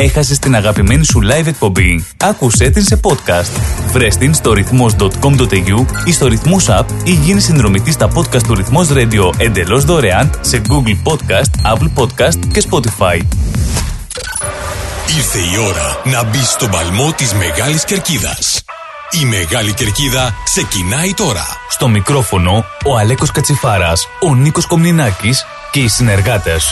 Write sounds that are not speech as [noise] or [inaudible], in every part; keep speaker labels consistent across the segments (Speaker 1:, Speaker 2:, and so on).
Speaker 1: Έχασες την αγαπημένη σου live εκπομπή. Άκουσέ την σε podcast. Βρες την στο ρυθμός.com.au ή στο ρυθμός app ή γίνει συνδρομητής στα podcast του ρυθμός radio εντελώς δωρεάν σε Google Podcast, Apple Podcast και Spotify.
Speaker 2: Ήρθε η ώρα να μπει στον παλμό της Μεγάλης Κερκίδας. Η Μεγάλη Κερκίδα ξεκινάει τώρα.
Speaker 1: Στο μικρόφωνο ο Αλέκος Κατσιφάρας, ο Νίκος Κομνηνάκης και οι συνεργάτες.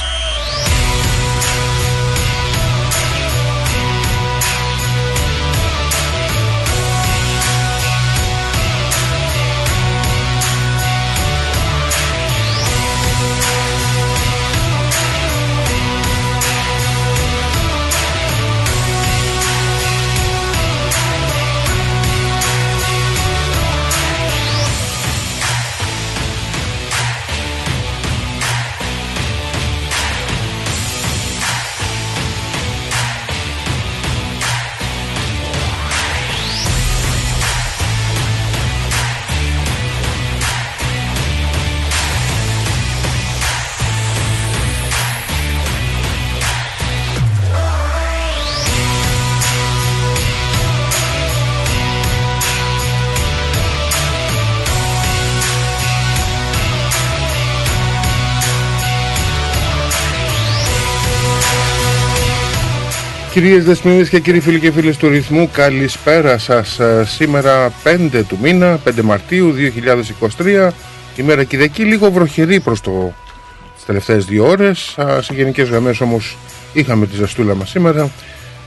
Speaker 3: Κυρίες Δεσποινίδες και κύριοι φίλοι και φίλες του ρυθμού, καλησπέρα σας. Ε, σήμερα 5 του μήνα, 5 Μαρτίου 2023, ημέρα Κυριακή, λίγο βροχερή προς το, τις τελευταίες δύο ώρες. Σε γενικές γραμμές όμως είχαμε τη ζαστούλα μας σήμερα.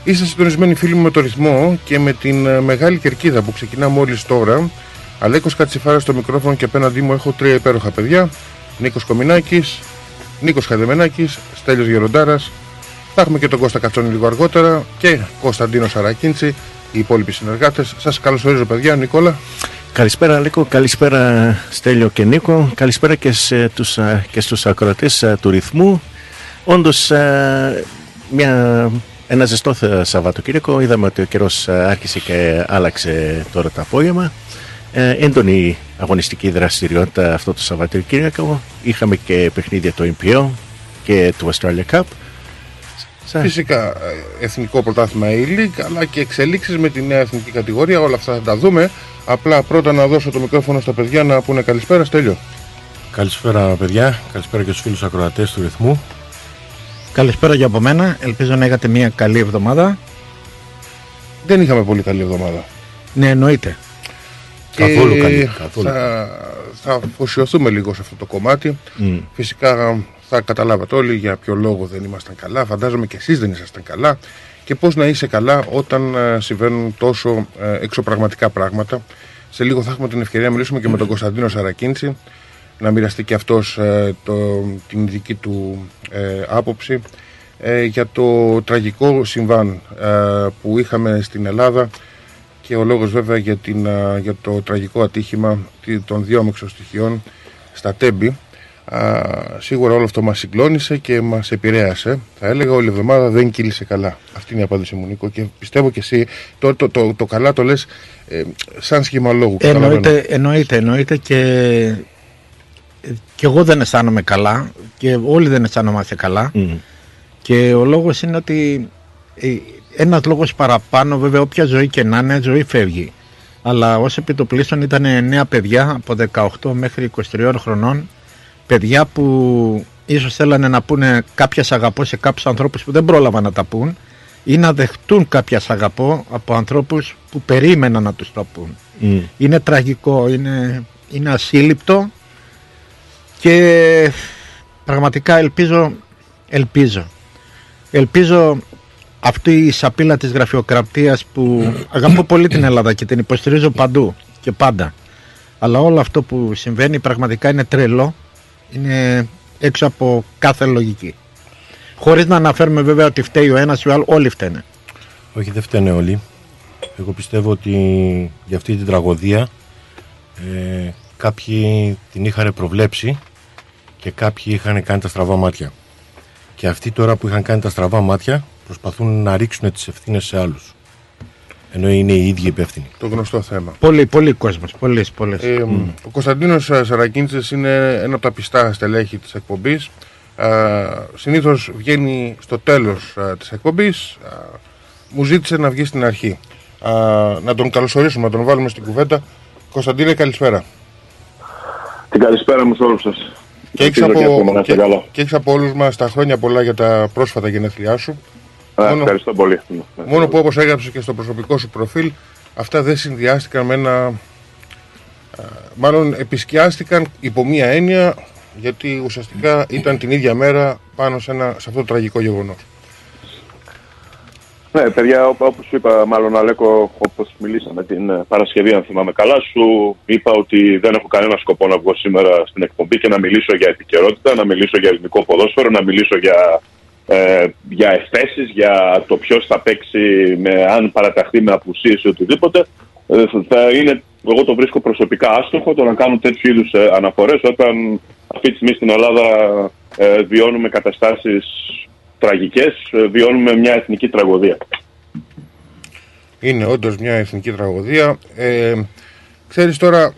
Speaker 3: Είστε συντονισμένοι φίλοι μου με το ρυθμό και με την ε, μεγάλη κερκίδα που ξεκινά μόλις τώρα. Αλέκος Κατσιφάρα στο μικρόφωνο και απέναντί μου έχω τρία υπέροχα παιδιά. Νίκος Κομινάκης, Νίκος Χαδεμενάκης, Στέλιος Γεροντάρας θα έχουμε και τον Κώστα Κατσόνη λίγο αργότερα και Κωνσταντίνο Σαρακίντσι, οι υπόλοιποι συνεργάτες. Σας καλωσορίζω, παιδιά. Νικόλα.
Speaker 4: Καλησπέρα Νίκο, καλησπέρα Στέλιο και Νίκο, καλησπέρα και, σε τους, και στους ακροατές του ρυθμού. Όντως μια, ένα ζεστό Σαββατοκύριακο, είδαμε ότι ο καιρός άρχισε και άλλαξε τώρα το απόγευμα. Ε, έντονη αγωνιστική δραστηριότητα αυτό το Σαββατοκύριακο. Είχαμε και παιχνίδια το MPO και του Australia Cup.
Speaker 3: Φυσικά ε, εθνικό πρωτάθλημα E-League αλλά και εξελίξεις με τη νέα εθνική κατηγορία. Όλα αυτά θα τα δούμε. Απλά πρώτα να δώσω το μικρόφωνο στα παιδιά να πούνε καλησπέρα. Στέλιο.
Speaker 5: Καλησπέρα παιδιά. Καλησπέρα και στους φίλους ακροατές του ρυθμού.
Speaker 6: Καλησπέρα για από μένα. Ελπίζω να είχατε μια καλή εβδομάδα.
Speaker 3: Δεν είχαμε πολύ καλή εβδομάδα.
Speaker 6: Ναι, εννοείται.
Speaker 5: καθόλου καλή. Καθόλου.
Speaker 3: Θα, θα αφοσιωθούμε λίγο σε αυτό το κομμάτι. Φυσικά θα καταλάβατε όλοι για ποιο λόγο δεν ήμασταν καλά. Φαντάζομαι και εσείς δεν ήσασταν καλά. Και πώς να είσαι καλά όταν ε, συμβαίνουν τόσο ε, εξωπραγματικά πράγματα. Σε λίγο θα έχουμε την ευκαιρία να μιλήσουμε και με τον Κωνσταντίνο Σαρακίνηση να μοιραστεί και αυτός ε, το, την δική του άποψη για το τραγικό συμβάν που είχαμε στην Ελλάδα και ο λόγος βέβαια για, την, για το τραγικό ατύχημα των δύο αμεξοστοιχειών στα Τέμπη Α, σίγουρα όλο αυτό μας συγκλώνησε και μας επηρέασε. Θα έλεγα όλη η εβδομάδα δεν κύλησε καλά. Αυτή είναι η απάντηση μου Νίκο και πιστεύω και εσύ το, το, το, το καλά το λες ε, σαν σχήμα λόγου.
Speaker 6: Εννοείται, εννοείται, εννοείται και, και εγώ δεν αισθάνομαι καλά και όλοι δεν αισθάνομαστε καλά και ο λόγος είναι ότι ε, ένας λόγος παραπάνω βέβαια όποια ζωή και να είναι ζωή φεύγει αλλά ως επιτοπλίστων ήταν νέα παιδιά από 18 μέχρι 23 χρονών παιδιά που ίσως θέλανε να πούνε κάποια αγαπώ σε κάποιους ανθρώπους που δεν πρόλαβαν να τα πούν ή να δεχτούν κάποια αγαπώ από ανθρώπους που περίμεναν να τους το πούν. Mm. Είναι τραγικό, είναι, είναι ασύλληπτο και πραγματικά ελπίζω, ελπίζω, ελπίζω αυτή η σαπίλα της γραφειοκρατίας που αγαπώ πολύ την Ελλάδα και την υποστηρίζω παντού και πάντα. Αλλά όλο αυτό που συμβαίνει πραγματικά είναι τρελό είναι έξω από κάθε λογική. Χωρίς να αναφέρουμε βέβαια ότι φταίει ο ένας ή ο άλλος, όλοι φταίνε.
Speaker 5: Όχι, δεν φταίνε όλοι. Εγώ πιστεύω ότι για αυτή την τραγωδία ε, κάποιοι την είχαν προβλέψει και κάποιοι είχαν κάνει τα στραβά μάτια. Και αυτοί τώρα που είχαν κάνει τα στραβά μάτια προσπαθούν να ρίξουν τις ευθύνες σε άλλους ενώ είναι οι ίδιοι υπεύθυνοι.
Speaker 3: Το γνωστό θέμα.
Speaker 6: Πολύ, πολύ κόσμος. Πολλές, πολλές.
Speaker 3: Ε, Ο Κωνσταντίνος Σαρακίνητσες είναι ένα από τα πιστά στελέχη της εκπομπής. συνήθως βγαίνει στο τέλος α, της εκπομπής μου ζήτησε να βγει στην αρχή να τον καλωσορίσουμε, να τον βάλουμε στην κουβέντα Κωνσταντίνε καλησπέρα
Speaker 7: Την καλησπέρα μου σε όλους σας
Speaker 3: και έχεις, από, και, και έχεις από όλους μας τα χρόνια πολλά για τα πρόσφατα γενέθλιά σου
Speaker 7: μόνο, ευχαριστώ πολύ
Speaker 3: Μόνο που όπως έγραψες και στο προσωπικό σου προφίλ αυτά δεν συνδυάστηκαν με ένα μάλλον επισκιάστηκαν υπό μία έννοια γιατί ουσιαστικά ήταν την ίδια μέρα πάνω σε, ένα, σε αυτό το τραγικό γεγονός.
Speaker 7: Ναι, παιδιά, όπως σου είπα, μάλλον Αλέκο, όπως μιλήσαμε την ε, Παρασκευή, αν θυμάμαι καλά, σου είπα ότι δεν έχω κανένα σκοπό να βγω σήμερα στην εκπομπή και να μιλήσω για επικαιρότητα, να μιλήσω για ελληνικό ποδόσφαιρο, να μιλήσω για, ε, για εφέσεις, για το ποιος θα παίξει, με, αν παραταχθεί με απουσίες ή οτιδήποτε. Ε, θα είναι, εγώ το βρίσκω προσωπικά άστοχο το να κάνω τέτοιου είδους ε, αναφορές όταν αυτή τη στιγμή στην Ελλάδα ε, βιώνουμε καταστάσεις τραγικές, ε, βιώνουμε μια εθνική τραγωδία.
Speaker 3: Είναι όντως μια εθνική τραγωδία. Ε, ξέρεις τώρα,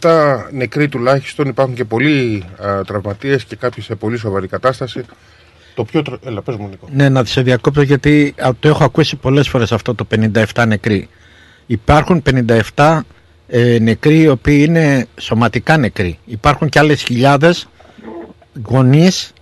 Speaker 3: 57 νεκροί τουλάχιστον, υπάρχουν και πολλοί α, τραυματίες και κάποιοι σε πολύ σοβαρή κατάσταση. Το πιο. Τρα... Έλα, πες μου, Νίκο.
Speaker 6: Ναι, να σε διακόψω γιατί το έχω ακούσει πολλές φορές αυτό το 57 νεκροί. Υπάρχουν 57 ε, νεκροί οι οποίοι είναι σωματικά νεκροί. Υπάρχουν και άλλες χιλιάδες γονείς,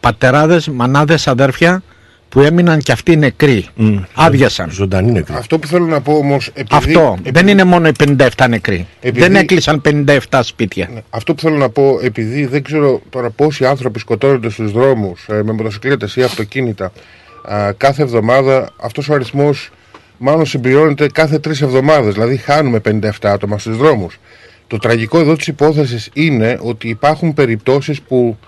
Speaker 6: πατεράδες, μανάδες, αδέρφια που έμειναν και αυτοί νεκροί. Mm, Άδειασαν.
Speaker 5: Ζωντανοί νεκροί.
Speaker 3: Αυτό που θέλω να πω όμως.
Speaker 6: Αυτό. Δεν είναι μόνο οι 57 νεκροί. Επειδή, δεν έκλεισαν 57 σπίτια. Ναι,
Speaker 3: αυτό που θέλω να πω, επειδή δεν ξέρω τώρα πόσοι άνθρωποι σκοτώνονται στους δρόμους ε, με μοτοσυκλέτες ή αυτοκίνητα κάθε εβδομάδα, αυτός ο αριθμός μάλλον συμπληρώνεται κάθε τρεις εβδομάδες. Δηλαδή, χάνουμε 57 άτομα στους δρόμους. Το τραγικό εδώ της υπόθεσης είναι ότι υπάρχουν περιπτώσεις που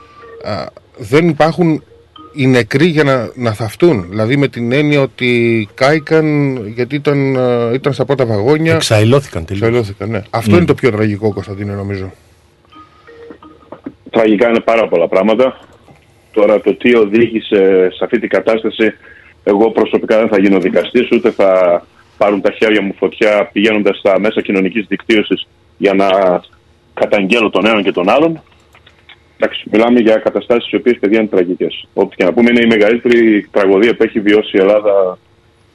Speaker 3: α, δεν υπάρχουν οι νεκροί για να, να θαυτούν. Δηλαδή με την έννοια ότι κάηκαν γιατί ήταν, ήταν στα πρώτα βαγόνια.
Speaker 5: Εξαϊλώθηκαν τελείως.
Speaker 3: Εξαϊλώθηκαν, ναι. Αυτό είναι το πιο τραγικό, Κωνσταντίνε, νομίζω.
Speaker 7: Τραγικά είναι πάρα πολλά πράγματα. Τώρα το τι οδήγησε σε αυτή την κατάσταση εγώ προσωπικά δεν θα γίνω δικαστής, ούτε θα πάρουν τα χέρια μου φωτιά πηγαίνοντας στα μέσα κοινωνικής δικτύωσης για να καταγγέλω τον έναν και τον άλλον. Εντάξει, μιλάμε για καταστάσεις οι οποίες παιδιά είναι τραγικές. Ό,τι και να πούμε, είναι η μεγαλύτερη τραγωδία που έχει βιώσει η Ελλάδα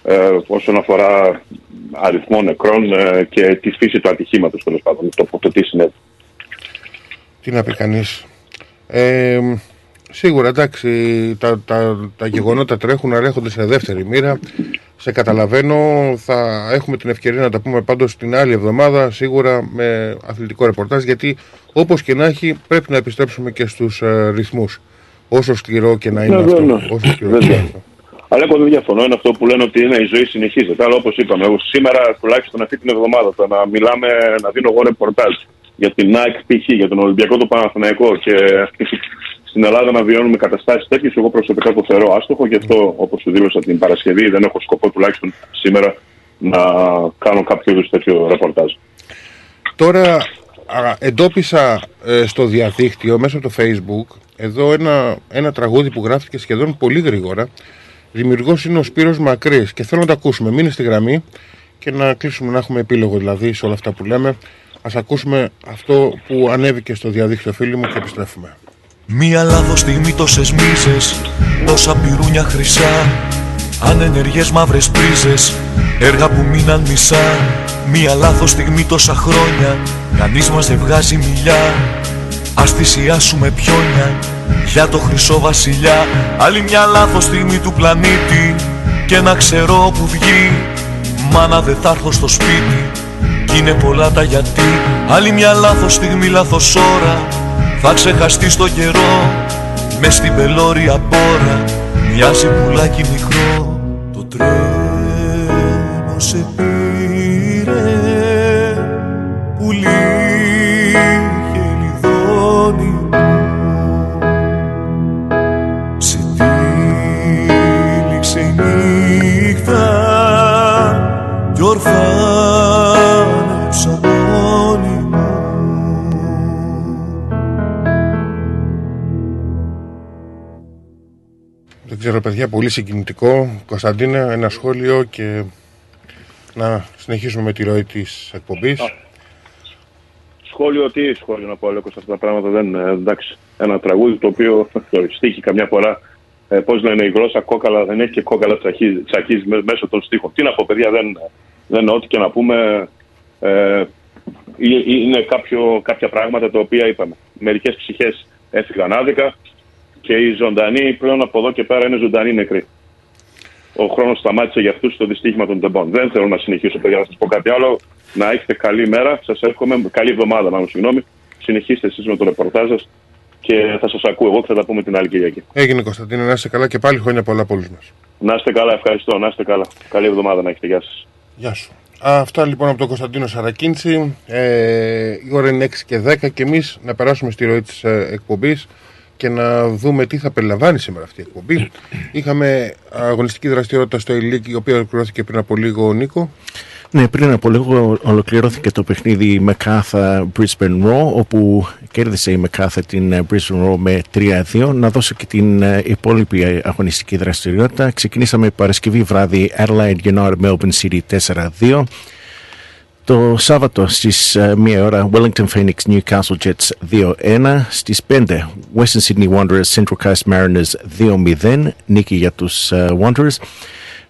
Speaker 7: ε, όσον αφορά αριθμό νεκρών ε, και τη φύση του ατυχήματος τέλος πάντων. Το, το τι συνέβη.
Speaker 3: Τι να πει κανείς. Ε, Σίγουρα, εντάξει, τα, τα, τα γεγονότα τρέχουν, αλλά έρχονται σε δεύτερη μοίρα. Σε καταλαβαίνω, θα έχουμε την ευκαιρία να τα πούμε πάντως την άλλη εβδομάδα, σίγουρα με αθλητικό ρεπορτάζ, γιατί όπως και να έχει πρέπει να επιστρέψουμε και στους uh, ρυθμούς. Όσο σκληρό και να είναι ναι, αυτό. Ναι. Όσο σκληρό και αυτό.
Speaker 7: Αλλά εγώ δεν διαφωνώ. Είναι αυτό που λένε ότι είναι η ζωή συνεχίζεται. Αλλά όπως είπαμε, εγώ σήμερα τουλάχιστον αυτή την εβδομάδα το να μιλάμε, να δίνω εγώ ρεπορτάζ για την ΑΕΚ π.χ., για τον Ολυμπιακό του Παναθηναϊκό και στην Ελλάδα να βιώνουμε καταστάσεις τέτοιες, εγώ προσωπικά το θεωρώ άστοχο. Γι' αυτό, όπως σου δήλωσα την Παρασκευή, δεν έχω σκοπό τουλάχιστον σήμερα να κάνω κάποιο είδους τέτοιο ρεπορτάζ.
Speaker 3: Τώρα εντόπισα ε, στο διαδίκτυο μέσα από το facebook εδώ ένα, ένα τραγούδι που γράφτηκε σχεδόν πολύ γρήγορα Δημιουργός είναι ο Σπύρος Μακρύς και θέλω να το ακούσουμε. Μείνε στη γραμμή και να κλείσουμε να έχουμε επίλογο δηλαδή σε όλα αυτά που λέμε. Ας ακούσουμε αυτό που ανέβηκε στο διαδίκτυο φίλοι μου και επιστρέφουμε.
Speaker 8: Μία λάθος στιγμή τόσες μίζες Τόσα πυρούνια χρυσά Ανενεργές μαύρες πρίζες. Έργα που μείναν μισά Μία λάθος στιγμή τόσα χρόνια. Κανείς μας δεν βγάζει μιλιά Ας θυσιάσουμε πιόνια Για το χρυσό βασιλιά. Άλλη μια λάθος στιγμή του πλανήτη Και να ξέρω που βγει. Μάνα δεν θα έρθω στο σπίτι Κι είναι πολλά τα γιατί. Άλλη μια λάθος στιγμή λάθος ώρα θα ξεχαστεί στο καιρό μες στην πελώρια πόρα μοιάζει πουλάκι μικρό. Το τρένο σε πήρε
Speaker 3: ξέρω παιδιά, πολύ συγκινητικό. Κωνσταντίνε, ένα σχόλιο και να συνεχίσουμε με τη ροή της εκπομπής.
Speaker 9: σχόλιο, τι σχόλιο να πω, Αλέκο, σε αυτά τα πράγματα δεν. ε, Εντάξει, ένα τραγούδι το οποίο [laughs] το στίχη καμιά φορά. Ε, Πώς λένε η γλώσσα κόκαλα δεν έχει και κόκαλα τσακίζει, τσακίζει μέ- μέσω των στίχων. Τι να πω, παιδιά, δεν, δεν ό,τι και να πούμε. Ε, ε, είναι κάποιο, κάποια πράγματα τα οποία είπαμε. Μερικές ψυχές έφυγαν άδικα και οι ζωντανοί πλέον από εδώ και πέρα είναι ζωντανοί νεκροί. Ο χρόνος σταμάτησε για αυτούς το δυστύχημα των τεμπών. Δεν θέλω να συνεχίσω, παιδιά, να σας πω κάτι άλλο. Να έχετε καλή μέρα. Σας εύχομαι καλή εβδομάδα, μάλλον συγγνώμη. Συνεχίστε εσείς με το ρεπορτάζ σας και θα σας ακούω εγώ και θα τα πούμε την άλλη Κυριακή.
Speaker 3: Έγινε Κωνσταντίνε, να είστε καλά και πάλι χρόνια πολλά από όλους μας.
Speaker 9: Να είστε καλά, ευχαριστώ. Να είστε καλά. Καλή εβδομάδα να έχετε. Γεια σας.
Speaker 3: Γεια σου. Α, Αυτά λοιπόν από τον Κωνσταντίνο Σαρακίντσι. Ε, η ώρα είναι 6 και 10 και εμείς να περάσουμε στη ροή της ε, εκπομπής και να δούμε τι θα περιλαμβάνει σήμερα αυτή η εκπομπή. [clears throat] Είχαμε αγωνιστική δραστηριότητα στο e η οποία ολοκληρώθηκε πριν από λίγο ο Νίκο.
Speaker 4: Ναι, πριν από λίγο ολοκληρώθηκε το παιχνίδι Μεκάθα Brisbane Raw, όπου κέρδισε η Μεκάθα την ε, Brisbane Raw με 3-2. Να δώσω και την ε, υπόλοιπη ε, αγωνιστική δραστηριότητα. Ξεκινήσαμε Παρασκευή βράδυ Adelaide United Melbourne City 4-2. Το Σάββατο στις 1 ώρα Wellington Phoenix Newcastle Jets 2-1. Στις 5 Western Sydney Wanderers Central Coast Mariners 2-0. Νίκη για τους ε, Wanderers.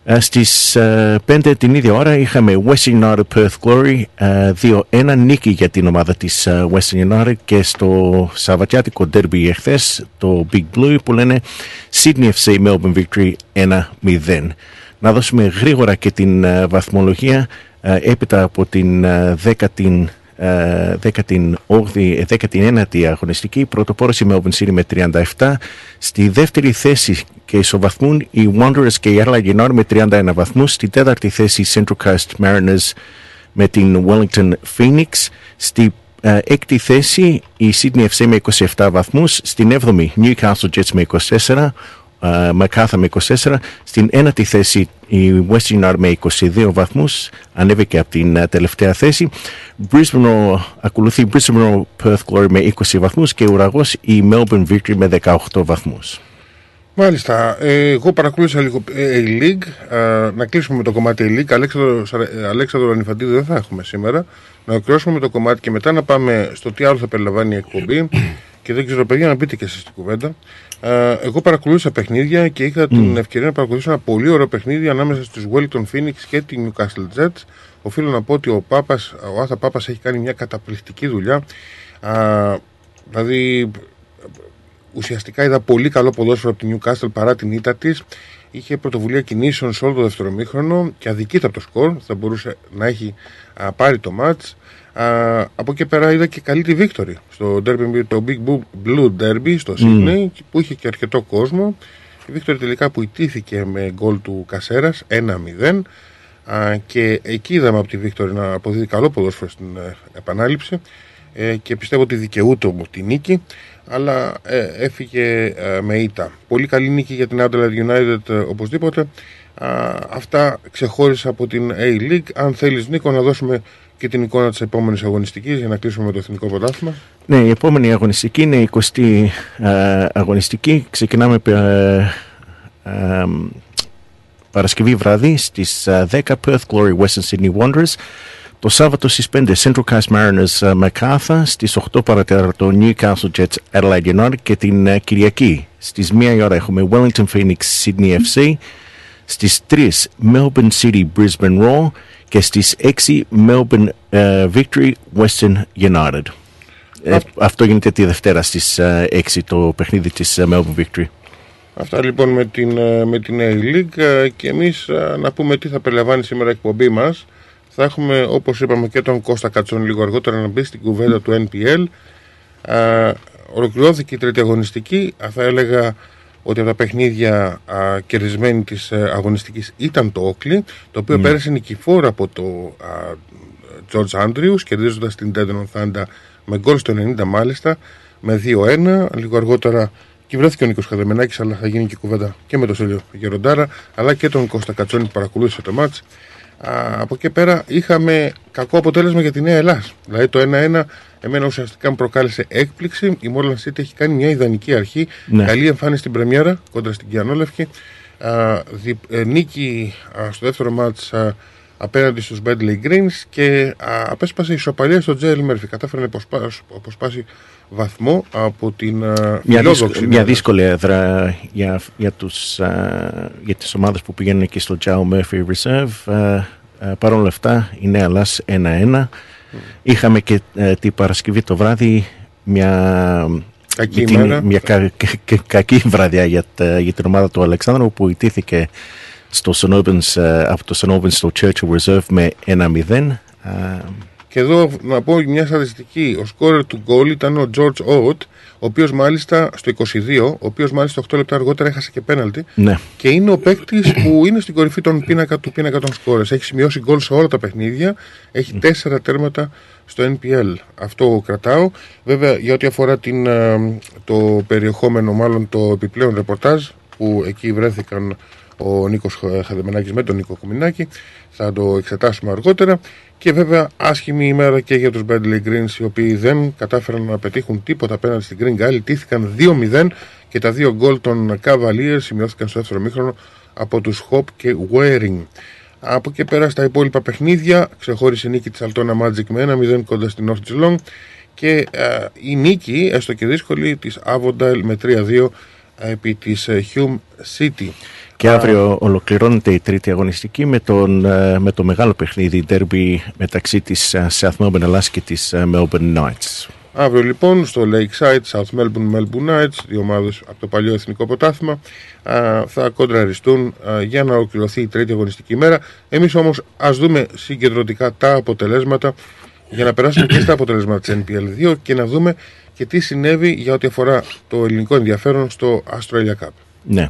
Speaker 4: Ε, Στις ε, 5 την ίδια ώρα είχαμε Western United Perth Glory ε, 2-1 νίκη για την ομάδα της ε, Western United και στο Σαββατιάτικο derby εχθές το Big Blue που λένε Sydney FC Melbourne Victory 1-0. Να δώσουμε γρήγορα και την ε, βαθμολογία ε, έπειτα από την ε, 10η ε, 18η, 19η αγωνιστική πρωτοπόρος η Melbourne City με 37 στη δεύτερη θέση και ισοβαθμούν οι Wanderers και οι Adelaide United με 31 βαθμούς. Στη τέταρτη θέση οι Central Coast Mariners με την Wellington Phoenix. Στη ε, έκτη θέση η Sydney FC με 27 βαθμούς. Στην έβδομη Newcastle Jets με 24 ε, Μακάθα με 24 στην ένατη θέση η West United με 22 βαθμούς ανέβηκε από την ε, τελευταία θέση Brisbane ακολουθεί Brisbane Perth Glory με 20 βαθμούς και ουραγός η Melbourne Victory με 18 βαθμούς
Speaker 3: Μάλιστα. Ε, εγώ παρακολούθησα λίγο ε, A-League. Ε, να κλείσουμε με το κομμάτι A-League. Αλέξανδρο, Σαρα- ε, Αλέξανδρο Ανιφαντίδη δεν θα έχουμε σήμερα. Να ολοκληρώσουμε με το κομμάτι και μετά να πάμε στο τι άλλο θα περιλαμβάνει η εκπομπή. Και δεν ξέρω, παιδιά, να μπείτε και εσείς στην κουβέντα. Ε, εγώ παρακολούθησα παιχνίδια και είχα την ευκαιρία να παρακολουθήσω ένα πολύ ωραίο παιχνίδι ανάμεσα στους Wellington Phoenix και τη Newcastle Jets. Οφείλω να πω ότι ο, Πάπας, ο Άθα Πάπας έχει κάνει μια καταπληκτική δουλειά. Α, δηλαδή ουσιαστικά είδα πολύ καλό ποδόσφαιρο από την Newcastle παρά την ήττα της. Είχε πρωτοβουλία κινήσεων σε όλο το δευτερομήχρονο και αδικείται από το σκορ. Θα μπορούσε να έχει α, πάρει το match. Α, από εκεί πέρα είδα και καλή τη victory στο derby, το Big Blue Derby στο Sydney που είχε και αρκετό κόσμο. Η victory τελικά που ιτήθηκε με γκολ του Κασέρας 1-0 α, και εκεί είδαμε από τη Victory να αποδίδει καλό ποδόσφαιρο στην ε, επανάληψη ε, και πιστεύω ότι δικαιούται όμως τη νίκη αλλά ε, έφυγε ε, με ήττα. Πολύ καλή νίκη για την Adelaide United ε, οπωσδήποτε. Α, αυτά ξεχώρισα από την A-League. Αν θέλεις Νίκο να δώσουμε και την εικόνα της επόμενης αγωνιστικής για να κλείσουμε με το εθνικό πρωτάθλημα.
Speaker 4: Ναι, η επόμενη αγωνιστική είναι η 20η ε, αγωνιστική. Ξεκινάμε ε, ε, Παρασκευή βράδυ στις ε, 10 Perth Glory Western Sydney Wanderers. Το Σάββατο στις 5 Central Coast Mariners ε, Macarthur. Στις 8 παρατέταρτο Newcastle Jets Adelaide United και την ε, Κυριακή στις 1 η ώρα έχουμε Wellington Phoenix Sydney FC. Στις 3 Melbourne City Brisbane Raw και στις 6 Melbourne ε, Victory Western United. Ε, αυτό γίνεται τη Δευτέρα στις ε, 6 το παιχνίδι της ε, Melbourne Victory.
Speaker 3: Αυτά λοιπόν με την, ε, με την A-League ε, και εμείς ε, να πούμε τι θα περιλαμβάνει σήμερα η εκπομπή μας. Θα έχουμε όπως είπαμε και τον Κώστα Κατσόν λίγο αργότερα να μπει στην κουβέντα του NPL. Ε, ολοκληρώθηκε η τρίτη αγωνιστική. Α, Θα έλεγα ότι από τα παιχνίδια α, κερδισμένη της ε, αγωνιστικής ήταν το Όκλι, το οποίο πέρασε νικηφόρα από το α, George Andrews, κερδίζοντας την Deadon Thunder με γκολ στο 90 μάλιστα, με 2-1. Λίγο αργότερα και βρέθηκε ο Νίκος Καδεμενάκη, αλλά θα γίνει και κουβέντα και με τον Σέλιο Γεροντάρα, αλλά και τον Κώστα Κατσόνη που παρακολούθησε το μάτς. Α, από εκεί πέρα είχαμε κακό αποτέλεσμα για τη Νέα Ελλάδα. Δηλαδή το 1-1 εμένα ουσιαστικά μου προκάλεσε έκπληξη. Η Μόρλαν City έχει κάνει μια ιδανική αρχή.
Speaker 4: Ναι.
Speaker 3: Καλή εμφάνιση στην Πρεμιέρα κόντρα στην Κιανόλευκη. Α, δι, ε, νίκη α, στο δεύτερο μάτς α, απέναντι στους Bentley Greens και α, απέσπασε ισοπαλία στο Τζέιλ Μέρφυ. Κατάφερε να αποσπάσει, αποσπάσει βαθμό από την α,
Speaker 4: Μια,
Speaker 3: φιλόδοξη
Speaker 4: δύσκολη, μια δύσκολη έδρα για, για, τους, α, για τις ομάδες που πηγαίνουν εκεί στο Joe Murphy Reserve. Α, α, Παρ' όλα αυτά η Νέα Λάς 1-1. Είχαμε και ε, την Παρασκευή το βράδυ μια,
Speaker 3: Κακή
Speaker 4: την-
Speaker 3: ημέρα.
Speaker 4: μια κα- κα- κα- κακή βραδιά για, τα- για την ομάδα του Αλεξάνδρου που ιτήθηκε στο St. Albans, ε, από το St. Albans στο Churchill Reserve με 1-0. Α,
Speaker 3: Και εδώ να πω μια στατιστική. Ο σκόρερ του γκολ ήταν ο George Oat, ο οποίος μάλιστα στο 22, ο οποίος μάλιστα 8 λεπτά αργότερα έχασε και πέναλτι.
Speaker 4: ναι,
Speaker 3: Και είναι ο παίκτης που είναι στην κορυφή των πίνακα, του πίνακα των σκόρες. Έχει σημειώσει γκολ σε όλα τα παιχνίδια. Έχει τέσσερα τέρματα στο NPL. Αυτό κρατάω. Βέβαια, για ό,τι αφορά την, ε, το περιεχόμενο, μάλλον το επιπλέον ρεπορτάζ, που εκεί βρέθηκαν ο Νίκος Χαδεμενάκη με τον Νίκο Κουμινάκη, θα το εξετάσουμε αργότερα. Και βέβαια, άσχημη ημέρα και για τους Bentley Greens, οι οποίοι δεν κατάφεραν να πετύχουν τίποτα απέναντι στην Green Galley. Τήθηκαν 2-0 και τα δύο γκολ των Cavaliers σημειώθηκαν στο δεύτερο μήχρονο από τους Hop και Waring. Από εκεί πέρα στα υπόλοιπα παιχνίδια ξεχώρισε η νίκη της Altona Magic με 1-0 κοντά στην North Geelong και ε, η νίκη, έστω και δύσκολη, της Avondale με 3-2 επί της ε, Hume City.
Speaker 4: Και αύριο ολοκληρώνεται η τρίτη αγωνιστική με, τον, ε, με το μεγάλο παιχνίδι derby μεταξύ της ε, South Melbourne Ελλάς και της ε, Melbourne Knights.
Speaker 3: Αύριο λοιπόν στο Lakeside, South Melbourne, Melbourne Knights, δύο ομάδες από το παλιό εθνικό ποτάθημα, α, θα κοντραριστούν α, για να ολοκληρωθεί η τρίτη αγωνιστική μέρα. Εμείς όμως ας δούμε συγκεντρωτικά τα αποτελέσματα για να περάσουμε και στα αποτελέσματα της NPL 2 και να δούμε και τι συνέβη για ό,τι αφορά το ελληνικό ενδιαφέρον στο Australia Cup.
Speaker 4: Ναι.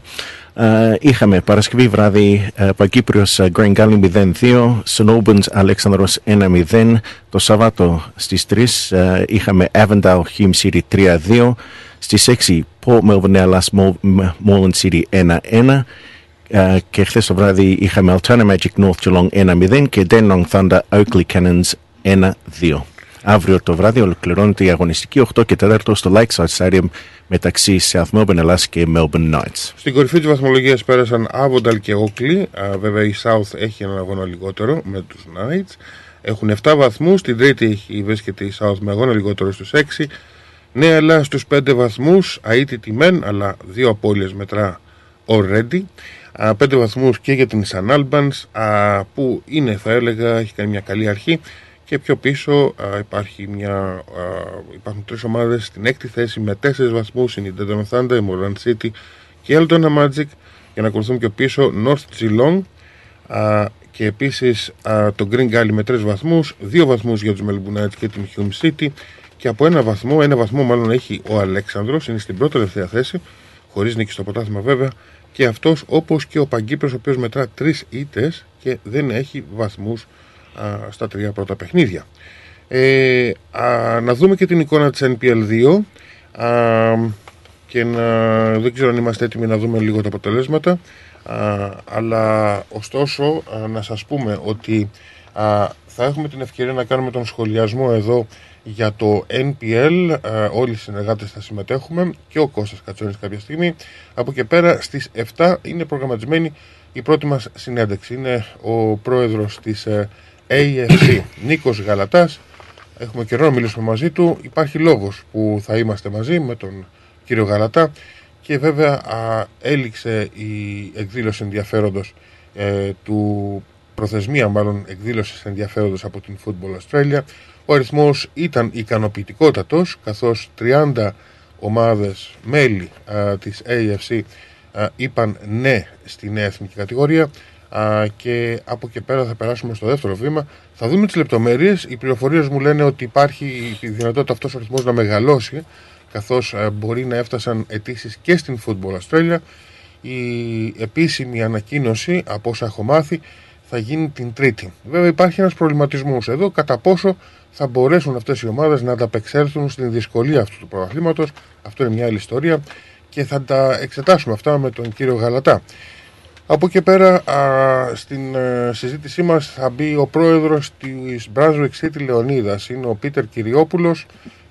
Speaker 4: Ε, είχαμε Παρασκευή βράδυ ε, Παγκύπριος ε, Green Gully 0-2, St. Albans Αλέξανδρος 1-0. Το Σαββάτο στις 3 ε, είχαμε Avondale Hume City 3-2. Στις 6 Port Melbourne Dallas Moreland City 1-1. Ε, και χθε το βράδυ είχαμε Altona Magic North Geelong 1-0 και Dandenong Thunder Oakley Cannons 1-2. Αύριο το βράδυ ολοκληρώνεται η αγωνιστική 8 και 4 στο Lakeside Stadium μεταξύ South Melbourne Ελλάς και Melbourne Knights.
Speaker 3: Στην κορυφή της βαθμολογίας πέρασαν Avondale και Oakley. Α, βέβαια η South έχει έναν αγώνα λιγότερο με τους Knights. Έχουν 7 βαθμούς. Στην τρίτη έχει, βρίσκεται η South με αγώνα λιγότερο στους 6. Νέα Ελλάδα στους 5 βαθμούς. Αίτητη μεν, αλλά δύο απώλειες μετρά already. Α, 5 βαθμούς και για την San Albans α, που είναι θα έλεγα έχει κάνει μια καλή αρχή και πιο πίσω α, υπάρχει μια, α, υπάρχουν τρεις ομάδες στην έκτη θέση με 4 βαθμούς είναι η Denton Thunder, η Moran City και η Altona Magic. Για να ακολουθούν πιο πίσω North Geelong α, και επίσης α, το Green Gully με 3 βαθμούς 2 βαθμούς για τους Melbourne Knights και την Hume City. Και από ένα βαθμό, ένα βαθμό μάλλον έχει ο Αλέξανδρος είναι στην πρώτη τελευταία θέση χωρίς νίκη στο ποτάθημα βέβαια. Και αυτός όπως και ο Παγκύπρος ο οποίος μετρά τρεις ήττες και δεν έχει βαθμούς α, στα τρία πρώτα παιχνίδια. Ε, α, να δούμε και την εικόνα της NPL2 α, και να, δεν ξέρω αν είμαστε έτοιμοι να δούμε λίγο τα αποτελέσματα. Α, αλλά ωστόσο α, να σας πούμε ότι α, θα έχουμε την ευκαιρία να κάνουμε τον σχολιασμό εδώ για το NPL α, όλοι οι συνεργάτες θα συμμετέχουμε και ο Κώστας Κατσόνης κάποια στιγμή. Από και πέρα στις 7 είναι προγραμματισμένη η πρώτη μας συνέντευξη. Είναι ο πρόεδρος της ε, AFC Νίκος Γαλατάς. Έχουμε καιρό να μιλήσουμε μαζί του. Υπάρχει λόγος που θα είμαστε μαζί με τον κύριο Γαλατά. Και βέβαια α, έληξε η εκδήλωση ενδιαφέροντος ε, του προθεσμία μάλλον εκδήλωσης ενδιαφέροντος από την Football Australia. Ο αριθμός ήταν ικανοποιητικότατος καθώς 30 ομάδες μέλη α, της AFC α, είπαν ναι στη νέα εθνική κατηγορία α, και από εκεί πέρα θα περάσουμε στο δεύτερο βήμα. Θα δούμε τις λεπτομέρειες. Οι πληροφορίες μου λένε ότι υπάρχει η δυνατότητα αυτός ο αριθμός να μεγαλώσει καθώς α, μπορεί να έφτασαν αιτήσεις και στην Football Australia. Η επίσημη ανακοίνωση από όσα έχω μάθει θα γίνει την Τρίτη. Βέβαια υπάρχει ένας προβληματισμός εδώ κατά πόσο θα μπορέσουν αυτές οι ομάδες να ανταπεξέλθουν στην δυσκολία αυτού του πρωταθλήματος. Αυτό είναι μια άλλη ιστορία και θα τα εξετάσουμε αυτά με τον κύριο Γαλατά. Από εκεί πέρα α, στην ε, συζήτησή μας θα μπει ο πρόεδρος της Brunswick City Λεωνίδας. Είναι ο Πίτερ Κυριόπουλος.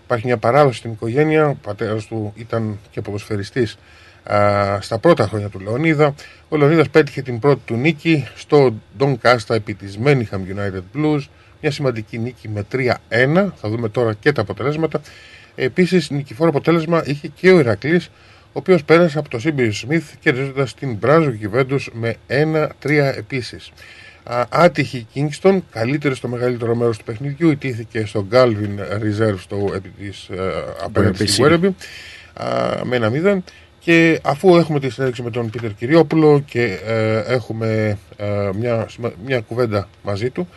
Speaker 3: Υπάρχει μια παράδοση στην οικογένεια. Ο πατέρας του ήταν και ποδοσφαιριστής α, στα πρώτα χρόνια του Λεωνίδα. Ο Λεωνίδας πέτυχε την πρώτη του νίκη στο Don Casta επί της Manningham United Blues. Μια σημαντική νίκη με 3-1. Θα δούμε τώρα και τα αποτελέσματα. Επίσης, νικηφόρο αποτέλεσμα είχε και ο Ηρακλής, ο οποίος πέρασε από το Σίμπιρ Σμιθ κερδίζοντας την Μπράζο Γιουβέντους με 1-3 επίσης. Α, άτυχη Kingston, καλύτερη στο μεγαλύτερο μέρος του παιχνιδιού, ιτήθηκε στο Galvin Reserve στο, επί της, ε, απέναντι στη Werribee με ένα μηδέν και αφού έχουμε τη συνέντευξη με τον Πίτερ Κυριόπουλο και ε, έχουμε ε, μια, μια κουβέντα μαζί του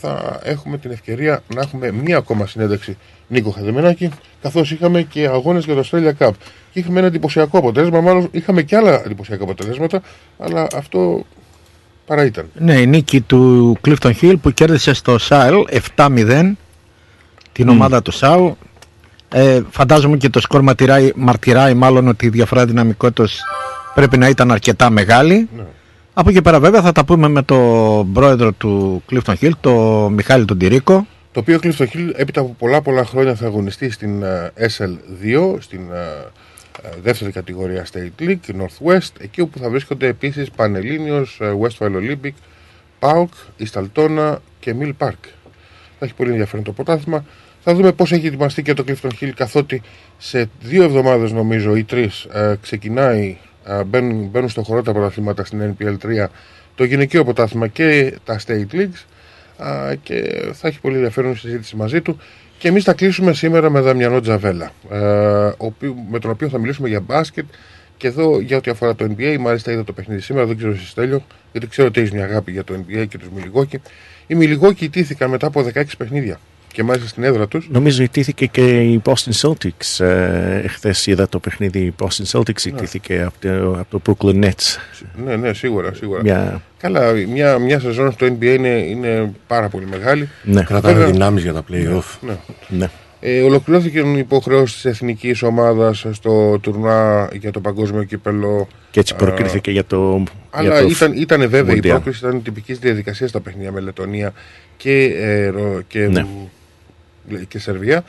Speaker 3: θα έχουμε την ευκαιρία να έχουμε μία ακόμα συνέντευξη Νίκο Χαδεμενάκη καθώς είχαμε και αγώνες για το Australia Cup και είχαμε ένα εντυπωσιακό αποτέλεσμα μάλλον είχαμε και άλλα εντυπωσιακά αποτελέσματα αλλά αυτό παρά ήταν
Speaker 6: Ναι η νίκη του Clifton Hill που κέρδισε στο ΣΑΕΛ 7-0 την ομάδα του ΣΑΟ ε, φαντάζομαι και το σκορ μαρτυράει, μαρτυράει μάλλον ότι η διαφορά δυναμικότητας πρέπει να ήταν αρκετά μεγάλη. Ναι. Από εκεί πέρα βέβαια θα τα πούμε με τον πρόεδρο του Clifton Hill, τον Μιχάλη τον Τυρίκο.
Speaker 3: Το οποίο Clifton Hill έπειτα από πολλά πολλά χρόνια θα αγωνιστεί στην uh, ε, SL2, στην uh, δεύτερη κατηγορία State League, Northwest, εκεί όπου θα βρίσκονται επίσης Πανελλήνιος, Westfall Olympic, PAOK, Ισταλτόνα και Mill Park. Θα έχει πολύ ενδιαφέρον το πρωτάθλημα. Θα δούμε πώς έχει ετοιμαστεί και το Clifton Hill, καθότι σε δύο εβδομάδες νομίζω ή τρεις ε, ξεκινάει, ε, μπαίνουν, μπαίνουν στο χώρο τα πρωταθλήματα στην NPL 3, το γυναικείο πρωτάθλημα και τα State Leagues. Ε, και θα έχει πολύ ενδιαφέρον συζήτηση μαζί του. Και εμείς θα κλείσουμε σήμερα με Δαμιανό Τζαβέλα, ε, με τον οποίο θα μιλήσουμε για μπάσκετ. Και εδώ για ό,τι αφορά το NBA, μάλιστα είδα το παιχνίδι σήμερα, δεν ξέρω εσύ τέλειο, γιατί ξέρω ότι έχεις μια αγάπη για το NBA και τους Μιλιγόκι. Οι Μιλιγόκι ιτήθηκαν μετά από 16 παιχνίδια και μάλιστα στην έδρα τους.
Speaker 4: Νομίζω ιτήθηκε και η Boston Celtics. Ε, Χθε είδα το παιχνίδι. Η Boston Celtics ναι. ιτήθηκε από το, από το Brooklyn Nets.
Speaker 3: Ναι, ναι, σίγουρα. σίγουρα. Μια... Καλά, μια, μια σεζόν στο NBA είναι, είναι πάρα πολύ μεγάλη.
Speaker 5: Ναι. Κρατάνε δυνάμεις για τα playoff. Ναι.
Speaker 3: ναι. Ε, ολοκληρώθηκε η υποχρέωση της εθνικής ομάδας στο τουρνά για το παγκόσμιο κύπελο.
Speaker 4: Και έτσι προκρίθηκε για το.
Speaker 3: Αλλά για το ήταν, ήταν βέβαια η πρόκληση, ήταν τυπική διαδικασία στα παιχνίδια με Λετωνία και, ε, και ναι και Σερβία.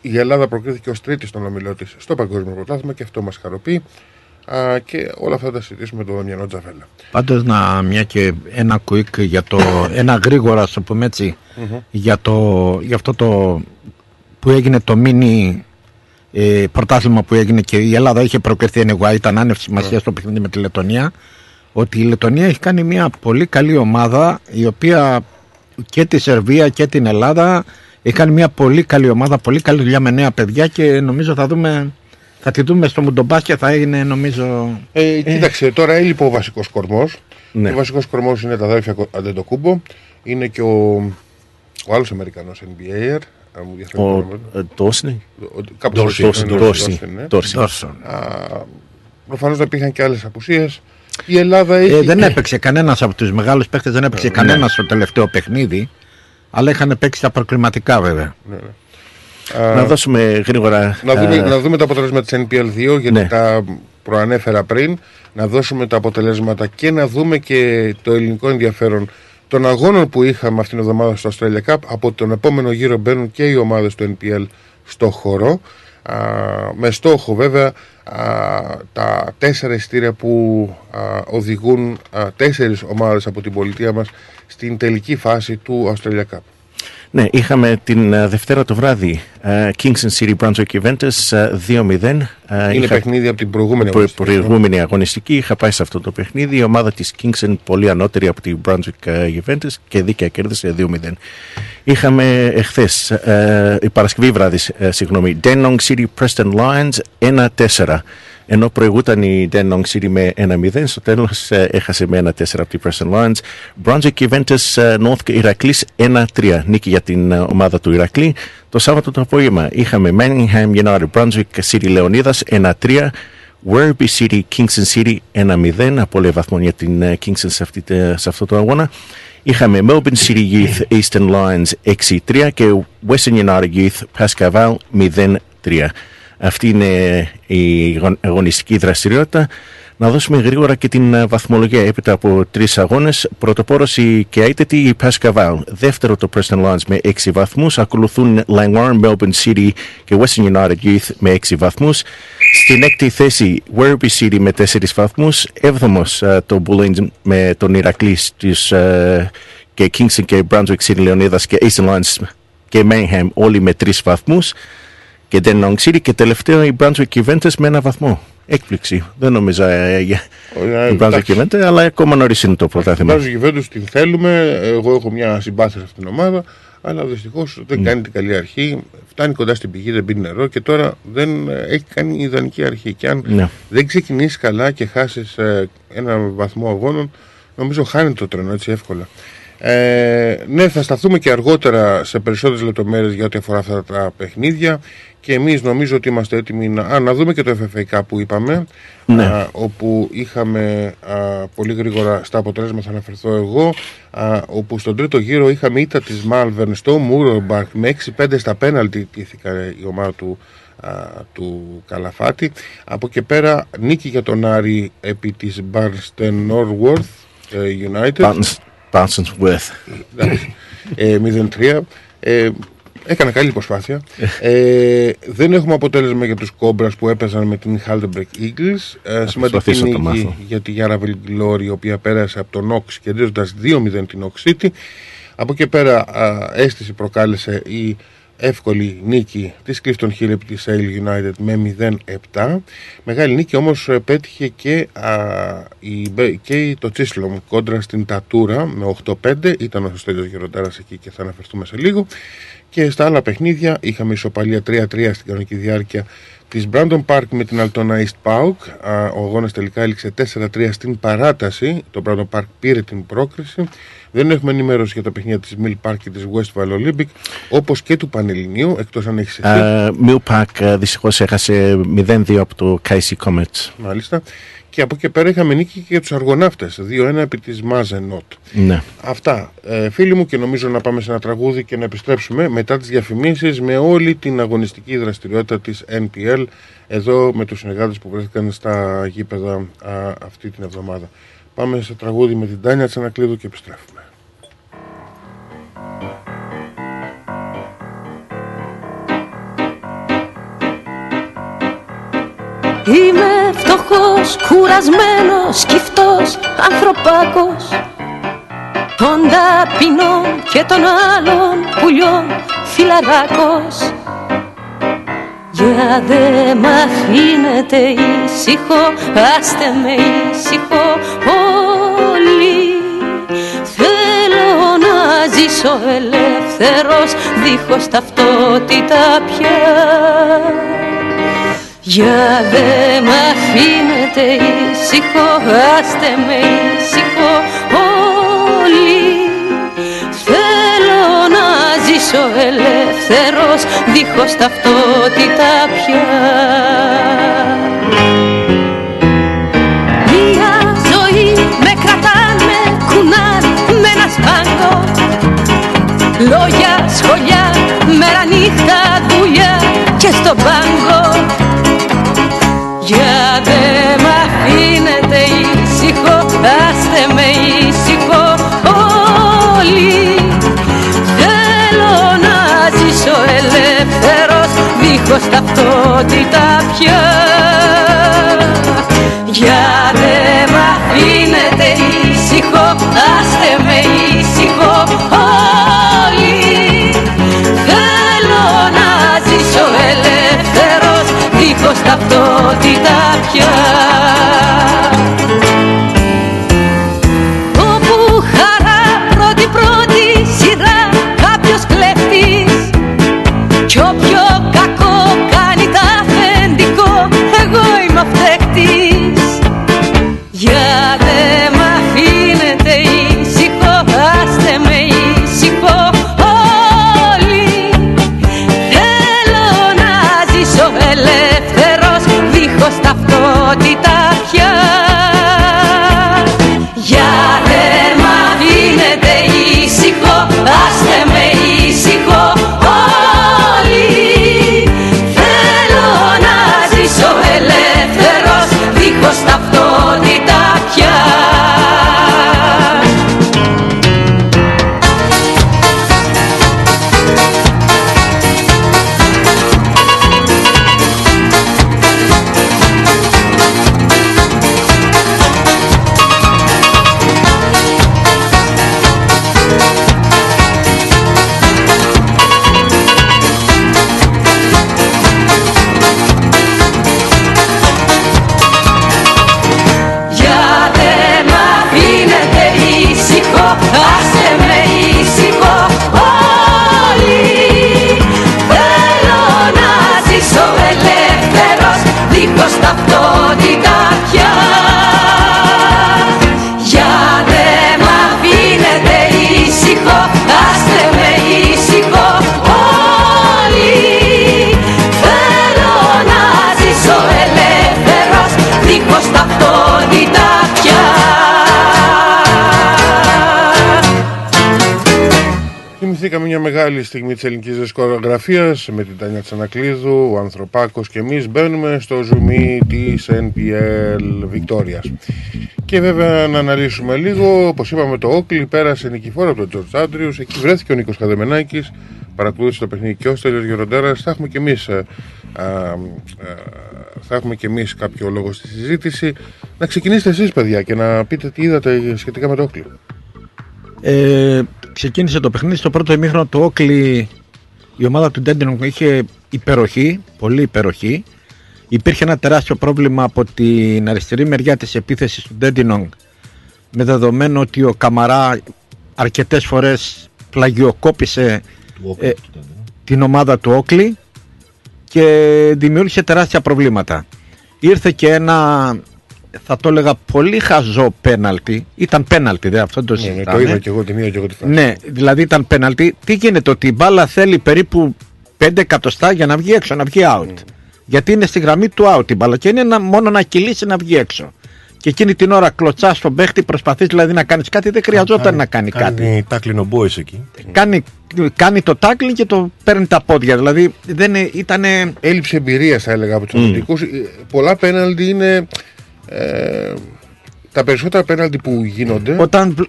Speaker 3: Η Ελλάδα προκρίθηκε ως τρίτη στον ομιλό της στο Παγκόσμιο Πρωτάθλημα και αυτό μας χαροποιεί. Α, και όλα αυτά θα τα συζητήσουμε με τον Δαμιανό Τζαβέλα.
Speaker 6: Πάντως, να μια και ένα quick για το. ένα γρήγορα, ας πούμε έτσι, για, το, για αυτό το που έγινε το μίνι ε, πρωτάθλημα που έγινε και η Ελλάδα είχε προκριθεί anyway, ήταν άνευ σημασία στο παιχνίδι με τη Λετωνία. Ότι η Λετωνία έχει κάνει μια πολύ καλή ομάδα η οποία και τη Σερβία και την Ελλάδα έχει κάνει μια πολύ καλή ομάδα, πολύ καλή δουλειά με νέα παιδιά και νομίζω θα δούμε. Θα τη δούμε στο Μουντομπάσκια, θα έγινε νομίζω.
Speaker 3: Ε, κοίταξε, τώρα έλειπε ο βασικός κορμός. Ναι. Ο βασικός κορμός είναι τα αδέρφια Αντεντοκούμπο. Είναι και ο, ο άλλος Αμερικανός NBA.
Speaker 4: Ο Τόσνη.
Speaker 6: Τόρσον.
Speaker 3: Προφανώς δεν υπήρχαν και άλλες απουσίες. Η Ελλάδα έχει...
Speaker 6: ε, δεν έπαιξε κανένας από τους μεγάλους παίχτε, δεν έπαιξε ναι. κανένας στο τελευταίο παιχνίδι. Αλλά είχαν παίξει τα προκληματικά βέβαια. Ναι,
Speaker 4: ναι. Να δώσουμε γρήγορα.
Speaker 3: Να δούμε, να δούμε τα αποτελέσματα της NPL 2 γιατί ναι. τα προανέφερα πριν. Να δώσουμε τα αποτελέσματα και να δούμε και το ελληνικό ενδιαφέρον των αγώνων που είχαμε αυτήν την εβδομάδα στο Australia Cup. Από τον επόμενο γύρο μπαίνουν και οι ομάδες του NPL στο χώρο. Α, με στόχο βέβαια α, τα τέσσερα ειστήρια που α, οδηγούν α, τέσσερις ομάδες από την πολιτεία μας στην τελική φάση του Australia Cup.
Speaker 4: Ναι, είχαμε την uh, Δευτέρα το βράδυ uh, Kingston City Brunswick Juventus uh, 2-0.
Speaker 3: Είναι είχα... παιχνίδι από την προηγούμενη αγωνιστική.
Speaker 4: προηγούμενη αγωνιστική. Είχα πάει σε αυτό το παιχνίδι. Η ομάδα της Kingston πολύ ανώτερη από την Brunswick Juventus και δίκαια κέρδισε 2-0. Είχαμε εχθές, η Παρασκευή βράδυ, συγγνώμη, Denong City Preston Lions 1-4 ενώ προηγούταν η Denong City με 1-0, στο τέλο ε, έχασε με 1-4 από την Preston Lions. Brunswick Juventus ε, North Ηρακλή 1-3, νίκη για την ε, ομάδα του Ηρακλή. Το Σάββατο το απόγευμα είχαμε Manningham United Brunswick City Λεωνίδας 1-3. Werribee City, Kingston City 1-0, απόλυε βαθμό για την Kingston σε, αυτή, σε αυτό το αγώνα. Είχαμε Melbourne City Youth Eastern Lions 6-3 και Western United Youth Pascaval 0-3. Αυτή είναι η αγωνιστική δραστηριότητα. Να δώσουμε γρήγορα και την ε, βαθμολογία έπειτα από τρεις αγώνες. Πρωτοπόρος η Κεάιτετη, η Πασκαβάλ. Δεύτερο το Preston Lions με 6 βαθμούς. Ακολουθούν Langwarm, Melbourne City και Western United Youth με 6 βαθμούς. Στην έκτη θέση Werribee City με 4 βαθμούς. Έβδομος ε, το Bullings με τον Ηρακλή ε, και Kingston και Brunswick City Λεωνίδα και Eastern Lions και Mayhem όλοι με 3 βαθμούς. Και Denong City και τελευταίο η Brunswick Juventus με ένα βαθμό έκπληξη. Δεν νομίζω ε, για την Μπράζο Κιβέντε, αλλά ακόμα νωρίς είναι το πρωτάθλημα.
Speaker 3: Την Μπράζο την θέλουμε. Εγώ έχω μια συμπάθεια σε αυτήν την ομάδα. Αλλά δυστυχώς δεν mm. κάνει την καλή αρχή. Φτάνει κοντά στην πηγή, δεν πίνει νερό και τώρα δεν έχει κάνει ιδανική αρχή. Και αν ναι. δεν ξεκινήσει καλά και χάσεις ε, ένα βαθμό αγώνων, νομίζω χάνει το τρένο έτσι εύκολα. Ε, ναι, θα σταθούμε και αργότερα σε περισσότερες λεπτομέρειες για ό,τι αφορά αυτά τα παιχνίδια και εμείς νομίζω ότι είμαστε έτοιμοι να, α, να δούμε και το FFA που είπαμε ναι. α, όπου είχαμε α, πολύ γρήγορα στα αποτέλεσμα θα αναφερθώ εγώ α, όπου στον τρίτο γύρο είχαμε ήττα της Malvern στο Μούρομπαρκ με 6-5 στα πέναλτι τήθηκα η ομάδα του, του Καλαφάτη. Από και πέρα νίκη για τον Άρη επί της Barnstone Norworth ε, United.
Speaker 4: Barnstone's Worth.
Speaker 3: Ε, 0-3 ε, Έκανα καλή προσπάθεια. ε, δεν έχουμε αποτέλεσμα για τους Κόμπρα που έπαιζαν με την Haldenberg Eagles. Ε, σημαντική νίκη για τη Yaravel Glory, η οποία πέρασε από τον Ox κερδίζοντας 2-0 την Ox City. Από εκεί πέρα αίσθηση προκάλεσε η εύκολη νίκη της Clifton Hill επί της Sale United με 0-7 μεγάλη νίκη όμως ε, πέτυχε και, α, η, και το Τσίσλομ κόντρα στην Τατούρα με 8-5 ήταν ο Στέλιος Γεροντάρας εκεί και θα αναφερθούμε σε λίγο και στα άλλα παιχνίδια είχαμε ισοπαλία 3-3 στην κανονική διάρκεια της Brandon Park με την Altona East Pauk. Ο αγώνας τελικά έληξε 4-3 στην παράταση. Το Brandon Park πήρε την πρόκριση. Δεν έχουμε ενημέρωση για τα παιχνίδια της Mill Park και της Westville Olympic, όπως και του Πανελληνίου, εκτός αν έχεις εσύ.
Speaker 4: Uh, Mill Park δυστυχώς έχασε 0-2 από το Casey Comets.
Speaker 3: Μάλιστα. Και από εκεί πέρα είχαμε νίκη και για τους Αργοναύτες. 2-1 επί της Μάζενότ.
Speaker 4: Ναι.
Speaker 3: Αυτά. Ε, φίλοι μου, και νομίζω να πάμε σε ένα τραγούδι και να επιστρέψουμε μετά τις διαφημίσεις με όλη την αγωνιστική δραστηριότητα της NPL εδώ με τους συνεργάτες που βρέθηκαν στα γήπεδα α, αυτή την εβδομάδα. Πάμε σε τραγούδι με την Τάνια Τσανακλείδου και επιστρέφουμε.
Speaker 10: Είμαι φτωχός, κουρασμένος, σκυφτός, ανθρωπάκος. Των ταπεινών και των άλλων πουλιών φιλαράκος Για δε μ' αφήνετε ήσυχο, άστε με ήσυχο όλοι. Θέλω να ζήσω ελεύθερος, δίχως ταυτότητα πια για δε μ' αφήνετε ήσυχο, άστε με ήσυχο όλοι. Θέλω να ζήσω ελεύθερος, δίχως ταυτότητα πια. Μια ζωή με κρατάνε κουνάν με ένα σπάγκο Λόγια, σχολιά, μέρα νύχτα, δουλειά και στον πάγκο δίχως ταυτότητα πια. Για δε μ' αφήνετε ήσυχο, άστε με ήσυχο όλοι. Θέλω να ζήσω ελεύθερος, δίχως ταυτότητα πια
Speaker 3: μια μεγάλη στιγμή της ελληνικής δισκογραφίας με την Τάνια Τσανακλείδου, ο Ανθρωπάκος και εμείς μπαίνουμε στο ζουμί της NPL Βικτόριας. Και βέβαια να αναλύσουμε λίγο, όπως είπαμε το Όκλι πέρασε νικηφόρο από τον Τζορτζ Άντριους, εκεί βρέθηκε ο Νίκος Καδεμενάκης, παρακολούθησε το παιχνίδι και ο Στέλιος Γεροντέρας, θα έχουμε και εμείς ε, α, α, θα έχουμε και εμείς κάποιο λόγο στη συζήτηση. Να ξεκινήσετε εσείς παιδιά και να πείτε τι είδατε σχετικά με το Όκλι.
Speaker 6: Ε, ξεκίνησε το παιχνίδι. Στο πρώτο ημίχρονο του Όκλι η ομάδα του Ντέντινγκ είχε υπεροχή, πολύ υπεροχή. Υπήρχε ένα τεράστιο πρόβλημα από την αριστερή μεριά της επίθεσης του Ντέντινγκ με δεδομένο ότι ο Καμαρά αρκετές φορές πλαγιοκόπησε ε, την ομάδα του Όκλι και δημιούργησε τεράστια προβλήματα. Ήρθε και ένα θα το έλεγα πολύ χαζό πέναλτι. Ήταν πέναλτι, δε αυτό το
Speaker 3: Ναι, ναι,
Speaker 6: συζητάμε.
Speaker 3: το είδα και εγώ την είδα και εγώ τη φάση.
Speaker 6: Ναι, δηλαδή ήταν πέναλτι. Τι γίνεται, ότι η μπάλα θέλει περίπου 5 εκατοστά για να βγει έξω, να βγει out. Γιατί είναι στη γραμμή του out η μπάλα και είναι να, μόνο να κυλήσει να βγει έξω. Και εκείνη την ώρα κλωτσάς στον παίχτη, προσπαθείς δηλαδή να κάνεις κάτι, δεν χρειαζόταν να κάνει κάτι.
Speaker 5: Κάνει τάκλιν ο Μπόης εκεί.
Speaker 6: Κάνει, κάνει το tackling και το παίρνει τα πόδια. Δηλαδή δεν ήταν.
Speaker 3: Έλλειψη εμπειρίας, θα έλεγα, από τους αμυντικού. Πολλά πέναλτι είναι. Ε, τα περισσότερα πέναλτι που γίνονται
Speaker 6: Όταν, βλ-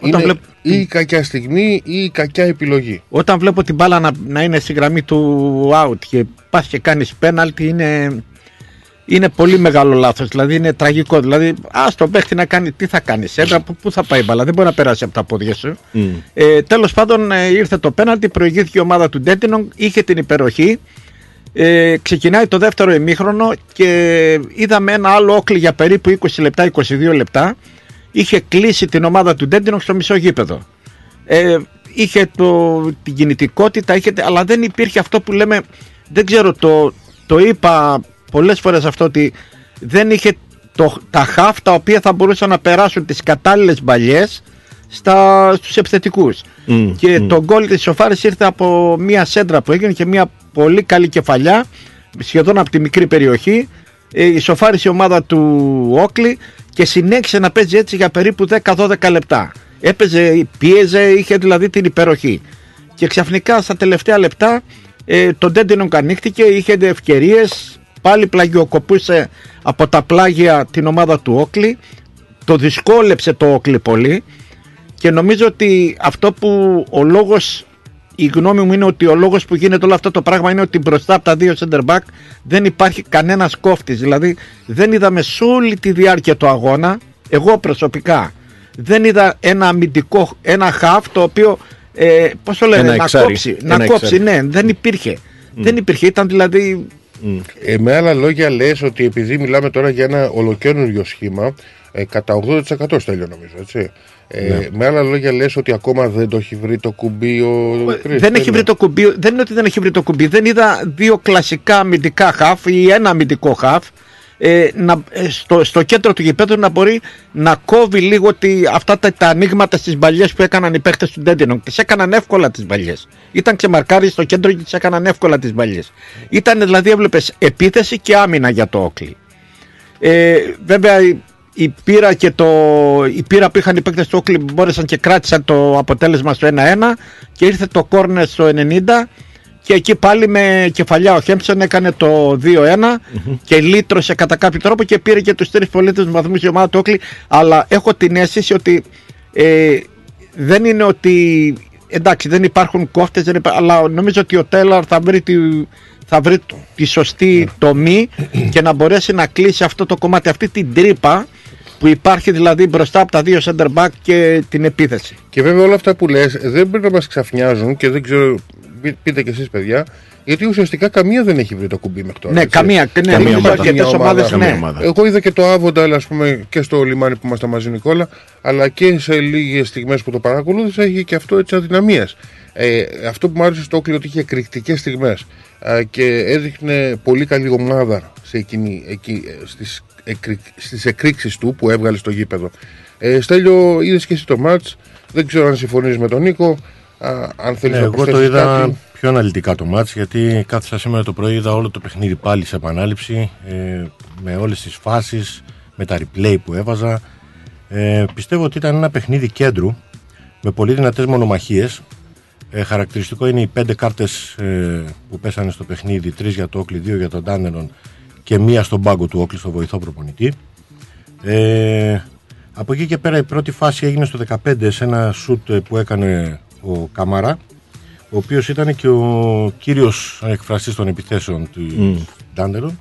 Speaker 3: είναι
Speaker 6: όταν, βλέπ-
Speaker 3: ή η κακιά στιγμή ή η κακιά επιλογή.
Speaker 6: όταν βλέπω την μπάλα να, να είναι στη γραμμή του out και πας και κάνεις πέναλτι είναι, είναι πολύ μεγάλο λάθος. Δηλαδή είναι τραγικό. Δηλαδή, ας τον παίχτη να κάνει, τι θα κάνει, έντρα, πού- πού θα πάει η μπάλα, δεν μπορεί να περάσει από τα πόδια σου. Ε, Τέλος πάντων, ε, ήρθε το πέναλτι, προηγήθηκε η ομάδα του Ντέντινον, είχε την υπεροχή. Ε, ξεκινάει το δεύτερο ημίχρονο και είδαμε ένα άλλο όκλι για περίπου 20 λεπτά, 22 λεπτά. Είχε κλείσει την ομάδα του Ντέντινον στο μισό γήπεδο. Ε, είχε το, την κινητικότητα, είχε, αλλά δεν υπήρχε αυτό που λέμε, δεν ξέρω, το, το είπα πολλές φορές αυτό ότι δεν είχε το, τα χαφ τα οποία θα μπορούσαν να περάσουν τις κατάλληλες μπαλιές στα, στους επιθετικούς. Και το γκολ της Σοφάρης ήρθε από μια σέντρα που έγινε και μια πολύ καλή κεφαλιά σχεδόν από τη μικρή περιοχή. Ε, ισοφάρισε η ομάδα του Όκλι και συνέχισε να παίζει έτσι για περίπου 10-12 λεπτά. Έπαιζε, πίεζε, είχε δηλαδή την υπεροχή. Και ξαφνικά στα τελευταία λεπτά ε, το Ντέντινον ανοίχτηκε, είχε ευκαιρίες, πάλι πλαγιοκοπούσε από τα πλάγια την ομάδα του Όκλι. Το δυσκόλεψε το Όκλι πολύ και νομίζω ότι αυτό που ο λόγος η γνώμη μου είναι ότι ο λόγος που γίνεται όλο αυτό το πράγμα είναι ότι μπροστά από τα δύο center back δεν υπάρχει κανένας κόφτης. Δηλαδή δεν είδαμε σε όλη τη διάρκεια του αγώνα, εγώ προσωπικά, δεν είδα ένα αμυντικό, ένα half το οποίο, ε, πώς το λένε,
Speaker 4: Ένα
Speaker 6: να
Speaker 4: εξάρι.
Speaker 6: κόψει. Να
Speaker 4: Ένα
Speaker 6: κόψει,
Speaker 4: εξάρι.
Speaker 6: ναι, δεν υπήρχε. Δεν υπήρχε, ήταν δηλαδή...
Speaker 3: Ε, με άλλα λόγια, λες ότι επειδή μιλάμε τώρα για ένα ολοκένουργιο σχήμα, ε, κατά 80% στέλνιο νομίζω, έτσι. Ε, Με άλλα λόγια, λες ότι ακόμα δεν το έχει βρει το κουμπί ο Chris
Speaker 6: δεν έχει
Speaker 3: Taylor.
Speaker 6: βρει το κουμπί, δεν είναι ότι δεν έχει βρει το κουμπί. Δεν είδα δύο κλασικά αμυντικά χαφ ή ένα αμυντικό χαφ ε, να, ε, στο, στο κέντρο του γηπέδου να μπορεί να κόβει λίγο τη, αυτά τα, τα ανοίγματα στις μπαλιές που έκαναν οι παίχτες του Ντέντινον. Τις έκαναν εύκολα τις μπαλιές. Ήταν ξεμαρκάρι στο κέντρο και τις έκαναν εύκολα τις μπαλιές. Ήταν δηλαδή έβλεπες επίθεση και άμυνα για το Όκλι. Ε, βέβαια η, η πείρα και το, η πείρα που είχαν οι παίκτες του Όκλι μπόρεσαν και κράτησαν το αποτέλεσμα στο 1-1 και ήρθε το κόρνερ στο 90 και εκεί πάλι με κεφαλιά ο Χέμψον έκανε το 2-1 και λύτρωσε κατά κάποιο τρόπο και πήρε και τους τρεις πολίτες βαθμούς η ομάδα του Όκλι αλλά έχω την αίσθηση ότι ε, δεν είναι ότι εντάξει δεν υπάρχουν κόφτες δεν υπά- αλλά νομίζω ότι ο Τέλαρ θα βρει τη, θα βρει τη σωστή τομή και να μπορέσει να κλείσει αυτό το κομμάτι αυτή την τρύπα που υπάρχει δηλαδή μπροστά από τα δύο center back και την επίθεση.
Speaker 3: Και βέβαια όλα αυτά που λες δεν πρέπει να μας ξαφνιάζουν και δεν ξέρω, πεί- πείτε και εσείς παιδιά, γιατί ουσιαστικά καμία δεν έχει βρει το κουμπί μέχρι τώρα.
Speaker 6: Ναι,
Speaker 3: έτσι.
Speaker 6: καμία, ναι,
Speaker 3: Δεν
Speaker 6: νομίζω
Speaker 3: υπάρχει
Speaker 6: αρκετές
Speaker 3: μια ομάδα-
Speaker 6: ομάδες,
Speaker 4: καμία
Speaker 6: ναι.
Speaker 4: ομάδα.
Speaker 3: Εγώ είδα και το Άβοντα, ας πούμε, και στο λιμάνι που ήμασταν μαζί Νικόλα, αλλά και σε λίγες στιγμές που το παρακολούθησα είχε και αυτό έτσι αδυναμίες. Ε, αυτό που μου άρεσε στο Όκλι ότι είχε εκρηκτικές στιγμές ε, και έδειχνε πολύ καλή ομάδα σε εκείνη, εκεί, ε, στις, εκρη, στις εκρήξεις του που έβγαλε στο γήπεδο. Ε, Στέλιο, είδες και εσύ το μάτς, δεν ξέρω αν συμφωνείς με τον Νίκο, α, αν θέλεις
Speaker 5: Ναι,
Speaker 3: να
Speaker 5: εγώ το
Speaker 3: προσθέσεις
Speaker 5: είδα
Speaker 3: κάτι.
Speaker 5: πιο αναλυτικά το μάτς γιατί κάθισα σήμερα το πρωί είδα όλο το παιχνίδι πάλι σε επανάληψη ε, με όλες τις φάσεις, με τα replay που έβαζα. Ε, πιστεύω ότι ήταν ένα παιχνίδι κέντρου με πολύ δυνατές μονομαχίες Ε, χαρακτηριστικό είναι οι πέντε κάρτες ε, που πέσανε στο παιχνίδι, τρεις για το Όκλι, δύο για τον Ντάνερον και μία στον πάγκο του Όκλι, στο βοηθό προπονητή. Ε, από εκεί και πέρα η πρώτη φάση έγινε στο 15 σε ένα σουτ ε, που έκανε ο Καμάρα ο οποίος ήταν και ο κύριος εκφραστής των επιθέσεων του Ντάντερον.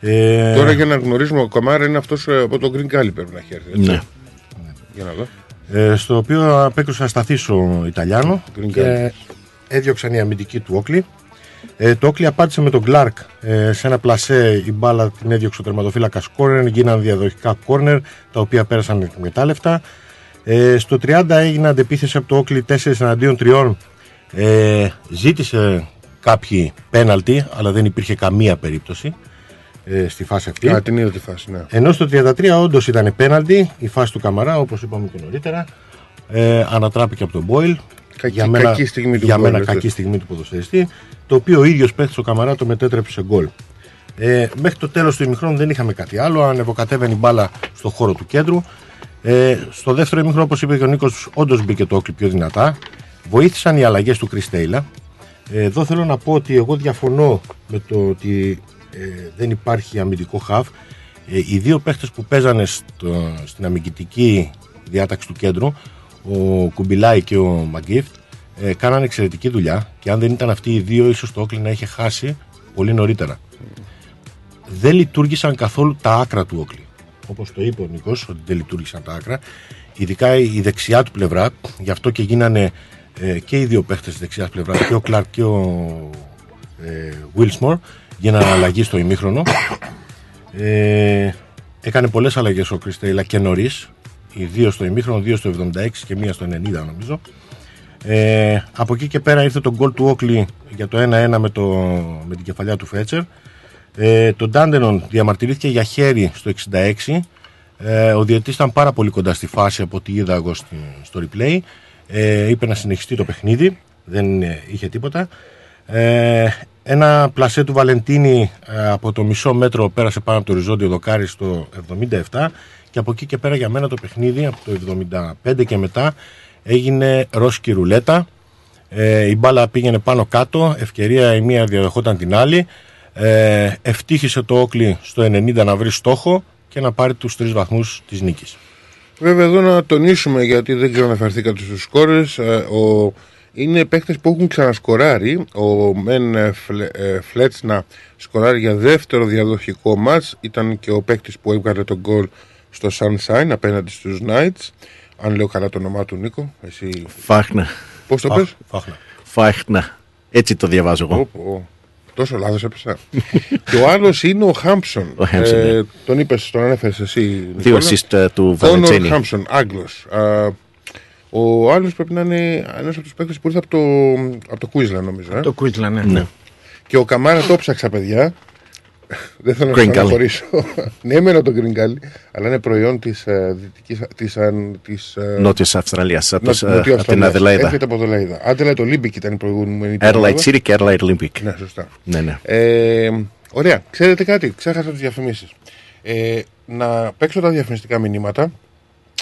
Speaker 5: Ε,
Speaker 3: Τώρα για να γνωρίζουμε, ο Καμάρα είναι αυτός από το Green Galley πρέπει να έχει έρθει. έτσι.
Speaker 4: Ναι.
Speaker 3: Για να δω.
Speaker 5: ε, στο οποίο απέκρουσε ασταθής ο Ιταλιάνο
Speaker 3: Green
Speaker 5: και έδιωξαν οι αμυντικοί του Όκλι. Ε, το Όκλι απάντησε με τον Κλάρκ ε, σε ένα πλασέ η μπάλα την έδιωξε ο τερματοφύλακας κόρνερ, γίνανε διαδοχικά κόρνερ τα οποία πέρασαν εκμετάλλευτα. Ε, στο 30 έγινε αντεπίθεση από το Όκλι 4 εναντίον 3. Ε, ζήτησε κάποιοι πέναλτι, αλλά δεν υπήρχε καμία περίπτωση ε, στη φάση αυτή.
Speaker 3: Α, την είδα τη φάση, ναι.
Speaker 5: Ενώ στο 33 όντως ήταν πέναλτι η φάση του Καμαρά, όπως είπαμε και νωρίτερα. Ε, ανατράπηκε από τον Μπόιλ.
Speaker 3: Κακή- κακή στιγμή του
Speaker 5: για
Speaker 3: Boyle,
Speaker 5: μένα
Speaker 3: έτσι.
Speaker 5: κακή στιγμή του ποδοσφαιριστή. Το οποίο ο ίδιος παίχτης ο Καμαρά το μετέτρεψε σε γκολ. Ε, μέχρι το τέλος του ημιχρόνου δεν είχαμε κάτι άλλο. Ανεβοκατέβαινε η μπάλα στο χώρο του κέντρου. Ε, στο δεύτερο ημιχρόνο, όπως είπε και ο Νίκος, όντως μπήκε το όκλι πιο δυνατά. Βοήθησαν οι αλλαγές του Κριστέιλα. Ε, εδώ θέλω να πω ότι εγώ διαφωνώ με το ότι ε, δεν υπάρχει αμυντικό χαβ. Ε, οι δύο παίχτες που παίζανε στο, στην αμυντική διάταξη του κέντρου, ο Κουμπιλάη και ο Μαγκίφτ, ε, κάνανε εξαιρετική δουλειά και αν δεν ήταν αυτοί οι δύο, ίσως το Όκλι να είχε χάσει πολύ νωρίτερα. Δεν λειτουργήσαν καθόλου τα άκρα του Όκλι. Όπως το είπε ο Νίκος, ότι δεν λειτουργήσαν τα άκρα. Ειδικά η δεξιά του πλευρά, γι' αυτό και γίνανε ε, και οι δύο παίχτες της δεξιάς πλευράς, και ο Κλάρκ και ο ε, Wilsmore, γίνανε αλλαγή στο ημίχρονο. Ε, έκανε πολλές αλλαγές ο Κριστέιλα και νωρίς. Οι δύο στο ημίχρονο, δύο στο 76 και μία στο 90 νομίζω. Ε, από εκεί και πέρα ήρθε το γκολ του Όκλι για το 1-1 με, το, με την κεφαλιά του Φέτσερ. Ε, το Ντάντενον διαμαρτυρήθηκε για χέρι στο 66. Ε, ο διαιτητής ήταν πάρα πολύ κοντά στη φάση από ό,τι είδα εγώ στη- στο replay. Ε, είπε να συνεχιστεί το παιχνίδι. Δεν ε, είχε τίποτα. Ε, ένα πλασέ του Βαλεντίνη ε, από το μισό μέτρο πέρασε πάνω από το οριζόντιο δοκάρι στο 77 και από εκεί και πέρα για μένα το παιχνίδι από το 75 και μετά έγινε ρόσκι ρουλέτα. Ε, η μπάλα πήγαινε πάνω κάτω ευκαιρία η μία διαδεχόταν την άλλη. Ε, ευτύχησε το Όκλι στο 90 να βρει στόχο και να πάρει τους τρεις βαθμούς της νίκης.
Speaker 3: Βέβαια εδώ να τονίσουμε γιατί δεν ξέρω αν αναφερθήκατε στους σκόρες ε, ο, είναι παίκτες που έχουν ξανασκοράρει. Ο Μεν ε, Φλε- ε, Φλέτσνα σκοράρει για δεύτερο διαδοχικό μάτς. Ήταν και ο παίκτης που έβγαλε τον γκολ στο Sunshine απέναντι στους Knights αν λέω καλά το όνομά του Νίκο εσύ
Speaker 4: Φάχνα.
Speaker 3: πώς το
Speaker 5: Φάχ-
Speaker 3: πες;
Speaker 5: Φάχνα.
Speaker 4: Φάχνα. Έτσι το διαβάζω εγώ.
Speaker 3: Ω, πω. Τόσο λάθος έπεσα [laughs] και ο άλλος είναι ο Χάμψον
Speaker 4: Ο Hampson, ναι.
Speaker 3: τον είπες, τον ανέφερες εσύ
Speaker 4: Δύο
Speaker 3: Νικόλα;
Speaker 4: assist ε, του
Speaker 3: Κόνορ
Speaker 4: Βαλεντσίνη.
Speaker 3: Χάμψον, Άγγλος. Α, Ο άλλος πρέπει να είναι ένας από τους παίκτες που ήρθε από το, από το Queensland, νομίζω. Ε;
Speaker 6: Το Queensland, ναι.
Speaker 4: Ναι.
Speaker 3: Και ο Καμάρα το ψάξα, παιδιά. Δεν θέλω να
Speaker 4: Green
Speaker 3: σα
Speaker 4: Gully.
Speaker 3: αναχωρήσω. ναι, μένω το Green Gully, αλλά είναι προϊόν της δυτικής. Της, αν- της, ε,
Speaker 4: Νότιος Αυστραλίας, από,
Speaker 3: Νότ-
Speaker 4: το-
Speaker 3: Νότιο
Speaker 4: από την
Speaker 3: Αυστραλίας.
Speaker 4: Αδελαίδα.
Speaker 3: Έρχεται από Αδελαίδα. Adelaide Olympic ήταν η προηγούμενη.
Speaker 4: Adelaide
Speaker 3: ομάδα.
Speaker 4: City και Adelaide Olympic.
Speaker 3: Ναι, σωστά.
Speaker 4: Ναι, ναι.
Speaker 3: Ε, ωραία. Ξέρετε κάτι, ξέχασα τις διαφημίσεις. Ε, να παίξω τα διαφημιστικά μηνύματα.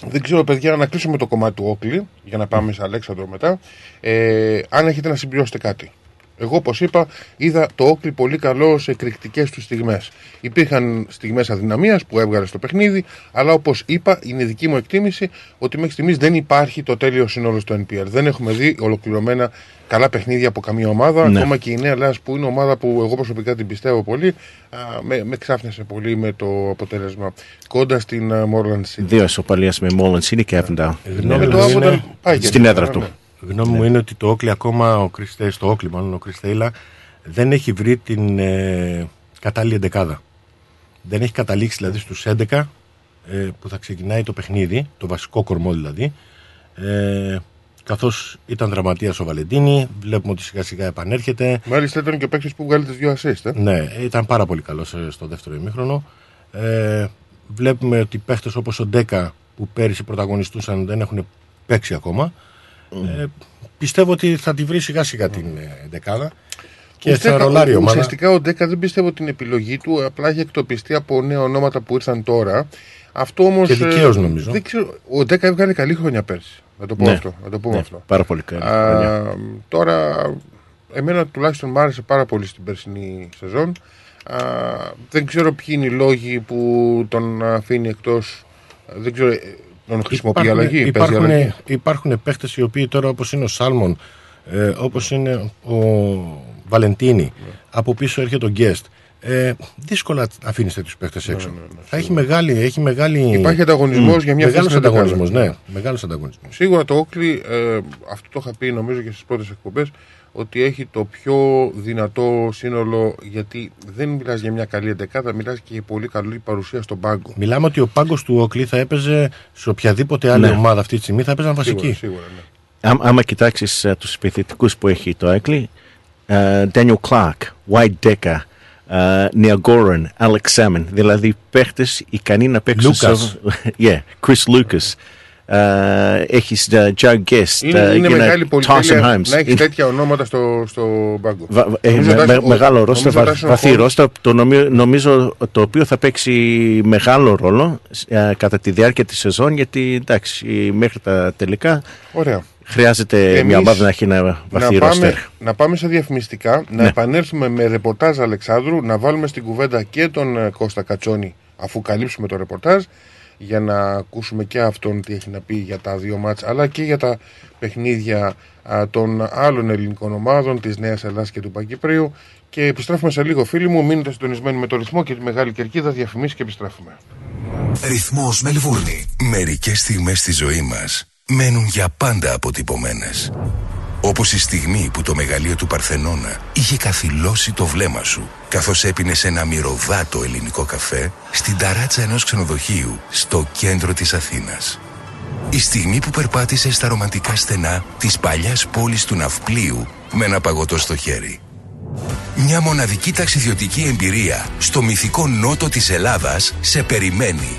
Speaker 3: Δεν ξέρω, παιδιά, να κλείσουμε το κομμάτι του Όκλι για να πάμε σε Αλέξανδρο μετά. Ε, αν έχετε να συμπληρώσετε κάτι. Εγώ, όπως είπα, είδα το Όκλι πολύ καλό σε εκρηκτικές τους στιγμές. Υπήρχαν στιγμές αδυναμίας που έβγαλε στο παιχνίδι, αλλά όπως είπα, είναι η δική μου εκτίμηση ότι μέχρι στιγμής δεν υπάρχει το τέλειο σύνολο στο NPL. Δεν έχουμε δει ολοκληρωμένα καλά παιχνίδια από καμία ομάδα.
Speaker 4: Ναι.
Speaker 3: Ακόμα και η Νέα Ελλάδα που είναι ομάδα που εγώ προσωπικά την πιστεύω πολύ, α, με, με ξάφνιασε πολύ με το αποτέλεσμα κοντά στην α, Moreland City.
Speaker 4: Δύο ισοπαλίες με Moreland City και Avondale.
Speaker 5: Γνώμη
Speaker 3: Ε, το
Speaker 5: μου
Speaker 3: Avondale
Speaker 5: είναι-
Speaker 3: πάει και
Speaker 4: Στην
Speaker 3: εκεί
Speaker 4: έδρα
Speaker 3: πέρα,
Speaker 4: του.
Speaker 3: Ναι.
Speaker 5: Γνώμη μου είναι ότι το Όκλι ακόμα, ο Κριστέ, το Όκλι μάλλον, ο Κριστέιλα δεν έχει βρει την ε, κατάλληλη εντεκάδα. Δεν έχει καταλήξει δηλαδή στους 11 ε, που θα ξεκινάει το παιχνίδι, το βασικό κορμό δηλαδή. Ε, καθώς ήταν δραματίας ο Βαλεντίνη, βλέπουμε ότι σιγά σιγά επανέρχεται.
Speaker 3: Μάλιστα ήταν και ο παίκτης που βγάλει τις δύο assist. Ε.
Speaker 5: Ναι, ήταν πάρα πολύ καλός ε, στο δεύτερο ημίχρονο. Ε, βλέπουμε ότι παίχτες όπως ο Ντέκα που πέρυσι πρωταγωνιστούσαν δεν έχουν παίξει ακόμα. Ε, πιστεύω ότι θα τη βρει σιγά σιγά την ε, δεκάδα και
Speaker 3: Ο
Speaker 5: θα
Speaker 3: Ντέκα-
Speaker 5: ρολάρει η ομάδα.
Speaker 3: Ουσιαστικά ο Ντέκα δεν πιστεύω την επιλογή του, απλά έχει εκτοπιστεί από νέα ονόματα που ήρθαν τώρα. Αυτό όμως.
Speaker 5: Και δικαίως, νομίζω.
Speaker 3: Δεν ξέρω, ο Ντέκα έβγαλε καλή χρονιά πέρσι. Να το πω
Speaker 4: Ναι.
Speaker 3: αυτό. Να το πούμε
Speaker 4: Ναι,
Speaker 3: αυτό.
Speaker 4: πάρα πολύ καλή
Speaker 3: Α,
Speaker 4: χρονιά.
Speaker 3: τώρα, εμένα τουλάχιστον μου άρεσε πάρα πολύ στην περσινή σεζόν. Α, δεν ξέρω ποιοι είναι οι λόγοι που τον αφήνει εκτός. Δεν ξέρω, ε, τον χρησιμοποιεί αλλαγή. παίζει
Speaker 5: υπάρχουν,
Speaker 3: αλλαγή.
Speaker 5: υπάρχουν παίχτες οι οποίοι τώρα όπως είναι ο Σάλμον, ε, όπως είναι ο Βαλεντίνη, από πίσω έρχεται ο Γκέστ. Ε, δύσκολα αφήνεις τέτοιους παίχτες έξω. Θα έχει μεγάλη. Έχει μεγάλη...
Speaker 3: Ναι, Υπάρχει ανταγωνισμός για μια
Speaker 5: Μεγάλος
Speaker 3: θέση στην
Speaker 5: ανταγωνισμός,
Speaker 3: δεκάδα.
Speaker 5: ναι. Μεγάλος ανταγωνισμός.
Speaker 3: Σίγουρα το Όκλι, ε, αυτό το είχα πει νομίζω και στις πρώτες εκπομπές, ότι έχει το πιο δυνατό σύνολο γιατί δεν μιλάς για μια καλή εντεκάδα, μιλάς και για πολύ καλή παρουσία στον πάγκο.
Speaker 5: Μιλάμε ότι ο πάγκος του Όκλι θα έπαιζε σε οποιαδήποτε άλλη
Speaker 4: Ναι.
Speaker 5: ομάδα αυτή τη στιγμή θα έπαιζαν βασική.
Speaker 3: Σίγουρα, σίγουρα, ναι.
Speaker 4: Ά- άμα κοιτάξεις uh, τους επιθετικού που έχει το Έκλι, uh, Daniel Clark, White Decker, uh, Neil Goran, Alex Salmon, δηλαδή παίχτες ικανοί να παίξουν.
Speaker 5: Lucas.
Speaker 4: στο- [laughs] yeah, Chris Lucas. Uh, έχεις uh, Joe Guest,
Speaker 3: Είναι,
Speaker 4: uh,
Speaker 3: είναι
Speaker 4: you know,
Speaker 3: μεγάλη
Speaker 4: Tyson
Speaker 3: πολυτέλεια
Speaker 4: Himes.
Speaker 3: να έχεις
Speaker 4: Είναι-
Speaker 3: τέτοια ονόματα στο, στο πάγκο.
Speaker 4: Βα- βα- έχει
Speaker 3: Νομίζω
Speaker 4: με-
Speaker 3: ότι
Speaker 4: με-
Speaker 3: ο-
Speaker 4: μεγάλο ρόστερ,
Speaker 3: νομίζω
Speaker 4: βα-
Speaker 3: ότι ο
Speaker 4: βαθύ
Speaker 3: Holmes-
Speaker 4: ρόστερ, το νομι- νομίζω το οποίο θα παίξει μεγάλο ρόλο ε, κατά τη διάρκεια της σεζόν γιατί εντάξει μέχρι τα τελικά
Speaker 3: Ωραία.
Speaker 4: χρειάζεται
Speaker 3: Εμείς
Speaker 4: μια ομάδα να έχει ένα βαθύ
Speaker 3: να,
Speaker 4: ρόστερ.
Speaker 3: πάμε, να πάμε σε διαφημιστικά, να
Speaker 4: Ναι.
Speaker 3: επανέλθουμε με ρεπορτάζ Αλεξάνδρου, να βάλουμε στην κουβέντα και τον ε, Κώστα Κατσόνη αφού καλύψουμε το ρεπορτάζ για να ακούσουμε και αυτόν τι έχει να πει για τα δύο μάτς αλλά και για τα παιχνίδια α, των άλλων ελληνικών ομάδων της Νέας Ελλάδας και του Παγκυπρίου και επιστρέφουμε σε λίγο φίλοι μου, μείνετε συντονισμένοι με το ρυθμό και τη Μεγάλη Κερκίδα, διαφημίσεις και επιστρέφουμε.
Speaker 2: Ρυθμός Μελβούρνη. Μερικές στιγμές στη ζωή μας μένουν για πάντα αποτυπωμένες. Όπως η στιγμή που το μεγαλείο του Παρθενώνα είχε καθυλώσει το βλέμμα σου καθώς έπινες ένα μυρωδάτο ελληνικό καφέ στην ταράτσα ενός ξενοδοχείου στο κέντρο της Αθήνας. Η στιγμή που περπάτησε στα ρομαντικά στενά της παλιάς πόλης του Ναυπλίου με ένα παγωτό στο χέρι. Μια μοναδική ταξιδιωτική εμπειρία στο μυθικό νότο της Ελλάδας σε περιμένει.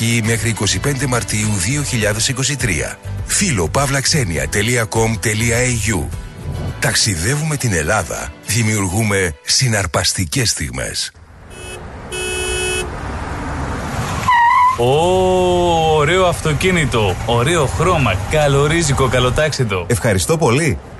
Speaker 2: μέχρι 25 Μαρτίου 2023. Φίλο pavlaxenia.com.au Ταξιδεύουμε την Ελλάδα. Δημιουργούμε συναρπαστικές στιγμές.
Speaker 1: Ω, ωραίο αυτοκίνητο. Ωραίο χρώμα. Καλορίζικο, καλοτάξιτο.
Speaker 11: Ευχαριστώ πολύ.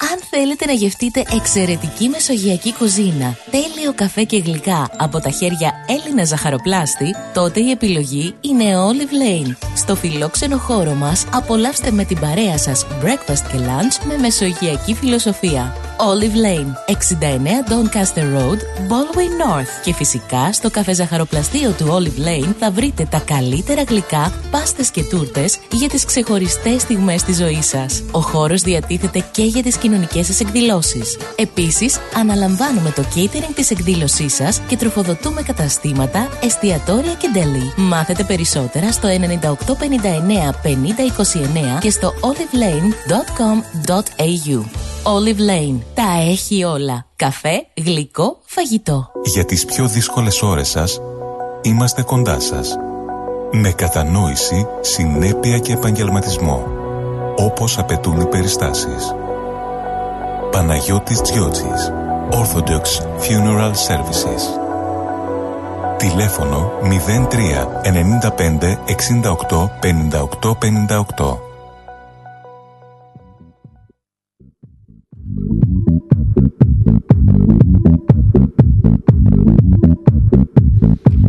Speaker 12: Αν Θέλετε να γευτείτε εξαιρετική μεσογειακή κουζίνα, τέλειο καφέ και γλυκά από τα χέρια Έλληνα ζαχαροπλάστη, τότε η επιλογή είναι Olive Lane. Στο φιλόξενο χώρο μας απολαύστε με την παρέα σας breakfast και lunch με μεσογειακή φιλοσοφία. Olive Lane, 69 Doncaster Road, Baldwin North. Και φυσικά στο καφέ ζαχαροπλαστείο του Olive Lane θα βρείτε τα καλύτερα γλυκά, πάστες και τούρτες για τις ξεχωριστές στιγμές της ζωής σας. Ο χώρος διατίθεται και για τις κοινωνικές σας εκδηλώσεις. Επίσης, αναλαμβάνουμε το catering της εκδήλωσής σας και τροφοδοτούμε καταστήματα, εστιατόρια και deli. Μάθετε περισσότερα στο 9859 5029 και στο olivelane.com.au. Olive Lane. Τα έχει όλα. Καφέ, γλυκό, φαγητό.
Speaker 13: Για τις πιο δύσκολες ώρες σας, είμαστε κοντά σας. Με κατανόηση, συνέπεια και επαγγελματισμό. Όπως απαιτούν οι περιστάσεις. Παναγιώτης Τζιότσης. Orthodox Funeral Services. Τηλέφωνο 03 95 68 58 58.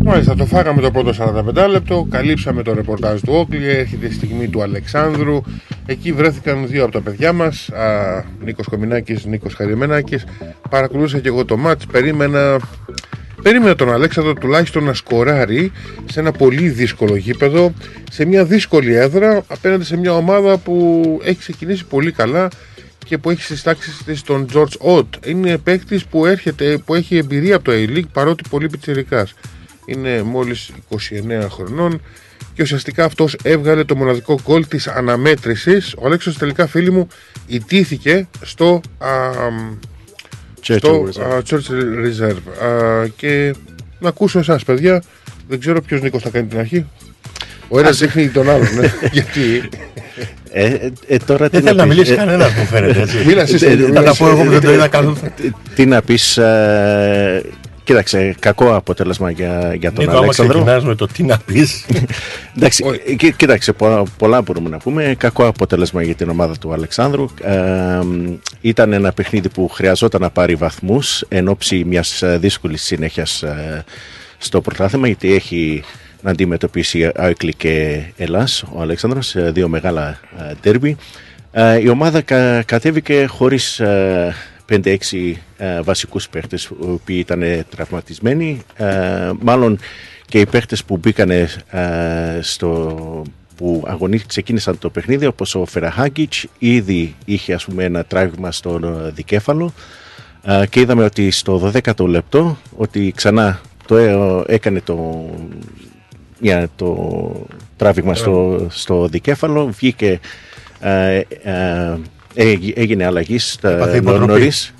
Speaker 3: Μάλιστα, το φάγαμε το πρώτο 45 λεπτό, καλύψαμε το ρεπορτάζ του Όκλη, έρχεται η στιγμή του Αλεξάνδρου. Εκεί βρέθηκαν δύο από τα παιδιά μας, Νίκος Κομινάκης, Νίκος Χαριμενάκη. Παρακολούθησα και εγώ το μάτς, περίμενα, περίμενα τον Αλέξανδρο τουλάχιστον να σκοράρει σε ένα πολύ δύσκολο γήπεδο, σε μια δύσκολη έδρα, απέναντι σε μια ομάδα που έχει ξεκινήσει πολύ καλά και που έχει στις τάξεις της τον George Ott. Είναι παίκτης που, έρχεται, που έχει εμπειρία από το A-League παρότι πολύ πιτσιρικάς είναι μόλις 29 χρονών και ουσιαστικά αυτός έβγαλε το μοναδικό γκολ της αναμέτρησης ο Αλέξος τελικά φίλοι μου ιτήθηκε στο α,
Speaker 4: Churchill
Speaker 3: στο
Speaker 4: Reserve.
Speaker 3: α, Churchill Reserve Α, και να ακούσω εσάς παιδιά δεν ξέρω ποιος Νίκος θα κάνει την αρχή ο ένας δείχνει τον άλλον ναι. [laughs] γιατί;
Speaker 4: Ε, ε, ε, τώρα
Speaker 5: Δεν
Speaker 4: τι
Speaker 5: θέλει να
Speaker 4: πεις,
Speaker 5: μιλήσει
Speaker 4: ε,
Speaker 5: κανένας, μου φαίνεται, έτσι.
Speaker 3: Μίλα εσύ,
Speaker 4: ε,
Speaker 3: Στέλιο,
Speaker 4: ε,
Speaker 3: μίλα
Speaker 5: Θα τα
Speaker 3: εσύ.
Speaker 5: πω εγώ που δεν το είδα καθόλου.
Speaker 4: Τι να πεις, ε, κοίταξε, κακό αποτέλεσμα για, για τον
Speaker 5: Νίκο, άμα
Speaker 4: Αλέξανδρο.
Speaker 5: ξεκινάς με το τι να πεις. [laughs]
Speaker 4: Εντάξει, ε, κοί- κοίταξε, πο- πολλά μπορούμε να πούμε. Κακό αποτέλεσμα για την ομάδα του Αλεξάνδρου. Ε, ήταν ένα παιχνίδι που χρειαζόταν να πάρει βαθμούς εν ώψη μιας ε, δύσκολης συνέχειας ε, στο πρωτάθλημα γιατί έχει να αντιμετωπίσει Άικλη και Ελλάς ο Αλέξανδρος, ε, δύο μεγάλα ε, ντέρμπι. Ε, η ομάδα κα, κατέβηκε χωρίς ε, 5-6 ε, βασικούς παίχτες οι οποίοι ήταν τραυματισμένοι. Ε, μάλλον και οι παίχτες που μπήκαν στο που αγωνί, ξεκίνησαν το παιχνίδι όπως ο Φεραχάγκιτς ήδη είχε ας πούμε ένα τράβημα στο ε, δικέφαλο. Ε, και είδαμε ότι στο 12ο λεπτό ότι ξανά το ε, έκανε το, μια, το τράβηγμα στο, στο δικέφαλο. Βγήκε ε, ε, έγι- έγινε αλλαγή στα
Speaker 5: Έπαθε υποτροπή.
Speaker 4: νωρίς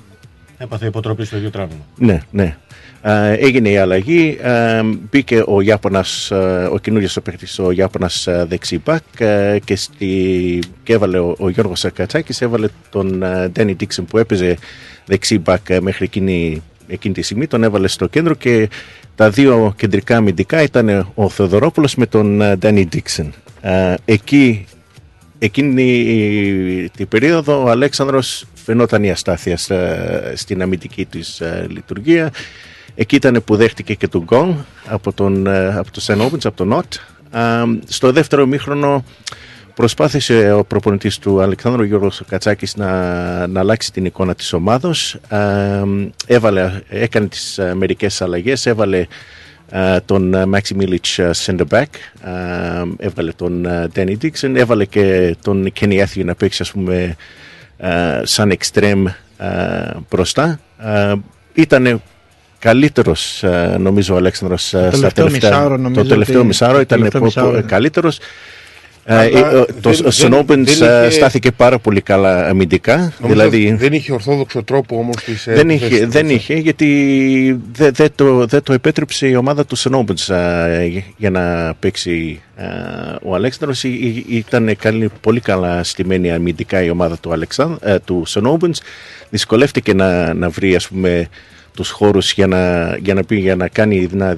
Speaker 5: Έπαθε υποτροπή στο ίδιο τραύμα.
Speaker 4: ναι, ναι. Ε, έγινε η αλλαγή, ε, μπήκε ο Ιάπωνας, ε, ο καινούργιος ο παίκτης, ο Ιάπωνας ε, δεξί μπακ ε, και, στη, και έβαλε ο, ο Γιώργος Ακατσάκης, έβαλε τον ε, Ντένι Ντίξον που έπαιζε δεξί μπακ ε, μέχρι εκείνη, εκείνη τη στιγμή, τον έβαλε στο κέντρο και τα δύο κεντρικά αμυντικά ήταν ο Θεοδωρόπουλος με τον ε, Ντένι Ντίξον. Ε, εκεί εκείνη την περίοδο ο Αλέξανδρος φαινόταν η αστάθεια στα- στην αμυντική της ε, λειτουργία. Εκεί ήταν που δέχτηκε και τον γκολ από τον, ε, από το Σεν Όπενς, από τον Νότ. Α, στο δεύτερο μήχρονο προσπάθησε ο προπονητής του Αλεξάνδρου Γιώργος Κατσάκης να, να αλλάξει την εικόνα της ομάδος. Α, έβαλε, έκανε τις ε, μερικές αλλαγές, έβαλε ε, τον ε, Maxi Milic ε, center back, ε, έβαλε τον ε, Danny Dixon, έβαλε και τον Kenny Athieu να παίξει ας πούμε ε, σαν extreme ε, μπροστά. Ε, ήταν καλύτερος ε, νομίζω ο Αλέξανδρος ε,
Speaker 6: Το
Speaker 4: στα
Speaker 6: τελευταίο
Speaker 4: τελευταία,
Speaker 6: μισάωρο
Speaker 4: το
Speaker 6: νομίζω
Speaker 4: τελευταίο
Speaker 6: ότι-
Speaker 4: μισάωρο
Speaker 6: το
Speaker 4: ήταν
Speaker 6: τελευταίο
Speaker 4: πο- πο-
Speaker 6: μισάωρο.
Speaker 4: καλύτερος. Ε,
Speaker 3: Αλλά
Speaker 4: ε, ο- το
Speaker 3: δεν-
Speaker 4: Snowbens
Speaker 3: δεν- δεν είχε-
Speaker 4: στάθηκε πάρα πολύ καλά αμυντικά.
Speaker 3: Νομίζω
Speaker 4: δηλαδή,
Speaker 3: δεν είχε ορθόδοξο τρόπο όμως της ε,
Speaker 4: δεν
Speaker 3: επιθέσεις
Speaker 4: είχε,
Speaker 3: του.
Speaker 4: δεν είχε γιατί δεν δεν το, δεν το επέτρεψε η ομάδα του Σενόμπεντς για να παίξει α, ο Αλέξανδρος Ή- ή- ήταν καλή, πολύ καλά στημένη αμυντικά η ομάδα του, Αλεξάν, ε, του Σενόμπεντς δυσκολεύτηκε να, να βρει ας πούμε τους χώρους για να, για να, πει, για να κάνει να,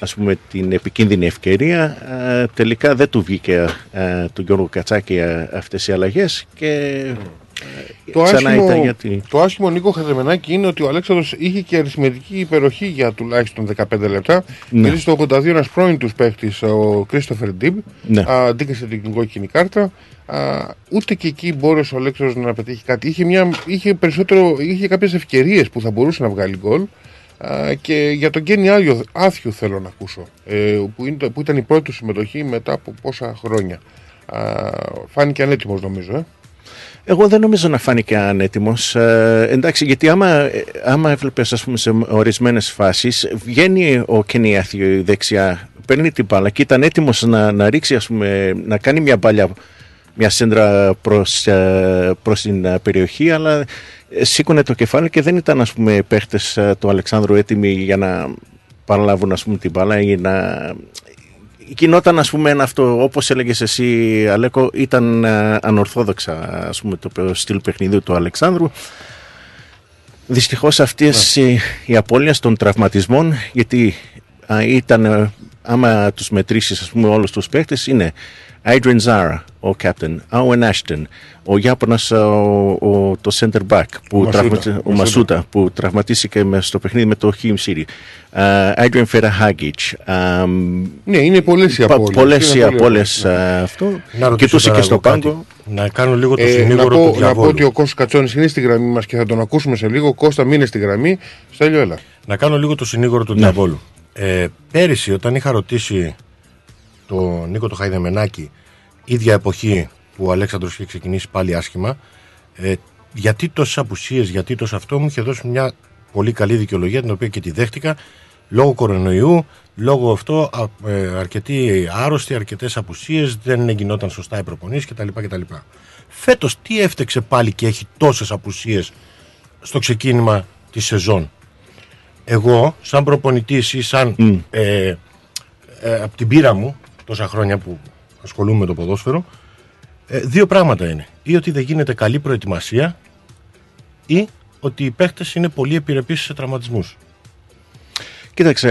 Speaker 4: ας πούμε, την επικίνδυνη ευκαιρία ε, τελικά δεν του βγήκε ε, του Γιώργου Κατσάκη ε, αυτές οι αλλαγές και
Speaker 3: Το
Speaker 4: ξανά
Speaker 3: άσχημο,
Speaker 4: ήταν γιατί...
Speaker 3: το άσχημο Νίκο Χατζεμενάκη είναι ότι ο Αλέξανδρος είχε και αριθμητική υπεροχή για τουλάχιστον 15 λεπτά.
Speaker 4: Ναι.
Speaker 3: Γιατί στο 82 ένας πρώην τους παίχτης, ο Κρίστοφερ Ντίμπ,
Speaker 4: Ναι.
Speaker 3: αντίκρισε την κόκκινη κάρτα. Α, ούτε και εκεί μπόρεσε ο Αλέξανδρος να πετύχει κάτι. Είχε, μια, είχε, περισσότερο, είχε κάποιες ευκαιρίες που θα μπορούσε να βγάλει γκολ. Α, και για τον Κένι Άθιου, Άθιου θέλω να ακούσω. Ε, που, είναι, που ήταν η πρώτη του συμμετοχή μετά από πόσα χρόνια. Α, φάνηκε ανέτοιμος νομίζω. Ε.
Speaker 4: Εγώ δεν νομίζω να φάνηκε ανέτοιμος. Ε, εντάξει, γιατί άμα, ε, άμα έβλεπες, ας πούμε, σε ορισμένες φάσεις, βγαίνει ο Κενιάθιο δεξιά, παίρνει την μπάλα και ήταν έτοιμος να, να ρίξει, ας πούμε, να κάνει μια μπάλια, μια σέντρα προς, ε, προς την ε, περιοχή, αλλά ε, σήκωνε το κεφάλι και δεν ήταν, ας πούμε, παίχτες ε, του Αλεξάνδρου έτοιμοι για να παραλάβουν, ας πούμε, την μπάλα ή να, γινόταν ας πούμε ένα αυτό όπως έλεγες εσύ Αλέκο ήταν α, ανορθόδοξα ας πούμε το στυλ παιχνιδιού του Αλεξάνδρου. Δυστυχώς αυτές οι, οι απώλειες των τραυματισμών γιατί α, ήταν α, άμα τους μετρήσεις ας πούμε όλους τους παίχτες είναι Adrian Zara, ο captain, Owen Ashton, ο Ιάπωνας ο, ο, το center back, που
Speaker 3: Μασούτα.
Speaker 4: τραυματι- ο
Speaker 3: Μασούτα.
Speaker 4: Μασούτα, που τραυματίστηκε μες στο παιχνίδι με το Χιμ City. Uh, Adrian Ferahagic.
Speaker 3: Ναι, είναι πολλές οι απώλειες.
Speaker 4: Πολλές
Speaker 3: Είναι
Speaker 4: οι
Speaker 3: πολύ
Speaker 4: απώλειες
Speaker 3: ωραίο.
Speaker 4: α, αυτό.
Speaker 5: Να ρωτήσω
Speaker 4: Κοιτούσε
Speaker 5: τώρα
Speaker 4: και στο
Speaker 5: εγώ κάτι.
Speaker 4: πάγκο.
Speaker 5: Να κάνω λίγο το
Speaker 3: Ε, να,
Speaker 5: συνήγορο
Speaker 3: πω,
Speaker 5: του
Speaker 3: να πω
Speaker 5: διαβόλου.
Speaker 3: ότι ο Κώστας Κατσόνης είναι στη γραμμή μας και θα τον ακούσουμε σε λίγο. Κώστα, μείνε στη γραμμή. Στέλιο, έλα.
Speaker 5: Να κάνω λίγο το συνήγορο του διαβόλου. Ε, πέρυσι, όταν είχα ρωτήσει τον Νίκο το Χαϊδεμενάκη, ίδια εποχή που ο Αλέξανδρος είχε ξεκινήσει πάλι άσχημα, ε, γιατί τόσες απουσίες, γιατί τόσο αυτό, μου είχε δώσει μια πολύ καλή δικαιολογία, την οποία και τη δέχτηκα, λόγω κορονοϊού, λόγω αυτό, α, ε, αρκετοί άρρωστοι, αρκετές απουσίες, δεν γινόταν σωστά οι προπονήσεις κτλ. κτλ. Φέτος, τι έφτεξε πάλι και έχει τόσες απουσίες στο ξεκίνημα της σεζόν; Εγώ, σαν προπονητής ή σαν ε, ε, από την πείρα μου, τόσα χρόνια που ασχολούμαι με το ποδόσφαιρο, ε, δύο πράγματα είναι. Ή ότι δεν γίνεται καλή προετοιμασία ή ότι οι παίχτες είναι πολύ επιρρεπείς σε τραυματισμούς.
Speaker 4: Κοίταξε.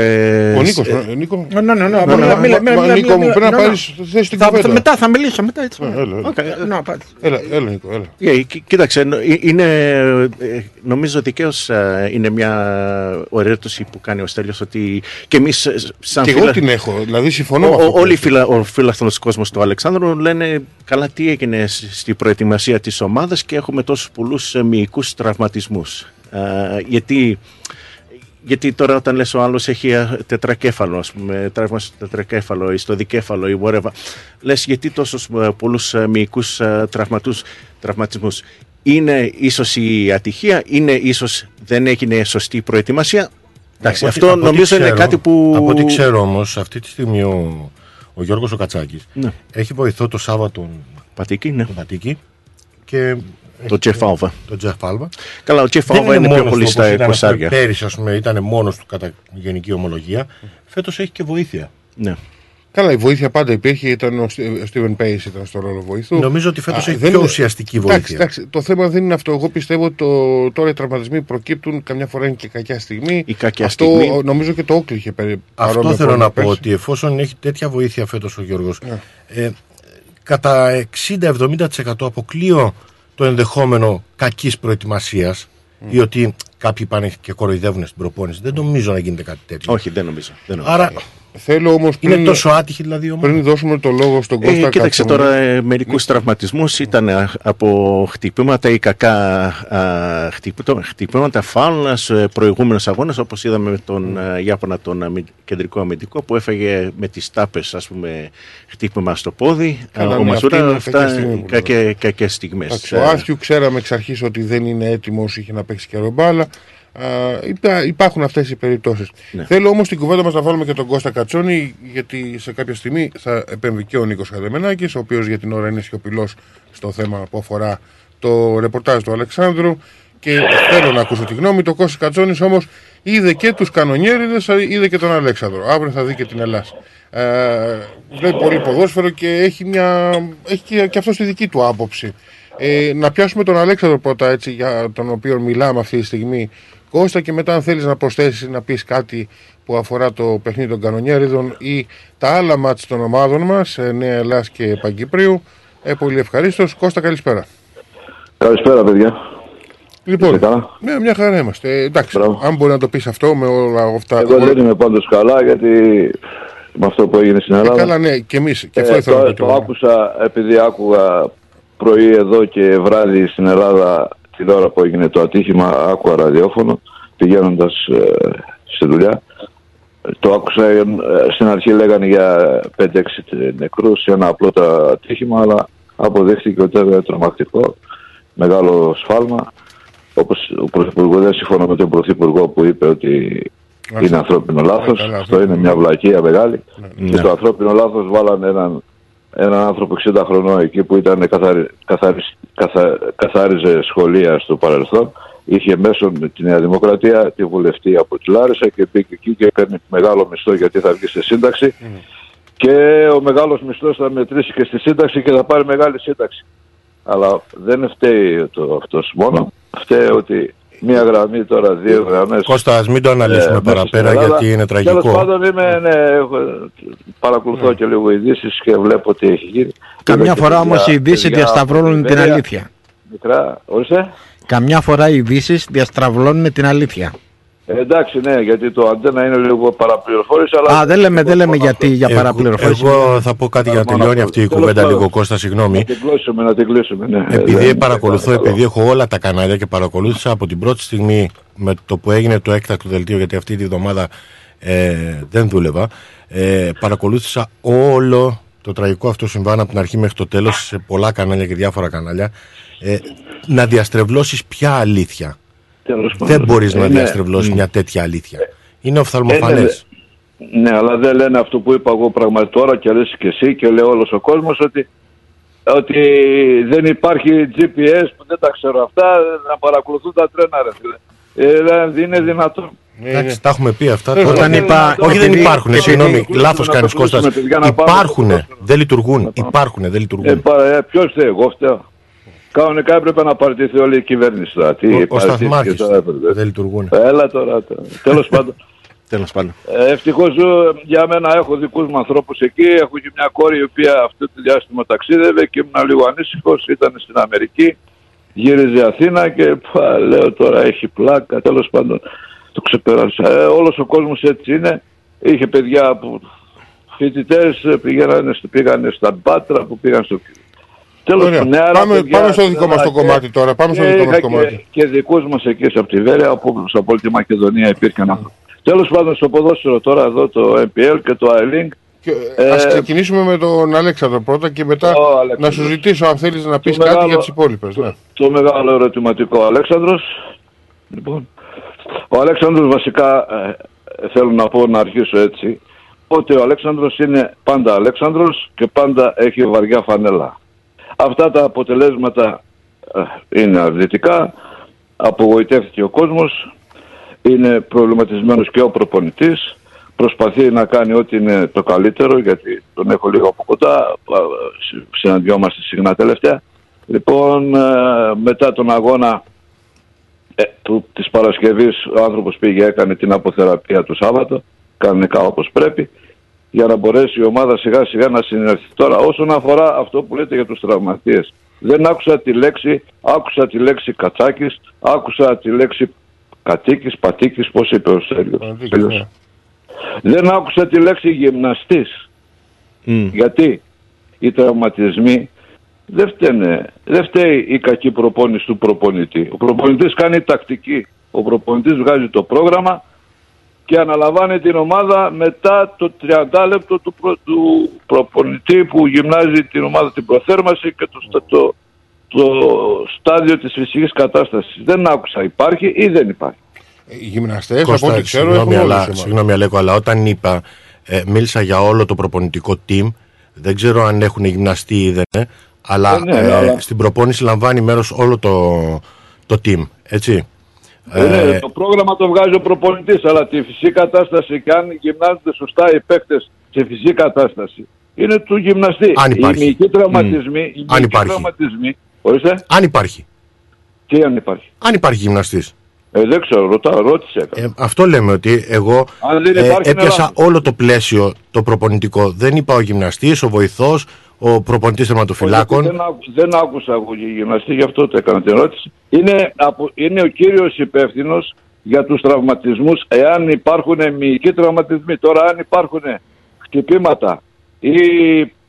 Speaker 3: Ο Νίκος,
Speaker 4: ε,
Speaker 3: ε, Νίκο.
Speaker 6: Ναι, ναι, ναι,
Speaker 3: Μα-
Speaker 6: μίλα,
Speaker 3: μα-
Speaker 6: μίλα,
Speaker 3: μα-
Speaker 6: μίλα,
Speaker 3: Νίκο
Speaker 6: μίλα,
Speaker 3: μου,
Speaker 6: μίλα,
Speaker 3: πρέπει να
Speaker 6: ναι,
Speaker 3: πάρεις
Speaker 6: ναι.
Speaker 3: θέση στην
Speaker 6: Θα-
Speaker 3: κουβέντα.
Speaker 6: Μετά θα μιλήσω, μετά έτσι.
Speaker 3: Ε, έλα, έλα.
Speaker 6: Οκ, να, πάτε.
Speaker 3: Έλα, έλα, Νίκο, έλα.
Speaker 4: Ε, κοί- Κοίταξε, νο- ε, είναι, ε, νομίζω δικαίω είναι μια ερώτηση που κάνει ο Στέλιος ότι και εμείς σαν
Speaker 3: Και εγώ
Speaker 4: φίλα-
Speaker 3: την έχω, δηλαδή συμφωνώ
Speaker 4: Ο-
Speaker 3: με αυτό
Speaker 4: ο-
Speaker 3: που
Speaker 4: Όλοι οι
Speaker 3: λες.
Speaker 4: φιλα, ο φίλαθλος κόσμος του Αλεξάνδρου λένε καλά τι έγινε σ- στη προετοιμασία της ομάδας και έχουμε τόσους πολλούς ε, μυϊκούς τραυματισμούς. Ε, γιατί, γιατί τώρα όταν λες ο άλλος έχει ε, τετρακέφαλο, ας πούμε, τραύμα στο τετρακέφαλο ή στο δικέφαλο ή whatever, λες γιατί τόσους ε, πολλούς ε, μυϊκούς ε, τραυματούς, τραυματισμούς. Είναι ίσως η ατυχία, είναι ίσως δεν έγινε σωστή προετοιμασία. Εντάξει,
Speaker 5: Από ό,τι-
Speaker 4: αυτό
Speaker 5: από ό,τι
Speaker 4: νομίζω είναι
Speaker 5: ξέρω-
Speaker 4: κάτι που...
Speaker 5: Από ό,τι ξέρω όμως, αυτή τη στιγμή ο, ο Γιώργος ο Κατσάκης
Speaker 4: Ναι.
Speaker 5: έχει βοηθό το Σάββατο
Speaker 4: Πατήκη, ναι.
Speaker 5: τον Πατήκη και
Speaker 4: Το Jeff Alva.
Speaker 5: τον Jeff Alva.
Speaker 4: Καλά, ο Jeff
Speaker 5: Δεν
Speaker 4: Alva είναι πιο
Speaker 5: μόνος
Speaker 4: πολύ
Speaker 5: του,
Speaker 4: στα
Speaker 5: όπως ήταν, ας πούμε,
Speaker 4: εικοσάρια.
Speaker 5: Πέρυσι, ας πούμε, ήταν μόνος του κατά γενική ομολογία. Φέτος έχει και βοήθεια.
Speaker 4: Ναι.
Speaker 3: Καλά, η βοήθεια πάντα υπήρχε. Ήταν ο Στι- ο Στίβεν Πέις ήταν στο ρόλο βοηθού.
Speaker 5: Νομίζω ότι φέτος
Speaker 3: Α,
Speaker 5: έχει
Speaker 3: δεν
Speaker 5: πιο
Speaker 3: είναι-
Speaker 5: ουσιαστική
Speaker 3: Εντάξει,
Speaker 5: βοήθεια.
Speaker 3: εντάξει, το θέμα δεν είναι αυτό. Εγώ πιστεύω ότι το, τώρα οι τραυματισμοί προκύπτουν. Καμιά φορά είναι και κακιά στιγμή.
Speaker 4: Η κακιά
Speaker 3: αυτό
Speaker 4: στιγμή.
Speaker 3: ο, νομίζω και το Όκλι είχε περι,
Speaker 5: Αυτό
Speaker 3: παρόμοιο
Speaker 5: θέλω
Speaker 3: πρόβλημα
Speaker 5: να πω
Speaker 3: πέρσι.
Speaker 5: ότι εφόσον έχει τέτοια βοήθεια φέτος ο Γιώργος
Speaker 3: Ναι.
Speaker 5: ε, κατά 60-70% αποκλείω το ενδεχόμενο κακής προετοιμασίας ή ότι κάποιοι πάνε και κοροϊδεύουν στην προπόνηση. Δεν νομίζω να γίνεται κάτι τέτοιο.
Speaker 4: Όχι, δεν νομίζω. Δεν νομίζω.
Speaker 5: Άρα
Speaker 3: Θέλω όμως
Speaker 5: είναι
Speaker 3: πριν,
Speaker 5: τόσο άτυχη δηλαδή η ομάδα.
Speaker 3: πριν δώσουμε το λόγο στον Κώστα
Speaker 4: Ε, κοίταξε
Speaker 3: Κατσόνη.
Speaker 4: τώρα ε, μερικούς τραυματισμούς ήταν ε, από χτυπήματα ή κακά α, χτυπήμα- χτυπήματα φάουλ σε προηγούμενους αγώνες όπως είδαμε με τον ε, Ιάπωνα τον αμυ- κεντρικό αμυντικό που έφεγε με τις τάπες ας πούμε χτύπημα στο πόδι
Speaker 3: Καλά,
Speaker 4: ο
Speaker 3: ναι,
Speaker 4: Μασούρα
Speaker 3: αυτή είναι
Speaker 4: αυτά
Speaker 3: κακιά στιγμή που
Speaker 4: κακέ- κακές στιγμές
Speaker 3: Εντάξει,
Speaker 4: Ε,
Speaker 3: ο Άθιου ξέραμε εξ αρχής ότι δεν είναι έτοιμος, είχε να παίξει καιρό μπάλα. Α, υπά- υπάρχουν αυτές οι περιπτώσεις.
Speaker 4: Ναι.
Speaker 3: Θέλω όμως στην κουβέντα μας να βάλουμε και τον Κώστα Κατσόνη, γιατί σε κάποια στιγμή θα επέμβει και ο Νίκος Χαδεμενάκη, ο οποίος για την ώρα είναι σιωπηλός στο θέμα που αφορά το ρεπορτάζ του Αλεξάνδρου. Και θέλω να ακούσω τη γνώμη. Το Κώστα Κατσόνης όμως είδε και τους κανονιέριδες, είδε και τον Αλέξανδρο. Αύριο θα δει και την Ελλάδα. Ε, βλέπει πολύ ποδόσφαιρο και έχει, μια, έχει και, και αυτό τη δική του άποψη. Ε, να πιάσουμε τον Αλέξανδρο πρώτα έτσι για τον οποίο μιλάμε αυτή τη στιγμή Κώστα και μετά αν θέλεις να προσθέσεις να πεις κάτι που αφορά το παιχνίδι των κανονιέριδων ή τα άλλα μάτς των ομάδων μας ε, Νέα Ελλάς και Παγκυπρίου ε, πολύ ευχαρίστως Κώστα καλησπέρα
Speaker 14: Καλησπέρα, παιδιά.
Speaker 3: Λοιπόν,
Speaker 14: Είστε καλά;
Speaker 3: ναι, μια χαρά είμαστε. Ε, εντάξει, αν μπορεί να το πεις αυτό με όλα αυτά.
Speaker 14: Εγώ δεν είμαι πάντως καλά γιατί με αυτό που έγινε στην
Speaker 3: Ε,
Speaker 14: Ελλάδα.
Speaker 3: καλά, ναι, και εμείς. Και αυτό
Speaker 14: Ε,
Speaker 3: ήθελα να
Speaker 14: το,
Speaker 3: πω κι
Speaker 14: το
Speaker 3: εγώ.
Speaker 14: άκουσα επειδή άκουγα πρωί εδώ και βράδυ στην Ελλάδα την ώρα που έγινε το ατύχημα άκουγα ραδιόφωνο πηγαίνοντας ε, στη δουλειά. Το άκουσα, ε, στην αρχή λέγανε για 5-6 νεκρούς σε ένα απλό το ατύχημα αλλά αποδείχθηκε ότι ήταν τρομακτικό, μεγάλο σφάλμα. Όπως ο Πρωθυπουργός δεν συμφωνώ με τον Πρωθυπουργό που είπε ότι είναι ανθρώπινο λάθος.
Speaker 3: καλά,
Speaker 14: Αυτό είναι μια βλακεία μεγάλη. Και
Speaker 3: Ναι.
Speaker 14: το ανθρώπινο λάθος βάλανε έναν, έναν άνθρωπο 60 χρονών εκεί που ήταν καθαρι, καθαρι- καθα- καθάριζε σχολεία στο παρελθόν. Είχε μέσω με τη Νέα Δημοκρατία τη βουλευτή από τη Λάρισα και μπήκε εκεί και έπαιρνε μεγάλο μισθό γιατί θα βγει σε σύνταξη. Και ο μεγάλος μισθός θα μετρήσει και στη σύνταξη και θα πάρει μεγάλη σύνταξη. Αλλά δεν φταίει το αυτός μόνο. Φταίει ότι μία γραμμή τώρα, δύο γραμμές.
Speaker 5: Κώστα, ας μην το αναλύσουμε
Speaker 14: ε,
Speaker 5: παραπέρα,
Speaker 14: μέσα στην Ελλάδα.
Speaker 5: γιατί είναι τραγικό.
Speaker 14: Τέλος πάντων είμαι, ναι, έχω- παρακολουθώ και λίγο ειδήσεις και βλέπω τι έχει γίνει.
Speaker 6: Καμιά
Speaker 14: Είδα και
Speaker 6: φορά
Speaker 14: παιδιά-
Speaker 6: όμως οι ειδήσεις
Speaker 14: παιδιά
Speaker 6: διασταυρώνουν
Speaker 14: από
Speaker 6: την
Speaker 14: Βέρεια,
Speaker 6: αλήθεια.
Speaker 14: Μικρά, ορίστε.
Speaker 6: Καμιά φορά οι ειδήσεις διαστραβλώνουν την αλήθεια.
Speaker 14: Ε, εντάξει, ναι, γιατί το αντένα είναι λίγο παραπληροφόρηση. Αλλά
Speaker 6: Α, δεν λέμε, δεν λέμε γιατί για
Speaker 5: Εγώ-
Speaker 6: παραπληροφόρηση.
Speaker 5: Εγώ θα πω κάτι για να τελειώνει αυτή η
Speaker 14: Τέλος
Speaker 5: κουβέντα
Speaker 14: πάντων.
Speaker 5: λίγο, Κώστα, συγγνώμη.
Speaker 14: Να την κλείσουμε, να την κλείσουμε, ναι.
Speaker 5: Επειδή
Speaker 14: Ε,
Speaker 5: παρακολουθώ,
Speaker 14: παρακαλώ.
Speaker 5: επειδή έχω όλα τα κανάλια και παρακολούθησα από την πρώτη στιγμή με το που έγινε το έκτακτο δελτίο, γιατί αυτή τη βδομάδα ε, δεν δούλευα, ε, παρακολούθησα όλο το τραγικό αυτό συμβάν από την αρχή μέχρι το τέλος σε πολλά κανάλια και διάφορα κανάλια ε, να διαστρεβλώσεις ποια αλήθεια.
Speaker 14: Τέλος πάντων.
Speaker 5: Δεν μπορείς
Speaker 14: Ε,
Speaker 5: να
Speaker 14: ναι.
Speaker 5: διαστρεβλώσεις μια τέτοια αλήθεια. Είναι
Speaker 14: Ε,
Speaker 5: οφθαλμοφανές.
Speaker 14: ναι, ναι, αλλά δεν λένε αυτό που είπα εγώ πραγματικά τώρα και λες και εσύ και λέει όλος ο κόσμος ότι, ότι δεν υπάρχει GPS που δεν τα ξέρω αυτά να παρακολουθούν τα τρένα ρε φίλε. Ε, δεν είναι δυνατόν.
Speaker 5: Εντάξει, τα έχουμε πει αυτά.
Speaker 14: Ε,
Speaker 5: τώρα.
Speaker 14: όταν είπα-
Speaker 5: Όχι, δεν
Speaker 14: επειδή-
Speaker 5: υπάρχουν.
Speaker 14: επειδή-
Speaker 5: Συγγνώμη,
Speaker 14: επειδή-
Speaker 5: λάθος
Speaker 14: να
Speaker 5: κάνεις
Speaker 14: το κλείσουμε,
Speaker 5: Κώστας.
Speaker 14: παιδιά, να πάμε
Speaker 5: Υπάρχουν.
Speaker 14: στο
Speaker 5: Δεν λειτουργούν. Υπάρχουν. Δεν
Speaker 14: Ε,
Speaker 5: λειτουργούν.
Speaker 14: παρα, ε, ποιος φταίει, εγώ φταίω. Κανονικά έπρεπε να παραιτηθεί όλη η κυβέρνηση τώρα. Τι,
Speaker 5: Ο- Ο
Speaker 14: παραιτήθηκε
Speaker 5: Σταθμάρχης
Speaker 14: τώρα, έπρεπε.
Speaker 5: δεν λειτουργούν.
Speaker 14: Έλα τώρα. Τέλος [laughs] πάντων.
Speaker 4: Τέλος πάντων.
Speaker 14: Ε, Ευτυχώς για μένα έχω δικούς μου ανθρώπους εκεί. Έχω και μια κόρη η οποία αυτό το διάστημα ταξίδευε και ήμουν λίγο ανήσυχος. Ήταν στην Αμερική, γύριζε Αθήνα και πα, λέω τώρα έχει πλάκα. Τέλος πάντων το ξεπέρασα. Ε, Όλος ο κόσμος έτσι είναι. Είχε παιδιά που φοιτητές πήγανε, πήγανε στα Μπάτρα, που πήγαν στο. Τέλος
Speaker 3: Ωραία.
Speaker 14: πάντων, ναι, άρα,
Speaker 3: Πάμε-
Speaker 14: παιδιά,
Speaker 3: πάμε στο δικό μας το
Speaker 14: και-
Speaker 3: κομμάτι τώρα, πάμε στο
Speaker 14: και
Speaker 3: δικό μας
Speaker 14: είχα
Speaker 3: κομμάτι.
Speaker 14: Και, και δικούς μας εκεί από τη Βέρεια, όπου από όλη της Μακεδονία υπήρχαν άνθρωποι. Τέλος πάντων στο ποδόσφαιρο τώρα εδώ το MPL και το iLink.
Speaker 3: Ε, Ας ξεκινήσουμε με τον Αλέξανδρο πρώτα και μετά να σου ζητήσω αν θέλεις να πεις
Speaker 14: Το
Speaker 3: κάτι
Speaker 14: μεγάλο-
Speaker 3: για τις υπόλοιπες. Ναι.
Speaker 14: το μεγάλο ερωτηματικό Αλέξανδρος. Λοιπόν, ο Αλέξανδρος βασικά ε, θέλω να πω να αρχίσω έτσι ότι ο Αλέξανδρος είναι πάντα Αλέξανδρος και πάντα έχει βαριά φανέλα. Αυτά τα αποτελέσματα ε, είναι αρνητικά, απογοητεύτηκε ο κόσμος, είναι προβληματισμένος και ο προπονητής, προσπαθεί να κάνει ό,τι είναι το καλύτερο γιατί τον έχω λίγο από κοντά, α, συ- συναντιόμαστε συχνά τελευταία. Λοιπόν, ε, μετά τον αγώνα ε, του, της Παρασκευής ο άνθρωπος πήγε έκανε την αποθεραπεία του Σάββατο, κάνει όπως πρέπει για να μπορέσει η ομάδα σιγά σιγά να συνεργαστεί. Τώρα όσον αφορά αυτό που λέτε για τους τραυματίες, δεν άκουσα τη λέξη, άκουσα τη λέξη Κατσάκης, άκουσα τη λέξη Κατσίκης, Πατίκης, πώς είπε ο Στέλιος. Στέλιος. Δεν άκουσα τη λέξη γυμναστής. Γιατί οι τραυματισμοί δεν φταίνε, δεν φταίει η κακή προπόνηση του προπονητή. Ο προπονητής κάνει τακτική. Ο προπονητής βγάζει το πρόγραμμα και αναλαμβάνει την ομάδα μετά το 30 λεπτό του, προ- του προπονητή που γυμνάζει την ομάδα την προθέρμαση και το, στα- το, το στάδιο της φυσικής κατάστασης. Δεν άκουσα υπάρχει ή δεν υπάρχει.
Speaker 3: Οι γυμναστές από
Speaker 5: Κώστα,
Speaker 3: ό,τι ξέρω
Speaker 5: συγγνώμη,
Speaker 3: έχουν όλες
Speaker 5: αλλά,
Speaker 3: οι ομάδες.
Speaker 5: συγγνώμη Αλέκο, αλλά όταν είπα, ε, μίλησα για όλο το προπονητικό team, δεν ξέρω αν έχουν γυμναστεί ή δεν, ε, αλλά,
Speaker 14: Ε, ναι,
Speaker 5: ε,
Speaker 14: αλλά-
Speaker 5: στην προπόνηση λαμβάνει μέρος όλο το, το team, έτσι.
Speaker 14: Ε, ναι, το πρόγραμμα το βγάζει ο προπονητής, αλλά τη φυσική κατάσταση και αν γυμνάζονται σωστά οι παίκτες σε φυσική κατάσταση είναι του γυμναστή.
Speaker 5: Αν υπάρχει.
Speaker 14: Οι μυϊκοί τραυματισμοί, οι
Speaker 5: Αν
Speaker 14: μυϊκοί
Speaker 5: υπάρχει.
Speaker 14: τραυματισμοί, ορίστε,
Speaker 5: Αν υπάρχει.
Speaker 14: τι αν υπάρχει;
Speaker 5: Αν υπάρχει γυμναστής.
Speaker 14: Ε, δεν ξέρω, ρωτάω, ρώτησε.
Speaker 5: Ε, αυτό λέμε ότι εγώ
Speaker 14: Αν δεν
Speaker 5: ε,
Speaker 14: υπάρχει, είναι
Speaker 5: έπιασα
Speaker 14: λάθος.
Speaker 5: όλο το πλαίσιο το προπονητικό. Δεν είπα ο γυμναστής, ο βοηθός, ο προπονητής τερματοφυλάκων.
Speaker 14: Δεν, άκου- δεν άκουσα εγώ για γυμναστή, γι' αυτό το έκανα την ερώτηση. Είναι, από, είναι ο κύριος υπεύθυνος για τους τραυματισμούς, εάν υπάρχουν μυϊκοί τραυματισμοί. Τώρα αν υπάρχουν χτυπήματα ή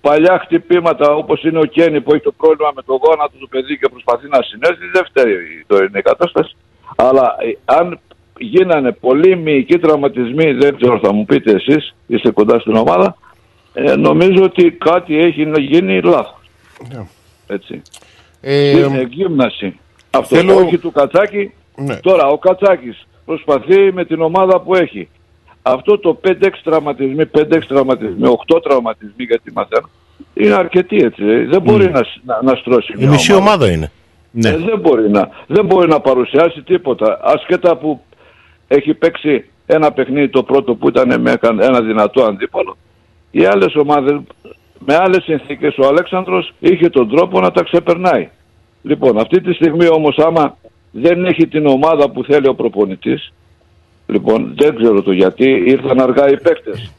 Speaker 14: παλιά χτυπήματα όπως είναι ο Κένι που έχει το πρόβλημα με το γόνατο του παιδί και προσπαθεί να συνέλθει, δεν φταίει η τωρινή κατάσταση. Αλλά ε, αν γίνανε πολλοί μυϊκοί τραυματισμοί, δεν ξέρω θα μου πείτε εσείς, είστε κοντά στην ομάδα, ε, νομίζω ότι κάτι έχει να γίνει λάθος.
Speaker 3: Ναι.
Speaker 14: Έτσι.
Speaker 3: Ε,
Speaker 14: Στην εκγύμναση. Αυτό
Speaker 3: θέλω-
Speaker 14: όχι του Κατσάκη.
Speaker 3: Ναι.
Speaker 14: Τώρα ο Κατσάκης προσπαθεί με την ομάδα που έχει. Αυτό το 5-6 τραυματισμοί, 5-6 τραυματισμοί, 8 τραυματισμοί γιατί μαθαίνω, είναι αρκετοί έτσι. ε. Δεν μπορεί να, σ- να, να στρώσει
Speaker 5: Η μισή ομάδα είναι.
Speaker 14: Ε, δεν, μπορεί να, δεν μπορεί να παρουσιάσει τίποτα. Ασχέτα που έχει παίξει ένα παιχνίδι το πρώτο που ήταν με ένα- ένα δυνατό αντίπαλο. Οι άλλες ομάδες με άλλες συνθήκες ο Αλέξανδρος είχε τον τρόπο να τα ξεπερνάει. Λοιπόν αυτή τη στιγμή όμως άμα δεν έχει την ομάδα που θέλει ο προπονητής λοιπόν δεν ξέρω το γιατί ήρθαν αργά οι παίκτες.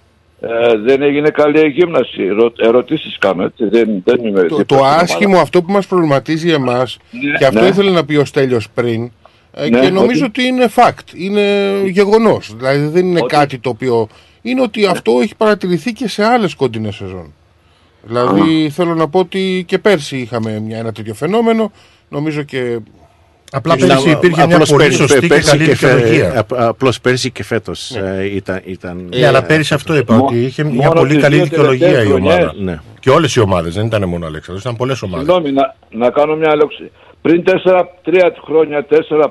Speaker 14: Ε, δεν έγινε καλή εγύμναση. Ερω, ερωτήσεις κάνω έτσι. Δεν, δεν είμαι
Speaker 3: το,
Speaker 14: δίπλα
Speaker 3: το
Speaker 14: στην ομάδα.
Speaker 3: άσχημο αυτό που μας προβληματίζει εμάς
Speaker 14: Ναι,
Speaker 3: και αυτό
Speaker 14: ναι.
Speaker 3: ήθελε να πει ο Στέλιος πριν ε,
Speaker 14: Ναι,
Speaker 3: και νομίζω
Speaker 14: ότι-
Speaker 3: ότι είναι fact, είναι γεγονός. Δηλαδή δεν είναι κάτι το οποίο... Είναι ότι αυτό έχει παρατηρηθεί και σε άλλες κοντινές σεζόν. Δηλαδή θέλω να πω ότι και πέρσι είχαμε μια, ένα τέτοιο φαινόμενο. Νομίζω και...
Speaker 5: Απλά
Speaker 3: και
Speaker 5: πέρσι
Speaker 3: στα-
Speaker 5: υπήρχε μια
Speaker 3: απλώς
Speaker 5: πολύ
Speaker 3: πέρσι-
Speaker 5: σωστή και
Speaker 3: πέρσι
Speaker 5: καλή
Speaker 3: φε-
Speaker 5: δικαιολογία.
Speaker 4: Απ- Απλώς πέρσι και φέτος ε, ήταν... ήταν
Speaker 5: Ναι, αλλά πέρυσι αυτό είπα,
Speaker 14: Μο-
Speaker 5: ότι είχε μια
Speaker 14: μόνο
Speaker 5: πολύ
Speaker 14: τις
Speaker 5: καλή
Speaker 14: δύο
Speaker 5: δικαιολογία η
Speaker 14: τελευταίες
Speaker 5: ομάδα.
Speaker 14: χρονιές.
Speaker 4: Ναι.
Speaker 5: Και όλες οι ομάδες, δεν ήταν μόνο ο Αλέξανδρος, ήταν πολλές ομάδες.
Speaker 14: Συγγνώμη, να, να κάνω μια λέξη. Πριν 4-3 χρόνια, 4-5,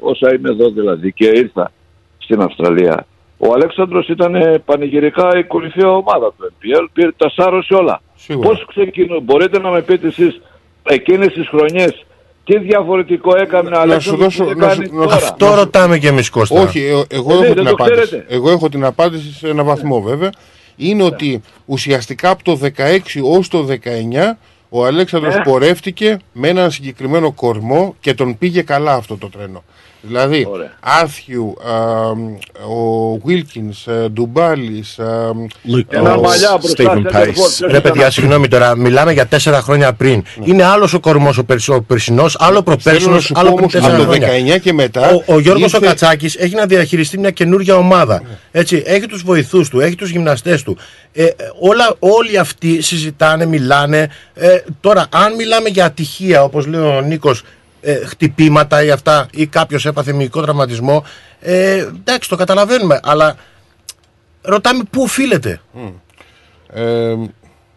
Speaker 14: όσα είμαι εδώ δηλαδή και ήρθα στην Αυστραλία, ο Αλέξανδρος ήταν ε, πανηγυρικά η κορυφαία ομάδα του NPL, πήρε, τα σάρωσε όλα.
Speaker 3: Σίγουρα.
Speaker 14: Πώς ξεκινούν, μπορείτε να με πείτε εσείς εκείνες τις χρονιές τι διαφορετικό έκανε ο
Speaker 3: Να σου
Speaker 14: Αλέξανδρος
Speaker 3: δώσω...
Speaker 14: που δεν
Speaker 3: να
Speaker 14: κάνει
Speaker 3: σου- να
Speaker 14: τώρα;
Speaker 3: σου-
Speaker 5: Αυτό ρωτάμε και εμείς Κώστα.
Speaker 3: Όχι, ε, εγώ,
Speaker 14: Ε, ναι,
Speaker 3: έχω
Speaker 14: δεν
Speaker 3: την
Speaker 14: το
Speaker 3: απάντηση.
Speaker 14: ξέρετε.
Speaker 3: Εγώ έχω την απάντηση σε ένα βαθμό βέβαια. Είναι ότι ουσιαστικά από το 16 ως το 19 ο Αλέξανδρος
Speaker 14: Ναι.
Speaker 3: πορεύτηκε με έναν συγκεκριμένο κορμό και τον πήγε καλά αυτό το τρένο. Δηλαδή, Άθιου, α, ο Βίλκινς, ε, Ντουμπάλης, α,
Speaker 14: Ένα
Speaker 3: ο-
Speaker 14: μαλλιά μπροστά
Speaker 4: Stephen
Speaker 14: σε
Speaker 4: Pace.
Speaker 14: Pois
Speaker 5: Ρε παιδιά, συγγνώμη τώρα, μιλάμε για τέσσερα χρόνια πριν. Είναι άλλος ο κορμός ο, περσ, ο περσινός, άλλο
Speaker 3: Θέλω να
Speaker 5: προπέρσινο,
Speaker 3: σου
Speaker 5: άλλο
Speaker 3: πω
Speaker 5: πριν
Speaker 3: όμως
Speaker 5: τέσσερα
Speaker 3: από το
Speaker 5: χρόνια.
Speaker 3: 19 και μετά
Speaker 5: Ο, ο Γιώργος
Speaker 3: ήρθε-
Speaker 5: ο Κατσάκη έχει να διαχειριστεί μια καινούργια ομάδα. Έτσι, έχει τους βοηθούς του, έχει τους γυμναστές του. Ε, ε, όλα, όλοι αυτοί συζητάνε, μιλάνε. Ε, τώρα, αν μιλάμε για ατυχία, όπως λέει ο Νίκος, ε, χτυπήματα ή αυτά, ή κάποιος έπαθε μυϊκό τραυματισμό. Ε, εντάξει, το καταλαβαίνουμε, αλλά ρωτάμε πού οφείλεται.
Speaker 3: Ε,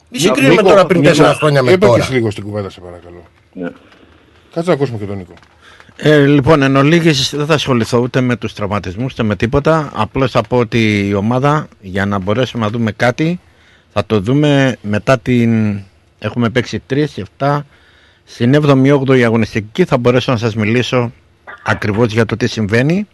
Speaker 5: Μη συγκρίνουμε τώρα πριν τέσσερα χρόνια με τώρα.
Speaker 3: Έπαιξε λίγο στην κουβέντα, σε παρακαλώ.
Speaker 14: Ναι.
Speaker 3: Κάτσε να ακούσουμε και τον Νίκο.
Speaker 6: Ε, λοιπόν, εν ολίγης δεν θα ασχοληθώ ούτε με τους τραυματισμούς ούτε με τίποτα. Απλώς θα πω ότι η ομάδα για να μπορέσουμε να δούμε κάτι θα το δούμε μετά την... Έχουμε παίξει 3, 7, στην 7η-8η αγωνιστική θα μπορέσω να σας μιλήσω ακριβώς για το τι συμβαίνει.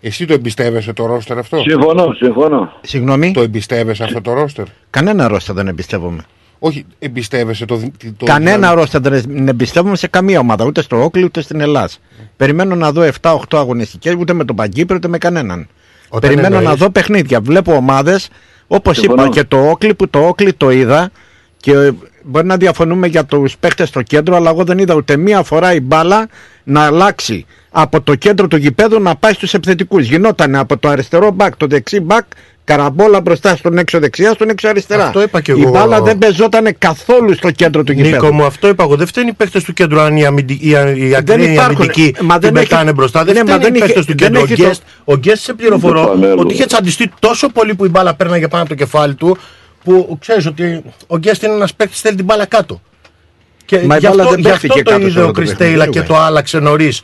Speaker 3: Εσύ το εμπιστεύεσαι το ρόστερ αυτό;
Speaker 14: Συμφωνώ, συμφωνώ.
Speaker 6: Συγγνώμη,
Speaker 3: Το εμπιστεύεσαι αυτό το ρόστερ;
Speaker 6: κανένα ρόστα δεν εμπιστεύομαι.
Speaker 3: Όχι, εμπιστεύεσαι το. δι- το
Speaker 6: Κανένα
Speaker 3: δηλαδή-
Speaker 6: ρόστα δεν εμπιστεύομαι σε καμία ομάδα, ούτε στο Όκλι ούτε στην Ελλάδα. Περιμένω να δω 7-8 αγωνιστικές, ούτε με τον Παγκύπρο ούτε με κανέναν.
Speaker 5: Όταν
Speaker 6: Περιμένω
Speaker 5: εννοείς-
Speaker 6: να δω παιχνίδια. Βλέπω ομάδες, όπως
Speaker 14: Συμφωνώ.
Speaker 6: είπα και το Όκλι, που το Όκλι το είδα και ε, μπορεί να διαφωνούμε για τους παίχτε στο κέντρο, αλλά εγώ δεν είδα ούτε μία φορά η μπάλα να αλλάξει από το κέντρο του γηπέδου να πάει στους επιθετικούς. Γινόταν από το αριστερό μπακ, το δεξί μπακ, καραμπόλα μπροστά στον έξω δεξιά, στον έξω αριστερά.
Speaker 5: Αυτό είπα κι
Speaker 6: η
Speaker 5: εγώ.
Speaker 6: μπάλα δεν πεζόταν καθόλου στο κέντρο του γηπέδου.
Speaker 5: Νίκο μου, αυτό είπα εγώ. Δεν φταίνει οι παίχτε του κέντρου αν οι, αμυντι... οι, α- οι ακραίοι
Speaker 6: υπάρχουν.
Speaker 5: αμυντικοί
Speaker 6: Μα
Speaker 5: την
Speaker 6: δεν έχει-
Speaker 5: πετάνε μπροστά. Δεν
Speaker 6: Ναι, μα
Speaker 5: φταίνει
Speaker 6: δεν
Speaker 5: οι παίχτε
Speaker 6: είχε-
Speaker 5: του
Speaker 6: δεν
Speaker 5: κέντρου. Ο
Speaker 6: έχει το-
Speaker 5: Γκέστ, ο Γκέστ σε πληροφορώ
Speaker 14: Δεν το πανέλο.
Speaker 5: ότι είχε τσαντιστεί τόσο πολύ που η μπάλα πέρναγε πάνω από το κεφάλι του που ξέρεις ότι ο Γκέστ είναι ένας παίχτη που θέλει την μπάλα κάτω. Και
Speaker 6: Μα η
Speaker 5: γι'
Speaker 6: μπάλα
Speaker 5: αυτό,
Speaker 6: δεν
Speaker 5: γι'
Speaker 6: παίχτηκε
Speaker 5: αυτό το
Speaker 6: κάτω σε
Speaker 5: είδε
Speaker 6: όλο
Speaker 5: ο
Speaker 6: το
Speaker 5: Κριστέιλα
Speaker 6: παιχνίδι,
Speaker 5: και
Speaker 6: βέβαια.
Speaker 5: το άλλαξε νωρίς.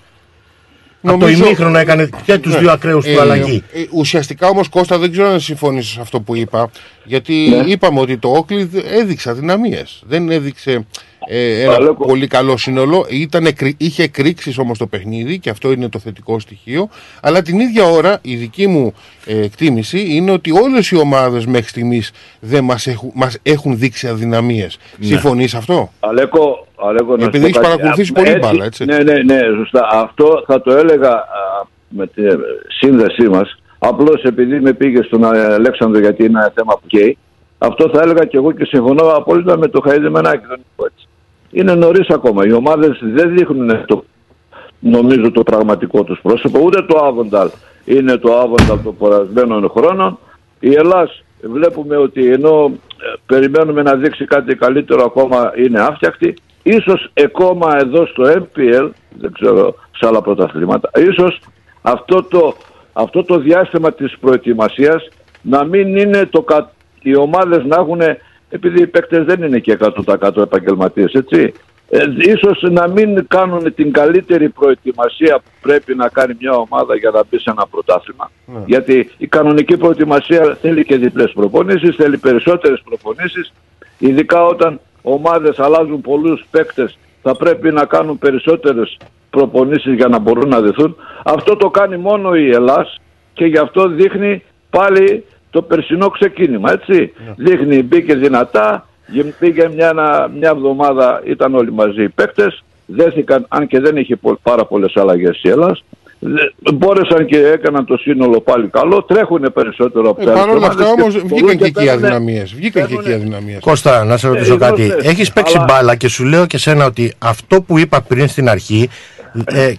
Speaker 5: Από το
Speaker 3: Νομίζω-
Speaker 5: ημίχρονο έκανε και τους
Speaker 3: Ναι.
Speaker 5: δύο ακραίους του
Speaker 3: Ε,
Speaker 5: αλλαγή.
Speaker 3: ε, ουσιαστικά όμως Κώστα δεν ξέρω αν συμφωνήσει σε αυτό που είπα. Γιατί είπαμε ότι το Όκλιδ έδειξε αδυναμίες. Δεν έδειξε ε, ένα
Speaker 14: Αλλά-
Speaker 3: πολύ καλό σύνολο. Ήτανε, κρι- είχε κρίξει όμως το παιχνίδι και αυτό είναι το θετικό στοιχείο. Αλλά την ίδια ώρα η δική μου ε, εκτίμηση είναι ότι όλες οι ομάδες μέχρι στιγμής δεν μας έχουν, μας έχουν δείξει αδυναμίες.
Speaker 5: Ναι.
Speaker 3: Συμφωνείς αυτό;
Speaker 14: Αλέκο, Αλέκο, να σου
Speaker 3: Επειδή
Speaker 14: πω
Speaker 3: έχεις
Speaker 14: κάτι.
Speaker 3: παρακολουθήσει
Speaker 14: Α,
Speaker 3: πολύ
Speaker 14: έτσι,
Speaker 3: μπάλα, έτσι.
Speaker 14: Ναι, ναι, ναι, σωστά. Αυτό θα το έλεγα α, με τη σύνδεσή μας. Απλώς επειδή με πήγε στον Αλέξανδρο γιατί είναι ένα θέμα που καίει, Αυτό θα έλεγα και εγώ και συμφωνώ απόλυτα με το Χαϊδεμενάκη. τον Νίκο, έτσι. Είναι νωρίς ακόμα. Οι ομάδες δεν δείχνουν το, νομίζω το πραγματικό τους πρόσωπο. Ούτε το Άβονταλ είναι το Άβονταλ των περασμένων χρόνων. Η Ελλάς βλέπουμε ότι ενώ ε, περιμένουμε να δείξει κάτι καλύτερο ακόμα είναι άφτιαχτη. Ίσως ακόμα εδώ στο MPL, δεν ξέρω σε άλλα πρωταθλήματα, ίσως αυτό το, αυτό το διάστημα της προετοιμασίας να μην είναι το, κα- οι ομάδες να έχουν, επειδή οι παίκτες δεν είναι και 100% επαγγελματίες, έτσι, ε, ίσως να μην κάνουν την καλύτερη προετοιμασία που πρέπει να κάνει μια ομάδα για να μπει σε ένα πρωτάθλημα. Γιατί η κανονική προετοιμασία θέλει και διπλές προπονήσεις, θέλει περισσότερες προπονήσεις, ειδικά όταν ομάδες αλλάζουν πολλούς παίκτες θα πρέπει να κάνουν περισσότερες προπονήσεις για να μπορούν να δεθούν. Αυτό το κάνει μόνο η Ελλάς και γι' αυτό δείχνει πάλι το περσινό ξεκίνημα, έτσι. Δείχνει, μπήκε δυνατά, γε- πήγε μια, ένα- μια εβδομάδα, ήταν όλοι μαζί οι παίκτες, δέθηκαν, αν και δεν είχε πο- πάρα πολλές αλλαγές η Ελλάς, Δε- μπόρεσαν και έκαναν το σύνολο πάλι καλό, τρέχουν περισσότερο από
Speaker 3: Ε,
Speaker 14: τις άλλες
Speaker 3: Παρ' όλα
Speaker 14: ομάδες
Speaker 3: αυτά
Speaker 14: και
Speaker 3: όμω
Speaker 14: μπορούν
Speaker 3: βγήκαν και εκεί οι
Speaker 14: παίρνουνε-
Speaker 3: αδυναμίες. Βγήκαν και εκεί οι αδυναμίες.
Speaker 5: Κώστα, να σε ρωτήσω
Speaker 14: Ε,
Speaker 5: κάτι.
Speaker 14: γνωστές,
Speaker 5: Έχεις παίξει
Speaker 14: αλλά-
Speaker 5: μπάλα και σου λέω και σένα ότι αυτό που είπα πριν στην αρχή, ε, ε,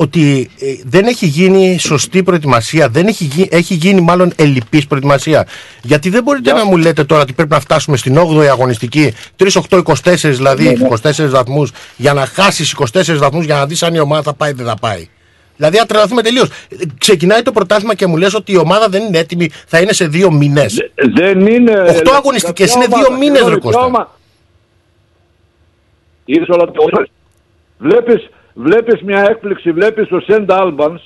Speaker 5: ότι ε, δεν έχει γίνει σωστή προετοιμασία, δεν έχει, γι- έχει γίνει μάλλον ελλειπής προετοιμασία. Γιατί δεν μπορείτε να μου λέτε τώρα ότι πρέπει να φτάσουμε στην 8η αγωνιστική, 3-8-24 δηλαδή,
Speaker 14: Ναι, ναι.
Speaker 5: 24 βαθμούς, για να χάσεις 24 βαθμούς για να δεις αν η ομάδα θα πάει ή δεν θα πάει. Δηλαδή, να τρελαθούμε τελείως. Ξεκινάει το πρωτάθλημα και μου λες ότι η ομάδα δεν είναι έτοιμη, θα είναι σε δύο μήνες.
Speaker 14: Δεν είναι.
Speaker 5: 8 αγωνιστικές είναι δύο μήνες, ρε Κώστα.
Speaker 14: Είδες όλα τα Βλέπεις, βλέπεις μια έκπληξη, βλέπεις το Σεντ Albans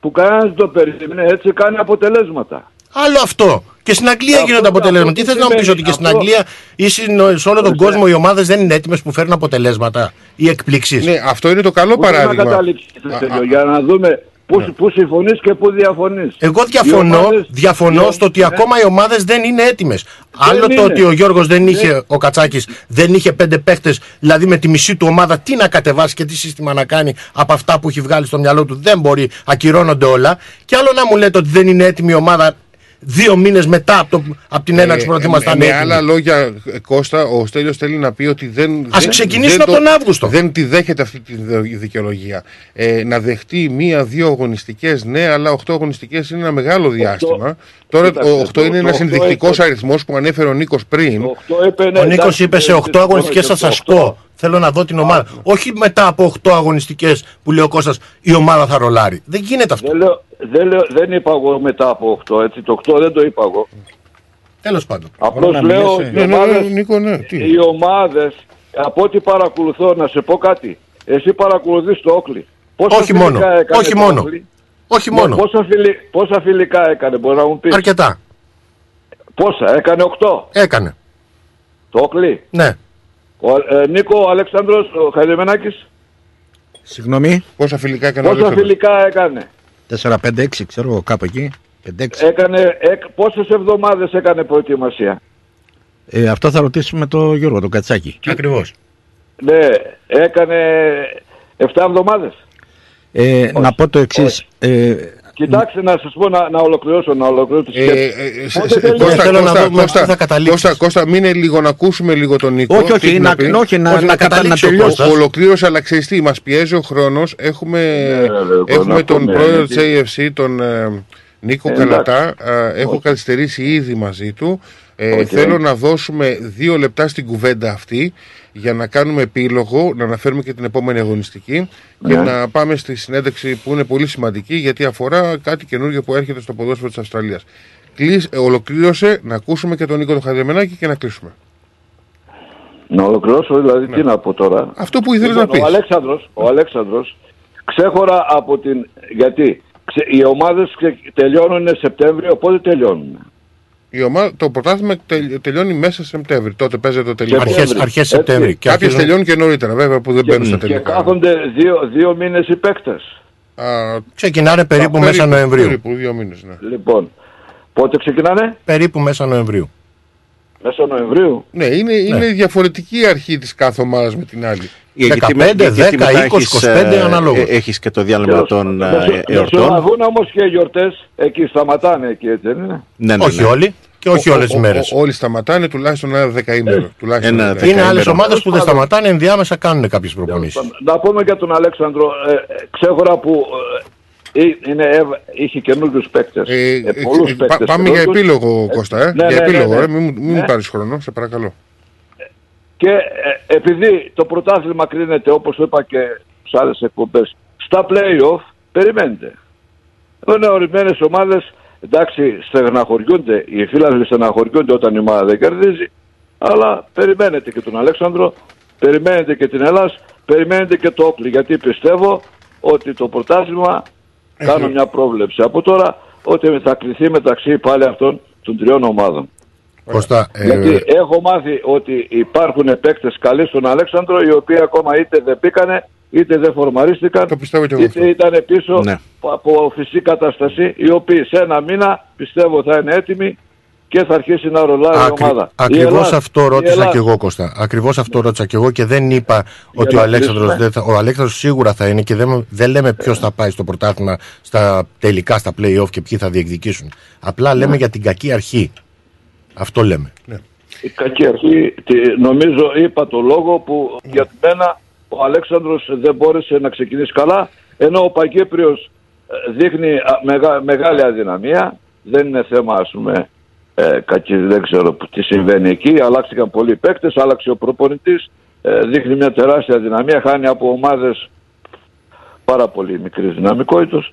Speaker 14: που κανένας δεν το περίμενε, έτσι κάνει αποτελέσματα.
Speaker 5: Άλλο αυτό. Και στην Αγγλία
Speaker 14: Αυτό-
Speaker 5: γίνονται αποτελέσματα. Τι
Speaker 14: αυτό
Speaker 5: θες να μου πεις
Speaker 14: σημαίνει,
Speaker 5: ότι και στην
Speaker 14: αυτό-
Speaker 5: Αγγλία ή στην- σε όλο τον κόσμο οι ομάδες δεν είναι έτοιμες που φέρνουν αποτελέσματα ή εκπλήξεις;
Speaker 3: Ναι, αυτό είναι το καλό
Speaker 14: Πού θέλει να
Speaker 3: παράδειγμα.
Speaker 14: καταλήξεις, Στέλιο, για να δούμε πού, πού συμφωνείς και πού διαφωνείς.
Speaker 5: Εγώ διαφωνώ,
Speaker 14: Οι ομάδες-
Speaker 5: διαφωνώ
Speaker 14: οι-
Speaker 5: στο ότι
Speaker 14: ναι.
Speaker 5: ακόμα οι ομάδες δεν είναι έτοιμες. Άλλο το
Speaker 14: είναι.
Speaker 5: ότι ο Γιώργος δεν
Speaker 14: Ναι.
Speaker 5: είχε, ο Κατσάκης δεν είχε πέντε παίχτες, δηλαδή με τη μισή του ομάδα, τι να κατεβάσει και τι σύστημα να κάνει από αυτά που έχει βγάλει στο μυαλό του. Δεν μπορεί, ακυρώνονται όλα. Και άλλο να μου λέτε ότι δεν είναι έτοιμη η ομάδα δύο μήνες μετά από, το, από την έναρξη του πρωταθλήματο.
Speaker 3: Ε, με άλλα λόγια, ε, Κώστα, ο Στέλιος θέλει να πει ότι δεν.
Speaker 5: Ας
Speaker 3: δεν-
Speaker 5: ξεκινήσουν
Speaker 3: δεν
Speaker 5: από
Speaker 3: το-
Speaker 5: τον Αύγουστο.
Speaker 3: Δεν τη δέχεται αυτή τη δε- δικαιολογία. Ε, να δεχτεί μία-δύο αγωνιστικές, ναι, αλλά οχτώ αγωνιστικές είναι ένα μεγάλο διάστημα. Τώρα
Speaker 14: Κοίταξε,
Speaker 3: ο 8
Speaker 14: το-
Speaker 3: είναι
Speaker 14: το
Speaker 3: ένας
Speaker 14: οκτώ
Speaker 3: ενδεικτικός
Speaker 14: είπε-
Speaker 3: αριθμός που ανέφερε ο Νίκος πριν.
Speaker 14: Το είπε, ναι,
Speaker 5: Ο Νίκος
Speaker 14: εντάξει,
Speaker 5: είπε σε
Speaker 14: ε,
Speaker 5: 8
Speaker 14: συμφωνώ
Speaker 5: αγωνιστικές
Speaker 14: και
Speaker 5: θα
Speaker 14: στο
Speaker 5: σα
Speaker 14: οκτώ.
Speaker 5: πω. Θέλω να δω την ομάδα. Όχι μετά από 8 αγωνιστικές που λέει ο Κώστας η ομάδα θα ρολάρει. Δεν γίνεται αυτό.
Speaker 14: Δεν, λέω, δεν, λέω, δεν είπα εγώ μετά από 8, έτσι. Το 8 δεν το είπα εγώ.
Speaker 5: Τέλος πάντων.
Speaker 14: Απλώς
Speaker 3: να
Speaker 14: λέω
Speaker 3: μιλήσει.
Speaker 14: οι
Speaker 3: Ναι, ναι, ναι,
Speaker 14: ομάδες,
Speaker 3: Νίκο, ναι, τι;
Speaker 14: οι ομάδες, από ό,τι παρακολουθώ, να σε πω κάτι. Εσύ παρακολουθείς το Όκλι. Πόσα
Speaker 5: Όχι
Speaker 14: φιλικά
Speaker 5: μόνο.
Speaker 14: έκανε
Speaker 5: Όχι
Speaker 14: το
Speaker 5: μόνο.
Speaker 14: Όκλι;
Speaker 5: Όχι
Speaker 14: Ναι,
Speaker 5: μόνο.
Speaker 14: Πόσα, φιλι, πόσα φιλικά έκανε, μπορείς να μου πεις;
Speaker 5: Αρκετά.
Speaker 14: Πόσα, έκανε 8.
Speaker 5: Έκανε.
Speaker 14: Το Όκλι;
Speaker 5: Ναι.
Speaker 14: Ο, ε, Νίκο, ο Αλέξανδρος, ο Χαϊδεμενάκης,
Speaker 6: Συγγνώμη,
Speaker 3: Πόσα φιλικά έκανε ο
Speaker 14: πόσα
Speaker 3: Αλέξανδρος;
Speaker 14: φιλικά έκανε;
Speaker 6: 4-5-6, ξέρω εγώ, κάπου εκεί. 5-6.
Speaker 14: έκανε εκ, πόσες εβδομάδες έκανε προετοιμασία;
Speaker 6: Ε, αυτό θα ρωτήσουμε τον Γιώργο, τον Κατσάκη.
Speaker 5: Ακριβώς;
Speaker 14: Ναι, έκανε 7 εβδομάδες.
Speaker 6: Ε, να πω το εξής. Ε,
Speaker 14: Κοιτάξτε να σας πω να, να ολοκληρώσω, να ολοκληρώσω τη
Speaker 3: Ε,
Speaker 14: σκέψη.
Speaker 3: ε, σε-
Speaker 14: Πότε
Speaker 3: σε-
Speaker 14: τελειώνει;
Speaker 3: Κώστα,
Speaker 5: θέλω να
Speaker 3: Κώστα,
Speaker 5: δούμε
Speaker 3: Κώστα,
Speaker 5: πού θα καταλήξεις.
Speaker 3: Κώστα, Κώστα, μείνε λίγο να ακούσουμε λίγο τον Νίκο.
Speaker 6: όχι,
Speaker 3: τι
Speaker 6: όχι,
Speaker 3: έχει
Speaker 6: να,
Speaker 3: πει.
Speaker 6: όχι, να,
Speaker 5: Όχι,
Speaker 6: να,
Speaker 5: να
Speaker 6: κατα- να
Speaker 5: καταλήξει ο
Speaker 6: τελειώσω.
Speaker 5: Κώστας.
Speaker 3: Ολοκλήρωσε, αλλά ξέρεις τι, μας πιέζει ο χρόνος. Έχουμε,
Speaker 14: Ναι, ρε,
Speaker 3: έχουμε
Speaker 14: να
Speaker 3: τον
Speaker 14: πούμε,
Speaker 3: πρόεδρο
Speaker 14: γιατί-
Speaker 3: της AFC, τον ε, Νίκο
Speaker 14: Ε,
Speaker 3: Γαλατά. Ε, έχω καθυστερήσει ήδη μαζί του. Ε,
Speaker 14: Οκ.
Speaker 3: Θέλω να δώσουμε δύο λεπτά στην κουβέντα αυτή για να κάνουμε επίλογο, να αναφέρουμε και την επόμενη αγωνιστική και
Speaker 14: Ναι.
Speaker 3: να πάμε στη συνέντευξη που είναι πολύ σημαντική γιατί αφορά κάτι καινούργιο που έρχεται στο ποδόσφαιρο της Αυστραλίας. Κλείς, ε, ολοκλήρωσε να ακούσουμε και τον Νίκο τον Χατζεμενάκη και να κλείσουμε.
Speaker 14: Να ολοκληρώσω, δηλαδή τι να πω τώρα;
Speaker 3: Αυτό που ήθελες
Speaker 14: Λοιπόν,
Speaker 3: να πεις.
Speaker 14: Ο Αλέξανδρος, ο Αλέξανδρος ξέχωρα από την... Γιατί ξε, οι ομάδες ξε- τελειώνουν Σεπτέμβριο, πότε τελειώνουν;
Speaker 3: Η ομάδα, το πρωτάθλημα τελ- τελειώνει μέσα Σεπτέμβρη. Τότε παίζεται το τελικό.
Speaker 14: Σεπτέμβρη.
Speaker 5: Αρχές, αρχές
Speaker 14: Έτσι.
Speaker 5: Σεπτέμβρη. Και
Speaker 3: Κάποιες
Speaker 5: αρχίζουν-
Speaker 3: τελειώνουν και νωρίτερα, βέβαια, που δεν μπαίνουν στα
Speaker 14: Και
Speaker 3: τελικά.
Speaker 14: κάθονται δύο, δύο μήνες οι παίκτες.
Speaker 3: Α,
Speaker 5: Ξεκινάνε περίπου
Speaker 3: α,
Speaker 5: μέσα Νοεμβρίου.
Speaker 3: Περίπου δύο μήνες, ναι.
Speaker 14: Λοιπόν, πότε ξεκινάνε;
Speaker 5: Περίπου μέσα Νοεμβρίου.
Speaker 14: Μέσα Νοεμβρίου.
Speaker 3: Ναι, είναι, είναι διαφορετική η αρχή της κάθε ομάδας με την άλλη.
Speaker 4: Γιατί
Speaker 5: 15,
Speaker 4: με- γιατί
Speaker 5: 10,
Speaker 4: μετά
Speaker 5: 20,
Speaker 4: έχεις,
Speaker 5: 25
Speaker 4: ε,
Speaker 5: αναλόγως.
Speaker 4: ε, Έχεις και το διάλειμμα των ε,
Speaker 14: Μεσο-
Speaker 4: εορτών.
Speaker 14: Μεσολαβούν όμως και οι γιορτές, εκεί σταματάνε εκεί έτσι δεν είναι;
Speaker 4: Ναι, ναι,
Speaker 5: Όχι
Speaker 4: ναι.
Speaker 5: όλοι. Και Και όχι
Speaker 3: Ο-
Speaker 5: όλες τις
Speaker 3: ο-
Speaker 5: μέρες.
Speaker 3: ο- Όλοι σταματάνε τουλάχιστον ένα δεκαήμερο. τουλάχιστον ένα
Speaker 5: Είναι
Speaker 3: δεκαήμερο.
Speaker 5: άλλες ομάδες που δεν σταματάνε, ενδιάμεσα κάνουν κάποιες προπονήσεις.
Speaker 14: Να πούμε για τον Αλέξανδρο, ε, ε, ξέχωρα που ε, ε, είναι, ε, είχε καινούριους παίκτες.
Speaker 3: Ε, ε, ε, πα- πάμε για επίλογο, Κώστα. Ε.
Speaker 14: ναι,
Speaker 3: για
Speaker 14: ναι,
Speaker 3: επίλογο,
Speaker 14: ναι, ναι.
Speaker 3: ε. Μην, μου- μην
Speaker 14: Ναι.
Speaker 3: μου πάρεις χρόνο, σε παρακαλώ.
Speaker 14: Και ε, επειδή το πρωτάθλημα κρίνεται, όπως το είπα και σε άλλες εκπομπές, στα play-off, περιμένετε. Είναι ορισμένες ομάδες, εντάξει, στεναχωριούνται, οι φίλοι στεναχωριούνται όταν η ομάδα δεν κερδίζει, αλλά περιμένετε και τον Αλέξανδρο, περιμένετε και την Ελλάς, περιμένετε και το Όκλι, γιατί πιστεύω ότι το πρωτάθλημα, κάνω μια πρόβλεψη από τώρα, ότι θα κρυθεί μεταξύ πάλι αυτών των τριών ομάδων.
Speaker 5: Κώστα, ε,
Speaker 14: Γιατί έχω μάθει ότι υπάρχουν παίκτες καλοί στον Αλέξανδρο οι οποίοι ακόμα είτε δεν πήκανε είτε δεν φορμαρίστηκαν είτε ήταν πίσω
Speaker 5: Ναι.
Speaker 14: από φυσική κατάσταση οι οποίοι σε ένα μήνα πιστεύω θα είναι έτοιμοι και θα αρχίσει να ρολάει η ομάδα. Η
Speaker 5: Ακριβώς
Speaker 14: Ελλάδα-
Speaker 5: αυτό
Speaker 14: η
Speaker 5: ρώτησα
Speaker 14: Ελλάδα-
Speaker 5: και εγώ, Κώστα. Ακριβώς αυτό ρώτησα και εγώ και δεν είπα ότι ο
Speaker 14: να
Speaker 5: Αλέξανδρος
Speaker 14: κλείσουμε.
Speaker 5: δεν θα. Ο Αλέξανδρος σίγουρα θα είναι και δεν, δεν λέμε ποιος θα πάει στο πρωτάθλημα στα τελικά, στα play-off και ποιοι θα διεκδικήσουν. Απλά λέμε για την κακή αρχή. Αυτό λέμε.
Speaker 14: Η κακή αρχή, τη- νομίζω είπα το λόγο που για μένα ο Αλέξανδρος δεν μπόρεσε να ξεκινήσει καλά ενώ ο Παγκέπριος ε, δείχνει α, μεγα- μεγάλη αδυναμία δεν είναι θέμα ας πούμε ε, κακή, δεν ξέρω που- τι συμβαίνει εκεί. Αλλάξηκαν πολλοί παίκτες, άλλαξε ο προπονητής. Ε, δείχνει μια τεράστια αδυναμία χάνει από ομάδες πάρα πολύ μικρής δυναμικότητας.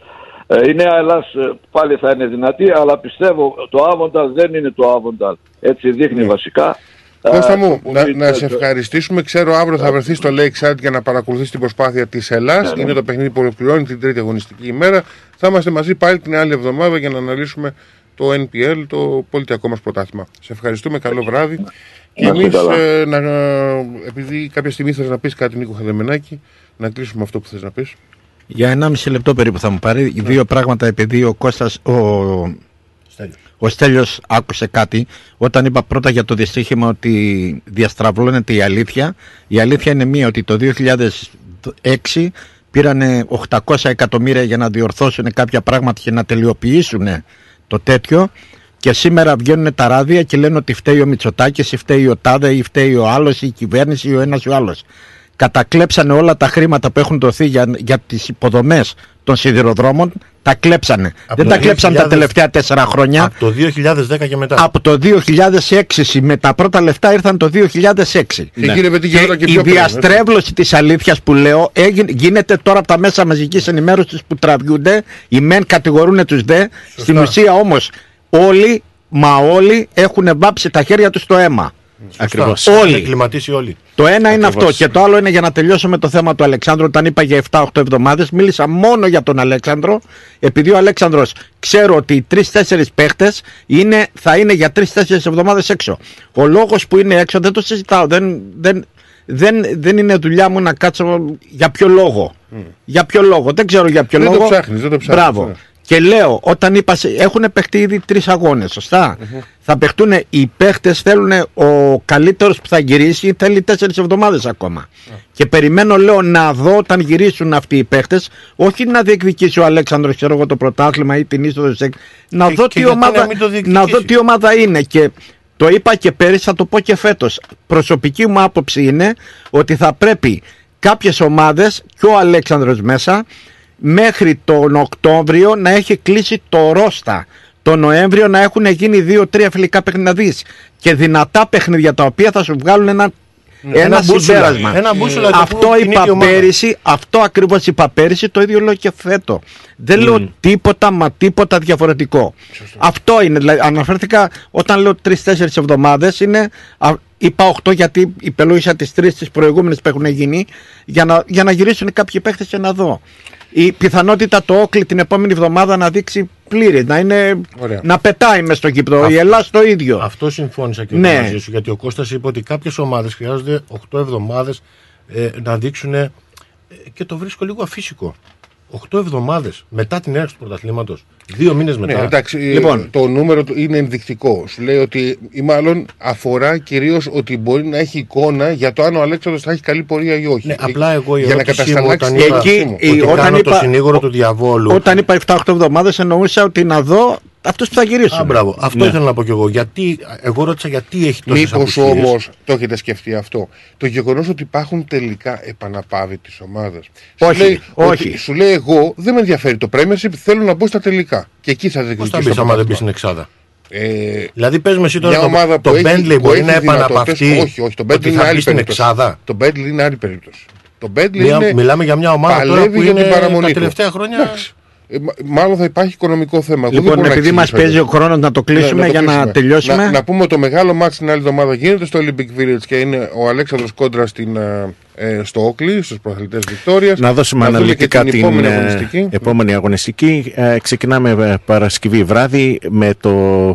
Speaker 14: Ε, η Νέα Ελλάς ε, πάλι θα είναι δυνατή αλλά πιστεύω το Άβονταλ δεν είναι το Άβονταλ. Έτσι δείχνει βασικά.
Speaker 3: Κώστα
Speaker 14: Ε,
Speaker 3: μου,
Speaker 14: το
Speaker 3: να,
Speaker 14: πολύ-
Speaker 3: να σε ευχαριστήσουμε. Ξέρω αύριο θα βρεθείς στο Lakeside για να παρακολουθήσει την προσπάθεια της Ελλάς.
Speaker 14: Ναι,
Speaker 3: Είναι το παιχνίδι που ολοκληρώνει την τρίτη αγωνιστική ημέρα. Θα είμαστε μαζί πάλι την άλλη εβδομάδα για να αναλύσουμε το NPL, το πολιτιακό μας πρωτάθλημα. Σε ευχαριστούμε. Καλό βράδυ. Και
Speaker 14: Να είστε
Speaker 3: εμείς,
Speaker 14: καλά.
Speaker 3: ε, να, επειδή κάποια στιγμή θες να πεις κάτι, Νίκο Χαδεμενάκη, να κλείσουμε αυτό που θες να πεις.
Speaker 6: Για 1,5 λεπτό περίπου θα μου πάρει. Οι Δύο πράγματα επειδή ο Κώστας, ο, ο Στέλιος άκουσε κάτι όταν είπα πρώτα για το δυστύχημα ότι διαστραβλώνεται η αλήθεια. Η αλήθεια είναι μία ότι το 2006 πήρανε 800 εκατομμύρια για να διορθώσουν κάποια πράγματα και να τελειοποιήσουν το τέτοιο. Και σήμερα βγαίνουν τα ράδια και λένε ότι φταίει ο Μητσοτάκης ή φταίει ο Τάδε ή φταίει ο άλλος ή η κυβέρνηση ή ο ένας ή ο άλλος κατακλέψανε όλα τα χρήματα που έχουν δοθεί για, για τις υποδομές των σιδηροδρόμων, τα κλέψανε.
Speaker 5: Από
Speaker 6: Δεν
Speaker 5: το
Speaker 6: τα κλέψαν τα
Speaker 5: 2000
Speaker 6: τελευταία τέσσερα χρόνια.
Speaker 5: Από το 2010 και μετά.
Speaker 6: Από το 2006 με τα πρώτα λεφτά ήρθαν το 2006.
Speaker 3: Και γίνεται τι γινόταν και
Speaker 6: η
Speaker 3: πιο πριν,
Speaker 6: διαστρέβλωση της αλήθειας που λέω έγινε, γίνεται τώρα από τα μέσα μαζικής ενημέρωσης που τραβιούνται. Οι μεν κατηγορούν τους δε. Στην ουσία όμως όλοι, μα όλοι έχουν βάψει τα χέρια τους στο αίμα.
Speaker 5: Ακριβώς.
Speaker 6: Όλοι.
Speaker 5: Έχουν εγκληματίσει όλοι.
Speaker 6: Το ένα είναι
Speaker 5: Ακριβώς.
Speaker 6: αυτό. Και το άλλο είναι για να τελειώσω με το θέμα του Αλεξάνδρου. Όταν είπα για 7-8 εβδομάδες, μίλησα μόνο για τον Αλέξανδρο. Επειδή ο Αλέξανδρος ξέρω ότι οι 3-4 παίχτες θα είναι για 3-4 εβδομάδες έξω. Ο λόγος που είναι έξω δεν το συζητάω. Δεν, δεν, δεν, δεν είναι δουλειά μου να κάτσω για ποιο λόγο. Για ποιο λόγο. Δεν ξέρω για ποιο
Speaker 3: Δεν το
Speaker 6: λόγο.
Speaker 3: ψάχνεις, δεν το ψάχνεις,
Speaker 6: Μπράβο.
Speaker 3: ναι.
Speaker 6: Και λέω, όταν είπα, σε- έχουν παιχτεί ήδη τρεις αγώνες, σωστά; Θα παιχτούν οι παίχτες, θέλουν ο καλύτερος που θα γυρίσει, θέλει τέσσερις εβδομάδες ακόμα. Και περιμένω, λέω, να δω όταν γυρίσουν αυτοί οι παίχτες, όχι να διεκδικήσει ο Αλέξανδρος ξέρω εγώ, το πρωτάθλημα ή την είσοδο σε. Να, δω
Speaker 5: και
Speaker 6: τι
Speaker 5: γιατί να
Speaker 6: ομάδα,
Speaker 5: μην το
Speaker 6: να
Speaker 5: διεκδικήσει.
Speaker 6: δω τι ομάδα είναι. Και το είπα και πέρυσι, θα το πω και φέτος. Προσωπική μου άποψη είναι ότι θα πρέπει κάποιες ομάδες και ο Αλέξανδρος μέσα μέχρι τον Οκτώβριο να έχει κλείσει το Ρώστα. Το Νοέμβριο να έχουν γίνει δύο-τρία φιλικά παιχνίδια και δυνατά παιχνίδια τα οποία θα σου βγάλουν ένα,
Speaker 5: Ναι,
Speaker 6: ένα,
Speaker 5: ένα μπούσουλα.
Speaker 6: συμπέρασμα.
Speaker 5: Ένα μπούσουλα το
Speaker 6: αυτό
Speaker 5: πούμε την
Speaker 6: είπα
Speaker 5: ίδια ομάδα.
Speaker 6: πέρυσι, αυτό ακριβώς είπα πέρυσι, το ίδιο λέω και φέτο. Δεν λέω τίποτα μα τίποτα διαφορετικό. Αυτό είναι, δηλαδή αναφέρθηκα όταν λέω τρει-τέσσερι εβδομάδες είναι. α, Είπα 8 γιατί υπελόγισα τις τρεις τις προηγούμενες που έχουν γίνει για να, για να γυρίσουν κάποιοι παίχτε και να δω. Η πιθανότητα το Όκλι την επόμενη εβδομάδα να δείξει πλήρη, να, είναι,
Speaker 3: Ωραία.
Speaker 6: να πετάει μες στο κύπρο. Η Ελλάδα το ίδιο.
Speaker 5: Αυτό συμφώνησα και
Speaker 6: Ναι.
Speaker 5: εγώ μαζί σου. Γιατί ο Κώστας είπε ότι κάποιες ομάδες χρειάζονται 8 εβδομάδες ε, να δείξουν. ε, και το βρίσκω λίγο αφύσικο. 8 εβδομάδες μετά την έναρξη του πρωταθλήματος. Δύο μήνες μετά.
Speaker 3: Ναι, εντάξει,
Speaker 6: Λοιπόν.
Speaker 3: το νούμερο του είναι ενδεικτικό. Σου λέει ότι, ή μάλλον αφορά κυρίως ότι μπορεί να έχει εικόνα για το αν ο Αλέξανδρος θα έχει καλή πορεία ή όχι.
Speaker 5: Ναι,
Speaker 3: Ε,
Speaker 5: απλά εγώ η
Speaker 3: για να
Speaker 5: ερώτησή μου
Speaker 3: κατασταλάξει
Speaker 5: όταν
Speaker 3: την
Speaker 5: είπα
Speaker 3: άποψή μου.
Speaker 6: η-
Speaker 5: ότι
Speaker 6: όταν
Speaker 5: κάνω το
Speaker 6: είπα-
Speaker 5: συνήγορο του διαβόλου.
Speaker 6: Όταν είπα 7-8 εβδομάδες εννοούσα ότι να δω αυτού που θα γυρίσουν.
Speaker 5: Α, μπράβο. Αυτό
Speaker 6: Ναι.
Speaker 5: ήθελα να πω κι εγώ. Γιατί, εγώ ρώτησα γιατί έχει τόσες
Speaker 3: Μήπως όμως το έχετε σκεφτεί αυτό. Το γεγονός ότι υπάρχουν τελικά επαναπάβοι τη ομάδα.
Speaker 6: Όχι,
Speaker 3: Σου λέει,
Speaker 6: όχι.
Speaker 3: Ότι, σου λέει εγώ δεν με ενδιαφέρει το Premiership, θέλω να μπω στα τελικά. Και εκεί θα
Speaker 5: Πώς
Speaker 3: διεκδικήσω.
Speaker 5: θα μπεις
Speaker 3: το
Speaker 5: άμα δεν μπεις
Speaker 3: πρωτάθλημα.
Speaker 5: στην Εξάδα;
Speaker 3: Ε,
Speaker 5: Δηλαδή, πες με εσύ τώρα
Speaker 3: μια
Speaker 5: το,
Speaker 3: ομάδα
Speaker 5: το
Speaker 3: που έχει-
Speaker 5: Bentley
Speaker 3: που
Speaker 5: μπορεί
Speaker 3: έχει
Speaker 5: να
Speaker 3: δυνατότητες-
Speaker 5: επαναπαυτεί.
Speaker 3: Όχι, όχι. Το
Speaker 5: ότι
Speaker 3: Bentley είναι
Speaker 5: θα
Speaker 3: άλλη
Speaker 5: μπει στην
Speaker 3: περίπτωση.
Speaker 5: Εξάδα;
Speaker 3: Το Bentley είναι άλλη περίπτωση. Το Bentley
Speaker 5: Μιλά-
Speaker 3: είναι.
Speaker 5: μιλάμε για μια ομάδα τώρα
Speaker 3: παλεύει
Speaker 5: που
Speaker 3: για
Speaker 5: είναι
Speaker 3: την παραμονή
Speaker 5: τα
Speaker 3: του.
Speaker 5: τελευταία χρόνια-
Speaker 3: Εντάξει. Ε, μα- μάλλον θα υπάρχει οικονομικό θέμα. Εγώ δεν
Speaker 6: Λοιπόν,
Speaker 3: μπορώ να
Speaker 6: επειδή μας
Speaker 3: εξηγήσω
Speaker 6: παίζει
Speaker 3: εδώ.
Speaker 6: ο χρόνος να το κλείσουμε
Speaker 3: Ναι, το
Speaker 6: για να
Speaker 3: κλείσουμε.
Speaker 6: τελειώσουμε.
Speaker 3: Να, να πούμε ότι το μεγάλο μάτς την άλλη εβδομάδα γίνεται στο Olympic Village και είναι ο Αλέξανδρος Κόντρας στην, ε, ε, στο Όκλι, στους προαθλητές Βικτόριας.
Speaker 4: Να δώσουμε
Speaker 3: δούμε
Speaker 4: αναλυτικά
Speaker 3: και
Speaker 4: την,
Speaker 3: επόμενη
Speaker 4: ε,
Speaker 3: αγωνιστική.
Speaker 4: επόμενη αγωνιστική. Ε, ξεκινάμε ε, Παρασκευή βράδυ με το,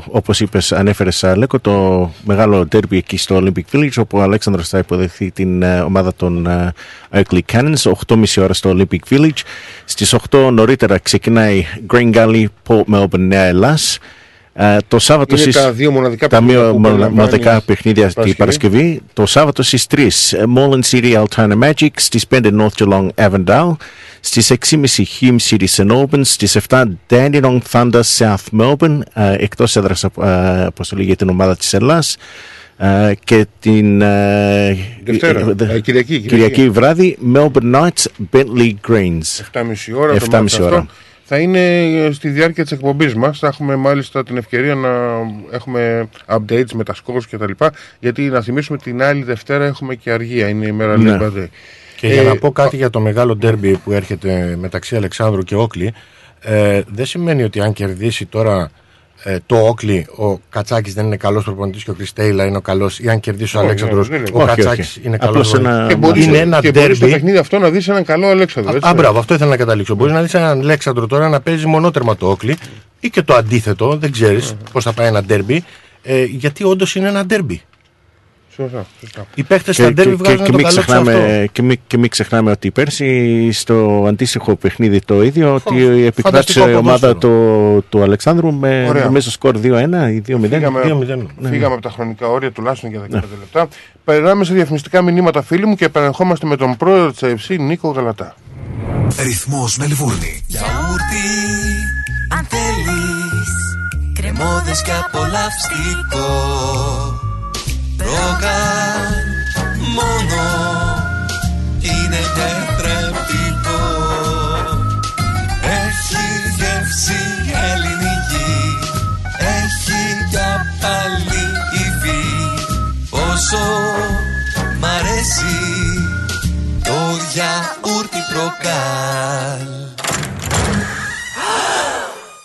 Speaker 4: όπως είπες, ανέφερες Αλέκο, το μεγάλο ντέρμπι εκεί στο Olympic Village όπου ο Αλέξανδρος θα υποδεχθεί την ε, ομάδα των ε, Oakley Cannons 8.30 ώρα στο Olympic Village. Στις 8 νωρίτερα ξεκινάει Green Gully, Port Melbourne, Νέα Ελλάς. Ε, το Σάββατο
Speaker 3: Είναι
Speaker 4: στις-
Speaker 3: τα δύο μοναδικά
Speaker 4: τα
Speaker 3: παιχνίδια
Speaker 4: μία
Speaker 3: που
Speaker 4: μονα-
Speaker 3: περιλαμβάνει
Speaker 4: μοναδικά παιχνίδια την
Speaker 3: Παρασκευή.
Speaker 4: Παρασκευή. Το Σάββατο στις 3 ε, Moreland City Altona Magic, στις 5 North Geelong Avondale, στις 6.30 Hume City St Albans, στις 7 Dandenong Thunder South Melbourne, ε, εκτός έδρας ε, αποστολή για την ομάδα της Ελλάς. Ε, και την ε,
Speaker 3: Δευτέρα,
Speaker 4: ε, δε-
Speaker 3: ε, Κυριακή,
Speaker 4: Κυριακή
Speaker 3: Κυριακή.
Speaker 4: βράδυ Melbourne Knights Bentley Greens
Speaker 3: 7.30 ώρα. το
Speaker 4: 7.30
Speaker 3: μάτς αυτό.
Speaker 4: ώρα.
Speaker 3: Θα είναι ε, στη διάρκεια της εκπομπής μας. Θα έχουμε μάλιστα την ευκαιρία να έχουμε updates με τα scores και τα λοιπά. Γιατί να θυμίσουμε την άλλη Δευτέρα έχουμε και αργία. Είναι η μέρα
Speaker 5: Ναι.
Speaker 3: Labor Day.
Speaker 5: Και για
Speaker 3: Ε,
Speaker 5: να πω κάτι για το μεγάλο ντέρμπι που έρχεται μεταξύ Αλεξάνδρου και Όκλη, ε, δεν σημαίνει ότι αν κερδίσει τώρα ε, το Όκλη, ο Κατσάκης δεν είναι καλός προπονητής και ο Κριστέιλα είναι ο καλός, ή αν κερδίσει ο
Speaker 3: Όχι,
Speaker 5: Αλέξανδρος,
Speaker 3: όχι, δεν είναι.
Speaker 5: ο
Speaker 3: Όχι,
Speaker 5: Κατσάκης
Speaker 4: όχι.
Speaker 5: είναι
Speaker 4: Απλώς
Speaker 5: καλός.
Speaker 4: ένα-
Speaker 3: Και μπορείς,
Speaker 5: Είναι ένα
Speaker 3: και μπορείς στο
Speaker 5: ντέρμπι.
Speaker 3: παιχνίδι αυτό να δεις έναν καλό Αλέξανδρο. έτσι.
Speaker 5: Α, μπράβο, αυτό ήθελα να καταλήξω. Μπορείς να δεις έναν Αλέξανδρο τώρα να παίζει μονότερμα το Όκλη ή και το αντίθετο, δεν ξέρεις πώς θα πάει ένα ντέρμπι. Ε, γιατί όντως είναι ένα ντέρμπι.
Speaker 3: Σωστά, σωστά.
Speaker 5: Οι παίχτες
Speaker 4: και,
Speaker 5: στα ντέρμπι
Speaker 4: και, και,
Speaker 5: βγάζουν
Speaker 4: και,
Speaker 5: το
Speaker 4: μην
Speaker 5: καλό του αυτό.
Speaker 4: ξεχνάμε, και, μην, και μην ξεχνάμε ότι πέρσι στο αντίστοιχο παιχνίδι το ίδιο ότι επικράτησε
Speaker 5: φανταστικό
Speaker 4: η ομάδα
Speaker 5: ποδόσφαιρο.
Speaker 4: του, του Αλεξάνδρου με
Speaker 3: Ωραία.
Speaker 4: νομίζω σκορ 2-1 ή 2-0.
Speaker 3: Φύγαμε,
Speaker 5: 2-0.
Speaker 4: Ναι,
Speaker 3: φύγαμε από τα χρονικά όρια τουλάχιστον για 15 λεπτά. Περνάμε σε διαφημιστικά μηνύματα φίλοι μου και επανερχόμαστε με τον πρόεδρο της AFC Νίκο Γαλατά.
Speaker 11: Ρυθμός Μελβούρνη.
Speaker 15: Γιαούρτι, αν θέλεις Κρεμόδες και απολαυστικό Ρόγαν μόνο Είναι τετρεπτικό Έχει γεύση ελληνική Έχει για πάλι υφή Πόσο μ' αρέσει το γιαούρτι προκάλ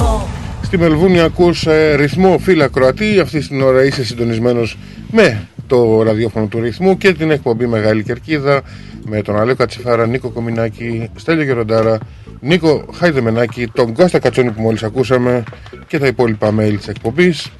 Speaker 15: Ρυθμό
Speaker 3: Στη Μελβούνια ακούς ε, ρυθμό φίλα Κροατή. Αυτή την ώρα είσαι συντονισμένος με το ραδιόφωνο του ρυθμού και την εκπομπή Μεγάλη Κερκίδα με τον Αλέο Κατσιφάρα, Νίκο Κομινάκη, Στέλιο Γεροντάρα, Νίκο Χάιδεμενάκη, τον Κώστα Κατσόνη που μόλις ακούσαμε και τα υπόλοιπα μέλη της εκπομπής.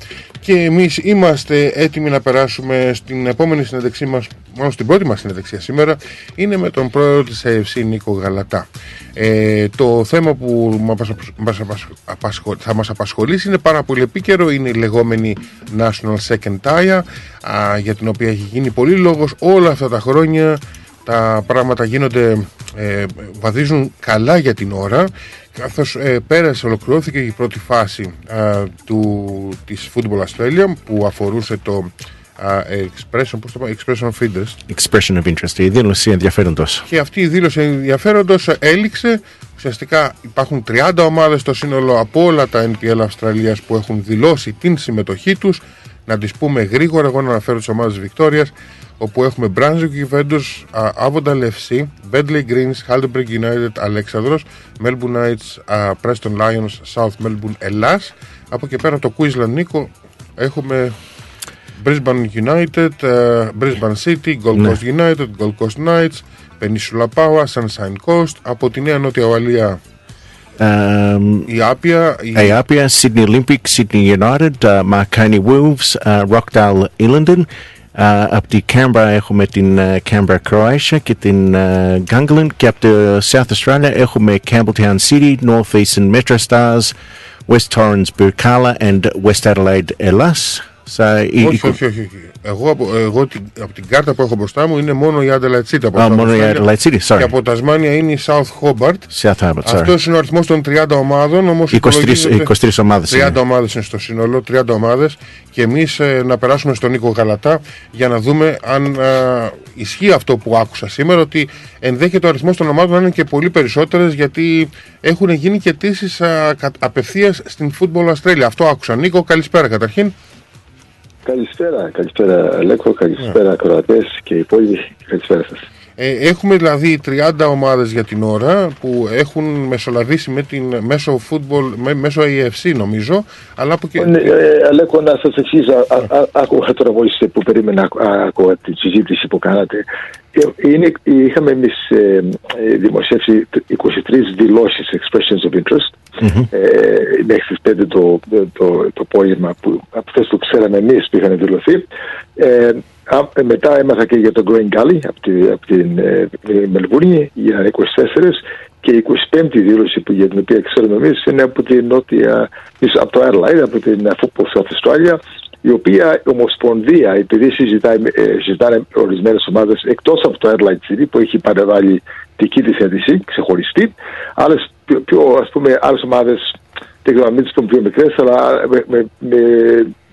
Speaker 3: Και εμείς είμαστε έτοιμοι να περάσουμε στην επόμενη συνέντευξή μας, μάλλον στην πρώτη μας συνέντευξη σήμερα, είναι με τον πρόεδρο της AFC Νίκο Γαλατά. Ε, το θέμα που μας απασ- μας απασ- απασχολ- θα μας απασχολήσει είναι πάρα πολύ επίκαιρο, είναι η λεγόμενη National Second Tire, α, για την οποία έχει γίνει πολύ λόγος όλα αυτά τα χρόνια. Τα πράγματα γίνονται, ε, βαδίζουν καλά για την ώρα καθώς ε, πέρασε, ολοκληρώθηκε η πρώτη φάση α, του, της Football Australia που αφορούσε το α, expression, πώς το πω, expression of interest.
Speaker 4: Expression of interest, η δήλωση ενδιαφέροντος.
Speaker 3: Και αυτή η δήλωση ενδιαφέροντος έληξε. Ουσιαστικά υπάρχουν 30 ομάδες στο σύνολο από όλα τα NPL Αυστραλίας που έχουν δηλώσει την συμμετοχή τους. Να τις πούμε γρήγορα, εγώ να αναφέρω τις ομάδες της Βικτόριας, όπου έχουμε Brunswick Juventus, α, Avondale FC, Bentley Greens, Heidelberg United, Αλέξανδρος, Melbourne Knights, α, Preston Lions, South Melbourne, Ελλάς. Από εκεί πέρα το Queensland Νίκο έχουμε Brisbane United, ε, Brisbane City, Gold
Speaker 4: Ναι.
Speaker 3: Coast United, Gold Coast Knights, Peninsula Power, Sunshine Coast. Από τη Νέα Νότια Ουαλία
Speaker 4: Um,
Speaker 3: η Άπια, η
Speaker 4: Apia, Sydney Olympic, Sydney United, uh, Marconi Wolves, uh, Rockdale Illington. Uh, από τη Canberra έχουμε την uh, Canberra Croatia και την uh, Gungahlin και από το South Australia έχουμε Campbelltown City, North Eastern Metro Stars, West Torrens Burkala and West Adelaide Elas. So, η-
Speaker 3: όχι,
Speaker 4: η-
Speaker 3: όχι, όχι, όχι. Εγώ, από, εγώ την, από την κάρτα που έχω μπροστά μου είναι μόνο η Adelaide City. Από
Speaker 4: Α,
Speaker 3: South
Speaker 4: μόνο η
Speaker 3: Australia.
Speaker 4: Adelaide City, sorry.
Speaker 3: Και από Τασμάνια είναι η South Hobart.
Speaker 4: South Harbour, sorry.
Speaker 3: Αυτός είναι ο αριθμός των 30 ομάδων. Όμως
Speaker 4: 23
Speaker 3: υπολογίζεται-
Speaker 4: 23 ομάδες
Speaker 3: 30
Speaker 4: είναι.
Speaker 3: ομάδες είναι στο σύνολο, 30 ομάδες και εμείς ε, να περάσουμε στον Νίκο Γαλατά για να δούμε αν ε, ισχύει αυτό που άκουσα σήμερα ότι ενδέχεται ο αριθμός των ομάδων να είναι και πολύ περισσότερες γιατί έχουν γίνει και αιτήσεις ε, κα- απευθείας στην Football Australia. Αυτό άκουσα. Νίκο, καλησπέρα καταρχήν.
Speaker 16: Καλησπέρα, καλησπέρα Λέκο, καλησπέρα Κροατές και οι υπόλοιποι. Καλησπέρα σας.
Speaker 3: Ε, έχουμε δηλαδή 30 ομάδες για την ώρα που έχουν μεσολαβήσει με την, μέσω football, με, μέσω AFC νομίζω, αλλά από και...
Speaker 16: Ναι, ε, Λέκο, να σας εξηγήσω, α- α- άκουγα τώρα μόλις που περίμενα, α- άκουγα τη συζήτηση που κάνατε. Ε, Είναι, είχαμε εμείς ε, ε, δημοσιεύσει 23 δηλώσεις expressions of interest ε, μέχρι τις 5 το, το, το, το απόγευμα που από αυτές που ξέραμε εμείς που είχαν δηλωθεί. Ε, α, ε, μετά έμαθα και για τον Green Gully από, τη, από την ε, ε, Μελβούρνη για 24 και η 25η δήλωση που για την οποία ξέρουμε εμείς είναι από την νότια, από το Adelaide, από την ε, Football South Australia η οποία η Ομοσπονδία, επειδή συζητάει, ε, συζητάνε ορισμένες ομάδες εκτός από το Adelaide City που έχει παρεβάλει δική της αίτηση, ξεχωριστή, άλλες πιο, πιο ας πούμε, άλλες ομάδες, δεν ξέρω αν μην τις πούμε πιο μικρές, αλλά με, με, με- ό-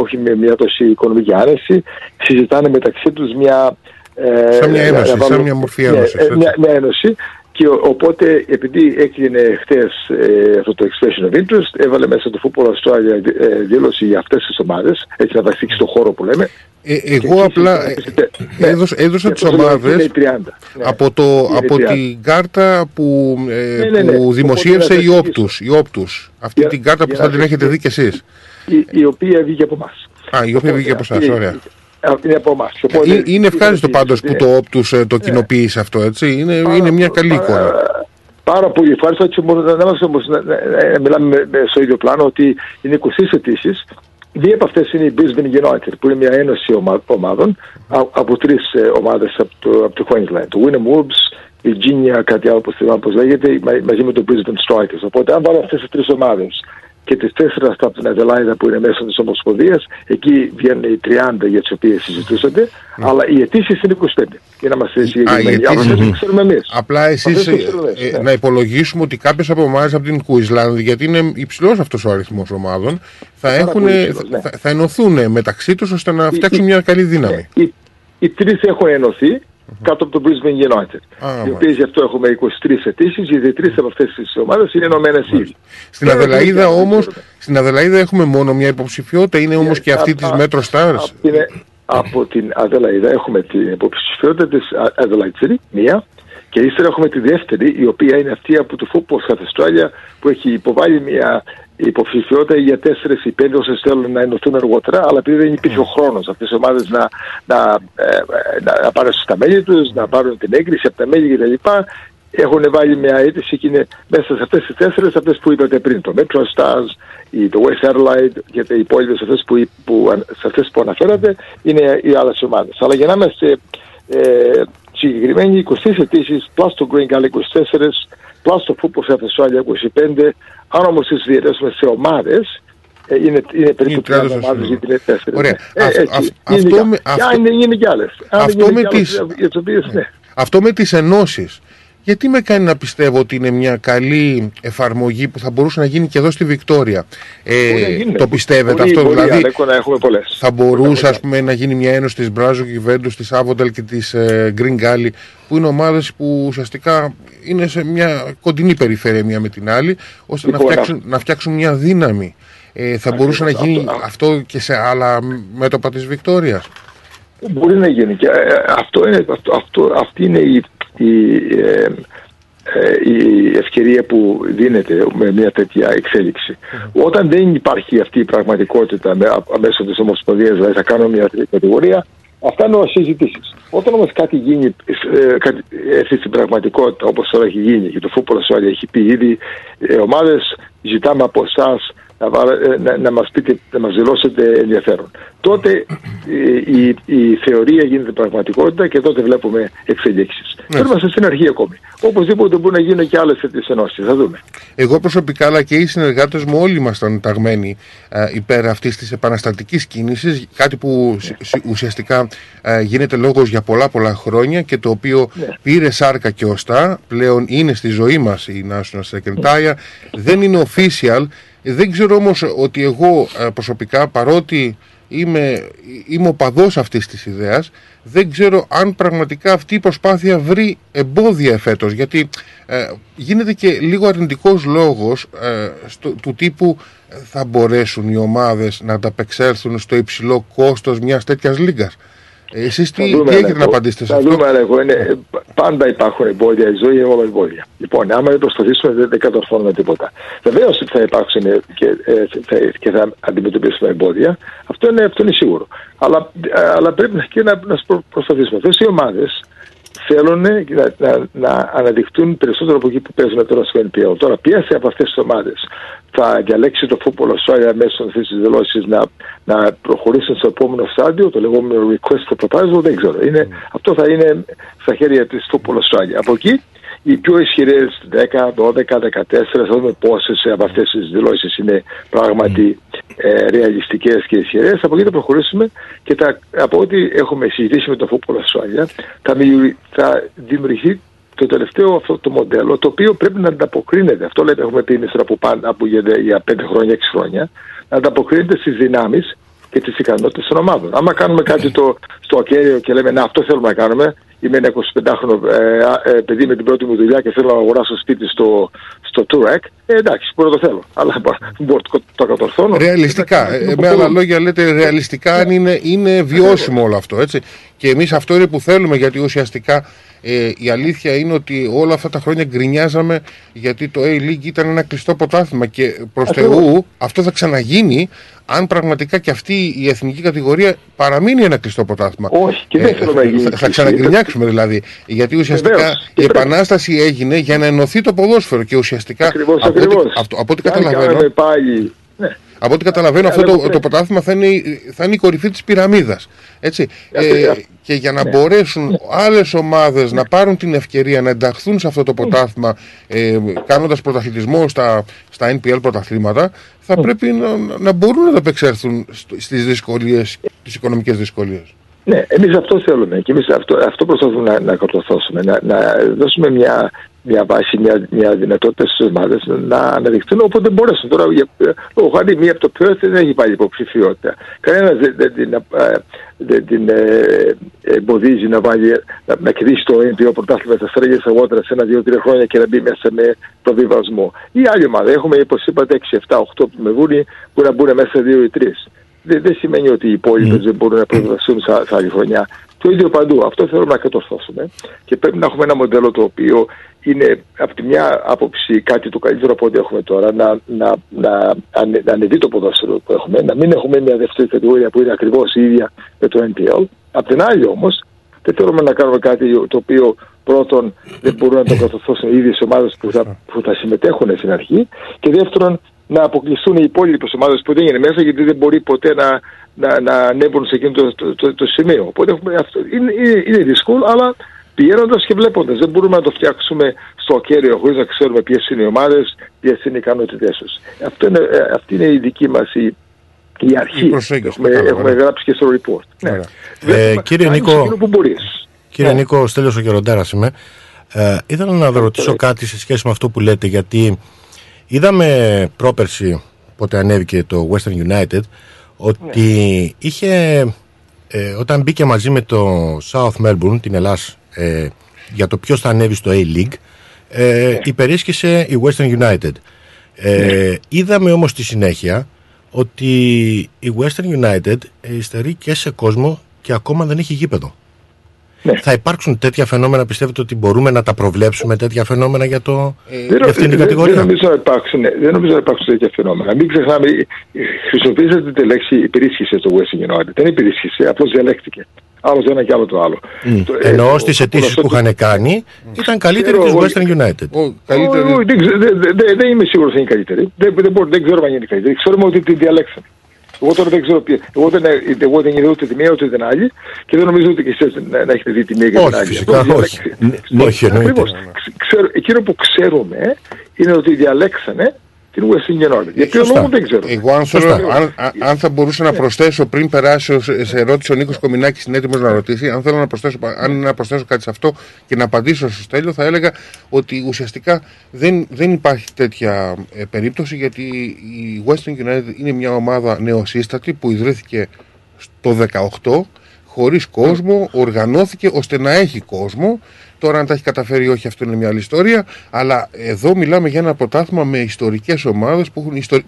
Speaker 16: όχι με μια τόση οικονομική άνεση, συζητάνε μεταξύ τους μια... ε,
Speaker 3: Σαν μια
Speaker 16: να-
Speaker 3: ένωση,
Speaker 16: να
Speaker 3: σαν
Speaker 16: βάλουν-
Speaker 3: μια μορφή
Speaker 16: ναι,
Speaker 3: ένωσης,
Speaker 16: ε,
Speaker 3: έτσι.
Speaker 16: μια, μια ένωση και ο- οπότε επειδή έκλεινε χτες ε, αυτό το expression of interest έβαλε μέσα το Football Australia ε, δήλωση για αυτές τις ομάδες έτσι να τα στήξει στον χώρο που λέμε
Speaker 3: Ε, εγώ απλά ε, έδωσα, έδωσα
Speaker 16: Και
Speaker 3: τις
Speaker 16: αυτό το
Speaker 3: ομάδες
Speaker 16: είναι οι 30. Ναι.
Speaker 3: από, το,
Speaker 16: Είναι
Speaker 3: από
Speaker 16: 30.
Speaker 3: την κάρτα που, ε,
Speaker 16: Ναι, ναι, ναι.
Speaker 3: που
Speaker 16: Οπότε
Speaker 3: δημοσίευσε
Speaker 16: να
Speaker 3: η
Speaker 16: το
Speaker 3: Όπτους, η Όπτους. Αυτή
Speaker 16: Για-
Speaker 3: την κάρτα που
Speaker 16: για
Speaker 3: θα
Speaker 16: να
Speaker 3: την
Speaker 16: το
Speaker 3: έχετε δει κι εσείς.
Speaker 16: Η, η οποία βγήκε από εμάς.
Speaker 3: Α, η οποία βγήκε από εσάς, ωραία.
Speaker 16: Είναι από εμάς.
Speaker 3: Ε, Είναι ευχάριστο πάντως που το Όπτους ε, το κοινοποίησε αυτό, έτσι. Είναι, είναι μια καλή εικόνα.
Speaker 16: Πάρα πολύ ευχάριστο. Έτσι μόνο να είμαστε όμως να, να- να μιλάμε με- με- στο ίδιο πλάνο ότι είναι 23 αιτήσεις. Δύο από αυτές είναι η Brisbane United, που είναι μια ένωση ομα- ομάδων α- από τρεις ομάδες από το, από το Queensland. Το Winham Wolves, Virginia, κάτι άλλο που θυμάμαι πώς λέγεται, μα- μαζί με το Brisbane Strikers. Οπότε, αν βάλω αυτές τις τρεις ομάδες και τις τέσσερα αυτά από την Αδελάιδα που είναι μέσα της Ομοσπονδίας, εκεί βγαίνουν οι 30 για τις οποίες συζητούσατε, αλλά οι αιτήσεις είναι 25. Για να είμαστε
Speaker 3: Α, οι
Speaker 16: συγκεκριμένοι.
Speaker 3: αιτήσεις-
Speaker 16: Αυτές τις ξέρουμε εμείς.
Speaker 3: Απλά εσείς ε, ε, να υπολογίσουμε ότι κάποιες από εμάς από την Queensland, γιατί είναι υψηλός αυτός ο αριθμός ομάδων, θα,
Speaker 16: Πάρα
Speaker 3: έχουν,
Speaker 16: πολύ υψηλός, ναι.
Speaker 3: θα, θα ενωθούν μεταξύ τους ώστε να φτιάξουν μια καλή δύναμη.
Speaker 16: Οι, οι τρεις έχουν ενωθεί κάτω από το Brisbane United. οι οποίε γι' αυτό έχουμε 23 αιτήσεις, γιατί τρεις από αυτές τις ομάδες είναι ενωμένες ήδη.
Speaker 3: Στην Αδελαίδα όμως, στην Αδελαίδα έχουμε μόνο μια υποψηφιότητα, είναι όμως και αυτή
Speaker 16: α-
Speaker 3: της
Speaker 16: α-
Speaker 3: Metro Stars.
Speaker 16: Είναι από την Αδελαίδα έχουμε την υποψηφιότητα της Adelaide City, μία, και ύστερα έχουμε τη δεύτερη, η οποία είναι αυτή από το Football South Australia, που έχει υποβάλει μια υποψηφιότητα για τέσσερις ή πέντε όσε θέλουν να ενωθούν αργότερα, αλλά επειδή δεν υπήρχε ο χρόνος αυτές οι ομάδες να, να, ε, ε, να, να πάρουν στα μέλη τους, να πάρουν την έγκριση από τα μέλη κτλ. Έχουν βάλει μια αίτηση και είναι μέσα σε αυτές τις τέσσερις, αυτές που είπατε πριν, το Metro Stars, η, το West Adelaide και οι υπόλοιπε αυτές που, που, σε αυτές που αναφέρατε είναι οι άλλες ομάδες. Αλλά για να είμαστε ε, συγκεκριμένοι, 23 αιτήσεις, plus το Green Gully 24, plus το Football South Australia 25. Αν όμως τις διαιρέσουμε σε ομάδες, ε, είναι, είναι περίπου 30 ομάδες γιατί είναι 4.
Speaker 3: Ωραία.
Speaker 16: Ε,
Speaker 3: Αυτό-
Speaker 16: έτσι.
Speaker 3: αυ-
Speaker 16: Είναι
Speaker 3: αυτό
Speaker 16: και-
Speaker 3: με-
Speaker 16: και
Speaker 3: αυτό-
Speaker 16: αν είναι, είναι και άλλε.
Speaker 3: αυτό με τις-
Speaker 16: Για τις οποίες, ναι.
Speaker 3: Αυτό με τις ενώσεις γιατί με κάνει να πιστεύω ότι είναι μια καλή εφαρμογή που θα μπορούσε να γίνει και εδώ στη Βικτόρια; Ε,
Speaker 16: Μπορεί να γίνει.
Speaker 3: το πιστεύετε
Speaker 16: Μπορεί-
Speaker 3: αυτό,
Speaker 16: μπορεί,
Speaker 3: δηλαδή
Speaker 16: Αλέκο, να έχουμε πολλές.
Speaker 3: θα μπορούσε ας πούμε, να γίνει μια ένωση της Μπράζο Γιουβέντους, της Άβοντελ και της ε, Green Galley που είναι ομάδες που ουσιαστικά είναι σε μια κοντινή περιφέρεια μία με την άλλη ώστε να
Speaker 16: Λοιπόν,
Speaker 3: φτιάξουν, να φτιάξουν μια δύναμη. Ε, θα μπορούσε να γίνει αυτό, και σε άλλα μέτωπα της Βικτόριας;
Speaker 16: Μπορεί να γίνει και ε, αυτό είναι, αυτό, αυτό, αυτή είναι η, η, ε, ε, η ευκαιρία που δίνεται με μια τέτοια εξέλιξη. Όταν δεν υπάρχει αυτή η πραγματικότητα με, μέσω της Ομοσπονδίας, δηλαδή θα κάνω μια τρίτη κατηγορία, αυτά είναι συζητήσεις. Όταν όμως κάτι γίνει, ε, κάτι, έρθει στην πραγματικότητα όπως τώρα έχει γίνει και το φούπολο Σουάλια έχει πει ήδη, ε, ομάδες ζητάμε από εσάς να, βάλε- ε, να, να μας πείτε, να μας δηλώσετε ενδιαφέρον. Τότε ε, η, η θεωρία γίνεται πραγματικότητα και τότε βλέπουμε εξελίξεις.
Speaker 3: Ναι.
Speaker 16: Ναι. Είμαστε στην αρχή ακόμη. Οπωσδήποτε μπορεί να γίνουν και άλλες τέτοιες ενώσεις. Θα δούμε.
Speaker 3: Εγώ προσωπικά αλλά και οι συνεργάτες μου όλοι ήμασταν ταγμένοι ε, υπέρ αυτής της επαναστατικής κίνησης κάτι που σ- σ- ουσιαστικά ε, γίνεται λόγος για πολλά πολλά χρόνια και το οποίο πήρε σάρκα και οστά πλέον είναι στη ζωή μας η National Secretariat δεν είναι official δεν ξέρω όμως ότι εγώ ε, προσωπικά παρότι είμαι, είμαι οπαδός αυτής της ιδέας δεν ξέρω αν πραγματικά αυτή η προσπάθεια βρει εμπόδια εφέτος γιατί ε, γίνεται και λίγο αρνητικός λόγος ε, στο, του τύπου ε, θα μπορέσουν οι ομάδες να ανταπεξέλθουν στο υψηλό κόστος μιας τέτοιας λίγκας. Ε, εσείς τι,
Speaker 16: Θα δούμε,
Speaker 3: τι έχετε
Speaker 16: Αλέκο.
Speaker 3: να απαντήσετε σε
Speaker 16: Θα
Speaker 3: αυτό;
Speaker 16: δούμε, Αλέκο. Είναι, πάντα υπάρχουν εμπόδια. Η ζωή είναι όλα εμπόδια. Λοιπόν, άμα δεν προσπαθήσουμε, δεν, δεν κατορθώνουμε τίποτα. Βεβαίως θα υπάρξουν και, ε, θα, και θα αντιμετωπίσουμε εμπόδια. Αυτό είναι, αυτό είναι σίγουρο. Αλλά, ε, αλλά πρέπει να, και να, να προ- προσπαθήσουμε. Αυτές οι ομάδες θέλουν να, να, να αναδειχτούν περισσότερο από εκεί που παίζουν τώρα στο NPL. Τώρα, ποιες από αυτές τις ομάδες θα διαλέξει το φούπολο Australia μέσω αυτής της δηλώσης να, να προχωρήσουν στο επόμενο στάδιο, το λεγόμενο request for proposal, δεν ξέρω. Είναι, Αυτό θα είναι στα χέρια της φούπολο Australia. Από εκεί οι πιο ισχυρές 10, 12, 14, θα δούμε πόσες από αυτές τις δηλώσεις είναι πράγματι ε, ρεαλιστικές και ισχυρές. Από εκεί θα προχωρήσουμε και θα, από ό,τι έχουμε συζητήσει με το φούπολο Australia, θα, δημιουργη- θα δημιουργηθεί το τελευταίο αυτό το μοντέλο, το οποίο πρέπει να ανταποκρίνεται. Αυτό λέμε, έχουμε πει εμείς τώρα που πάνε από για, για 5 χρόνια, 6 χρόνια, να ανταποκρίνεται στις δυνάμεις και τις ικανότητες των ομάδων. Άμα κάνουμε κάτι το, στο ακέραιο και λέμε, Να, αυτό θέλουμε να κάνουμε, είμαι ένα 25χρονο ε, α, ε, παιδί με την πρώτη μου δουλειά και θέλω να αγοράσω σπίτι στο, στο Turek, ε, εντάξει, μπορώ να το θέλω. Αλλά [laughs] μπορώ, το, το κατορθώνω.
Speaker 3: Ρεαλιστικά. Ε, με άλλα λόγια λέτε ρεαλιστικά αν είναι, είναι βιώσιμο όλο αυτό. Έτσι. Και εμείς αυτό είναι που θέλουμε γιατί ουσιαστικά ε, η αλήθεια είναι ότι όλα αυτά τα χρόνια γκρινιάζαμε γιατί το A-League ήταν ένα κλειστό πρωτάθλημα και προς
Speaker 16: Ακριβώς.
Speaker 3: Θεού αυτό θα ξαναγίνει αν πραγματικά και αυτή η εθνική κατηγορία παραμείνει ένα κλειστό πρωτάθλημα.
Speaker 16: Όχι, και δεν θέλουμε να γίνει
Speaker 3: θα, θα
Speaker 16: κλειστή.
Speaker 3: Ξαναγκρινιάξουμε δηλαδή. Γιατί ουσιαστικά
Speaker 16: Βεβαίως, και
Speaker 3: η
Speaker 16: πρέπει.
Speaker 3: επανάσταση έγινε για να ενωθεί το ποδόσφαιρο και ουσιαστικά
Speaker 16: Ακριβώς,
Speaker 3: από, ό,τι,
Speaker 16: ακριβώς.
Speaker 3: αυτό- από ό,τι
Speaker 16: Και αν
Speaker 3: καταλαβαίνω.
Speaker 16: κάνουμε πάλι, ναι.
Speaker 3: Από ό,τι καταλαβαίνω, αυτό
Speaker 16: Αλλά
Speaker 3: το,
Speaker 16: πρέπει.
Speaker 3: το πρωτάθλημα θα είναι, θα είναι η κορυφή της πυραμίδας. Έτσι. Ε, και για να
Speaker 16: Ναι.
Speaker 3: μπορέσουν άλλες ομάδες να πάρουν την ευκαιρία να ενταχθούν σε αυτό το πρωτάθλημα ε, κάνοντας πρωταθλητισμό στα, στα NPL πρωταθλήματα θα πρέπει να, να μπορούν να ανταπεξέλθουν στο- στις δυσκολίες, τις οικονομικές δυσκολίες.
Speaker 16: Ναι, εμείς αυτό θέλουμε και εμείς αυτό, αυτό προσπαθούμε να, να κατορθώσουμε. Να, να δώσουμε μια, μια βάση, μια, μια δυνατότητα στις ομάδες να αναδειχθούν όποτε μπορέσουν. Τώρα, για, λόγω χάρη, μία από το Perth δεν έχει πάλι υποψηφιότητα. Κανένα δεν, δεν την, ε, δεν την ε, εμποδίζει να, βάλει, να, να κερδίσει το NBA πρωτάθλημα τα στραγγε αργότερα σε ένα-δύο-τρία χρόνια και να μπει μέσα με προβιβασμό. Ή άλλη ομάδα. Έχουμε, όπως είπατε, 6, 7, 8 που με βούνει που να μπουν μέσα 2 ή 3 δεν, δεν σημαίνει ότι οι υπόλοιπε δεν μπορούν να προγραμματιστούν σε, σε άλλη χρονιά. Το ίδιο παντού. Αυτό θέλουμε να κατορθώσουμε. Και πρέπει να έχουμε ένα μοντέλο το οποίο είναι από τη μια άποψη κάτι το καλύτερο από ό,τι έχουμε τώρα, να, να, να, ανε- να ανεβεί το ποδόσφαιρο που έχουμε, να μην έχουμε μια δεύτερη κατηγορία που είναι ακριβώς η ίδια με το NPL. Απ' την άλλη όμως, δεν θέλουμε να κάνουμε κάτι το οποίο πρώτον δεν μπορούν να το κατορθώσουν οι ίδιες ομάδες που θα, που θα συμμετέχουν στην αρχή και δεύτερον να αποκλειστούν οι υπόλοιπες ομάδες που δεν είναι μέσα γιατί δεν μπορεί ποτέ να, να, να ανέβουν σε εκείνο το, το, το, το σημείο. Οπότε έχουμε αυτό. Είναι, είναι, είναι δύσκολο, αλλά πηγαίνοντας και βλέποντας, δεν μπορούμε να το φτιάξουμε στο ακέραιο χωρίς να ξέρουμε ποιες είναι οι ομάδες, ποιες είναι οι ικανότητές τους. Αυτή είναι η δική μας η, η αρχή. έχουμε, έχουμε γράψει και στο report. Ναι.
Speaker 5: Ε, κύριε
Speaker 16: Κάνεις
Speaker 5: Νίκο,
Speaker 16: εκείνο που μπορείς.
Speaker 5: κύριε
Speaker 16: Ναι.
Speaker 5: Νίκο, Στέλιος ο Γεροντάρας είμαι. Ε, ήθελα να ρωτήσω κάτι σε σχέση με αυτό που λέτε, γιατί είδαμε πρόπερση, πότε ανέβηκε το Western United, ότι είχε, ε, όταν μπήκε μαζί με το South Melbourne, την Ελλάς, ε, για το ποιος θα ανέβει στο A-League, ε, υπερίσχυσε η Western United. Ε, Είδαμε όμως στη συνέχεια ότι η Western United υστερεί και σε κόσμο και ακόμα δεν έχει γήπεδο. Θα υπάρξουν τέτοια φαινόμενα, πιστεύετε ότι μπορούμε να τα προβλέψουμε τέτοια φαινόμενα για, το,
Speaker 16: Δεν,
Speaker 5: για αυτήν την
Speaker 16: δεν-
Speaker 5: κατηγορία;
Speaker 16: δεν νομίζω να υπάρξουν, δεν νομίζω να υπάρξουν τέτοια φαινόμενα. Μην ξεχνάμε, χρησιμοποιήσατε τη λέξη υπερίσχυσε το Western United. Δεν υπερίσχυσε, απλώς διαλέχτηκε. Άλλο το ένα και άλλο το άλλο.
Speaker 5: Μμ.
Speaker 16: Το- ε,
Speaker 5: Εννοώ
Speaker 16: το-
Speaker 5: στις
Speaker 16: το
Speaker 5: αιτήσεις που
Speaker 16: ποδοσφαίρο-
Speaker 5: είχαν κάνει ήταν καλύτερη
Speaker 16: Ξέρω
Speaker 5: της
Speaker 16: εγώ-
Speaker 5: Western United.
Speaker 16: Όχι, όχι, δεν, ξε- δεν- δεν- δεν είμαι σίγουρος ότι είναι καλύτερη. Δεν, δεν, μπορώ- δεν ξέρω αν είναι καλύτερη. Ξέρουμε ότι τη διαλέξαν. Εγώ τώρα δεν ξέρω ποια. Εγώ δεν, εγώ δεν είδα ούτε τη μία ούτε την άλλη και δεν νομίζω ότι και εσείς να, να έχετε δει τη μία και την
Speaker 5: Όχι,
Speaker 16: άλλη.
Speaker 5: φυσικά
Speaker 16: Απλώς
Speaker 5: όχι.
Speaker 16: διαλέξει.
Speaker 5: Ναι, όχι, εννοείται.
Speaker 16: Ακριβώς. Ξε- ξέρω- εκείνο που ξέρουμε είναι ότι διαλέξανε την Western United. Για ποιο λόγο δεν ξέρω.
Speaker 3: Εγώ, αν, θέλω, αν, α- αν θα μπορούσα να προσθέσω πριν περάσω σε, σε ερώτηση ο Νίκος Κομινάκης, είναι έτοιμος να ρωτήσει, αν θέλω να προσθέσω, αν είναι να προσθέσω κάτι σε αυτό και να απαντήσω στο Στέλιο, θα έλεγα ότι ουσιαστικά δεν, δεν υπάρχει τέτοια ε, περίπτωση γιατί η Western United είναι μια ομάδα νεοσύστατη που ιδρύθηκε το 18 χωρίς κόσμο, οργανώθηκε ώστε να έχει κόσμο. Τώρα αν τα έχει καταφέρει ή όχι αυτό είναι μια άλλη ιστορία. Αλλά εδώ μιλάμε για ένα πρωτάθλημα με ιστορικές ομάδες που έχουν, ιστο...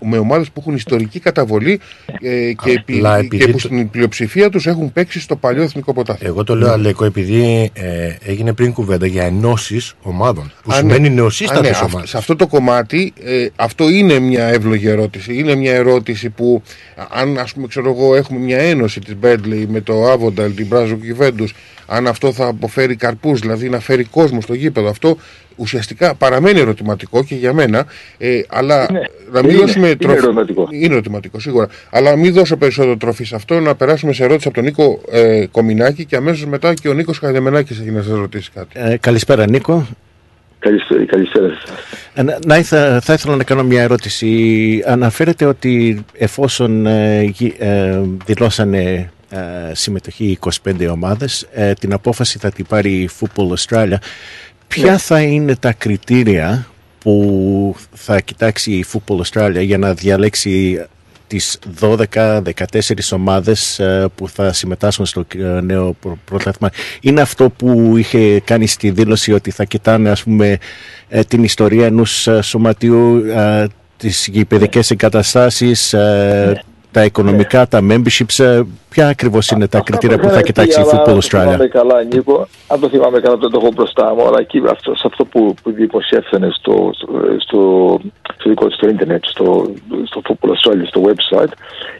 Speaker 3: με ομάδες που έχουν ιστορική καταβολή ε, και, επί...
Speaker 5: Αλλά επειδή
Speaker 3: και που
Speaker 5: το-
Speaker 3: στην πλειοψηφία τους έχουν παίξει στο παλιό εθνικό πρωτάθλημα.
Speaker 5: Εγώ το λέω Αλέκο επειδή ε, έγινε πριν κουβέντα για ενώσεις ομάδων. Που
Speaker 3: Α,
Speaker 5: σημαίνει
Speaker 3: ναι.
Speaker 5: νεοσύστατες
Speaker 3: Α, ναι, αυ-
Speaker 5: ομάδες.
Speaker 3: Σε αυτό το κομμάτι, ε, αυτό είναι μια εύλογη ερώτηση. Είναι μια ερώτηση που, α, αν ας πούμε, ξέρω εγώ, έχουμε μια ένωση της Μπέντλεϊ με το Άβονταλ, την Μπράζο Κιβέντους, αν αυτό θα αποφέρει καρπούς, δηλαδή να φέρει κόσμο στο γήπεδο, αυτό ουσιαστικά παραμένει ερωτηματικό και για μένα. Ε, αλλά να μην
Speaker 16: είναι,
Speaker 3: δώσουμε
Speaker 16: είναι
Speaker 3: τροφή.
Speaker 16: ερωτηματικό.
Speaker 3: Είναι ερωτηματικό, σίγουρα. Αλλά μην δώσω περισσότερο τροφή σε αυτό, να περάσουμε σε ερώτηση από τον Νίκο ε, Κομινάκη και αμέσως μετά και ο Νίκος Χαϊδεμενάκη έχει να σας ρωτήσει κάτι.
Speaker 4: Ε, καλησπέρα Νίκο.
Speaker 16: Καλησπέρα, καλησπέρα σας.
Speaker 4: Ε, να- να ήθα- θα ήθελα να κάνω μια ερώτηση. Αναφέρεται ότι εφόσον ε, γι- ε, δηλώσανε ε, συμμετοχή 25 ομάδες, ε, την απόφαση θα την πάρει η Football Australia. Ποια
Speaker 16: Ναι.
Speaker 4: θα είναι τα κριτήρια που θα κοιτάξει η Football Australia για να διαλέξει τις 12-14 ομάδες ε, που θα συμμετάσχουν στο ε, νέο πρω- πρωτάθλημα; Είναι αυτό που είχε κάνει στη δήλωση ότι θα κοιτάνε ας πούμε ε, την ιστορία ενός ε, σωματείου, ε, τις γηπαιδικές εγκαταστάσεις, ε, τα οικονομικά, τα memberships. ε, Ποια ακριβώς είναι τα κριτήρια που θα κοιτάξει η Football
Speaker 16: Αν το
Speaker 4: Australia;
Speaker 16: θυμάμαι καλά, Νίκο, αν το θυμάμαι καλά, δεν το έχω μπροστά μου, αλλά εκεί αυτό, σε αυτό που, που δημοσιεύσανε στο, στο, στο, στο δικό στο ίντερνετ, στο, στο Football Australia, στο website,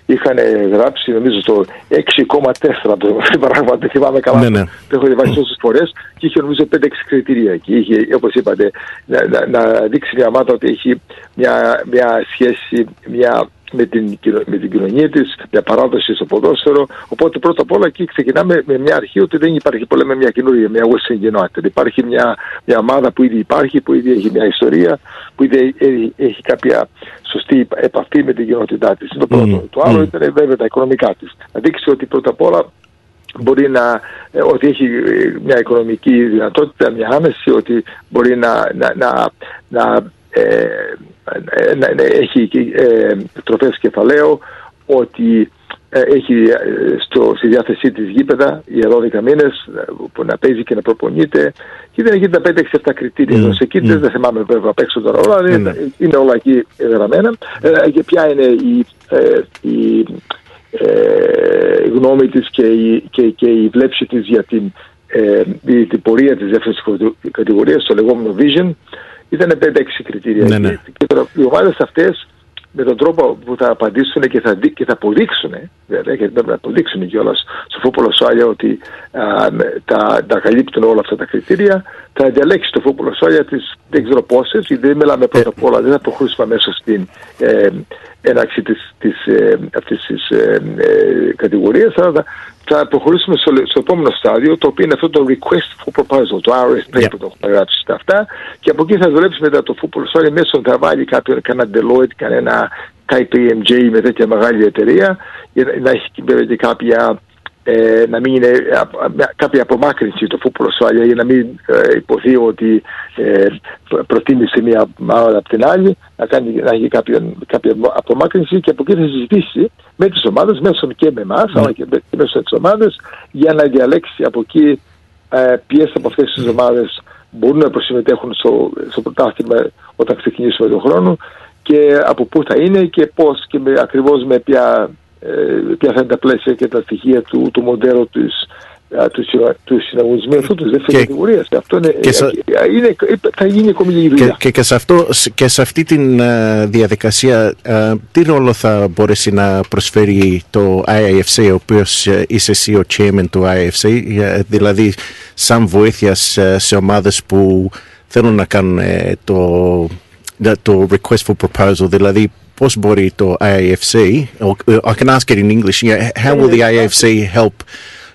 Speaker 16: είχαν γράψει, νομίζω, στο 6,4 το πράγμα, δεν θυμάμαι καλά.
Speaker 4: Ναι, ναι.
Speaker 16: Το έχω διαβάσει τόσες φορές και είχε νομίζω 5-6 κριτήρια εκεί. Είχε, όπως είπατε, να, να, να δείξει μια ομάδα ότι έχει μια, μια σχέση, μια με την, κοινο- με την κοινωνία της, μια παράδοση στο ποδόσφαιρο. Οπότε πρώτα απ' όλα εκεί ξεκινάμε με μια αρχή ότι δεν υπάρχει πολλά με μια καινούργια, μια Western United. Υπάρχει μια, μια ομάδα που ήδη υπάρχει, που ήδη έχει μια ιστορία, που ήδη έχει, έχει κάποια σωστή επαφή με την κοινότητά της. Το πρώτο. Το άλλο ήταν βέβαια τα οικονομικά της. Να δείξει ότι πρώτα απ' όλα μπορεί να, ε, ότι έχει ε, μια οικονομική δυνατότητα, μια άμεση, ότι μπορεί να, να, να, να, ε, ε, να- να έχει ε, τροφές κεφαλαίου, ότι ε, έχει ε, στο, στη διάθεσή της γήπεδα για 12 μήνες ε, που να παίζει και να προπονείται και δεν γίνεται τα 5-6-7 κριτήρια.
Speaker 4: Μμ,
Speaker 16: Mm. εκεί
Speaker 4: μμ.
Speaker 16: δεν θυμάμαι βέβαια απ' έξω τώρα όλα, αλλά
Speaker 4: Ναι,
Speaker 16: είναι,
Speaker 4: ναι.
Speaker 16: είναι όλα εκεί γραμμένα. Ε, και ποια είναι η, ε, η ε, γνώμη της και η, και, και η βλέψη της για την, ε, η- την πορεία της δεύτερης κατηγορίας, το λεγόμενο vision, ήταν 5-6 κριτήρια.
Speaker 4: Ναι, ναι.
Speaker 16: Και τώρα οι ομάδες αυτές με τον τρόπο που θα απαντήσουν και θα, δει- και θα αποδείξουν, βέβαια, γιατί πρέπει να αποδείξουν κιόλας στο φούπολο Σάλια ότι α, με- τα, τα καλύπτουν όλα αυτά τα κριτήρια, θα διαλέξει το φούπολο Σάλια τι δεν ξέρω πόσες, γιατί δεν μιλάμε πρώτα απ' όλα, δεν θα προχωρήσουμε μέσα στην ε, έναρξη της, της, ε, αυτής της ε, ε, κατηγορίας, αλλά θα, θα προχωρήσουμε στο, στο επόμενο στάδιο, το οποίο είναι αυτό το request for proposal, το RFP που το έχουμε γράψει στα αυτά, και από εκεί θα δουλέψει μετά το football story μέσω θα βάλει κάποιον, κανένα Deloitte, κανένα KPMG με τέτοια μεγάλη εταιρεία, για να- να έχει βέβαια και κάποια ε, να μην είναι α- α- κάποια απομάκρυνση το φούπολο ασφάλεια για να μην ε, υποθεί ότι ε, προ- προτίμησε μία ομάδα από την άλλη να, κάνει, να έχει κάποια, κάποια απομάκρυνση και από εκεί θα συζητήσει με τις ομάδες μέσω και με εμάς αλλά και, με- και μέσω της ομάδες για να διαλέξει από εκεί ε, ποιες από αυτές τις ομάδες μπορούν να προσυμμετέχουν στο, στο πρωτάθλημα όταν ξεκινήσουμε τον χρόνος και από πού θα είναι και πώς και με, ακριβώς με ποια, ε, ποια θα είναι τα πλαίσια και τα στοιχεία του, του μοντέλου της, α, του, συνα- του συναγωνισμού αυτού της δεύτερης κατηγορίας. Και Αυτό είναι,
Speaker 4: και σα-
Speaker 16: ε, είναι, θα γίνει ακόμη λίγη δουλειά.
Speaker 4: Και, και, και, σε αυτό, και σε αυτή τη διαδικασία, ε, τι ρόλο θα μπορέσει να προσφέρει το IAFC, ο οποίος είσαι εσύ ο chairman του IAFC, ε, δηλαδή σαν βοήθεια σε, σε ομάδες που θέλουν να κάνουν ε, το, το request for proposal, δηλαδή Osborit or AAFC, or oh, uh, I can ask it in English, you know, how will the AAFC help,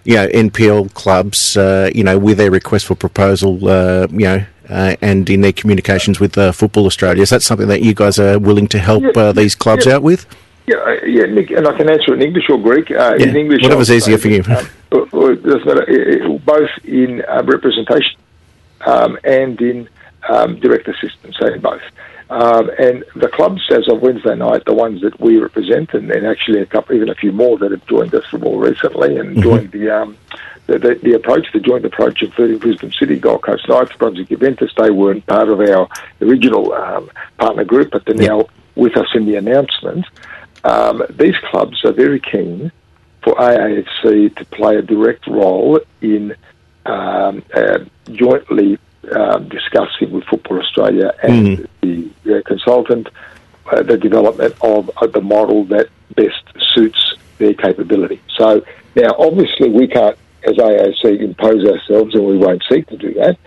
Speaker 4: you know, NPL clubs, uh, you know, with their request for proposal, uh, you know, uh, and in their communications with uh, Football Australia? Is that something that you guys are willing to help uh, these clubs
Speaker 16: yeah.
Speaker 4: out with?
Speaker 16: Yeah, yeah, Nick, and I can answer it in English or Greek. Uh,
Speaker 4: yeah,
Speaker 16: in English,
Speaker 4: whatever's easier for you.
Speaker 16: Um, both in um, representation um, and in um, direct assistance, so both. Um, and the clubs, as of Wednesday night, the ones that we represent, and, and actually a couple, even a few more that have joined us more recently and
Speaker 17: Mhm.
Speaker 16: joined the, um, the, the the approach, the joint approach, including Brisbane City, Gold Coast Knights, Brunswick Juventus. They weren't part of our original um, partner group, but they're now with us in the announcement. Um, these clubs are very keen for AAFC to play a direct role in um, uh, jointly um, discussing with Football Australia and the uh, consultant uh, the development of uh, the model that best suits their capability. So now, obviously, we can't, as AAC, impose ourselves, and we won't seek to do that.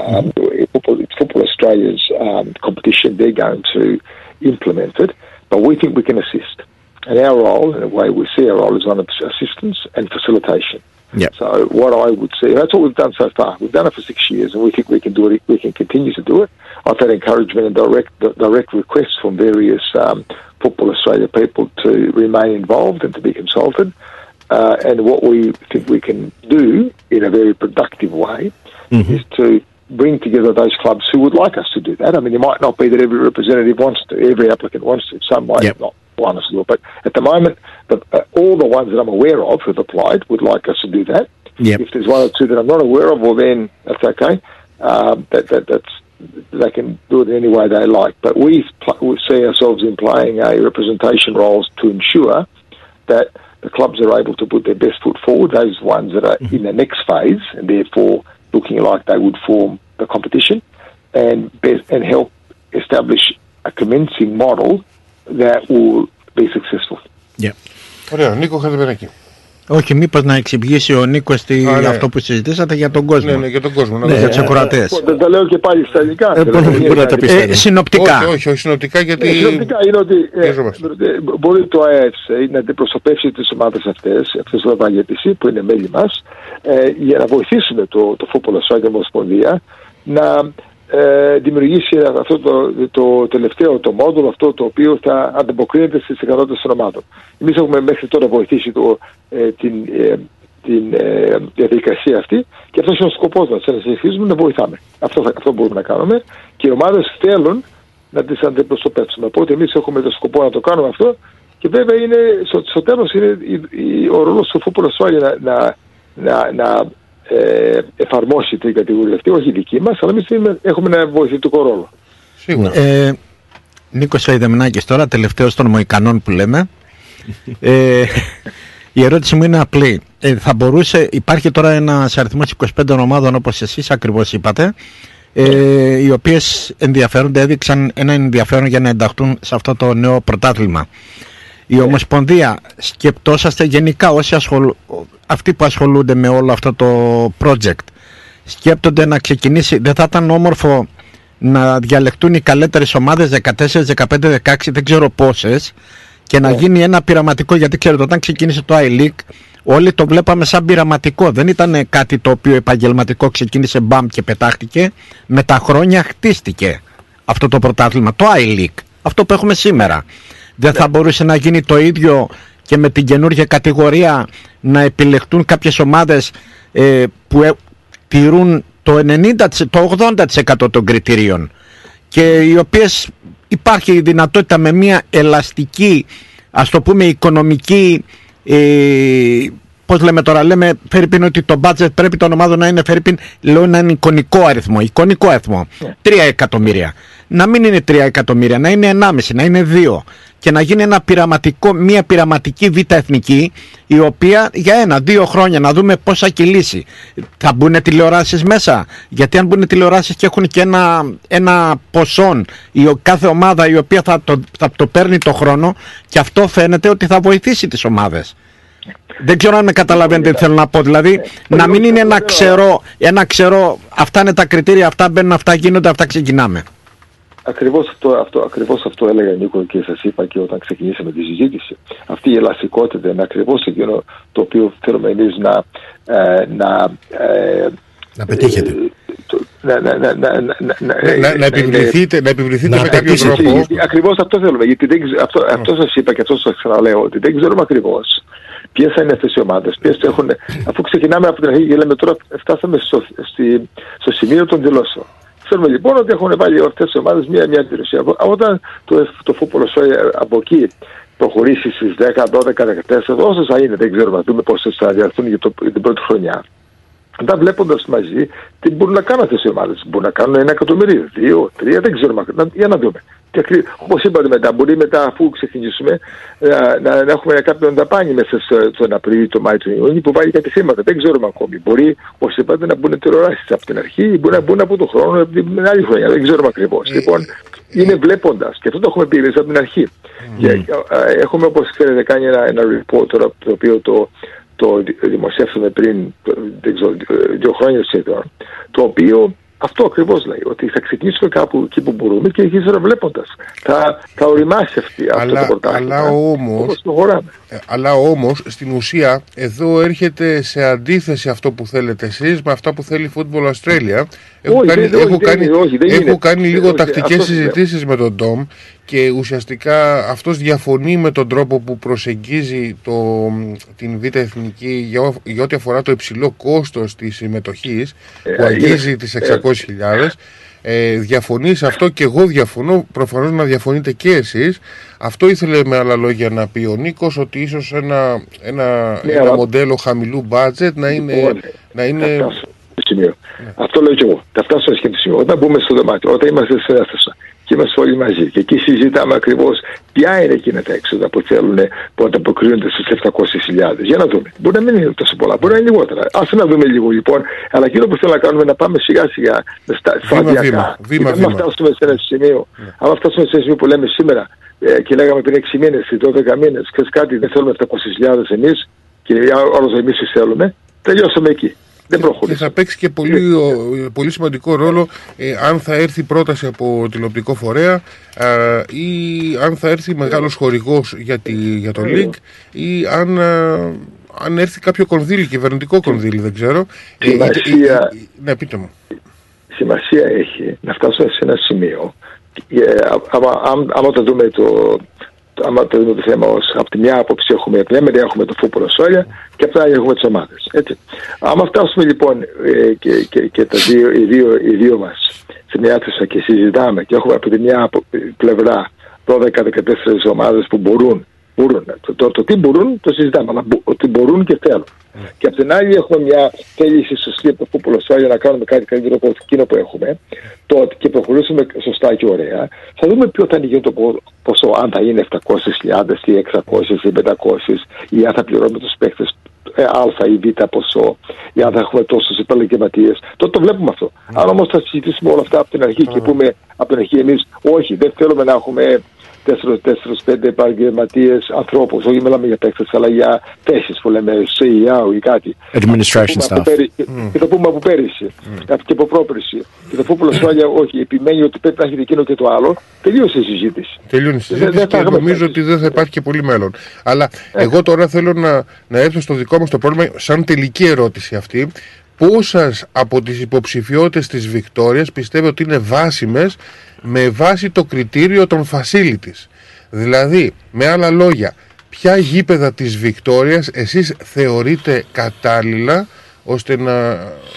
Speaker 16: Um, football, it's Football Australia's um, competition; they're going to implement it, but we think we can assist. And our role, in a way, we see our role as one of assistance and facilitation.
Speaker 4: Yep.
Speaker 16: So what I would say, that's what we've done so far. We've done it for six years, and we think we can do it. We can continue to do it. I've had encouragement and direct direct requests from various um, Football Australia people to remain involved and to be consulted. Uh, and what we think we can do in a very productive way is to bring together those clubs who would like us to do that. I mean, it might not be that every representative wants to, every applicant wants to. Some might not to but at the moment, the, uh, all the ones that I'm aware of who've applied would like us to do that.
Speaker 4: Yep.
Speaker 16: If there's one or two that I'm not aware of, well, then that's okay. Um, that, that that's they can do it any way they like. But we, pl- we see ourselves in playing a representation roles to ensure that the clubs are able to put their best foot forward. Those ones that are in the next phase and therefore looking like they would form the competition, and best, and help establish a commencing model that will be successful.
Speaker 4: Yeah.
Speaker 3: Ωραία, Νίκο Χατζημεράκη.
Speaker 6: Όχι, μήπως να εξηγήσει ο Νίκος τι,
Speaker 3: Α, ναι.
Speaker 6: αυτό που συζητήσατε για τον κόσμο.
Speaker 3: Ναι, ναι, για τον κόσμο. να
Speaker 6: Ναι,
Speaker 3: το
Speaker 6: για
Speaker 3: πω.
Speaker 6: τους ακροατές.
Speaker 16: Δεν τα λέω και πάλι στα ελληνικά.
Speaker 6: Ε, μπορεί-
Speaker 16: Δηλαδή,
Speaker 6: μπορεί να τα πεις στα
Speaker 16: ε,
Speaker 6: ελληνικά. συνοπτικά.
Speaker 3: Όχι, όχι, όχι, συνοπτικά γιατί.
Speaker 16: Ε, συνοπτικά είναι ότι ε,
Speaker 3: Πιεζόμαστε.
Speaker 16: ε, μπορεί το AFC να αντιπροσωπεύσει τις ομάδες αυτές, αυτές το Βαγγετησί που είναι μέλη μας, ε, για να βοηθήσουμε το, το Football Australia Ομοσπονδία να ε, δημιουργήσει αυτό το, το τελευταίο το μόντουλο, αυτό το οποίο θα ανταποκρίνεται στις ικανότητες των ομάδων. Εμείς έχουμε μέχρι τώρα βοηθήσει το, ε, την, ε, την ε, διαδικασία αυτή και αυτός είναι ο σκοπός μας, να συνεχίσουμε να βοηθάμε. Αυτό, θα, αυτό μπορούμε να κάνουμε και οι ομάδες θέλουν να τις αντιπροσωπεύσουμε. Οπότε εμείς έχουμε το σκοπό να το κάνουμε αυτό και βέβαια είναι, στο, στο τέλος είναι η- η- ο ρόλος του Football Australia να, να, να, να ε, εφαρμόσει την κατηγορία αυτή, όχι δική μας, αλλά εμείς είμαι- έχουμε ένα βοηθητικό ρόλο.
Speaker 3: Σίγουρα.
Speaker 6: Ε, Νίκος Σαϊδεμινάκης τώρα, τελευταίος των Μοϊκανών που λέμε. ε, η ερώτηση μου είναι απλή. Ε, θα μπορούσε, υπάρχει τώρα ένας αριθμός 25 ομάδων όπως εσείς ακριβώς είπατε, ε, οι οποίες ενδιαφέρονται, έδειξαν ένα ενδιαφέρον για να ενταχθούν σε αυτό το νέο πρωτάθλημα. Η Ομοσπονδία σκεπτόσαστε γενικά όσοι ασχολου... αυτοί που ασχολούνται με όλο αυτό το project σκέπτονται να ξεκινήσει, δεν θα ήταν όμορφο να διαλεχτούν οι καλύτερες ομάδες 14, 15, 16, δεν ξέρω πόσες και να γίνει ένα πειραματικό γιατί ξέρετε όταν ξεκίνησε το iLeague όλοι το βλέπαμε σαν πειραματικό. Δεν ήταν κάτι το οποίο επαγγελματικό ξεκίνησε μπαμ και πετάχτηκε. Με τα χρόνια χτίστηκε αυτό το πρωτάθλημα το iLeague αυτό που έχουμε σήμερα δεν θα μπορούσε να γίνει το ίδιο και με την καινούργια κατηγορία να επιλεχτούν κάποιες ομάδες ε, που ε, τηρούν το 90% το 80% των κριτηρίων και οι οποίες υπάρχει η δυνατότητα με μια ελαστική ας το πούμε οικονομική ε, Πώς λέμε τώρα, λέμε Φερρυπίν ότι το budget πρέπει των ομάδων να είναι Φερρυπίν, λέω να είναι εικονικό αριθμό. Εικονικό αριθμό. 3 εκατομμύρια. Να μην είναι 3 εκατομμύρια, να είναι 1,5, να είναι 2. Και να γίνει ένα πειραματικό, μια πειραματική β' εθνική, η οποία για ένα-δύο χρόνια να δούμε πώς θα κυλήσει. Θα μπουν τηλεοράσεις μέσα; Γιατί αν μπουν τηλεοράσεις και έχουν και ένα, ένα ποσό, η κάθε ομάδα η οποία θα το, θα το παίρνει το χρόνο, και αυτό φαίνεται ότι θα βοηθήσει τις ομάδες. Δεν ξέρω αν με καταλαβαίνετε τι θέλω να πω. Δηλαδή, να μην είναι ένα ξερό, ένα ξερό, αυτά είναι τα κριτήρια, αυτά μπαίνουν, αυτά γίνονται, αυτά ξεκινάμε.
Speaker 16: Ακριβώς αυτό, αυτό, ακριβώς αυτό έλεγα Νίκο και σας είπα και όταν ξεκινήσαμε τη συζήτηση. Αυτή η ελαστικότητα είναι ακριβώς εκείνο το οποίο θέλουμε εμείς να, ε, να, ε,
Speaker 5: να πετύχετε.
Speaker 16: να, να, να, να, να,
Speaker 3: Να, να επιβληθείτε, να επιβληθείτε με κάποιο τρόπο.
Speaker 16: Ακριβώ αυτό θέλουμε. Γιατί δεν, ξε- αυτό, αυτό σα είπα και αυτό σα ξαναλέω, ότι δεν ξέρουμε ακριβώ ποιες θα είναι αυτές οι ομάδες. Έχουν... Αφού ξεκινάμε από την αρχή και λέμε τώρα φτάσαμε στο, στη, στο σημείο των δηλώσεων. Ξέρουμε λοιπόν ότι έχουν βάλει αυτές οι ομάδες μία, μία αντίρρηση. Από- Όταν το, το φούπολο από εκεί προχωρήσει στις 10, 12, 14, όσες θα είναι, δεν ξέρουμε, να δούμε πόσε θα διαρθούν για, το, για την πρώτη χρονιά. Μετά βλέποντας μαζί τι μπορούν να κάνουν αυτές οι ομάδες. Μπορούν να κάνουν ένα εκατομμύριο, δύο, τρία, δεν ξέρουμε. Να- Για να δούμε. Και όπως είπατε μετά, μπορεί μετά αφού ξεκινήσουμε ε, να, να έχουμε κάποιον δαπάνη μέσα στο, τον Απρίλιο, τον Μάιο, τον Ιούνιο που βάλει κάτι θύματα. Δεν ξέρουμε ακόμη. Μπορεί, όπως είπατε, να μπουν τηλεοράσει από την αρχή, μπορεί να μπουν από τον χρόνο από την άλλη χρονιά. Δεν ξέρουμε ακριβώς. Λοιπόν, είναι βλέποντας. Και αυτό το έχουμε πει εμείς από την αρχή. Και, ε, ε, έχουμε, όπως ξέρετε, κάνει ένα, ένα report τώρα, το οποίο το, το δημοσιεύσαμε πριν το- δεν ξέρω, δύο χρόνια σχεδόν, το οποίο αυτό ακριβώς λέει, ότι θα ξεκινήσουμε κάπου εκεί που μπορούμε και ύστερα βλέποντα. Θα, θα οριμάσει αυτή, αυτό το
Speaker 3: Αλλά,
Speaker 16: πρωτάθλημα.
Speaker 3: αλλά όμως,
Speaker 16: Όπως προχωράμε.
Speaker 3: ε, αλλά όμως στην ουσία εδώ έρχεται σε αντίθεση αυτό που θέλετε εσείς με αυτά που θέλει η Football Australia. Έχω
Speaker 16: Όχι,
Speaker 3: κάνει,
Speaker 16: δεν- όχι,
Speaker 3: έχω
Speaker 16: δεν
Speaker 3: κάνει,
Speaker 16: είναι, όχι, δεν
Speaker 3: έχω
Speaker 16: είναι.
Speaker 3: κάνει λίγο
Speaker 16: Όχι,
Speaker 3: τακτικές
Speaker 16: αυτό λέω.
Speaker 3: συζητήσεις με τον Ντόμ και ουσιαστικά αυτός διαφωνεί με τον τρόπο που προσεγγίζει το, την Β' Εθνική για, ό- για ό,τι αφορά το υψηλό κόστος της συμμετοχής που
Speaker 16: Ε,
Speaker 3: αγγίζει
Speaker 16: ε,
Speaker 3: τις
Speaker 16: ε,
Speaker 3: 600.000 ε, διαφωνεί σε αυτό και εγώ διαφωνώ, προφανώς να διαφωνείτε και εσείς. Αυτό ήθελε με άλλα λόγια να πει ο Νίκος ότι ίσως ένα, ένα,
Speaker 16: Ναι,
Speaker 3: ένα
Speaker 16: αλλά-
Speaker 3: μοντέλο χαμηλού budget να είναι...
Speaker 16: Λοιπόν,
Speaker 3: να είναι...
Speaker 16: θα φτάσω στο σημείο. Αυτό λέω και εγώ. Θα φτάσω στο σημείο. Όταν μπούμε στο δωμάτιο, όταν είμαστε στην αίθουσα και είμαστε όλοι μαζί και εκεί συζητάμε ακριβώς ποια είναι εκείνα τα έξοδα που θέλουν που ανταποκρίνονται στους 700.000. Για να δούμε. Μπορεί να μην είναι τόσο πολλά, μπορεί να είναι λιγότερα. Α να δούμε λίγο λοιπόν. Αλλά εκείνο που θέλω να κάνουμε είναι να πάμε σιγά σιγά με στα- σταδιακά.
Speaker 3: βήμα, βήμα,
Speaker 16: Γιατί
Speaker 3: βήμα.
Speaker 16: Αν φτάσουμε σε ένα σημείο, αν φτάσουμε σε ένα σημείο που λέμε σήμερα ε, και λέγαμε πριν 6 μήνες ή 12 μήνες, ξέρεις κάτι, δεν θέλουμε 700.000 εμείς και όλο εμείς τι θέλουμε, τελειώσαμε εκεί. Δεν
Speaker 3: Και
Speaker 16: προχωρήσαμε.
Speaker 3: θα παίξει και πολύ, ο- πολύ σημαντικό ρόλο ε, αν θα έρθει πρόταση από τηλεοπτικό φορέα ε, ή αν θα έρθει μεγάλος χορηγός για, τη, για το League ή αν, ε, αν έρθει κάποιο κονδύλι, κυβερνητικό κονδύλι, δεν ξέρω. Ε, είτε-
Speaker 16: Σημασία-
Speaker 3: ε, ε, ναι, πείτε μου.
Speaker 16: σημασία έχει να φτάσουμε σε ένα σημείο ε, α- άμα, άμα, άμα το δούμε το, το- άμα το δούμε το θέμα ως από τη μια άποψη έχουμε, από τη μια μεριά έχουμε το φούπολο σόλια και από την άλλη έχουμε τις ομάδες. Έτσι. Άμα φτάσουμε λοιπόν ε, και, και, και τα δύο, οι, δύο, οι δύο μας σε μια αίθουσα και συζητάμε και έχουμε από τη μια απο- πλευρά 12-14 ομάδες που μπορούν Μπορούν. Το, το, το τι μπορούν το συζητάμε, αλλά μπο- ότι μπορούν και θέλουν. Και απ' την άλλη έχουμε μια θέληση σωστή από το φούπολο για να κάνουμε κάτι καλύτερο από εκείνο που έχουμε τότε και προχωρήσουμε σωστά και ωραία. Θα δούμε ποιο θα είναι εκείνο το πο- ποσό, αν θα είναι 700.000 ή 600 ή 500 ή αν θα πληρώνουμε τους παίκτες ε, α ή β ποσό ή αν θα έχουμε τόσους επαγγελματίες. Τότε το βλέπουμε αυτό. Αν όμως θα συζητήσουμε όλα αυτά από την αρχή και πούμε από την αρχή εμείς όχι δεν θέλουμε να έχουμε 4-4-5 επαγγελματίες ανθρώπους. Όχι μιλάμε για παίκτες, αλλά για θέσεις που λέμε CEO ή κάτι.
Speaker 4: Administration
Speaker 16: Και το πούμε από
Speaker 4: staff.
Speaker 16: πέρυσι- Και το πούμε από πέρυσι και από πρόπερσι. Και το φούπολο Σόλια, όχι, επιμένει ότι πρέπει να έχετε εκείνο και το άλλο. Τελείωσε η συζήτηση.
Speaker 3: Τελειώνει η
Speaker 16: Δεν-
Speaker 3: συζήτηση
Speaker 16: δεν
Speaker 3: και
Speaker 16: θα έχουμε
Speaker 3: νομίζω ότι δεν θα υπάρχει και πολύ μέλλον. Αλλά εγώ τώρα θέλω να, να έρθω στο δικό μας το πρόβλημα, σαν τελική ερώτηση αυτή. Πόσας από τις υποψηφιότητες της Βικτόριας πιστεύω ότι είναι βάσιμες με βάση το κριτήριο των facilities. Δηλαδή, με άλλα λόγια, ποια γήπεδα της Βικτόριας εσείς θεωρείτε κατάλληλα ώστε να,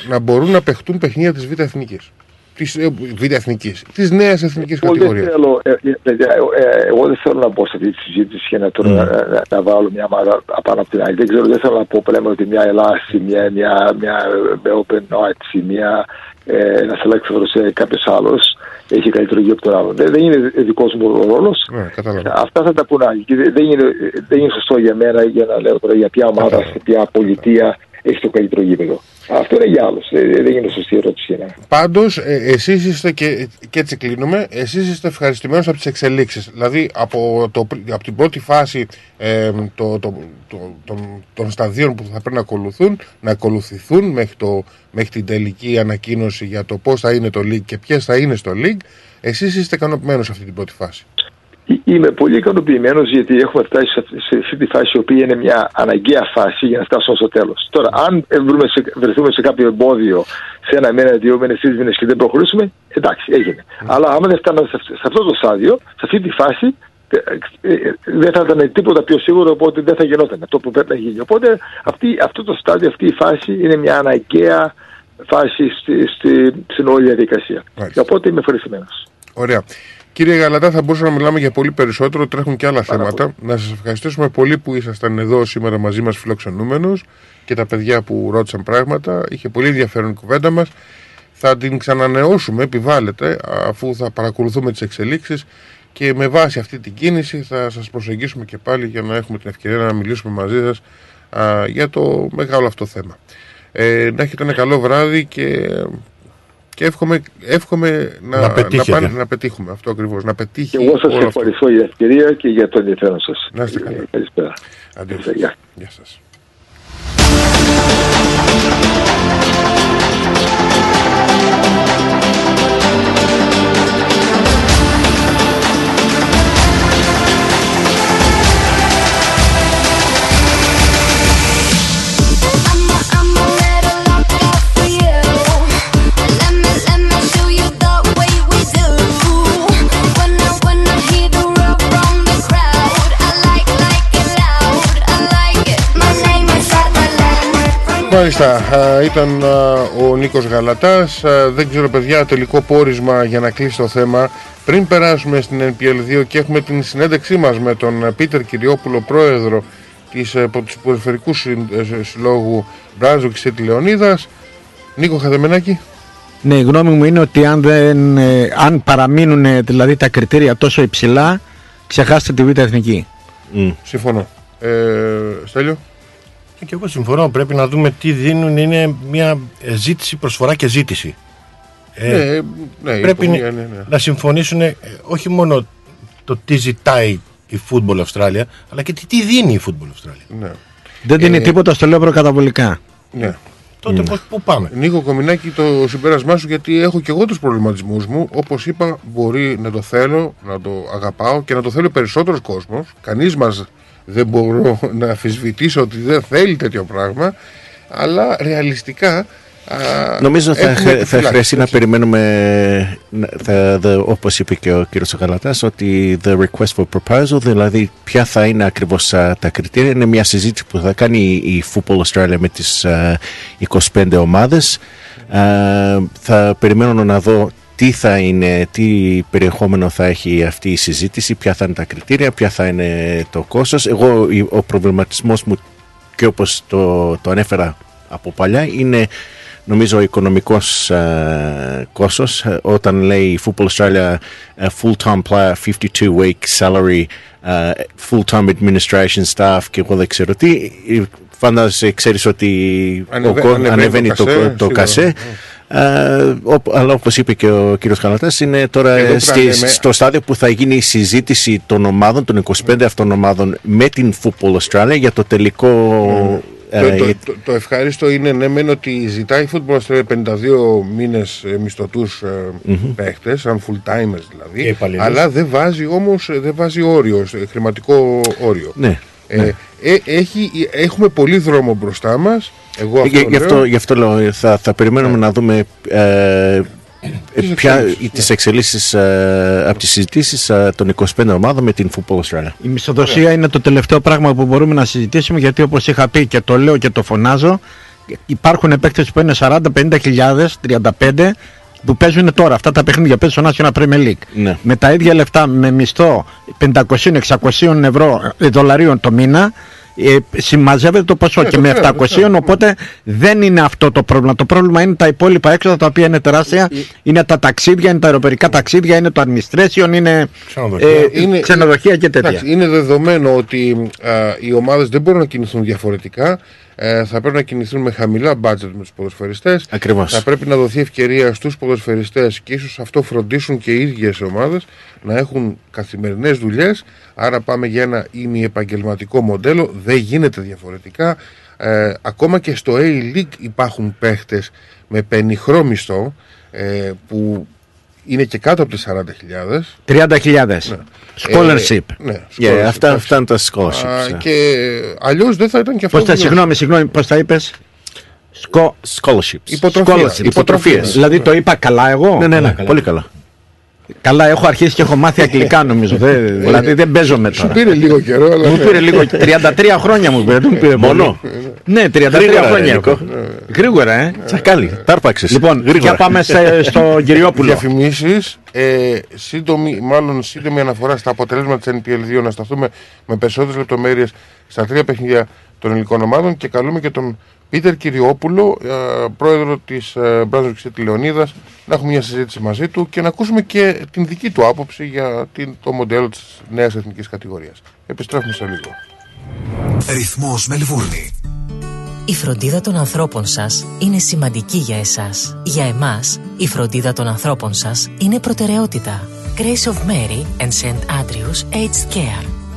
Speaker 3: να μπορούν να παιχτούν παιχνίδια της Β' Εθνικής; Της ε, Β' Εθνικής, της νέας εθνικής
Speaker 16: Εγώ δεν,
Speaker 3: κατηγορίας.
Speaker 16: θέλω, ε, ε, παιδιά, ε, ε, εγώ δεν θέλω να μπω σε αυτή τη συζήτηση και να, τώρα, να, να, να βάλω μια ομάδα απάνω από την άλλη. Δεν ξέρω, δεν θέλω να πω πλέον ότι μια Ελλάδα, μια, μια, μια ε, Open Arts, μια, ε, ένα select σε κάποιος άλλος έχει καλύτερο γιο από τον άλλον. Δεν, δεν είναι δικός μου ο ρόλος.
Speaker 3: Ναι, κατάλαβα.
Speaker 16: Αυτά θα τα πούνε άλλοι. Και δεν, δεν είναι, δεν είναι σωστό για μένα για να λέω τώρα για ποια ομάδα, σε ποια πολιτεία έχει το καλύτερο γήπεδο. Αυτό είναι για άλλους. Δεν, δεν είναι σωστή ερώτηση για μένα.
Speaker 3: Πάντως, ε, εσείς είστε και, και έτσι κλείνουμε. Εσείς είστε ευχαριστημένοι από τις εξελίξεις. Δηλαδή, από, το, από την πρώτη φάση ε, το, το, το, των, των σταδίων που θα πρέπει να ακολουθούν, να ακολουθηθούν μέχρι, το, μέχρι την τελική ανακοίνωση για το πώς θα είναι το League και ποιες θα είναι στο League, εσείς είστε ικανοποιημένοι σε αυτή την πρώτη φάση.
Speaker 16: Είμαι πολύ ικανοποιημένος γιατί έχουμε φτάσει σε αυτή- σε αυτή τη φάση η οποία είναι μια αναγκαία φάση για να φτάσουμε στο τέλος. Τώρα, αν βρούμε σε, βρεθούμε σε κάποιο εμπόδιο σε ένα μήνα, δύο μήνες, τρεις μήνες και δεν προχωρήσουμε, εντάξει, έγινε. Αλλά άμα δεν φτάνουμε σε, αυ- σε αυτό το στάδιο, σε αυτή τη φάση, ε, ε, ε, δεν θα ήταν τίποτα πιο σίγουρο οπότε δεν θα γινόταν αυτό που πρέπει να γίνει. Οπότε αυτή, αυτό το στάδιο, αυτή η φάση είναι μια αναγκαία φάση στη, στη, στην όλη διαδικασία. Και οπότε είμαι ευχαριστημένος.
Speaker 3: Ωραία. Κύριε Γαλατά, θα μπορούσαμε να μιλάμε για πολύ περισσότερο. Τρέχουν και άλλα θέματα. Να σας ευχαριστήσουμε πολύ που ήσασταν εδώ σήμερα μαζί μας φιλοξενούμενος και τα παιδιά που ρώτησαν πράγματα. Είχε πολύ ενδιαφέρον η κουβέντα μας. Θα την ξανανεώσουμε, επιβάλλεται, αφού θα παρακολουθούμε τις εξελίξεις και με βάση αυτή την κίνηση θα σας προσεγγίσουμε και πάλι για να έχουμε την ευκαιρία να μιλήσουμε μαζί σας για το μεγάλο αυτό θέμα. Ε, να έχετε ένα καλό βράδυ και, και εύχομαι, εύχομαι να,
Speaker 5: Να
Speaker 3: να,
Speaker 5: πετύχετε.
Speaker 3: πάνε- να πετύχουμε αυτό ακριβώς, να πετύχει
Speaker 16: Και εγώ σας
Speaker 3: όλο αυτό.
Speaker 16: ευχαριστώ για την ευκαιρία και για το ενδιαφέρον σας.
Speaker 3: Να είστε καλά.
Speaker 16: Καλησπέρα.
Speaker 3: Αντίο.
Speaker 16: Γεια.
Speaker 3: Γεια σας. Μάλιστα, α, ήταν α, ο Νίκος Γαλατάς. Α, Δεν ξέρω παιδιά, τελικό πόρισμα για να κλείσει το θέμα. Πριν περάσουμε στην NPL2 και έχουμε την συνέντευξή μας με τον α, Πίτερ Κυριόπουλο, πρόεδρο της, ε, πο- του Περιφερικού Συν- ε, Συλλόγου Μπράζου και Σίτη Λεωνίδας. Νίκο Χαδεμενάκη.
Speaker 6: Ναι, η γνώμη μου είναι ότι αν, δεν, ε, αν παραμείνουν ε, δηλαδή τα κριτήρια τόσο υψηλά, ξεχάστε τη Β' Εθνική.
Speaker 3: Συμφωνώ. Ε, Στέλιο.
Speaker 5: Και εγώ συμφωνώ. Πρέπει να δούμε τι δίνουν. Είναι μια ε, ζήτηση, προσφορά και ζήτηση. Ε,
Speaker 3: Ναι, ναι, η
Speaker 5: πρέπει
Speaker 3: υπονοία, ναι, ναι.
Speaker 5: να συμφωνήσουν ε, όχι μόνο το τι ζητάει η Football Αυστράλια, αλλά και τι, τι δίνει η Football Αυστράλια.
Speaker 3: Ναι.
Speaker 6: Δεν δίνει τίποτα, στο λέω προκαταβολικά.
Speaker 3: Ναι.
Speaker 5: Τότε πώς, πού πάμε;
Speaker 3: Νίκο Κομινάκη, το συμπέρασμά σου, γιατί έχω και εγώ τους προβληματισμούς μου. Όπως είπα, μπορεί να το θέλω, να το αγαπάω και να το θέλει περισσότερος κόσμος. Κανείς μας δεν μπορώ να αφισβητήσω ότι δεν θέλει τέτοιο πράγμα. Αλλά ρεαλιστικά. Α,
Speaker 4: Νομίζω θα,
Speaker 3: έχουμε
Speaker 4: χρε- θα
Speaker 3: επιφυλάξεις,
Speaker 4: χρειαστεί να
Speaker 3: έτσι.
Speaker 4: περιμένουμε, να- θα, the, όπως είπε και ο κύριος Γαλατάς, ότι the request for proposal, δηλαδή ποια θα είναι ακριβώς α, τα κριτήρια, είναι μια συζήτηση που θα κάνει η, η Football Australia με τις α, 25 ομάδες. Α, θα περιμένω να δω τι θα είναι, τι περιεχόμενο θα έχει αυτή η συζήτηση, ποια θα είναι τα κριτήρια, ποια θα είναι το κόστος. Εγώ, η- ο προβληματισμός μου και όπως το, το ανέφερα από παλιά είναι νομίζω ο οικονομικός ε, κόστος ε, όταν λέει η Football Australia ε, full-time player 52 week salary ε, full-time administration staff και εγώ δεν ξέρω τι ε, φαντάζεσαι ξέρεις ότι
Speaker 3: Ανεβα-
Speaker 4: ο κο-
Speaker 3: ανεβαίνει
Speaker 4: ανεβαίνει
Speaker 3: το
Speaker 4: το,
Speaker 3: κασέ,
Speaker 4: το,
Speaker 3: σίγουρα.
Speaker 4: κασέ ε, οπ- αλλά όπως είπε και ο κύριος Χαλατάς είναι τώρα
Speaker 3: Εδώ πρέπει
Speaker 4: στη-
Speaker 3: να λέμε-
Speaker 4: στο στάδιο που θα γίνει η συζήτηση των ομάδων, των 25 αυτών ομάδων με την Football Australia για το τελικό ε,
Speaker 3: Το, το,
Speaker 4: για-
Speaker 3: το, το ευχάριστο είναι ναι, μεν ότι ζητάει η Football Australia 52 μήνες μισθωτούς ε,
Speaker 4: Μμμ.
Speaker 3: παίχτες, σαν full timers δηλαδή.
Speaker 5: Και υπαλλήλους.
Speaker 3: Αλλά δεν βάζει όμως δεν βάζει όριο, ε, χρηματικό όριο.
Speaker 4: Ναι,
Speaker 3: Ε,
Speaker 4: ναι.
Speaker 3: ε, έχει, έχουμε πολύ δρόμο μπροστά μας. Εγώ αυτό
Speaker 4: Γι- γι'
Speaker 3: λέω.
Speaker 4: αυτό, γι' αυτό λέω, θα, θα περιμένουμε να δούμε ε, Ε, ποια τις εξελίξεις από τις συζητήσεις των 25 ομάδων με την Football Australia.
Speaker 6: Η μισθοδοσία είναι το τελευταίο πράγμα που μπορούμε να συζητήσουμε γιατί όπως είχα πει και το λέω και το φωνάζω υπάρχουν παίκτες που είναι 40-50 χιλιάδες, 35 που παίζουν τώρα αυτά τα παιχνίδια παίζουν στο National Premier League
Speaker 4: Ναι.
Speaker 6: με τα ίδια λεφτά με μισθό 500-600 ευρώ ε, δολαρίων το μήνα ε, συμμαζεύεται το ποσό
Speaker 3: Ναι,
Speaker 6: και με
Speaker 3: βεβαίως,
Speaker 6: 700
Speaker 3: βεβαίως.
Speaker 6: οπότε δεν είναι αυτό το πρόβλημα το πρόβλημα είναι τα υπόλοιπα έξοδα τα οποία είναι τεράστια είναι τα ταξίδια, είναι τα αεροπερικά ταξίδια είναι το administration, είναι
Speaker 5: Ξενοδοχεία.
Speaker 6: ε,
Speaker 3: Είναι-
Speaker 6: ξενοδοχεία και τέτοια
Speaker 3: Εντάξει, είναι δεδομένο ότι α, οι ομάδες δεν μπορούν να κινηθούν διαφορετικά. Ε, θα πρέπει να κινηθούν με χαμηλά μπάτζετ με τους ποδοσφαιριστές.
Speaker 4: Ακριβώς.
Speaker 3: Θα πρέπει να δοθεί ευκαιρία στους ποδοσφαιριστές και ίσως αυτό φροντίσουν και οι ίδιες ομάδες να έχουν καθημερινές δουλειές. Άρα πάμε για ένα ημιεπαγγελματικό μοντέλο. Δεν γίνεται διαφορετικά. Ε, ακόμα και στο A-League υπάρχουν παίχτες με πενιχρό μισθό ε, που είναι και κάτω από τις 40.000
Speaker 6: 30.000 scholarship
Speaker 3: ναι,
Speaker 4: Yeah,
Speaker 3: scholarship,
Speaker 4: αυτά,
Speaker 3: εντάξει.
Speaker 4: αυτά είναι τα
Speaker 3: Α,
Speaker 4: scholarships. ε.
Speaker 3: και αλλιώς δεν θα ήταν και αυτό.
Speaker 6: Πώς τα,
Speaker 3: δουλειά.
Speaker 6: συγγνώμη, συγγνώμη, πώς τα είπες; Σκο...
Speaker 4: Scholarships.
Speaker 3: Υποτροφία.
Speaker 6: Scholarship.
Speaker 4: Υποτροφίες.
Speaker 6: Δηλαδή το είπα καλά εγώ;
Speaker 4: Ναι, ναι, ναι, πολύ καλά.
Speaker 6: Καλά έχω αρχίσει και έχω μάθει αγγλικά νομίζω δεν, Δηλαδή δεν παίζομαι
Speaker 3: Σου
Speaker 6: τώρα
Speaker 3: πήρε λίγο καιρό, αλλά.
Speaker 6: Μου
Speaker 3: ναι.
Speaker 6: πήρε λίγο 33 χρόνια μου πήρε, δεν μου πήρε
Speaker 4: Μόνο.
Speaker 6: πολύ. Ναι, 33
Speaker 4: Γρήγορα,
Speaker 6: χρόνια
Speaker 4: Νίκο.
Speaker 6: έχω. Γρήγορα, ε.
Speaker 4: Τσακάλι, τα άρπαξες.
Speaker 6: Λοιπόν,
Speaker 4: Γρήγορα.
Speaker 6: για πάμε σε- στο [laughs] Κυριόπουλο.
Speaker 3: Διαφημίσεις. Ε, σύντομη, μάλλον σύντομη αναφορά στα αποτελέσματα της NPL2 να σταθούμε με περισσότερες λεπτομέρειες στα τρία παιχνίδια των ελληνικών ομάδων και καλούμε και τον Πίτερ Κυριόπουλο, ε, πρόεδρο της ε, Brunswick City Λεωνίδας, να έχουμε μια συζήτηση μαζί του και να ακούσουμε και την δική του άποψη για την, το μοντέλο της νέας εθνικής κατηγορίας. Επιστρέφουμε σε λίγο.
Speaker 11: Ρυθμός Μελβούρνη.
Speaker 12: Η φροντίδα των ανθρώπων σας είναι σημαντική για εσάς. Για εμάς, η φροντίδα των ανθρώπων σας είναι προτεραιότητα. Grace of Mary and St. Andrews Aged Care.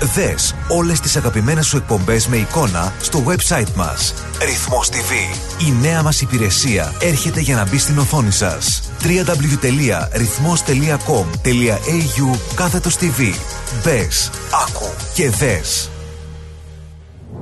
Speaker 11: Δες όλες τις αγαπημένες σου εκπομπές με εικόνα στο website μας. Ρυθμός TV. Η νέα μας υπηρεσία έρχεται για να μπει στην οθόνη σας. www.rythmos.com.au κάθετος TV. Μπες, άκου και δες.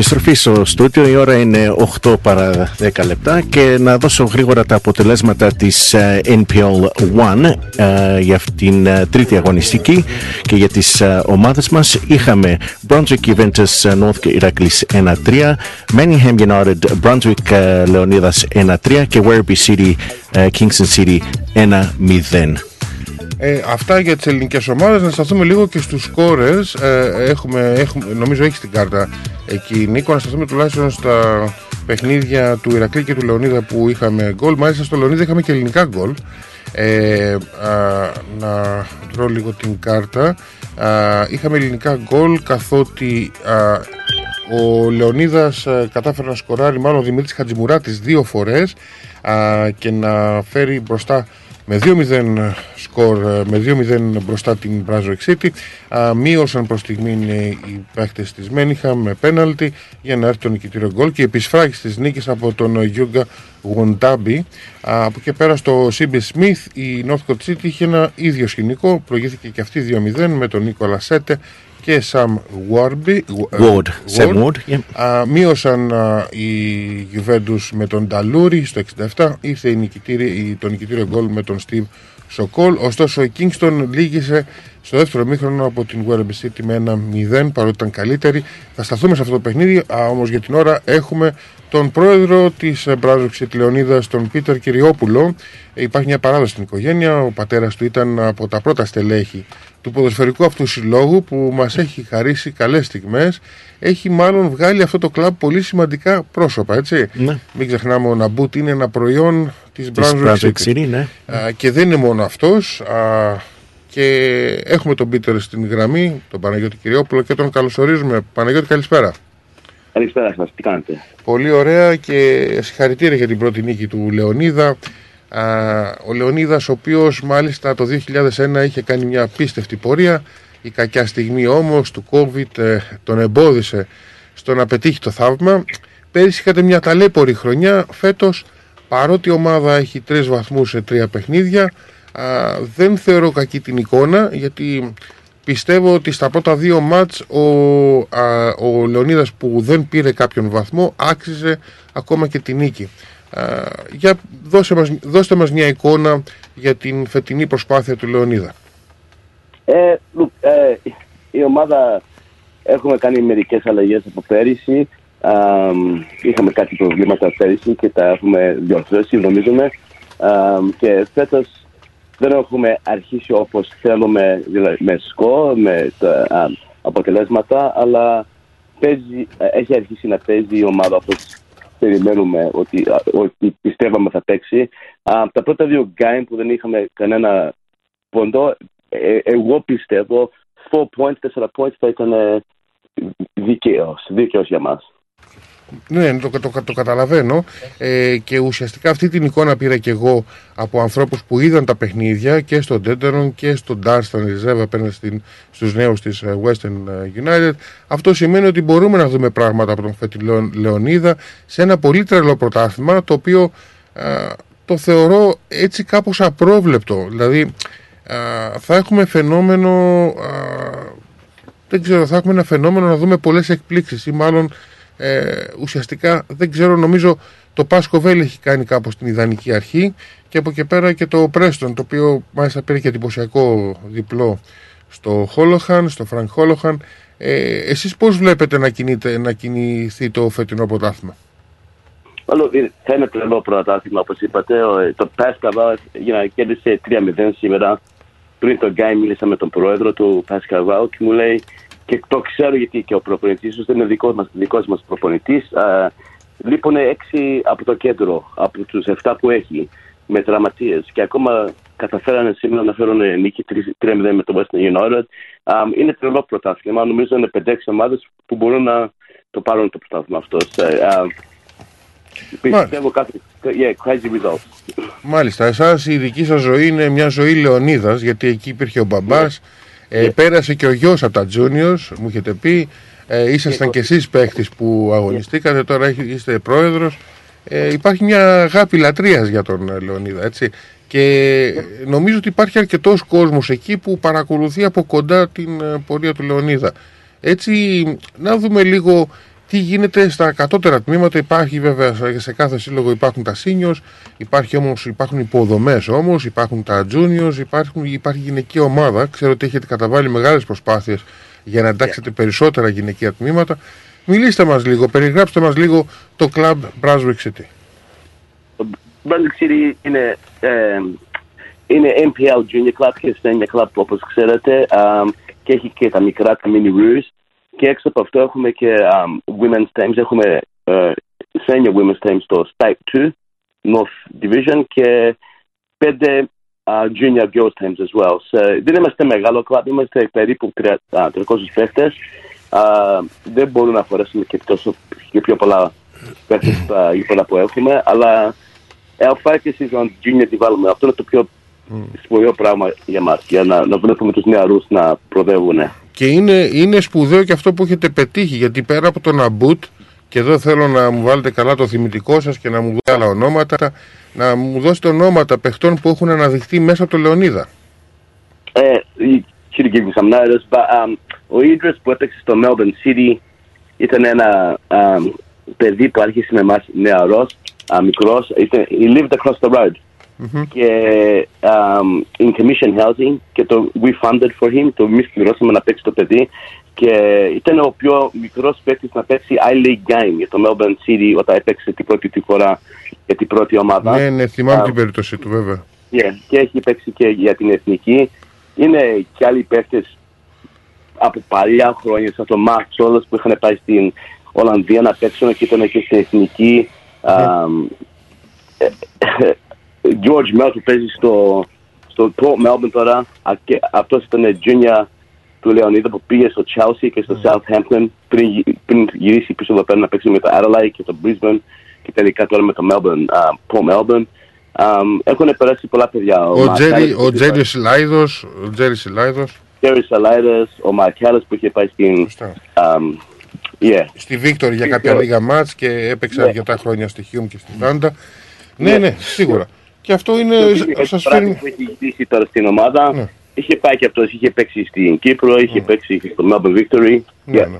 Speaker 4: Επιστροφή στο στούντιο, η ώρα είναι 8 παρά 10 λεπτά και να δώσω γρήγορα τα αποτελέσματα της ε, NPL 1 ε, για αυτήν την ε, τρίτη αγωνιστική και για τις ε, ομάδες μας. Είχαμε Brunswick Juventus ε, North Iracklis 1-3, Manningham United Brunswick ε, Leonidas 1-3 και Werribee City ε, Kingston City 1-0.
Speaker 3: Ε, αυτά για τις ελληνικές ομάδες. Να σταθούμε λίγο και στους σκόρες. Ε, έχουμε, έχουμε, Νομίζω έχεις την κάρτα εκεί Νίκο. Να σταθούμε τουλάχιστον στα παιχνίδια του Ηρακλή και του Λεωνίδα που είχαμε γκολ. Μάλιστα στο Λεωνίδα είχαμε και ελληνικά γκολ. Ε, α, Να βρω λίγο την κάρτα. Α, Είχαμε ελληνικά γκολ καθότι α, ο Λεωνίδας α, κατάφερε να σκοράρει μάλλον ο Δημήτρης Χατζημουράτης δύο φορές α, και να φέρει μπροστά με 2-0 σκορ, ε, με 2-0 μπροστά την Brunswick City. Α, μείωσαν προς στιγμή οι παίχτες της Μένιχα με πέναλτι για να έρθει το νικητήριο γκολ και η επισφράγηση της νίκης από τον Γιούγκα Γουντάμπι. Από εκεί πέρα στο CB Smith η Northcote City είχε ένα ίδιο σκηνικό, προηγήθηκε και αυτή 2-0 με τον Νίκολα Σέτε και Sam Warby,
Speaker 4: Ward. Sam Ward, yeah.
Speaker 3: Α, μείωσαν α, οι Juventus με τον Νταλούρι στο 67 ήρθε η νικητήρι, η, το νικητήριο γκολ με τον Steve Σοκόλ ωστόσο η Kingston λύγησε στο δεύτερο μήχρονο από την Werribee City με ένα 0 παρότι ήταν καλύτερη θα σταθούμε σε αυτό το παιχνίδι α, όμως για την ώρα έχουμε τον πρόεδρο της Μπράζοξη Λεωνίδας, τον Πίτερ Κυριόπουλο. Ε, υπάρχει μια παράδοση στην οικογένεια. Ο πατέρας του ήταν από τα πρώτα στελέχη του ποδοσφαιρικού αυτού συλλόγου που μας έχει χαρίσει καλές στιγμές. Έχει μάλλον βγάλει αυτό το κλαμπ πολύ σημαντικά πρόσωπα, έτσι.
Speaker 4: Ναι.
Speaker 3: Μην ξεχνάμε, ο Ναμπούτ είναι ένα προϊόν της
Speaker 4: Της
Speaker 3: Brunswick
Speaker 4: Brunswick
Speaker 3: City.
Speaker 4: City, ναι.
Speaker 3: Α, και δεν είναι μόνο αυτός. Α, και έχουμε τον Πίτερ στην γραμμή, τον Παναγιώτη Κυριόπουλο και τον καλωσορίζουμε. Παναγιώτη, καλησπέρα.
Speaker 18: Καλησπέρα σας, τι κάνετε;
Speaker 3: Πολύ ωραία και συγχαρητήρια για την πρώτη νίκη του Λεωνίδα. Α, ο Λεωνίδας ο οποίος μάλιστα το 2001 είχε κάνει μια απίστευτη πορεία. Η κακιά στιγμή όμως του COVID ε, τον εμπόδισε στο να πετύχει το θαύμα. Πέρυσι είχατε μια ταλέπορη χρονιά. Φέτος παρότι η ομάδα έχει τρεις βαθμούς σε τρία παιχνίδια α, δεν θεωρώ κακή την εικόνα γιατί πιστεύω ότι στα πρώτα δύο μάτς ο, α, ο Λεωνίδας που δεν πήρε κάποιον βαθμό άξιζε ακόμα και την νίκη. Α, για δώστε μας, δώστε μας μια εικόνα για την φετινή προσπάθεια του Λεωνίδα.
Speaker 18: Ε, look, ε, η ομάδα έχουμε κάνει μερικές αλλαγές από πέρυσι. Α, είχαμε κάτι προβλήματα πέρυσι και τα έχουμε διορθώσει νομίζουμε. Α, και φέτος δεν έχουμε αρχίσει όπως θέλουμε δηλαδή με σκορ, με τα α, αποτελέσματα, αλλά παίζει, ε, έχει αρχίσει να παίζει η ομάδα όπως περιμένουμε ότι, α, ότι πιστεύαμε θα παίξει. Α, τα πρώτα δύο game που δεν είχαμε κανένα ποντό, ε, εγώ πιστεύω 4 points, 4 points θα ήταν ε, δίκαιος, δίκαιος για μας.
Speaker 3: Ναι, το, το, το, το καταλαβαίνω ε, και ουσιαστικά αυτή την εικόνα πήρα και εγώ από ανθρώπους που είδαν τα παιχνίδια και στον Τέτερον και στον Ντάρσταν Ριζέβα απέναντι στην, στους νέους της ε, Western United. Αυτό σημαίνει ότι μπορούμε να δούμε πράγματα από τον φετινό Λεωνίδα σε ένα πολύ τρελό πρωτάθλημα το οποίο ε, το θεωρώ έτσι κάπως απρόβλεπτο. Δηλαδή ε, θα έχουμε φαινόμενο ε, δεν ξέρω, θα έχουμε ένα φαινόμενο να δούμε πολλές εκπλήξεις ή μάλλον ε, ουσιαστικά δεν ξέρω, νομίζω το Pascoe Vale έχει κάνει κάπως την ιδανική αρχή και από εκεί πέρα και το Preston το οποίο μάλιστα πήρε και εντυπωσιακό διπλό στο Holohan, στο Frank Holohan. Ε, εσείς πώς βλέπετε να, κινείτε, να κινηθεί το φετινό πρωτάθλημα;
Speaker 18: Άλλο, ε, θα είναι τρελό πρωτάθλημα, όπως είπατε. Ο- Το Pascoe Vale για να κέρδισε 3-0 σήμερα. Πριν το γκάι μίλησα με τον πρόεδρο του Πάσκαβα και μου λέει και το ξέρω γιατί και ο προπονητής τους δεν είναι δικός μας, δικός μας προπονητής. Α, Λείπουν έξι από το κέντρο, από τους 7 που έχει, με τραυματίες. Και ακόμα καταφέρανε σήμερα να φέρουν νίκη 3-0 με το Western United. Α, Είναι τρελό πρωτάθλημα. Νομίζω είναι 5-6 ομάδες που μπορούν να το πάρουν το πρωτάθλημα αυτό. Ε, α, Πιστεύω κάτι. Yeah, crazy results.
Speaker 3: Μάλιστα, εσάς η δική σας ζωή είναι μια ζωή Λεωνίδας γιατί εκεί υπήρχε ο μπαμπάς ε, πέρασε και ο γιος από τα Juniors, μου έχετε πει. Ε, ήσασταν και εσείς παίχτης που αγωνιστήκατε τώρα έχ- είστε πρόεδρος. Ε, υπάρχει μια αγάπη λατρείας για τον ε, Λεωνίδα έτσι. Και νομίζω ότι υπάρχει αρκετός κόσμος εκεί που παρακολουθεί από κοντά την ε, πορεία του Λεωνίδα. Έτσι να δούμε λίγο τι γίνεται στα κατώτερα τμήματα. Υπάρχει βέβαια σε κάθε σύλλογο υπάρχουν τα seniors, υπάρχει όμως, υπάρχουν υποδομές όμως, υπάρχουν τα juniors, υπάρχουν, υπάρχει γυναικεία ομάδα. Ξέρω ότι έχετε καταβάλει μεγάλες προσπάθειες για να εντάξετε περισσότερα γυναικεία τμήματα. Μιλήστε μας λίγο, περιγράψτε μας λίγο το club Brunswick City.
Speaker 18: Brunswick City είναι, ε, είναι MPL Junior Club και Senior Club όπως ξέρετε α, και έχει και τα μικρά, τα mini roos και έξω από αυτό έχουμε και α, Women's Teams, έχουμε ε, Senior Women's Teams στο Type 2 North Division και πέντε α, Junior Girls Teams as well. So, δεν είμαστε μεγάλο club, είμαστε περίπου τρια- α, 300 παίχτες. Α, δεν μπορούμε να φορέσουμε και, τόσο, και πιο πολλά παίχτες στα γήπεδα που έχουμε, αλλά our focus is on junior development. Αυτό είναι το πιο σπουδαίο πράγμα για μας, για να, να βλέπουμε τους νεαρούς να προδεύουν.
Speaker 3: Και είναι, είναι σπουδαίο και αυτό που έχετε πετύχει, γιατί πέρα από τον Αμπούτ, και εδώ θέλω να μου βάλετε καλά το θυμητικό σας και να μου δώσετε άλλα ονόματα, να μου δώσετε ονόματα παιχτών που έχουν αναδειχθεί μέσα από το Λεωνίδα.
Speaker 18: Ε, you should give me some notice, but um, ο Idris που έπαιξε στο Melbourne City ήταν ένα um, παιδί που άρχισε με εμάς νεαρός, uh, μικρός, ήταν, he lived across the road. Και um, in commission housing και το we funded for him, το εμείς πληρώσαμε να παίξει το παιδί και ήταν ο πιο μικρός παίκτης να παίξει I-League game για το Melbourne City όταν έπαιξε την πρώτη τη φορά για την πρώτη ομάδα.
Speaker 3: Ναι, ναι, θυμάμαι
Speaker 18: Α,
Speaker 3: την περίπτωση του βέβαια.
Speaker 18: Yeah, και έχει παίξει και για την εθνική. Είναι και άλλοι παίκτες από παλιά χρόνια, σαν τον Μαρκ Τσόλας που είχαν πάει στην Ολλανδία να παίξουν και ήταν και στην εθνική. Αμ, ε, ε, George Mel που παίζει στο, στο Port Melbourne τώρα. Α, και αυτός ήταν junior του Λεωνίδα που πήγε στο Chelsea και στο Southampton πριν, γυ- πριν γυρίσει πίσω εδώ πέρα να παίξει με το Adelaide και το Brisbane και τελικά τώρα με το Melbourne, α, Port Melbourne. Αμ, έχουν περάσει πολλά παιδιά.
Speaker 3: Ο
Speaker 18: Mark
Speaker 3: Τζέρι,
Speaker 18: Harris
Speaker 3: ο Τζέρι Σιλάιδος, ο Τζέρι Σιλάιδος,
Speaker 18: Jerry Salaidas, ο Μαρκέλας που είχε πάει στην... Um, yeah.
Speaker 3: στη Victory για κάποια λίγα μάτς και έπαιξε
Speaker 18: Ναι.
Speaker 3: αρκετά χρόνια στη Hume και στη Βάντα. Ναι, ναι, σίγουρα. Και αυτό είναι,
Speaker 18: Και ο
Speaker 3: σας
Speaker 18: Σπράτης
Speaker 3: φέρνει...
Speaker 18: που έχει γυρίσει τώρα στην ομάδα.
Speaker 3: Ναι.
Speaker 18: Είχε πάει και αυτός, είχε παίξει στην Κύπρο, είχε παίξει και στο Melbourne Victory.
Speaker 3: Ναι, ναι.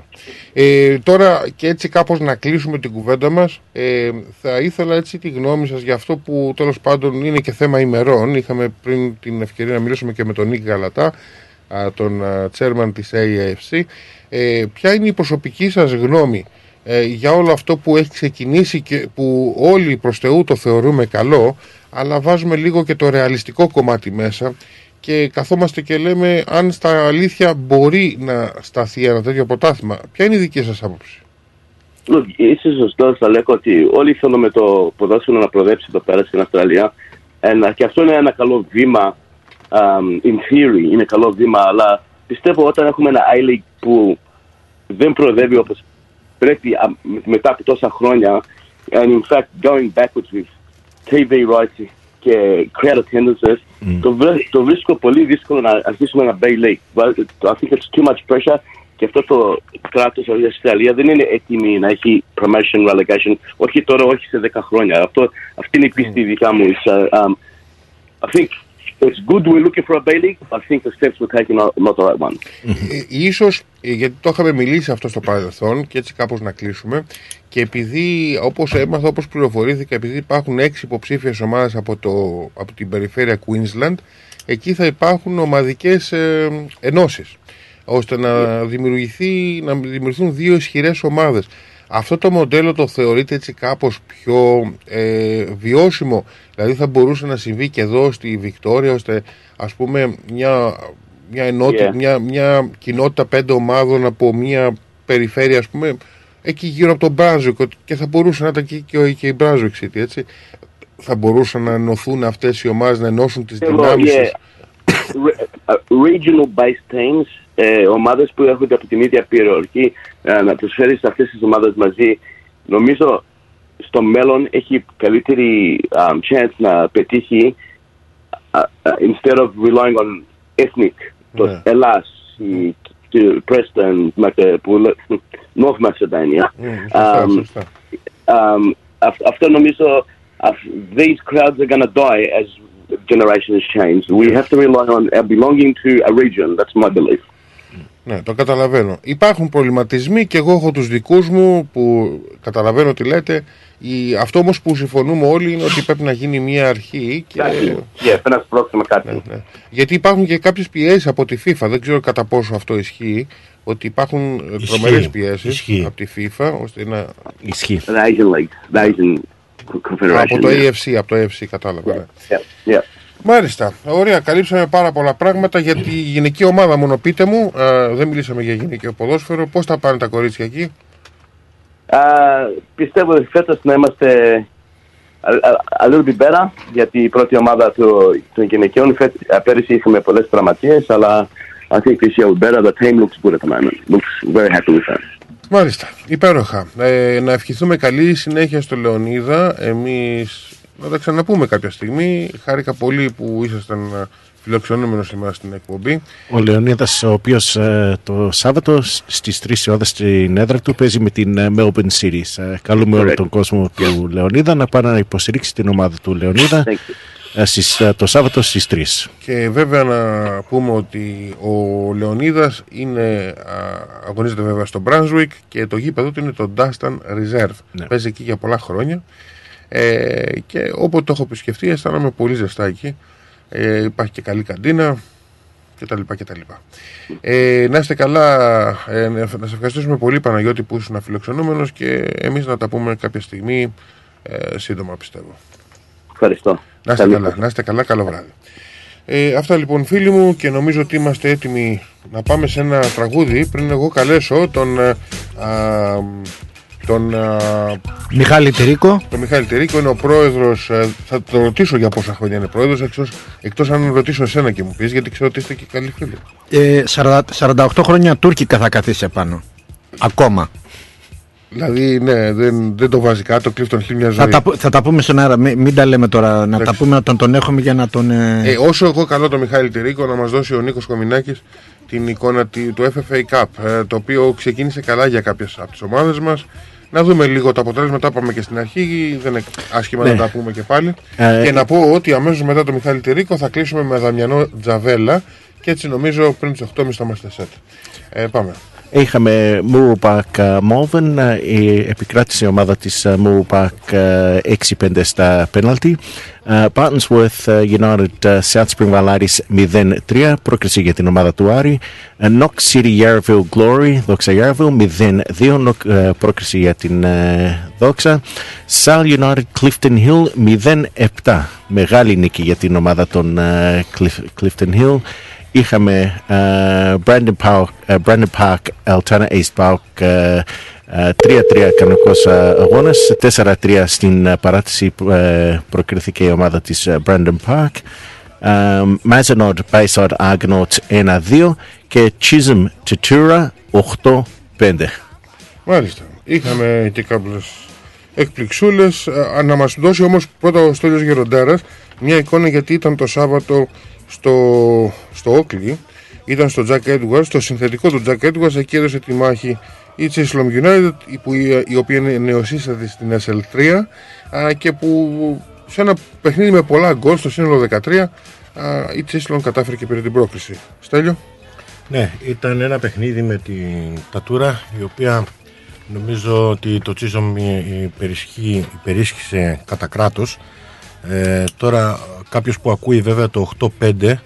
Speaker 3: Ε, τώρα και έτσι κάπως να κλείσουμε την κουβέντα μας ε, θα ήθελα έτσι τη γνώμη σας για αυτό που τέλος πάντων είναι και θέμα ημερών είχαμε πριν την ευκαιρία να μιλήσουμε και με τον Νικ Γαλατά α, τον α, chairman της AAFC ε, ποια είναι η προσωπική σας γνώμη ε, για όλο αυτό που έχει ξεκινήσει και που όλοι προς Θεού το θεωρούμε καλό αλλά βάζουμε λίγο και το ρεαλιστικό κομμάτι μέσα και καθόμαστε και λέμε αν στα αλήθεια μπορεί να σταθεί ένα τέτοιο πρωτάθλημα. Ποια είναι η δική σας άποψη;
Speaker 18: Look, είσαι σωστός, θα λέω ότι όλοι θέλουν με το ποδόσφαιρο να προδέψει εδώ πέρα στην Αυστραλία. Ένα, και αυτό είναι ένα καλό βήμα, um, in theory, είναι καλό βήμα, αλλά πιστεύω όταν έχουμε ένα I-League που δεν προοδεύει όπως πρέπει α, με- μετά από τόσα χρόνια, and in fact going backwards with TV rights και crowd attendances, το, βρε- το βρίσκω πολύ δύσκολο να αρχίσουμε ένα Bay League. Well, I think it's too much pressure και αυτό το κράτος η Αυστραλία δεν είναι έτοιμη να έχει promotion, relegation, όχι τώρα, όχι σε 10 χρόνια. Αυτό, αυτή είναι η πίστη δικά μου. It's, uh, um, I think it's good we're looking for a Bay League, but I think the steps we're taking are not the right ones.
Speaker 3: Ε, ίσως, ε, γιατί το είχαμε μιλήσει αυτό στο παρελθόν και έτσι κάπως να κλείσουμε και επειδή όπως έμαθα, όπως πληροφορήθηκα, επειδή υπάρχουν έξι υποψήφιες ομάδες από, το, από την περιφέρεια Queensland, εκεί θα υπάρχουν ομαδικές ε, ενώσεις ώστε να, δημιουργηθεί, να δημιουργηθούν δύο ισχυρές ομάδες. Αυτό το μοντέλο το θεωρείτε έτσι κάπως πιο ε, βιώσιμο, δηλαδή θα μπορούσε να συμβεί και εδώ στη Βικτόρια ώστε ας πούμε μια, μια, ενότητα,
Speaker 18: Yeah.
Speaker 3: μια, μια κοινότητα πέντε ομάδων από μια περιφέρεια ας πούμε εκεί γύρω από τον Μπράζουικ και θα μπορούσε να ήταν και, και, ο- και η Brunswick City έτσι θα μπορούσαν να ενωθούν αυτές οι ομάδες να ενώσουν τις
Speaker 18: Θέλω,
Speaker 3: δυνάμεις
Speaker 18: yeah,
Speaker 3: τους.
Speaker 18: re- uh, regional based teams, ε, ομάδες που έρχονται από την ίδια περιοχή, ε, να τους φέρεις αυτές τις ομάδες μαζί, νομίζω στο μέλλον έχει καλύτερη um, chance να πετύχει uh, uh, instead of relying on ethnic. Το
Speaker 3: Ναι.
Speaker 18: Ελλάς, η, το Preston, Mac- που λέ- North Macedonia.
Speaker 3: σωστά,
Speaker 18: Um,
Speaker 3: σωστά.
Speaker 18: um, αυ- αυτό νομίζω αυ- these crowds are going to die as generations change. We have to rely on our belonging to a region. That's my belief.
Speaker 3: Ναι, το καταλαβαίνω. Υπάρχουν προβληματισμοί και εγώ έχω τους δικούς μου που καταλαβαίνω τι λέτε. Η, αυτό όμως που συμφωνούμε όλοι είναι ότι πρέπει να γίνει μια αρχή και...
Speaker 18: Yeah, πρέπει να σπρώξουμε κάτι.
Speaker 3: Ναι, Γιατί υπάρχουν και κάποιες πιέσεις από τη FIFA, δεν ξέρω κατά πόσο αυτό ισχύει, ότι υπάρχουν
Speaker 5: Ισχύει,
Speaker 3: τρομερές πιέσεις
Speaker 5: ισχύει.
Speaker 3: από τη FIFA ώστε να...
Speaker 4: Ισχύει.
Speaker 18: The Asian League, the Asian Confederation.
Speaker 3: Από το
Speaker 18: yeah.
Speaker 3: AFC, από το AFC κατάλαβα. ναι.
Speaker 18: Yeah, yeah.
Speaker 3: Μάλιστα. Ωραία, καλύψαμε πάρα πολλά πράγματα για τη γυναική ομάδα. Μόνο πείτε μου, α, δεν μιλήσαμε για γυναικείο ποδόσφαιρο. Πώς θα πάνε τα κορίτσια εκεί,
Speaker 18: Uh, πιστεύω ότι φέτος να είμαστε a, a, a little bit better γιατί η πρώτη ομάδα του, των γυναικείων φέτ, uh, πέρυσι είχαμε πολλές τραυματίες αλλά I think this year we're better. The team looks good at the moment. Looks very happy with that.
Speaker 3: Μάλιστα. Υπέροχα. Ε, να ευχηθούμε καλή συνέχεια στο Λεωνίδα. Εμείς να τα ξαναπούμε κάποια στιγμή. Χάρηκα πολύ που ήσασταν ε, φιλοξενούμενος σήμερα στην εκπομπή.
Speaker 4: Ο Λεωνίδας, ο οποίος το Σάββατο στις 3 η ώρα στην έδρα του παίζει με την ε, Melbourne City. Ε, καλούμε όλο
Speaker 18: Correct.
Speaker 4: τον κόσμο του Λεωνίδα να πάει να υποστηρίξει την ομάδα του Λεωνίδα ε, στις, ε, το Σάββατο στις 3.
Speaker 3: Και βέβαια να πούμε ότι ο Λεωνίδας είναι, α, αγωνίζεται βέβαια στο Brunswick και το γήπεδο του είναι το Dustin Reserve.
Speaker 4: Ναι.
Speaker 3: Παίζει εκεί για πολλά χρόνια. Ε, και όποτε το έχω επισκεφτεί αισθάνομαι πολύ ζεστά εκεί. Ε, υπάρχει και καλή καντίνα κτλ. κτλ. Ε, να είστε καλά, ε, να σε ευχαριστήσουμε πολύ Παναγιώτη που ήσουν αφιλοξενούμενος και εμείς να τα πούμε κάποια στιγμή ε, σύντομα πιστεύω.
Speaker 18: Ευχαριστώ.
Speaker 3: Να είστε
Speaker 18: Καλή
Speaker 3: καλά, να είστε καλά, καλό βράδυ. Ε, αυτά λοιπόν φίλοι μου και νομίζω ότι είμαστε έτοιμοι να πάμε σε ένα τραγούδι πριν εγώ καλέσω τον, ε, α, τον, α,
Speaker 6: Μιχάλη Τυρίκο.
Speaker 3: τον Μιχάλη Τερίκο, είναι ο πρόεδρος, ε, θα το ρωτήσω για πόσα χρόνια είναι πρόεδρος, εκτός, εκτός αν ρωτήσω εσένα και μου πεις, γιατί ξέρω ότι είστε και καλοί φίλοι.
Speaker 6: Ε, 40 48 χρόνια τουρκικά θα καθίσει επάνω. Ακόμα.
Speaker 3: Δηλαδή, ναι, δεν, δεν το βάζει κάτω, κλείει τον χίλια μια ζωή.
Speaker 6: Θα τα, που- θα τα πούμε στον αέρα. Μην, μην τα λέμε τώρα. Να τα πούμε να τον, τον έχουμε για να τον. ε,
Speaker 3: Ε, όσο εγώ καλώ τον Μιχάλη Τυρίκο να μας δώσει ο Νίκος Κομινάκης την εικόνα τη- του FFA Cup, ε, το οποίο ξεκίνησε καλά για κάποιες από τις ομάδες μας. Να δούμε λίγο το αποτέλεσμα, τα είπαμε και στην αρχή, δεν είναι άσχημα
Speaker 4: Ναι.
Speaker 3: να τα πούμε και πάλι.
Speaker 4: Ε,
Speaker 3: και να πω ότι αμέσως μετά τον Μιχάλη Τυρίκο θα κλείσουμε με Δαμιανό Τζαβέλα και έτσι νομίζω πριν τις 8.30 θα είμαστε set. Ε, πάμε.
Speaker 4: Είχαμε Μούρμπακ, Μόλβεν, ε, η επικράτηση ομάδα της ε, Μούρμπακ ε, 6-5 στα πέναλτι. Πάτνιουρθ, United South Spring, Βαλάρη 0-3, πρόκριση για την ομάδα του Άρη. Knox City, Yarville, Glory, Δόξα, Yarville 0-2, πρόκριση για την Δόξα. Sal United, Clifton Hill 0-7, μεγάλη νίκη για την ομάδα των Clifton Hill. Είχαμε ε, Brandon Park, ε, Brandon Park Altana East Park ε, ε, 3-3 κανονικός ε, αγώνας, 4-3 στην ε, παράτηση που ε, προκριθήκε η ομάδα της ε, Brandon Park. Ε, Mazenod Bayside Argonauts 1-2 και Chisholm Tatura 8-5.
Speaker 3: Μάλιστα. Είχαμε και κάποιες εκπληξούλες. Α, Να μας δώσει όμως πρώτα ο Στέλιος Γεροντέρας μια εικόνα γιατί ήταν το Σάββατο στο, στο Oakley. Ήταν στο Jack Edwards, το συνθετικό του Jack Edwards. Εκεί έδωσε τη μάχη η Chisholm United, η, που, η, η οποία είναι νεοσύστατη στην SL3 α, και που σε ένα παιχνίδι με πολλά γκολ στο σύνολο 13 α, η Chisholm κατάφερε και πήρε την πρόκληση. Στέλιο;
Speaker 5: Ναι, ήταν ένα παιχνίδι με την Τατούρα η οποία νομίζω ότι το Τσίσομ υπερισχύει- υπερίσχυσε κατά κράτος. Ε, τώρα κάποιος που ακούει βέβαια το 8-5 ε,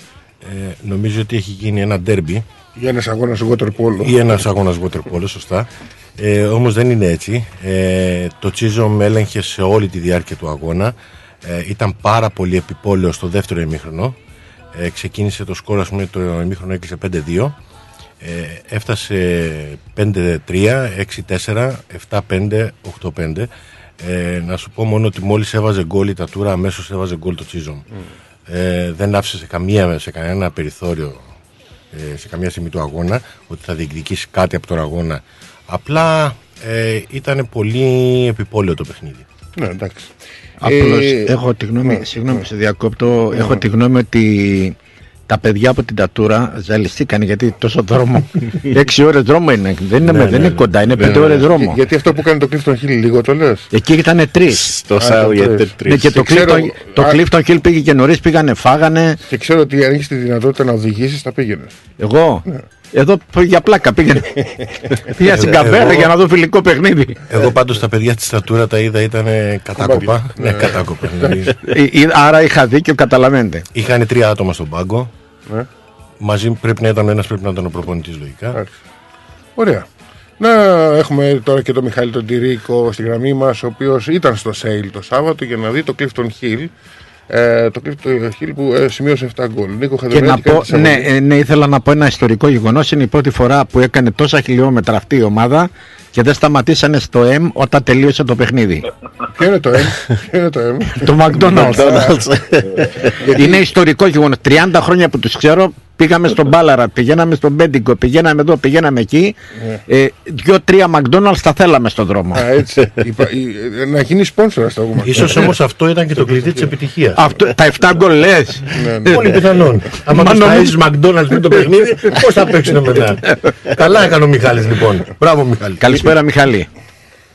Speaker 5: νομίζω ότι έχει γίνει ένα ντέρμπι
Speaker 3: Για ένας αγώνας water polo.
Speaker 5: ή ένας αγώνας water polo, σωστά. Ε, όμως δεν είναι έτσι. Ε, το Τσίζομ έλεγχε σε όλη τη διάρκεια του αγώνα. Ε, ήταν πάρα πολύ επιπόλαιο στο δεύτερο ημίχρονο. Ε, ξεκίνησε το σκορ, ας πούμε, το ημίχρονο έκλεισε 5-2. Ε, έφτασε 5-3, 6-4, 7-5, 8-5. Ε, να σου πω μόνο ότι μόλις έβαζε γκολ η Τατούρα αμέσως έβαζε γκολ το Τσίζομ. Ε, δεν άφησε σε, καμία, σε κανένα περιθώριο ε, σε καμία στιγμή του αγώνα ότι θα διεκδικήσει κάτι από τον αγώνα. Απλά ε, ήταν πολύ επιπόλαιο το παιχνίδι.
Speaker 3: Ναι, εντάξει.
Speaker 6: Απλώς
Speaker 3: Ε,
Speaker 6: έχω τη γνώμη,
Speaker 3: ναι,
Speaker 6: συγγνώμη
Speaker 3: ναι.
Speaker 6: σε διακόπτω,
Speaker 3: Ναι.
Speaker 6: έχω τη γνώμη ότι τα παιδιά από την Τατούρα ζαλιστήκαν γιατί τόσο δρόμο. [laughs] Έξι ώρες δρόμο είναι, δεν είναι,
Speaker 3: Ναι,
Speaker 6: με- δεν
Speaker 3: ναι,
Speaker 6: είναι
Speaker 3: ναι.
Speaker 6: κοντά, είναι
Speaker 3: Ναι,
Speaker 6: πέντε
Speaker 3: ναι.
Speaker 6: ώρες δρόμο.
Speaker 3: Για- Γιατί αυτό που κάνει το Clifton Hill λίγο το λες;
Speaker 6: Εκεί ήταν τρεις.
Speaker 4: Στο Σάου γιατί
Speaker 6: Ναι, και το
Speaker 3: ξέρω-
Speaker 6: Clifton, το
Speaker 3: Α-
Speaker 6: Clifton Hill πήγε και νωρίς, πήγανε, φάγανε.
Speaker 3: Και ξέρω ότι αν έχεις τη δυνατότητα να οδηγήσεις, θα πήγαινες.
Speaker 6: Εγώ; Εδώ για πλάκα πήγαινε. [laughs] Πήγα στην
Speaker 5: Ε,
Speaker 6: Καμπέρα
Speaker 5: εγώ-
Speaker 6: για να δω φιλικό παιχνίδι.
Speaker 5: Εγώ πάντως τα παιδιά της Τατούρα τα είδα ήταν κατάκοπα. ναι, κατάκοπα. δηλαδή.
Speaker 6: Ε, ε, Άρα είχα δίκιο, καταλαβαίνετε.
Speaker 5: Είχαν τρία άτομα στον πάγκο.
Speaker 3: Ναι.
Speaker 5: Μαζί πρέπει να ήταν ο ένας, πρέπει να ήταν ο προπονητής λογικά.
Speaker 3: Ωραία. Να έχουμε τώρα και τον Μιχάλη τον Τυρίκο στη γραμμή μας, ο οποίος ήταν στο Σέιλ το Σάββατο για να δει το Clifton Hill. Ε, το Clifton Hill που ε, σημείωσε 7 γκολ. Νίκο
Speaker 6: Και να
Speaker 3: Χαδεμέτη
Speaker 6: πω, ναι, ε, ναι, ήθελα να πω ένα ιστορικό γεγονό. Είναι η πρώτη φορά που έκανε τόσα χιλιόμετρα αυτή η ομάδα και δεν σταματήσανε στο M όταν τελείωσε το παιχνίδι.
Speaker 3: Ποιο είναι το M, ποιο είναι το M.
Speaker 6: το McDonald's. είναι ιστορικό γεγονό. 30 χρόνια που του ξέρω, Πήγαμε στον Μπάλαρα, πηγαίναμε στον Μπέντιγκο, πηγαίναμε εδώ, πηγαίναμε εκεί. Ε, Δύο-τρία McDonald's τα θέλαμε στον δρόμο.
Speaker 3: Α, έτσι. Είπα- ε, ε, να γίνει σπόνσορα στο πούμε.
Speaker 5: Ίσως όμως αυτό ήταν και το κλειδί της επιτυχίας.
Speaker 6: Αυτό, τα 7 γκολ λες.
Speaker 3: Ναι,
Speaker 5: Πολύ πιθανόν. Αν
Speaker 6: Μα
Speaker 5: τους
Speaker 6: νομίζω-
Speaker 5: ταΐζεις McDonald's με το παιχνίδι, πώς θα παίξουν μετά. [laughs] Καλά έκανε ο Μιχάλης λοιπόν. Μπράβο Μιχάλη.
Speaker 6: Καλησπέρα, Μιχάλη.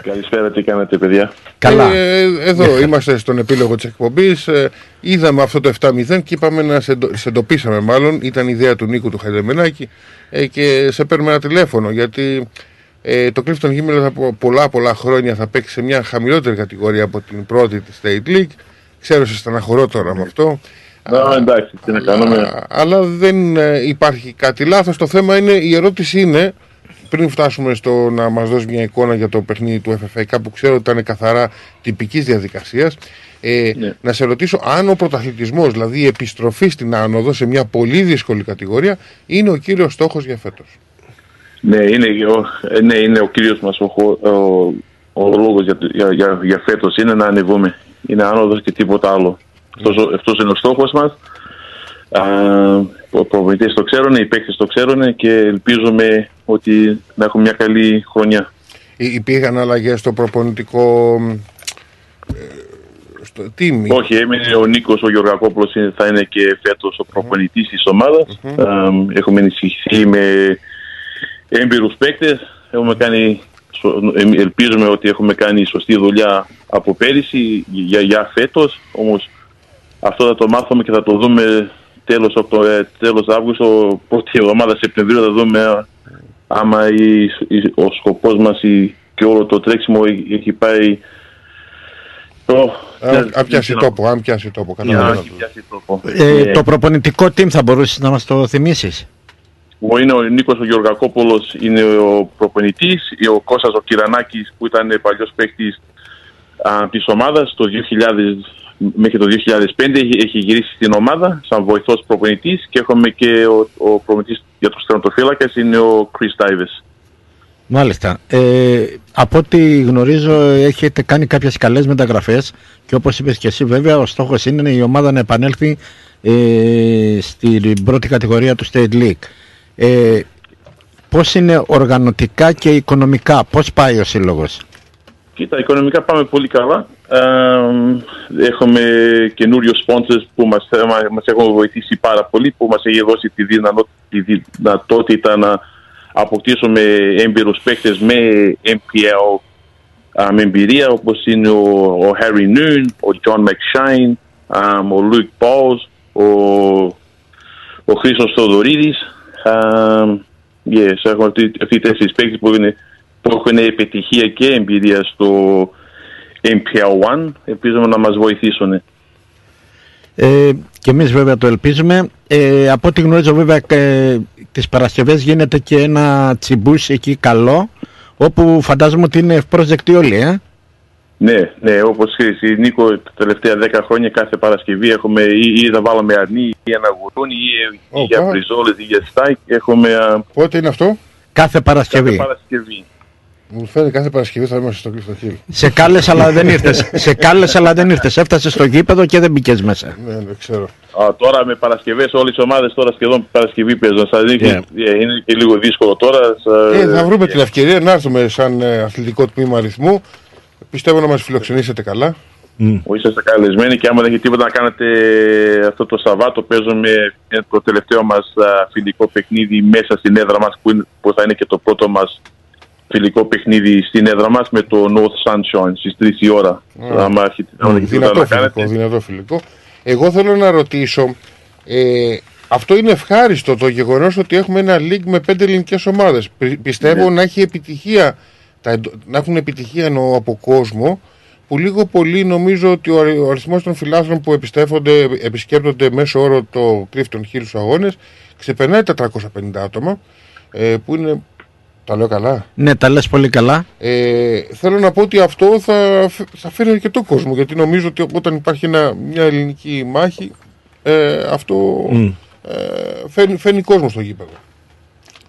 Speaker 19: Καλησπέρα, τι κάνετε, παιδιά;
Speaker 6: Καλά.
Speaker 3: Ε, εδώ είμαστε στον επίλογο της εκπομπής. Ε, είδαμε αυτό το 7-0 και είπαμε να σε, εντο- σε εντοπίσαμε μάλλον. Ήταν η ιδέα του Νίκου του Χαϊδεμενάκη ε, και σε παίρνουμε ένα τηλέφωνο γιατί ε, το Clifton Gimel από πολλά πολλά χρόνια θα παίξει σε μια χαμηλότερη κατηγορία από την πρώτη της State League. Ξέρω σε στεναχωρώ τώρα με αυτό.
Speaker 19: Να, εντάξει, τι να κάνουμε.
Speaker 3: Α, αλλά δεν ε, υπάρχει κάτι λάθος. Το θέμα είναι, η ερώτηση είναι, πριν φτάσουμε στο να μας δώσει μια εικόνα για το παιχνίδι του FFA Cup που ξέρω ότι ήταν καθαρά τυπικής διαδικασίας, ε, να σε ρωτήσω αν ο πρωταθλητισμός, δηλαδή η επιστροφή στην άνοδο σε μια πολύ δύσκολη κατηγορία, είναι ο κύριος στόχος για φέτος.
Speaker 19: Ναι, είναι, ο, ε, ναι, είναι ο κύριος μας ο, χω- ο, ο λόγος για, για, για, για φέτος, είναι να ανεβούμε. Είναι άνοδος και τίποτα άλλο. Αυτός, ο- αυτός είναι ο στόχος μας. Α, ο προπονητές το ξέρουν, οι παίκτες το ξέρουν και ελπίζουμε ότι να έχουμε μια καλή χρονιά.
Speaker 3: Υ- Υπήρχαν αλλαγές στο προπονητικό ε, στο team;
Speaker 19: Όχι, έμεινε ο Νίκος ο Γεωργακόπουλος θα είναι και φέτος ο προπονητής της ομάδας. Έχουμε ενισχυθεί με έμπειρους παίκτες. Έχουμε κάνει, σω- ε, ελπίζουμε ότι έχουμε κάνει σωστή δουλειά από πέρυσι για, για φέτος. Όμως αυτό θα το μάθουμε και θα το δούμε τέλος, Οκτω- ε, τέλος Αύγουστο, πρώτη εβδομάδα Σεπτεμβρίου θα δούμε α- άμα η- η- ο σκοπός μας η- και όλο το τρέξιμο έχει πάει το,
Speaker 3: Αν, αν πιάσει τόπο, αν πιάσει τόπο.
Speaker 19: για να
Speaker 3: καταλαβαίνω.
Speaker 19: έχει πιάσει τόπο.
Speaker 6: Ε,
Speaker 19: Ε,
Speaker 6: το προπονητικό team θα μπορούσες να μας το θυμίσεις;
Speaker 19: Ο είναι ο Νίκος ο Γεωργακόπουλος είναι ο προπονητής, ο Κώστας ο Κυρανάκης που ήταν παλιός παίκτης α, της ομάδας το 2000, μέχρι το 2005 έχει, έχει γυρίσει στην ομάδα σαν βοηθός προπονητής και έχουμε και ο, ο προπονητής για τους τερματοφύλακες είναι ο Chris Davis.
Speaker 6: Μάλιστα. Ε, από ό,τι γνωρίζω έχετε κάνει κάποιες καλές μεταγραφές και όπως είπες και εσύ βέβαια ο στόχος είναι η ομάδα να επανέλθει ε, στην πρώτη κατηγορία του State League. Ε, πώς είναι οργανωτικά και οικονομικά, πώς πάει ο σύλλογος;
Speaker 19: Κοίτα, οικονομικά πάμε πολύ καλά. Ε, έχουμε καινούριο sponsors που μας, μα- μας έχουν βοηθήσει πάρα πολύ, που μας έχει δώσει τη, δυνατό- τη δυνατότητα να αποκτήσουμε έμπειρους παίκτες με MPL α, με εμπειρία, όπως είναι ο, ο Harry Noon, ο John McShine, α, ο Luke Balls, ο, ο Χρήστος Θοδωρίδης. Α, yes, έχουμε αυτοί, αυτοί οι τέσσερις παίκτες που, είναι, που έχουν επιτυχία και εμπειρία στο MPL1. Ελπίζουμε να μας βοηθήσουν.
Speaker 6: Ε, και εμείς βέβαια το ελπίζουμε. Ε, από ό,τι γνωρίζω βέβαια ε, τις Παρασκευές γίνεται και ένα τσιμπούσι εκεί καλό όπου φαντάζομαι ότι είναι ευπρόσδεκτοι όλοι, ε.
Speaker 19: Ναι, ναι, όπως ξέρεις, η Νίκο τα τελευταία 10 χρόνια κάθε Παρασκευή έχουμε ή, ή θα βάλουμε αρνί ή ένα γουρούνι ή, ή για μπριζόλες ή για στάικ. Έχουμε. α,
Speaker 3: Πότε είναι αυτό;
Speaker 6: Κάθε Παρασκευή.
Speaker 19: Κάθε Παρασκευή.
Speaker 3: Μου φαίνεται κάθε Παρασκευή θα είμαστε στο Clifton Hill.
Speaker 6: Σε κάλεσε αλλά δεν ήρθες. Σε κάλεσε αλλά δεν ήρθες. Έφτασες στο γήπεδο και δεν μπήκες μέσα.
Speaker 3: Ναι, δεν ξέρω.
Speaker 19: Α, τώρα με Παρασκευές, όλες οι ομάδες τώρα σχεδόν Παρασκευή παίζουν. Σας δείχνει,
Speaker 3: Yeah.
Speaker 19: ε, είναι και λίγο δύσκολο τώρα. σα-
Speaker 3: Ε, θα βρούμε την ευκαιρία να έρθουμε σαν ε, αθλητικό τμήμα αριθμού. Πιστεύω να μας φιλοξενήσετε καλά.
Speaker 19: Που είσαστε καλεσμένοι και άμα δεν έχει τίποτα να κάνετε αυτό το Σαββάτο, παίζουμε ε, το τελευταίο μας φιλικό παιχνίδι μέσα στην έδρα μας, που, είναι- που θα είναι και το πρώτο μας φιλικό παιχνίδι στην έδρα μας με το North Sunshine στις 3 η ώρα.
Speaker 3: Α.
Speaker 19: Άμα έχετε άμα δεν έχει τίποτα
Speaker 3: Δυνατό
Speaker 19: να κάνετε.
Speaker 3: φιλικό, δυνατό φιλικό. Εγώ θέλω να ρωτήσω, ε, αυτό είναι ευχάριστο το γεγονός ότι έχουμε ένα league με πέντε ελληνικές ομάδες. Πι- Πιστεύω
Speaker 19: Ναι.
Speaker 3: να έχει επιτυχία, τα, εντο- να έχουν επιτυχία εννοώ από κόσμο, που λίγο πολύ νομίζω ότι ο, αρι- ο αριθμός των φιλάθλων που επιστέφονται, επισκέπτονται μέσω όρο το Clifton Hill στους αγώνες ξεπερνάει τα 350 άτομα, ε, που είναι, τα λέω καλά,
Speaker 6: Ναι, τα λες πολύ καλά.
Speaker 3: ε, θέλω να πω ότι αυτό θα, φ- θα φέρει αρκετό κόσμο γιατί νομίζω ότι όταν υπάρχει ένα, μια ελληνική μάχη ε, αυτό
Speaker 5: Μμ.
Speaker 3: ε, φέρνει, φέρνει κόσμο στο γήπεδο.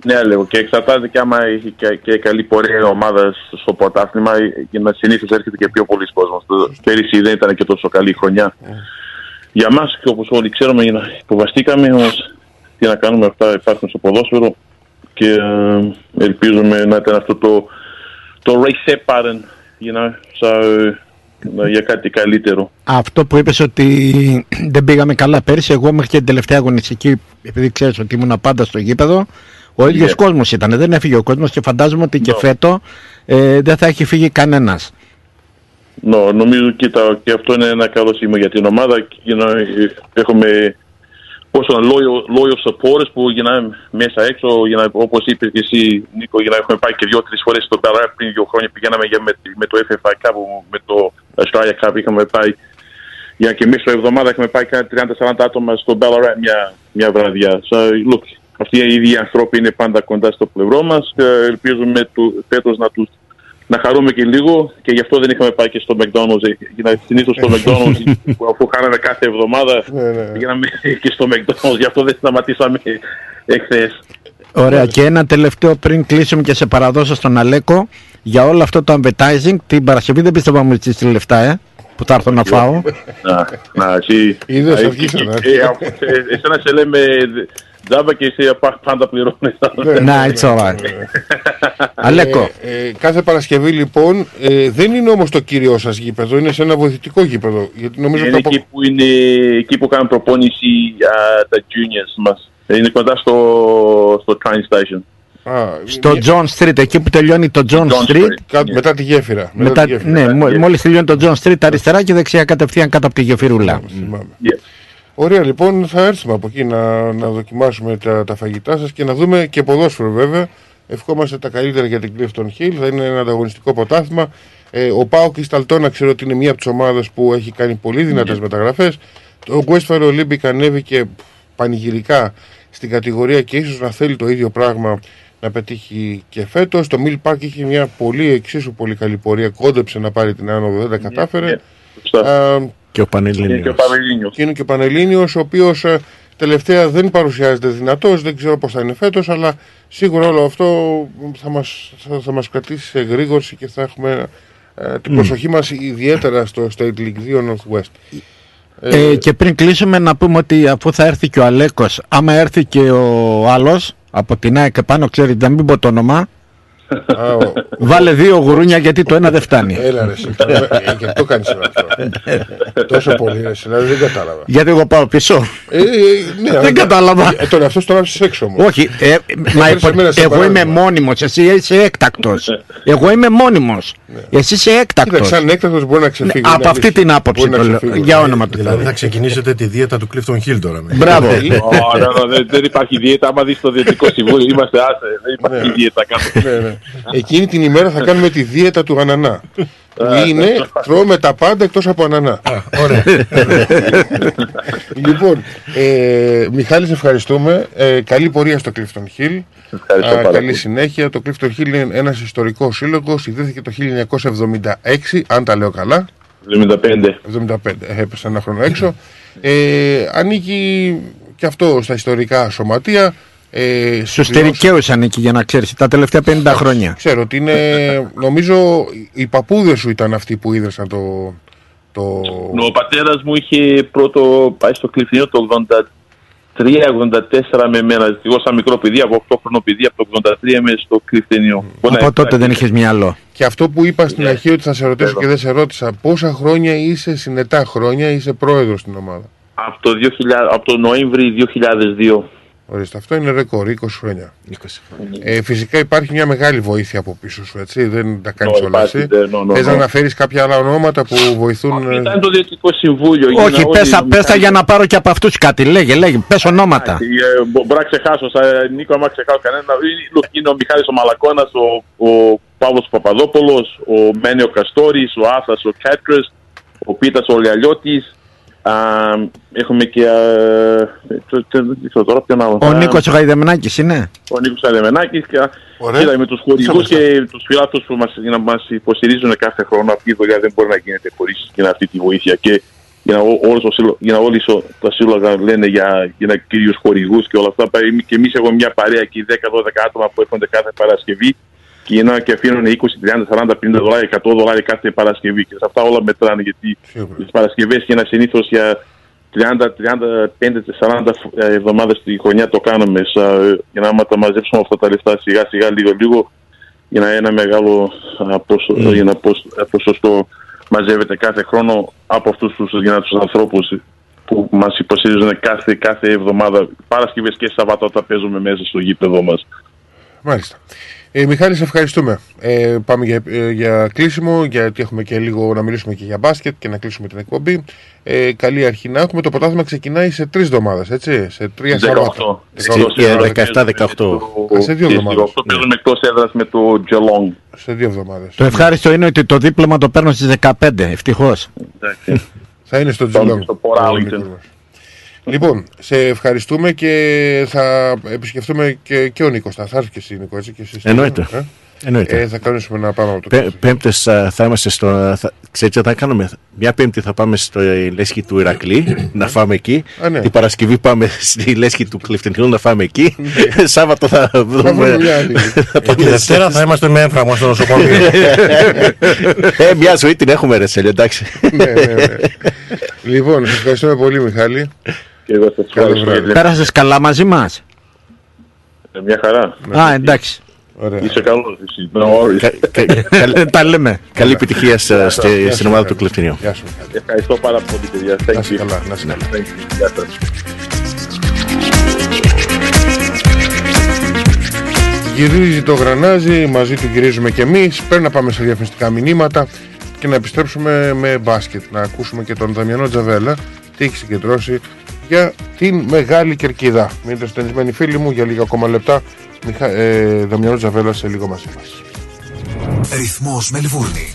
Speaker 19: Ναι, λέω και εξαρτάται και άμα έχει και, και καλή πορεία η ομάδα στο πρωτάθλημα για να συνήθως έρχεται και πιο πολλοί κόσμος. Πέρυσι δεν ήταν και τόσο καλή χρονιά. Για μας και όπως όλοι ξέρουμε, για να υποβαστήκαμε όμως τι να κάνουμε, αυτά υπάρχουν στο ποδόσφαιρο και ε, ελπίζουμε να ήταν αυτό το, το reset button, you know, so, ε, για κάτι καλύτερο.
Speaker 6: Αυτό που είπες ότι [clears throat] δεν πήγαμε καλά πέρσι, εγώ μέχρι και την τελευταία αγωνιστική, επειδή ξέρεις ότι ήμουν πάντα στο γήπεδο, ο ίδιος
Speaker 19: Yeah.
Speaker 6: κόσμος ήταν, δεν έφυγε ο κόσμος και φαντάζομαι ότι και φέτο ε, δεν θα έχει φύγει κανένας.
Speaker 19: No, νομίζω κοίτα, και αυτό είναι ένα καλό σήμα για την ομάδα. You know, ε, έχουμε πόσο loyal, loyal supporters που you know, μέσα έξω, you know, όπως είπες και εσύ Νίκο, you know, έχουμε πάει και δύο-τρεις φορές στο Ballarat πριν δύο χρόνια πηγαίναμε για με, με το FFI Cup, με το Australia Cup είχαμε πάει για και μέσα εβδομάδα έχουμε πάει κάνα 30-40 άτομα στο Ballarat μια, μια βραδιά. So, look, αυτοί οι ίδιοι άνθρωποι είναι πάντα κοντά στο πλευρό μας και ελπίζουμε του, φέτος να τους να χαρούμε και λίγο και γι' αυτό δεν είχαμε πάει και στο McDonald's. Ε, Για να συνήθως στο McDonald's [laughs] που αφού κάναμε κάθε εβδομάδα πήγαμε και στο McDonald's. Γι' αυτό δεν σταματήσαμε εχθές.
Speaker 6: Ωραία και ένα τελευταίο πριν κλείσουμε και σε παραδώσω στον Αλέκο για όλο αυτό το advertising την Παρασκευή δεν πιστεύω να μου ζητήσει λεφτά ε, που θα έρθω να φάω.
Speaker 19: Να, να, εσύ...
Speaker 3: Είδες,
Speaker 19: ε,
Speaker 3: αρχίσανε,
Speaker 19: ε, ε, αφού, ε, Εσένα σε λέμε τζάμπα και εσύ πα- πάντα πληρώνεις.
Speaker 6: Να, it's alright. Αλέκο.
Speaker 3: Ε, ε, κάθε Παρασκευή λοιπόν ε, δεν είναι όμως το κύριο σας γήπεδο, είναι σε ένα βοηθητικό γήπεδο. Γιατί νομίζω
Speaker 19: Είναι
Speaker 3: ότι
Speaker 19: εκεί που, είναι, εκεί που κάνουν προπόνηση α, τα juniors μας. Είναι κοντά στο, στο train station.
Speaker 6: Στο John Street, εκεί που τελειώνει το John, Street.
Speaker 3: Κάτω- μετά τη γέφυρα. Μετά
Speaker 6: Μετά,
Speaker 3: τη γέφυρα.
Speaker 6: ναι, μο- μόλις τελειώνει το John Street αριστερά και δεξιά κατευθείαν κάτω από τη γεφυρούλα.
Speaker 3: Ωραία, λοιπόν, θα έρθουμε από εκεί να, να δοκιμάσουμε τα, τα φαγητά σας και να δούμε και ποδόσφαιρο βέβαια. Ευχόμαστε τα καλύτερα για την Clifton Hill. Θα είναι ένα ανταγωνιστικό πρωτάθλημα. Ε, ο Πάο Κρισταλτόνα ξέρω ότι είναι μία από τις ομάδες που έχει κάνει πολύ δυνατές μεταγραφές. Το Westford Olympic ανέβηκε πανηγυρικά στην κατηγορία και ίσως να θέλει το ίδιο πράγμα να πετύχει και φέτος. Το Mill Park είχε μια πολύ εξίσου πολύ καλή πορεία. Κόντεψε να πάρει την άνοδο, δεν τα κατάφερε. Α,
Speaker 4: Και ο Πανελλήνιος.
Speaker 3: και είναι και ο Πανελλήνιος, ο οποίος τελευταία δεν παρουσιάζεται δυνατός, δεν ξέρω πώς θα είναι φέτος, αλλά σίγουρα όλο αυτό θα μας θα, θα μας κρατήσει σε γρήγορση και θα έχουμε ε, την
Speaker 6: Μμ.
Speaker 3: προσοχή μας ιδιαίτερα στο State League 2 Northwest.
Speaker 6: Ε, και πριν κλείσουμε να πούμε ότι αφού θα έρθει και ο Αλέκος, άμα έρθει και ο άλλος από την ΑΕΚ πάνω, ξέρει να μην πω το όνομα, βάλε δύο γουρούνια γιατί το ένα δεν φτάνει.
Speaker 3: Έλα ρε, εσύ, ε, και το κάνεις αυτό. Τόσο πολύ, ρε, δηλαδή δεν κατάλαβα.
Speaker 6: Γιατί εγώ πάω πίσω;
Speaker 3: Ε, ε, ναι,
Speaker 6: δεν
Speaker 3: αλλά-
Speaker 6: κατάλαβα.
Speaker 3: Ε, τώρα αυτός το άφησες έξω όμως.
Speaker 6: Όχι, ε, μα
Speaker 3: Έφερες εμένα σαν
Speaker 6: εγώ είμαι
Speaker 3: παράδειγμα.
Speaker 6: μόνιμος, εσύ είσαι έκτακτος. εγώ είμαι μόνιμος, εσύ είσαι έκτακτος.
Speaker 3: Κοίταξε, σαν έκτακτος μπορεί να ξεφύγει.
Speaker 6: Ναι,
Speaker 3: είναι
Speaker 6: από αυτή
Speaker 3: αλήθεια.
Speaker 6: την άποψη
Speaker 3: Μπορεί να
Speaker 6: το λέω.
Speaker 3: ξεφύγει.
Speaker 6: Για όνομα του
Speaker 5: Δηλαδή
Speaker 6: Θεού.
Speaker 5: θα ξεκινήσετε τη δίαιτα του Clifton Hill τώρα. με.
Speaker 6: Μπράβο.
Speaker 19: Ω, ναι, ναι, δεν- Δεν υπάρχει δίαιτα. Άμα δεις το Διευθυντικό Συμβούλιο, είμαστε άσε. Δεν υπάρχει δίαιτα κάτω.
Speaker 3: Ναι, ναι. Εκείνη την ημέρα θα κάνουμε τη δίαιτα του ανανά. Που
Speaker 19: Α,
Speaker 3: είναι τρώμε τα πάντα εκτός από ανανά.
Speaker 5: Ωραία.
Speaker 3: λοιπόν, ε, Μιχάλη, σε ευχαριστούμε. Ε, καλή πορεία στο Clifton Hill.
Speaker 19: Ευχαριστώ πάρα
Speaker 3: καλή
Speaker 19: πολύ.
Speaker 3: συνέχεια. Το Clifton Hill είναι ένας ιστορικός σύλλογος. Ιδρύθηκε το 1976, αν τα λέω καλά.
Speaker 19: 75.
Speaker 3: 75, ε, έπεσε ένα χρόνο έξω. Ε, ανήκει και αυτό στα ιστορικά σωματεία. Ε,
Speaker 6: Στους
Speaker 3: συμπληρώσει-
Speaker 6: τερικαίους ανήκει για να ξέρεις, τα τελευταία 50 χρόνια.
Speaker 3: Ξέρω ότι είναι. νομίζω οι παππούδες σου ήταν αυτοί που ίδρυσαν το. το...
Speaker 19: Ο πατέρας μου είχε πρώτο πάει στο Κλειφνίο το 83-84 με μένα. Εγώ σαν μικρό παιδί, από 8 χρονό παιδί, από το 83 είμαι στο Κλειφνίο.
Speaker 6: Από τότε δεν είχες μυαλό.
Speaker 3: Και αυτό που είπα στην
Speaker 19: Ναι.
Speaker 3: αρχή ότι θα σε ρωτήσω και δεν σε ρώτησα, πόσα χρόνια είσαι συνετά χρόνια, είσαι πρόεδρος στην ομάδα;
Speaker 19: Από το, 2000, από το Νοέμβρη 2002.
Speaker 3: Ορίστε, αυτό είναι ρεκόρ, 20 χρόνια. Ε, φυσικά υπάρχει μια μεγάλη βοήθεια από πίσω σου, έτσι. Δεν τα κάνεις
Speaker 19: Ναι,
Speaker 3: όλα
Speaker 19: υπάρχει,
Speaker 3: εσύ.
Speaker 19: ναι, ναι, ναι,
Speaker 3: Θες να
Speaker 19: ναι.
Speaker 3: αναφέρεις κάποια άλλα ονόματα που βοηθούν. ε,
Speaker 19: Ήταν το Διευθυντικό Συμβούλιο.
Speaker 6: Όχι,
Speaker 19: έγιναν όλοι
Speaker 6: πες τα,
Speaker 19: οι
Speaker 6: πες τα για να πάρω και από αυτούς κάτι. Λέγε, λέγε, πες ονόματα.
Speaker 19: Ε, μπο- Μπορώ να ξεχάσω, σαν Νίκο, άμα ξεχάσω κανένα. Είναι- look, Είναι ο Μιχάλης ο Μαλακώνας, ο, ο Παύλος Παπαδόπουλος, ο Μένιο Καστόρης, ο Άθας ο Κάτρες, ο Πίτας ο Λιαλιώτης. Α, έχουμε και... α, το- το- Δεν ξέρω τώρα ποιον άλλο;
Speaker 6: Ο
Speaker 19: Α,
Speaker 6: Νίκος ο Γαϊδεμνάκης είναι.
Speaker 19: ο Νίκος Αδεμενάκης και
Speaker 3: Ωραία.
Speaker 19: κοίτα, με τους χορηγούς και τους φιλάθλους που μας, για να μας υποστηρίζουν κάθε χρόνο αυτή η δουλειά δεν μπορεί να γίνεται χωρίς για αυτή τη βοήθεια και για να, ό- όλος ο σύλλο- για να όλοι σο- τα σύλλογα λένε για, για να κυρίους χορηγούς και όλα αυτά Πα- και εμείς έχουμε μια παρέα εκεί 10-12 άτομα που έρχονται κάθε Παρασκευή και, είναι, και αφήνουν 20, 30, 40, 50 δολάρια, 100 δολάρια κάθε Παρασκευή και σε αυτά όλα μετράνε γιατί τις Παρασκευές και ένα συνήθως για 30-35-40 εβδομάδες τη χρονιά το κάνουμε σα- για να άμα τα μαζέψουμε αυτά τα λεφτά σιγά σιγά λίγο λίγο για να ένα μεγάλο α, ποσο-
Speaker 5: Mm.
Speaker 19: για ένα ποσ- α, ποσοστό μαζεύεται κάθε χρόνο από αυτούς τους δυνατούς ανθρώπους που μας υποστηρίζουν κάθε, κάθε εβδομάδα Παρασκευές και Σαββάτο όταν παίζουμε μέσα στο γήπεδο μας.
Speaker 3: Μάλιστα. Ε, Μιχάλη, σε ευχαριστούμε. Ε, πάμε για, ε, για κλείσιμο, γιατί έχουμε και λίγο να μιλήσουμε και για μπάσκετ και να κλείσουμε την εκπομπή. Ε, καλή αρχή να έχουμε. Το πρωτάθλημα ξεκινάει σε τρεις εβδομάδες, έτσι. Σε τρία
Speaker 19: 18.
Speaker 3: Σαββάτα.
Speaker 19: Στη-
Speaker 4: 17-18.
Speaker 3: Α, σε δύο εβδομάδες.
Speaker 19: Αυτό παίζουμε εκτός έδρας με το Geelong.
Speaker 3: Σε δύο εβδομάδες.
Speaker 6: Το ευχάριστο είναι ότι το δίπλωμα το παίρνω στις 15, ευτυχώς.
Speaker 3: Θα είναι στο
Speaker 19: Πάμε
Speaker 3: Τζιλόν.
Speaker 19: στο Port Arlington.
Speaker 3: Λοιπόν, σε ευχαριστούμε και θα επισκεφτούμε και, και ο Νίκος. Θα έρθει και εσύ, Νίκο, έτσι. Και εσύ,
Speaker 4: Εννοείται.
Speaker 3: Ε;
Speaker 4: Εννοείται.
Speaker 3: Ε, θα κανονίσουμε να πάμε από το
Speaker 4: Πέ, πέμπτες α, θα είμαστε στο. Θα, ξέρετε τι θα κάνουμε; Μια πέμπτη θα πάμε στο λέσχη του Ηρακλή να φάμε εκεί.
Speaker 3: Α, ναι.
Speaker 4: Την Παρασκευή πάμε [laughs] στη λέσχη του Clifton Hill να φάμε εκεί. [laughs] Σάββατο θα
Speaker 3: βρούμε
Speaker 4: βρούμε.
Speaker 3: μια άλλη.
Speaker 4: θα
Speaker 5: Τη Δευτέρα θα είμαστε με έμφραγμα στο νοσοκομείο. [laughs]
Speaker 4: ε, μια ζωή την έχουμε, ρε Σέλιο, εντάξει.
Speaker 3: ναι, ναι, ναι. λοιπόν, σας ευχαριστούμε πολύ, Μιχάλη.
Speaker 19: Και εγώ σας
Speaker 3: Καλό
Speaker 19: ευχαριστώ.
Speaker 3: βράδυ.
Speaker 6: Πέρασες καλά μαζί μας;
Speaker 19: Ε, Μια χαρά.
Speaker 6: Α, εντάξει.
Speaker 3: Ωραία.
Speaker 19: Είσαι καλός εσύ. No worries. [laughs]
Speaker 6: Τα λέμε.
Speaker 4: Καλή επιτυχία στα- στη- στην ομάδα του Κλεφτινίου.
Speaker 3: Γεια σου, Μιχάλη.
Speaker 19: Ευχαριστώ πάρα πολύ παιδιά. Thank
Speaker 3: Να είσαι
Speaker 19: you.
Speaker 3: καλά, να είσαι καλά.
Speaker 19: Thank you. Γεια σας.
Speaker 3: Γυρίζει το γρανάζι, μαζί του γυρίζουμε και εμείς. Πρέπει να πάμε σε διαφημιστικά μηνύματα και να επιστρέψουμε με μπάσκετ. Να ακούσουμε και τον Δαμιανό Τζαβέλα τι έχει συγκεντρώσει για την Μεγάλη Κερκίδα. Μείνετε στενισμένοι φίλοι μου για λίγα ακόμα λεπτά. Μιχα... Ε, Δαμιανό Τζαβέλα σε λίγο μαζί μας.
Speaker 11: Ρυθμός Μελβούρνη.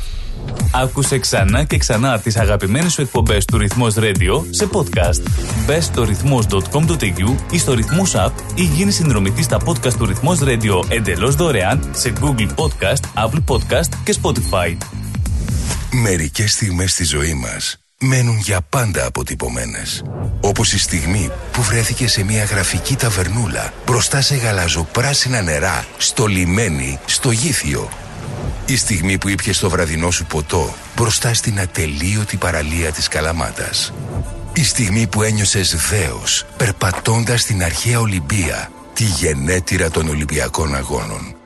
Speaker 1: Άκουσε ξανά και ξανά τις αγαπημένες σου εκπομπές του Ρυθμός Radio σε podcast. Μπες στο ρυθμός.com.au ή στο Ρυθμός App ή γίνει συνδρομητής στα podcast του Ρυθμός Radio εντελώς δωρεάν σε Google Podcast, Apple Podcast και Spotify.
Speaker 2: Μερικές στιγμές στη ζωή μας μένουν για πάντα αποτυπωμένες. Όπως η στιγμή που βρέθηκε σε μια γραφική ταβερνούλα μπροστά σε γαλαζοπράσινα νερά, στο λιμένι, στο γήθιο. Η στιγμή που ήπιες το βραδινό σου ποτό μπροστά στην ατελείωτη παραλία της Καλαμάτας. Η στιγμή που ένιωσες δέος περπατώντας στην αρχαία Ολυμπία, τη γενέτειρα των Ολυμπιακών Αγώνων.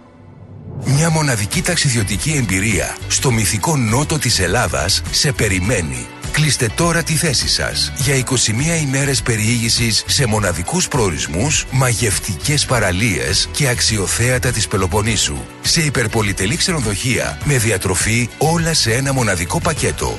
Speaker 2: Μια μοναδική ταξιδιωτική εμπειρία στο μυθικό νότο της Ελλάδας σε περιμένει. Κλείστε τώρα τη θέση σας για 21 ημέρες περιήγησης σε μοναδικούς προορισμούς, μαγευτικές παραλίες και αξιοθέατα της Πελοποννήσου. Σε υπερπολιτελή ξενοδοχεία με διατροφή όλα σε ένα μοναδικό πακέτο.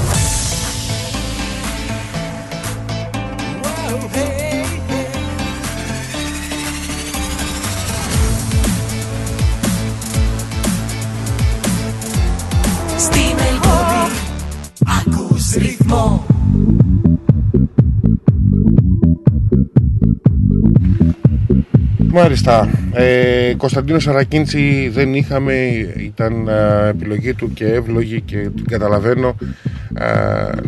Speaker 15: Ρυθμό
Speaker 3: Μάλιστα. Ε, Κωνσταντίνος Σαρακίντσι δεν είχαμε, ήταν α, επιλογή του και εύλογη και την καταλαβαίνω α,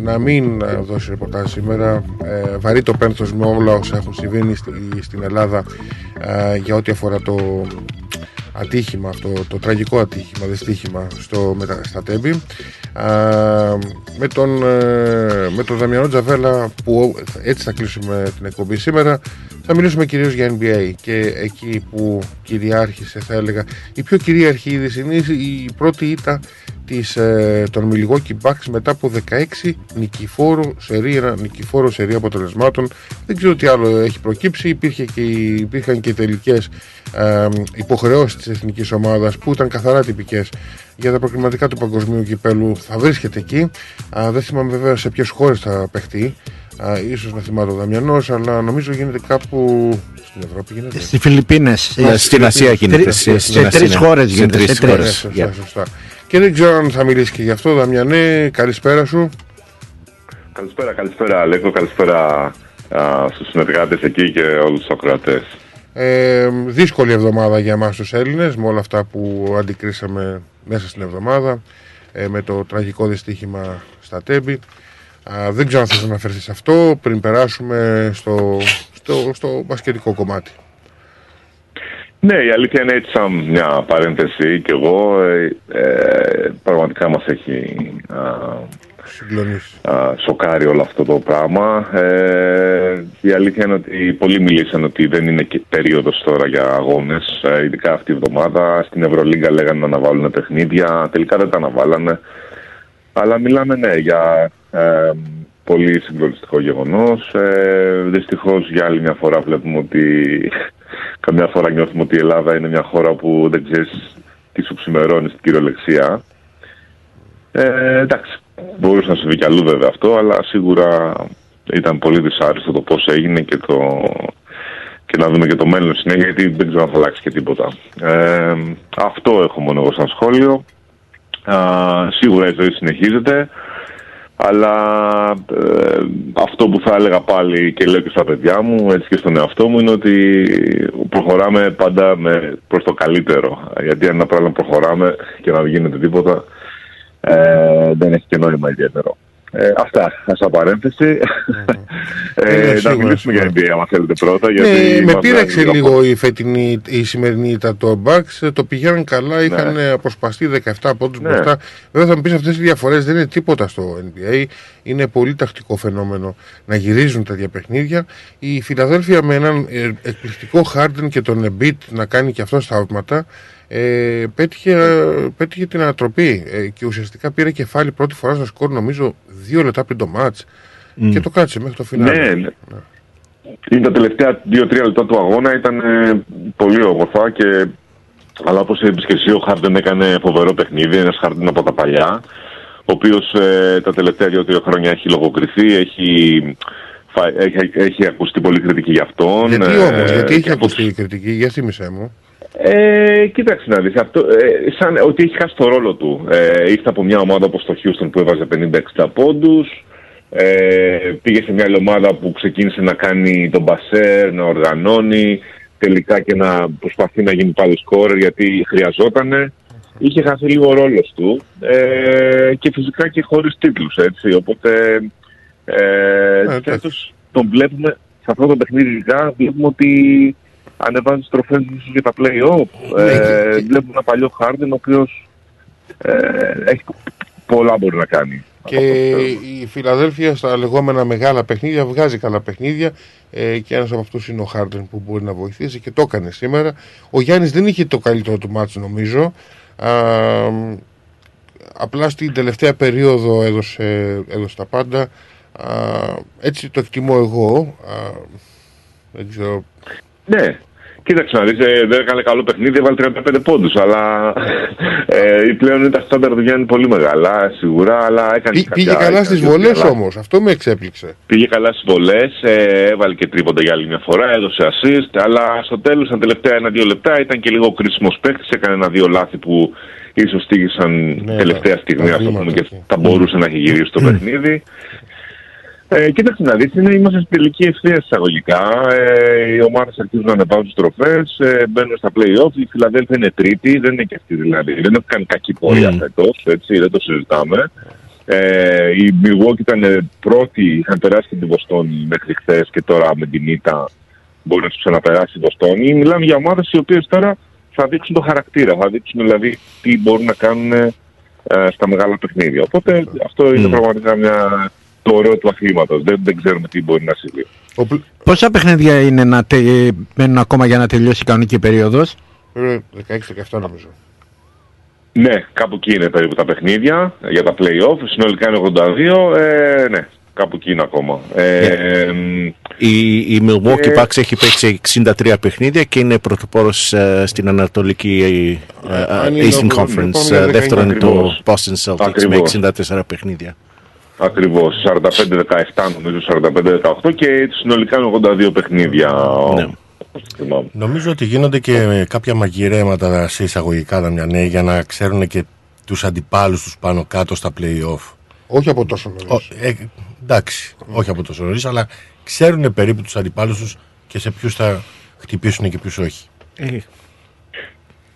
Speaker 3: να μην α, δώσει ρεπορτάζ σήμερα. Ε, βαρύ το πένθος με όλα όσα έχουν συμβεί στη- στην Ελλάδα α, για ό,τι αφορά το ατύχημα αυτό, το τραγικό ατύχημα, δυστύχημα στο, μετα- στα Τέμπη. Α, με τον, ε, με τον Δαμιανό Τζαβέλα που έτσι θα κλείσουμε την εκπομπή σήμερα θα μιλήσουμε κυρίως για NBA και εκεί που κυριάρχησε θα έλεγα η πιο κυρίαρχη είδηση είναι η πρώτη ήττα της, ε, των Milwaukee Bucks μετά από 16 νικηφόρο σερί, ένα νικηφόρο σερί αποτελεσμάτων δεν ξέρω τι άλλο έχει προκύψει Υπήρχε και, οι- υπήρχαν και οι τελικές ε, υποχρεώσεις της εθνικής ομάδας που ήταν καθαρά τυπικές για τα προκριματικά του παγκοσμίου κυπέλου θα βρίσκεται εκεί Α, δεν θυμάμαι βέβαια σε ποιες χώρες θα παιχτεί Α, ίσως να θυμάται ο Δαμιανός αλλά νομίζω γίνεται κάπου στην Ευρώπη γίνεται
Speaker 6: Στις Φιλιππίνες.
Speaker 3: Α,
Speaker 4: Στην Ασία γίνεται.
Speaker 6: Τρεις-
Speaker 4: στη-
Speaker 6: σε
Speaker 4: στην
Speaker 6: τρεις
Speaker 4: Ασία.
Speaker 6: χώρες
Speaker 4: Σε
Speaker 6: γίνεται,
Speaker 4: τρεις
Speaker 6: σε τρεις.
Speaker 4: χώρες.
Speaker 3: Ναι, σωστά,
Speaker 4: Yeah.
Speaker 3: σωστά. Και δεν ξέρω αν θα μιλήσει και γι' αυτό, Δαμιανέ. Καλησπέρα σου.
Speaker 7: Καλησπέρα, καλησπέρα Αλέκο, καλησπέρα α, στους συνεργάτες εκεί και όλους τους ακροατές.
Speaker 3: Ε, δύσκολη εβδομάδα για εμάς τους Έλληνες με όλα αυτά που αντικρίσαμε μέσα στην εβδομάδα ε, με το τραγικό δυστύχημα στα Τέμπη. Α, δεν ξέρω αν θες να αναφερθείς σε αυτό πριν περάσουμε στο, στο, στο μπασκετικό κομμάτι.
Speaker 7: Ναι, η αλήθεια είναι έτσι σαν μια παρένθεση και εγώ ε, ε, πραγματικά μας έχει α, α, σοκάρει όλο αυτό το πράγμα. Ε, η αλήθεια είναι ότι πολλοί μιλήσαν ότι δεν είναι και περίοδος τώρα για αγώνες, ε, ειδικά αυτή η εβδομάδα. Στην Ευρωλίγκα λέγανε να αναβάλουν παιχνίδια, τελικά δεν τα αναβάλανε. Αλλά μιλάμε ναι για ε, πολύ συγκλονιστικό γεγονός. Ε, δυστυχώς για άλλη μια φορά βλέπουμε ότι καμιά φορά νιώθουμε ότι η Ελλάδα είναι μια χώρα που δεν ξέρεις τι σου ξημερώνει στην κυριολεξία. Ε, εντάξει, μπορούσε να συμβεί κι αλλού βέβαια αυτό, αλλά σίγουρα ήταν πολύ δυσάρεστο το πώς έγινε και, το, και να δούμε και το μέλλον συνέχεια, γιατί δεν ξέρω αν θα αλλάξει και τίποτα. Ε, αυτό έχω μόνο εγώ σαν σχόλιο. Α, σίγουρα η ζωή συνεχίζεται. Αλλά ε, αυτό που θα έλεγα πάλι και λέω και στα παιδιά μου, έτσι και στον εαυτό μου, είναι ότι προχωράμε πάντα με, προς το καλύτερο. Γιατί αν απλά να προχωράμε και να μην γίνεται τίποτα, ε, δεν έχει και νόημα ιδιαίτερο. Ε, αυτά, σαν παρένθεση. ε, να μιλήσουμε για NBA, αν θέλετε πρώτα. Γιατί
Speaker 3: Ναι, με
Speaker 7: είμαστε
Speaker 3: πείραξε
Speaker 7: λίγο-
Speaker 3: λίγο η, φετινή, η σημερινή ήττα το Bucks. Το πηγαίνουν καλά, είχαν ε, αποσπαστεί 17 πόντους
Speaker 7: Ναι.
Speaker 3: μπροστά. Βέβαια θα μου πεις αυτές οι διαφορές δεν είναι τίποτα στο NBA. Είναι πολύ τακτικό φαινόμενο να γυρίζουν τέτοια παιχνίδια. Η Φιλαδέλφια με έναν ε, εκπληκτικό Harden και τον Embiid να κάνει και αυτό θαύματα ε, πέτυχε, ε, πέτυχε την ανατροπή ε, και ουσιαστικά πήρε κεφάλι πρώτη φορά στο σκορ νομίζω δύο λεπτά πριν το μάτς και το κράτησε μέχρι το φινάλε.
Speaker 7: Ναι, ναι. Είναι τα τελευταία 2-3 λεπτά του αγώνα ήταν ε, πολύ όμορφα και αλλά όπως είπες και εσύ ο Χάρντεν έκανε φοβερό παιχνίδι, ένας Χάρντεν από τα παλιά ο οποίος ε, τα τελευταία 2-3 χρόνια έχει λογοκριθεί, έχει, φα- έχει, έχει ακουστεί πολύ κριτική για αυτόν.
Speaker 3: Γιατί
Speaker 7: ε,
Speaker 3: όμως, γιατί έχει
Speaker 7: και από
Speaker 3: ακουστεί η κριτική, για θύμισέ μου.
Speaker 7: Ε, κοίταξε να δεις, αυτό, ε, σαν ότι έχει χάσει το ρόλο του. Ε, ήρθε από μια ομάδα όπως το Houston που έβαζε 50-60 πόντους, ε, πήγε σε μια άλλη ομάδα που ξεκίνησε να κάνει τον μπασέρ, να οργανώνει, τελικά και να προσπαθεί να γίνει πάλι σκόρ γιατί χρειαζότανε. Είχε χάσει λίγο ο ρόλος του ε, και φυσικά και χωρίς τίτλους, έτσι. Οπότε ε, φέτος τον βλέπουμε, σε αυτό το παιχνίδι ειδικά, βλέπουμε ότι ανεβάζει τις τροφές ίσως για τα play-off. Ε, βλέπουμε ένα παλιό Harden ο οποίος ε, έχει πολλά μπορεί να κάνει.
Speaker 3: Και η Φιλαδέλφια στα λεγόμενα μεγάλα παιχνίδια βγάζει καλά παιχνίδια ε, και ένας από αυτούς είναι ο Χάρντεν που μπορεί να βοηθήσει και το έκανε σήμερα. Ο Γιάννης δεν είχε το καλύτερο του μάτσο νομίζω. Α, απλά στην τελευταία περίοδο έδωσε, έδωσε τα πάντα. Α, έτσι το εκτιμώ εγώ. Α, δεν ξέρω.
Speaker 7: Ναι, κοίταξε να δεις, ε, δεν έκανε καλό παιχνίδι, έβαλε 35 πόντους, αλλά ε, πλέον είναι τα στάνταρ του Γιάννη πολύ μεγάλα, σίγουρα, αλλά έκανε
Speaker 3: Πή-
Speaker 7: και
Speaker 3: πήγε
Speaker 7: κάποια-
Speaker 3: καλά
Speaker 7: έκανε
Speaker 3: στις
Speaker 7: και
Speaker 3: βολές
Speaker 7: καλά.
Speaker 3: όμως. Αυτό με εξέπληξε.
Speaker 7: Πήγε καλά στις βολές, ε, έβαλε και τρίποντα για άλλη μια φορά, έδωσε assist, αλλά στο τέλος, στα τελευταία ένα-δύο λεπτά, ήταν και λίγο κρίσιμος παίκτης, έκανε ένα-δύο λάθη που ίσως τύχησαν τελευταία στιγμή,
Speaker 3: τα
Speaker 7: ας το πούμε,
Speaker 3: βήματα
Speaker 7: και θα μπορούσε να έχει γυρίσει το παιχνίδι. Ε, κοίταξε να δεις, είναι, είμαστε στην τελική ευθεία εισαγωγικά. Ε, οι ομάδες αρχίζουν να ανεβάζουν τις τροφές, ε, μπαίνουν στα play-off. Η Φιλαδέλφια είναι τρίτη, δεν είναι και αυτή δηλαδή. Δεν έχουν κάνει κακή πορεία
Speaker 3: Mm.
Speaker 7: φέτος, έτσι, δεν το συζητάμε. Ε, η Milwaukee ήταν πρώτη, είχαν περάσει και την Βοστόνη μέχρι χθες και τώρα με την ήττα μπορεί να τους ξαναπεράσει η Βοστόνη. Μιλάμε για ομάδες οι οποίες τώρα θα δείξουν το χαρακτήρα, θα δείξουν δηλαδή τι μπορούν να κάνουν ε, στα μεγάλα παιχνίδια. Οπότε αυτό είναι πραγματικά μια, το ωραίο του αθλήματος. Δεν, δεν ξέρουμε τι μπορεί να συμβεί.
Speaker 6: Πόσα παιχνίδια είναι να τε... ε, μένουν ακόμα για να τελειώσει η κανονική περίοδος;
Speaker 3: 16-17 νομίζω.
Speaker 7: Ναι, κάπου εκεί είναι περίπου τα παιχνίδια για τα play-off. Συνολικά είναι 82. Ε, ναι, κάπου εκεί είναι ακόμα. Ε,
Speaker 4: Η, η Milwaukee
Speaker 7: Ε,
Speaker 4: Bucks έχει παίξει 63 παιχνίδια και είναι πρωτοπόρος ε, στην Ανατολική ε, ε,
Speaker 7: αν είναι
Speaker 4: Eastern
Speaker 7: ο-
Speaker 4: Conference.
Speaker 7: λοιπόν,
Speaker 4: Ε,
Speaker 7: είναι
Speaker 4: δεύτερο είναι το
Speaker 7: ακριβώς.
Speaker 4: Boston Celtics
Speaker 7: Ακριβώς.
Speaker 4: με 64 παιχνίδια.
Speaker 7: Ακριβώς, 45-17 νομίζω, 45-18 και συνολικά είναι 82 παιχνίδια.
Speaker 5: Ναι.
Speaker 7: Θυμάμαι.
Speaker 5: Νομίζω ότι γίνονται και κάποια μαγειρέματα σε εισαγωγικά Δαμιανέ για να ξέρουν και τους αντιπάλους τους πάνω κάτω στα play-off.
Speaker 3: Όχι από τόσο νωρίς.
Speaker 5: Ε, εντάξει, όχι από τόσο νωρίς, αλλά ξέρουν περίπου τους αντιπάλους τους και σε ποιους θα χτυπήσουν και ποιους όχι.
Speaker 4: Ε,
Speaker 7: Πολύ-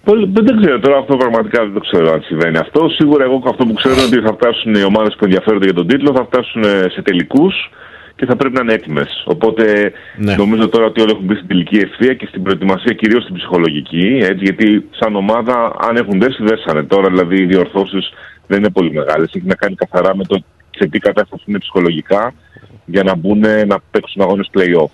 Speaker 7: Δεν ξέρω τώρα αυτό πραγματικά δεν το ξέρω αν συμβαίνει αυτό. Σίγουρα εγώ αυτό που ξέρω είναι ότι θα φτάσουν οι ομάδες που ενδιαφέρονται για τον τίτλο, θα φτάσουν ε, σε τελικούς και θα πρέπει να είναι έτοιμες. Οπότε
Speaker 4: Ναι.
Speaker 7: νομίζω τώρα ότι όλοι έχουν μπει στην τελική ευθεία και στην προετοιμασία κυρίως στην ψυχολογική. Έτσι, γιατί σαν ομάδα, αν έχουν δέσει, δέσανε. Τώρα δηλαδή οι διορθώσεις δεν είναι πολύ μεγάλες. Έχει να κάνει καθαρά με το σε τι κατάσταση είναι ψυχολογικά για να μπουν να παίξουν αγώνες play-off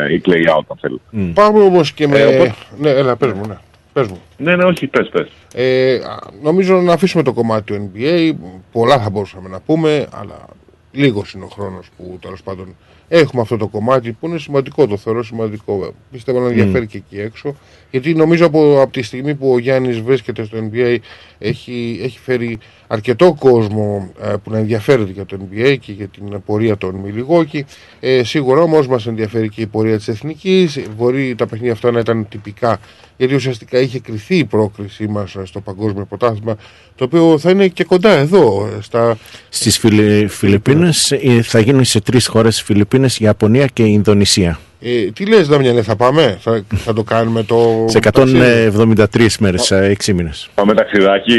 Speaker 7: ε, ή play-out, αν θέλει.
Speaker 3: Πάμε όμως και με.
Speaker 7: Ε, οπότε-
Speaker 3: Ναι, έλα, πες μου, ναι. Πες μου.
Speaker 7: Ναι, ναι, όχι, πες, πες.
Speaker 3: Ε, α, νομίζω να αφήσουμε το κομμάτι του NBA. Πολλά θα μπορούσαμε να πούμε, αλλά λίγος είναι ο χρόνος που τέλος πάντων έχουμε αυτό το κομμάτι που είναι σημαντικό. Το θεωρώ σημαντικό. Πιστεύω να ενδιαφέρει και εκεί έξω. Γιατί νομίζω από, από τη στιγμή που ο Γιάννης βρίσκεται στο NBA έχει, έχει φέρει αρκετό κόσμο ε, που να ενδιαφέρεται για το NBA και για την πορεία των Μιλιγόκη. Ε, σίγουρα όμως μας ενδιαφέρει και η πορεία της εθνικής. Μπορεί τα παιχνίδια αυτά να ήταν τυπικά, γιατί ουσιαστικά είχε κρυθεί η πρόκρισή μας στο Παγκόσμιο Πρωτάθλημα, το οποίο θα είναι και κοντά εδώ. ε, Στα...
Speaker 4: Στις Φιλι... Φιλιππίνες ε, θα γίνουν σε τρεις χώρες Φιλιππίνες, Ιαπωνία και Ινδονησία.
Speaker 3: Ε, τι λες Δαμιανέ, θα πάμε, θα, θα το κάνουμε το.
Speaker 4: Σε
Speaker 3: ταξίδι?
Speaker 4: 173 μέρες, 6 μήνες.
Speaker 7: Πάμε ταξιδάκι.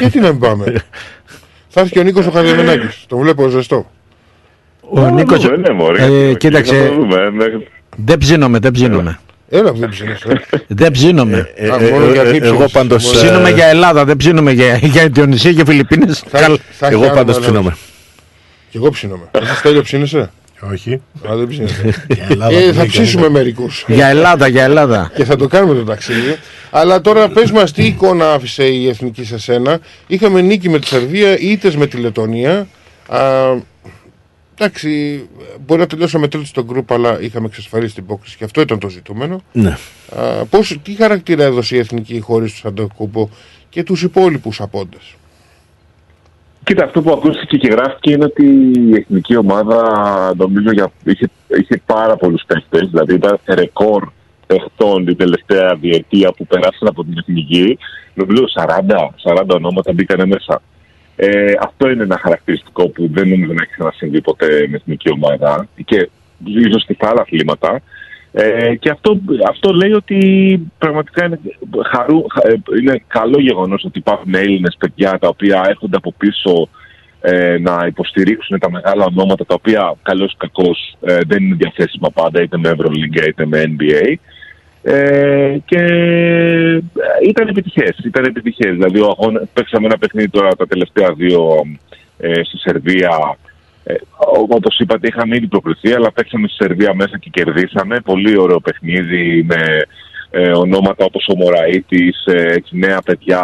Speaker 3: Γιατί να μην πάμε. θα έρθει και ο Νίκο ο Χαζεμενάκης, τον βλέπω ζεστό.
Speaker 6: Ο Νίκος,
Speaker 7: Δεν είναι μωρέ.
Speaker 6: ε,
Speaker 7: Θα
Speaker 6: κοίταξε,
Speaker 7: το δούμε. μέχρι-
Speaker 6: δεν ψήνομαι, δεν ψήνομαι.
Speaker 3: Έλα, δεν ψήνεις, ε.
Speaker 6: Δεν ψήνομαι.
Speaker 4: Ε, ε, ε, ε, εγώ πάντως... ε,
Speaker 6: Ψήνομαι για Ελλάδα, δεν ψήνομαι για, για Ινδονησία και Φιλιππίνες. Καλ-
Speaker 3: θα έχει
Speaker 4: Εγώ
Speaker 3: άλλο
Speaker 4: πάντως
Speaker 3: μάλλον.
Speaker 4: ψήνομαι.
Speaker 3: Κι εγώ ψήνομαι. Εσύ Στέλιο ψήνεσαι.
Speaker 5: Όχι.
Speaker 3: Α, δεν ψήνεσαι.
Speaker 5: Ελλάδα
Speaker 3: ε,
Speaker 5: που
Speaker 3: θα
Speaker 5: λέει
Speaker 3: ψήσουμε
Speaker 5: κανένα.
Speaker 3: μερικούς.
Speaker 6: Για Ελλάδα, για Ελλάδα.
Speaker 3: και θα το κάνουμε το ταξίδι. Αλλά τώρα πες μας τι εικόνα άφησε η εθνική σε σένα. Είχαμε νίκη με τη Σερβία, ήττες με τη Λετωνία. Α, εντάξει, μπορεί να τελειώσαμε τρίτο στον γκρουπ, αλλά είχαμε εξασφαλίσει την υπόκριση και αυτό ήταν το ζητούμενο.
Speaker 4: Ναι.
Speaker 3: Α, πώς, τι χαρακτήρα έδωσε η εθνική χωρίς του Σαντοκούμπο και τους υπόλοιπους απόντες;
Speaker 7: Κοίτα, αυτό που ακούστηκε και γράφτηκε είναι ότι η εθνική ομάδα νομίζω για, είχε, είχε πάρα πολλούς παίχτε. Δηλαδή ήταν ρεκόρ παιχτών την τελευταία διετία που περάσαν από την εθνική. Νομίζω 40, 40 ονόματα μπήκαν μέσα. Ε, αυτό είναι ένα χαρακτηριστικό που δεν νομίζω να έχει ξανασυμβεί ποτέ με εθνική ομάδα και ίσως και στα άλλα αθλήματα. Ε, και αυτό, αυτό λέει ότι πραγματικά είναι, χαρού, χα- ε, είναι καλό γεγονός ότι υπάρχουν Έλληνες παιδιά τα οποία έρχονται από πίσω ε, να υποστηρίξουν τα μεγάλα ονόματα τα οποία καλώς ή κακώς ε, δεν είναι διαθέσιμα πάντα είτε με Ευρωλίγκα είτε με NBA. Ε, και ε, ήταν επιτυχές, ήταν επιτυχές. Δηλαδή ο αγώνα, παίξαμε ένα παιχνίδι τώρα τα τελευταία δύο ε, στη Σερβία ε, Όπως είπατε, είχαμε ήδη προκριθεί, αλλά παίξαμε στη Σερβία μέσα και κερδίσαμε. Πολύ ωραίο παιχνίδι με ε, ονόματα όπως ο Μωραήτης, ε, έτσι νέα παιδιά,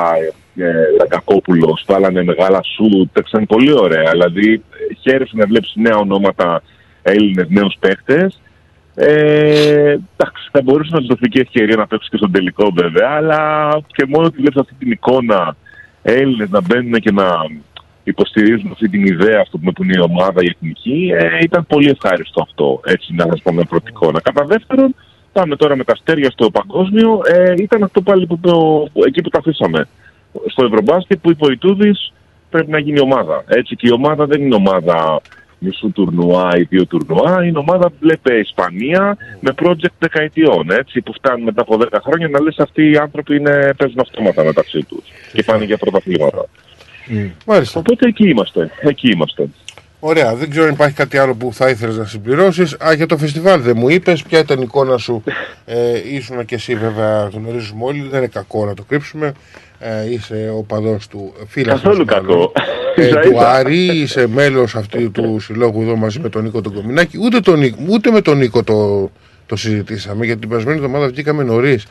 Speaker 7: ε, Ραγκακόπουλο, βάλανε μεγάλα σου, παίξαν πολύ ωραία. Δηλαδή, ε, χαίρεσαι να βλέπεις νέα ονόματα Έλληνες, νέους παίχτε. Ε, εντάξει, θα μπορούσε να τους δοθεί και ευκαιρία να παίξει και στον τελικό βέβαια, αλλά και μόνο ότι βλέπεις αυτή την εικόνα Έλληνες να μπαίνουν και να υποστηρίζουν αυτή την ιδέα αυτό που είναι η ομάδα η εθνική, ε, ήταν πολύ ευχάριστο αυτό, έτσι να σας πω με πρώτη εικόνα. Κατά δεύτερον, πάμε τώρα με τα αστέρια στο παγκόσμιο, ε, ήταν αυτό πάλι που το, εκεί που τα αφήσαμε. Στο Ευρωμπάσκετ που είπε ο Ιτούδης πρέπει να γίνει ομάδα. Έτσι και η ομάδα δεν είναι ομάδα μισού τουρνουά ή δύο τουρνουά, είναι ομάδα που βλέπει Ισπανία με project δεκαετιών, έτσι, που φτάνουν μετά από 10 χρόνια να λες αυτοί οι άνθρωποι είναι, παίζουν αυτόματα μεταξύ τους και πάνε για πρωταθλήματα.
Speaker 3: Μάλιστα.
Speaker 7: Οπότε εκεί είμαστε. Εκεί είμαστε.
Speaker 3: Ωραία, δεν ξέρω αν υπάρχει κάτι άλλο που θα ήθελες να συμπληρώσεις. Α, για το φεστιβάλ δεν μου είπες, ποια ήταν η εικόνα σου; Ε, ήσουν και εσύ βέβαια, γνωρίζουμε όλοι, δεν είναι κακό να το κρύψουμε. Ε, είσαι ο παδός του φίλου
Speaker 7: Καθόλου κακό.
Speaker 3: Ε, [laughs]
Speaker 7: Ίσα
Speaker 3: του
Speaker 7: ίσα.
Speaker 3: Άρη, είσαι μέλος αυτού του συλλόγου εδώ μαζί με τον Νίκο τον Κομινάκη. Ούτε, τον, Νίκο- ούτε με τον Νίκο το, το συζητήσαμε, γιατί την περασμένη εβδομάδα βγήκαμε νωρίς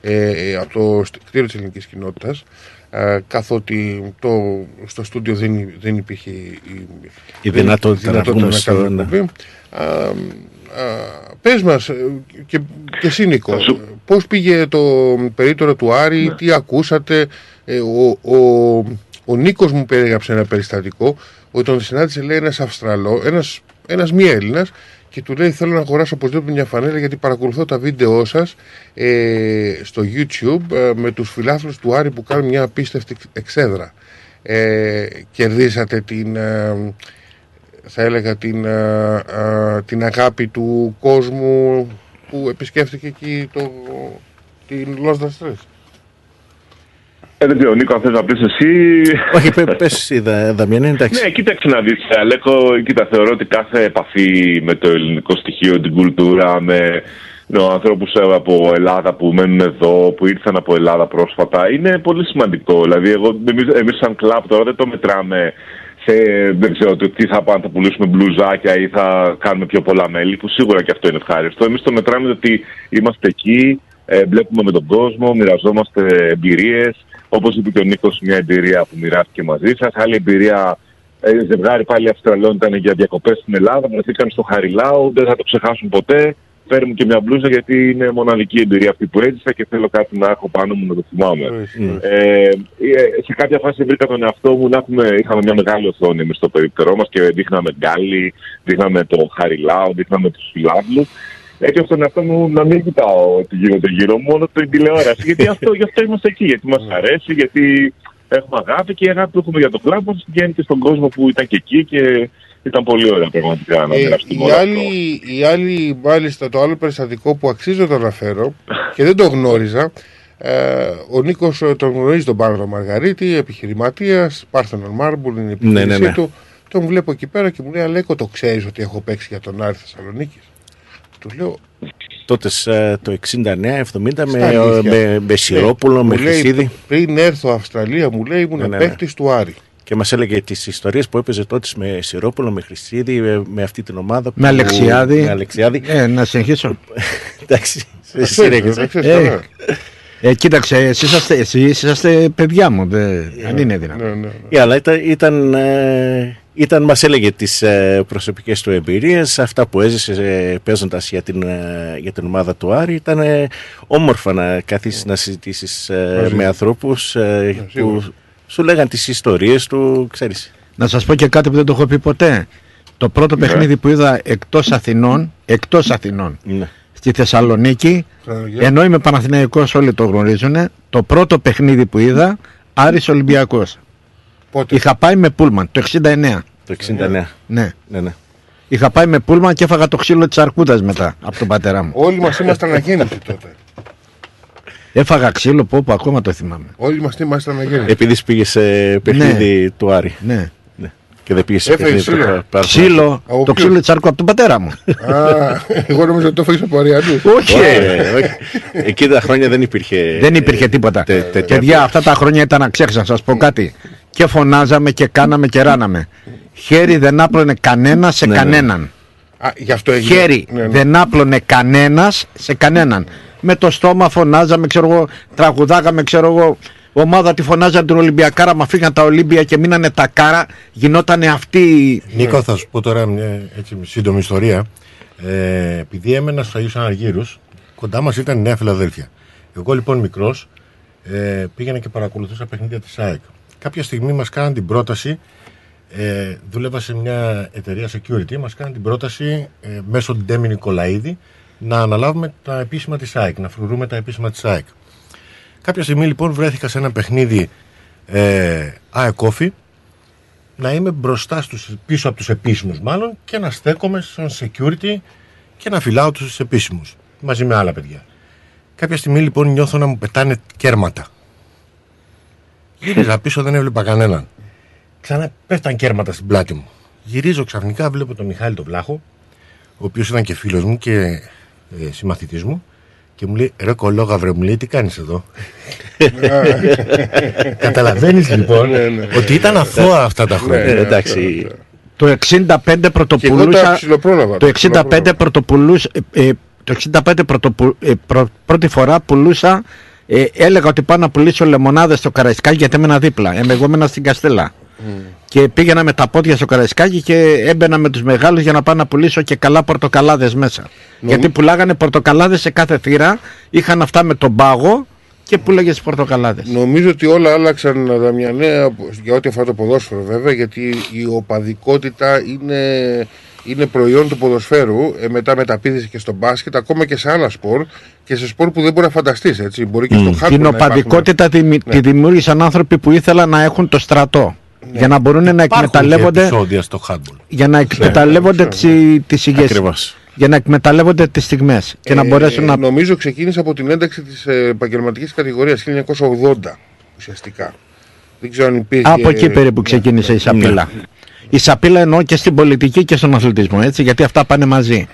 Speaker 3: ε, ε, από το στ- κτίριο της ελληνικής κοινότητας. Ε, καθότι το, στο στούντιο δεν, δεν υπήρχε η,
Speaker 4: Η δυνατότητα να βγούμε στο-
Speaker 3: κάνουμε
Speaker 4: ναι.
Speaker 3: εκπομπή. Α, α, πες μας ε, και, και εσύ Νίκο, πώς πήγε το περίπτωρο του Άρη, τι ακούσατε, ε, ο, ο, ο Νίκος μου περιέγραψε ένα περιστατικό ότι τον συνάντησε λέει ένας Αυστραλό, ένας, ένας μη Έλληνας και του λέει θέλω να αγοράσω οπωσδήποτε μια φανέλα γιατί παρακολουθώ τα βίντεό σας ε, στο YouTube ε, με τους φιλάθλους του Άρη που κάνουν μια απίστευτη εξέδρα. ε, κερδίσατε την, ε, θα έλεγα την, ε, ε, την αγάπη του κόσμου που επισκέφτηκε εκεί το, την Lost Stress.
Speaker 7: Ε, δεν ξέρω, Νίκο, αν θες να πεις εσύ...
Speaker 4: Όχι, πε, πες εσύ, Δα- Δαμιανέ, εντάξει.
Speaker 7: Ναι, κοίταξε να δεις, Αλέκο, κοίτα, θεωρώ ότι κάθε επαφή με το ελληνικό στοιχείο, την κουλτούρα, με ναι, ανθρώπους ε, από Ελλάδα που μένουν εδώ, που ήρθαν από Ελλάδα πρόσφατα, είναι πολύ σημαντικό. Δηλαδή, εγώ, εμείς, εμείς σαν κλαμπ τώρα δεν το μετράμε σε, δεν ξέρω το τι θα πάμε, θα πουλήσουμε μπλουζάκια ή θα κάνουμε πιο πολλά μέλη, που σίγουρα και αυτό είναι ευχάριστο. Εμείς το μετράμε ότι είμαστε εκεί, ε, βλέπουμε με τον κόσμο, μοιραζόμαστε εμπειρίες. Όπως είπε και ο Νίκος, μια εμπειρία που μοιράστηκε μαζί σας. Άλλη εμπειρία, ε, ζευγάρι πάλι Αυστραλών ήταν για διακοπές στην Ελλάδα, βρεθήκαν στο Χαριλάου, δεν θα το ξεχάσουν ποτέ. Φέρνουν και μια μπλούζα γιατί είναι μοναδική εμπειρία αυτή που έζησα και θέλω κάτι να έχω πάνω μου να το θυμάμαι. Ε, ε, σε κάποια φάση βρήκα τον εαυτό μου να έχουμε, είχαμε μια μεγάλη οθόνη εμείς στο περίπτερό μας και δείχναμε γκάλι, δείχναμε το Χαριλάου, δείχναμε τους φιλάθλους. Έτσι ώστε τον εαυτό μου να μην κοιτάω τι γίνεται γύρω μου, μόνο την τηλεόραση. γιατί [laughs] αυτό, γι' αυτό είμαστε εκεί, γιατί μας αρέσει, γιατί έχουμε αγάπη και η αγάπη που έχουμε για το κλαμπ μας βγαίνει και στον κόσμο που ήταν και εκεί και ήταν πολύ ωραία πραγματικά να
Speaker 3: Ε,
Speaker 7: μοιραστούμε
Speaker 3: η,
Speaker 7: όλα
Speaker 3: άλλη, η άλλη, μάλιστα, το άλλο περιστατικό που αξίζει να το αναφέρω [laughs] και δεν το γνώριζα, ε, ο Νίκος ε, τον γνωρίζει τον Πάρδο Μαργαρίτη, επιχειρηματίας, Parthenon Marble, είναι η
Speaker 4: Ναι,
Speaker 3: επιχείρησή
Speaker 4: ναι, ναι.
Speaker 3: του. Τον βλέπω εκεί πέρα και μου λέει Αλέκο το ξέρεις ότι έχω παίξει για τον Άρη Θεσσαλονίκης. Του λέω
Speaker 4: Τότε ε, το 69-70 με,
Speaker 3: Στα αλήθεια.
Speaker 4: με, με Σιρόπουλο,
Speaker 3: Ναι,
Speaker 4: με
Speaker 3: μου λέει,
Speaker 4: Χρυσίδη.
Speaker 3: Πριν έρθω Αυστραλία, μου λέει ήμουν
Speaker 4: Ναι, ναι, ναι.
Speaker 3: παίκτης του Άρη.
Speaker 4: Και μας έλεγε τις ιστορίες που έπαιζε τότε με Σιρόπουλο, με Χρυσίδη, με, με αυτή την ομάδα.
Speaker 6: Με
Speaker 4: που-
Speaker 6: Αλεξιάδη.
Speaker 4: Με Αλεξιάδη.
Speaker 6: Ε, να συνεχίσω. [laughs]
Speaker 4: Εντάξει,
Speaker 3: ξέρεις,
Speaker 4: σε συνέχισε.
Speaker 3: δεν ξέρεις
Speaker 6: Ε,
Speaker 3: τώρα.
Speaker 6: ε, κοίταξε, εσείς είσαστε, εσείς είσαστε παιδιά μου, δεν δεν είναι δυνατόν.
Speaker 3: Ναι, ναι.
Speaker 4: Ε, αλλά ήταν, ήταν, ε, ήταν μας έλεγε τις ε, προσωπικές του εμπειρίες, αυτά που έζησε ε, παίζοντας για την, ε, για την ομάδα του Άρη. Ήταν ε, όμορφα να καθίσεις να συζητήσεις ε,
Speaker 6: Μαζί.
Speaker 4: με ανθρώπους ε, που
Speaker 6: σίγουρα.
Speaker 4: σου λέγαν τις ιστορίες του, ξέρεις.
Speaker 6: Να σας πω και κάτι που δεν το έχω πει ποτέ. Το πρώτο
Speaker 4: Ναι.
Speaker 6: παιχνίδι που είδα εκτός Αθηνών, εκτός Αθηνών,
Speaker 4: Ναι.
Speaker 6: στη Θεσσαλονίκη,
Speaker 3: Χριστούγεννα.
Speaker 6: ενώ είμαι Παναθηναϊκός όλοι το γνωρίζουν, το πρώτο παιχνίδι που είδα, Άρης Ολυμπιακός.
Speaker 3: Πότε;
Speaker 6: Είχα πάει με πούλμαν, το 69.
Speaker 4: Το 69.
Speaker 6: Ναι.
Speaker 4: Ναι, ναι.
Speaker 6: Είχα πάει με πούλμαν και έφαγα το ξύλο της αρκούδας μετά από τον πατέρα μου.
Speaker 3: Όλοι μας ήμασταν αγέννητοι τότε.
Speaker 6: Έφαγα ξύλο που όπου ακόμα το θυμάμαι.
Speaker 3: Όλοι μας ήμασταν αγέννητοι.
Speaker 4: Επειδή πήγες σε παιχνίδι του Άρη.
Speaker 6: Ναι.
Speaker 4: Και δεν πήγες σε
Speaker 3: Έφαγες
Speaker 4: παιχνίδι
Speaker 3: ξύλο.
Speaker 4: του Πάρου.
Speaker 6: Ξύλο,
Speaker 3: Από
Speaker 6: το
Speaker 3: ποιους;
Speaker 6: ξύλο της αρκού από τον πατέρα μου.
Speaker 3: Α, εγώ νομίζω ότι το έφαγες από Αριανούς.
Speaker 6: Όχι.
Speaker 4: Ε, όχι. Εκεί τα χρόνια δεν υπήρχε.
Speaker 6: Δεν υπήρχε τίποτα.
Speaker 4: τε- τέτοια-
Speaker 6: Παιδιά, αυτά τα χρόνια ήταν να ξέχασα, να σας πω κάτι. Και φωνάζαμε και κάναμε και ράναμε. Χέρι δεν άπλωνε κανένας σε
Speaker 4: Ναι, ναι.
Speaker 6: κανέναν.
Speaker 3: Α, γι' αυτό έγινε.
Speaker 6: Χέρι
Speaker 3: Ναι, ναι.
Speaker 6: δεν άπλωνε κανένας σε κανέναν. Με το στόμα φωνάζαμε, ξέρω εγώ, τραγουδάγαμε, ξέρω εγώ. Ομάδα τη φωνάζαν την Ολυμπιακάρα, μα φύγαν τα Ολύμπια και μείνανε τα κάρα. Γινότανε αυτή. η-
Speaker 5: Νίκο, θα σου πω τώρα μια έτσι, σύντομη ιστορία. Ε, επειδή έμενα στου Αγίου Αναργύρου, κοντά μας ήταν η Νέα Φιλαδέλφια. Εγώ λοιπόν μικρός ε, πήγαινα και παρακολουθούσα παιχνίδια της ΑΕΚ. Κάποια στιγμή μας κάναν την πρόταση, ε, δούλευα σε μια εταιρεία security, μας κάναν την πρόταση ε, μέσω του Ντέμι Νικολαίδη να αναλάβουμε τα επίσημα της ΑΕΚ, να φρουρούμε τα επίσημα της ΑΕΚ. Κάποια στιγμή λοιπόν βρέθηκα σε ένα παιχνίδι ε, ΑΕΚ Coffee να είμαι μπροστά στους, πίσω από τους επίσημους μάλλον και να στέκομαι σαν security και να φυλάω τους επίσημους μαζί με άλλα παιδιά. Κάποια στιγμή λοιπόν νιώθω να μου πετάνε κέρματα. [laughs] Γύριζα πίσω δεν έβλεπα κανέναν. Ξανά πέφταν κέρματα στην πλάτη μου. Γυρίζω ξαφνικά βλέπω τον Μιχάλη τον Βλάχο ο οποίος ήταν και φίλος μου και ε, συμμαθητής μου και μου λέει ρε κολόγα βρε μου λέει τι κάνεις εδώ; [laughs] Καταλαβαίνεις λοιπόν ότι ήταν αθώα αυτά τα χρόνια
Speaker 4: Ε, εντάξει.
Speaker 6: Το 65 πρωτοπουλούσα.
Speaker 3: τα ψιλοπρόλαβα,
Speaker 6: Το
Speaker 3: τα
Speaker 6: 65
Speaker 3: ψιλοπρόλαβα.
Speaker 6: πρωτοπουλούσα. ε, ε, το 65 πρωτοπου, ε, πρω- πρώτη φορά πουλούσα. Ε, έλεγα ότι πάω να πουλήσω λεμονάδες στο Καραϊσκάκι γιατί έμενα δίπλα. Ε, εγώ έμενα στην Καστέλα. Και πήγαινα με τα πόδια στο Καραϊσκάκι και έμπαινα με τους μεγάλους για να πάω να πουλήσω και καλά πορτοκαλάδες μέσα. Γιατί πουλάγανε πορτοκαλάδες σε κάθε θύρα. Είχαν αυτά με τον πάγο και πουλάγες τις πορτοκαλάδες.
Speaker 3: Νομίζω ότι όλα άλλαξαν Δαμιανέ από- για ό,τι αφορά το ποδόσφαιρο βέβαια γιατί η οπαδικότητα είναι είναι προϊόν του ποδοσφαίρου, ε, μετά μεταπίδησε και στο μπάσκετ, ακόμα και σε άλλα σπορ και σε σπορ που δεν μπορεί να φανταστείς. Έτσι. Μπορεί και στο χάρτη.
Speaker 6: Την οπαδικότητα τη,
Speaker 3: Ναι.
Speaker 6: τη δημιούργησαν άνθρωποι που ήθελαν να έχουν το στρατό. Για να μπορούν να
Speaker 5: Υπάρχουν και
Speaker 6: εκμεταλλεύονται,
Speaker 5: επεισόδια στο handball.
Speaker 6: για να εκμεταλλεύονται τις, τις υγιές,
Speaker 4: Ακριβώς.
Speaker 6: για να εκμεταλλεύονται τις στιγμές και να
Speaker 3: Ε,
Speaker 6: μπορέσουν να...
Speaker 3: Νομίζω ξεκίνησε από την ένταξη της επαγγελματικής κατηγορίας 1980 ουσιαστικά. Δεν ξέρω αν υπήρχε.
Speaker 6: Από εκεί περίπου ξεκίνησε η σαπίλα. Η σαπίλα εννοώ και στην πολιτική και στον αθλητισμό, έτσι, γιατί αυτά πάνε μαζί.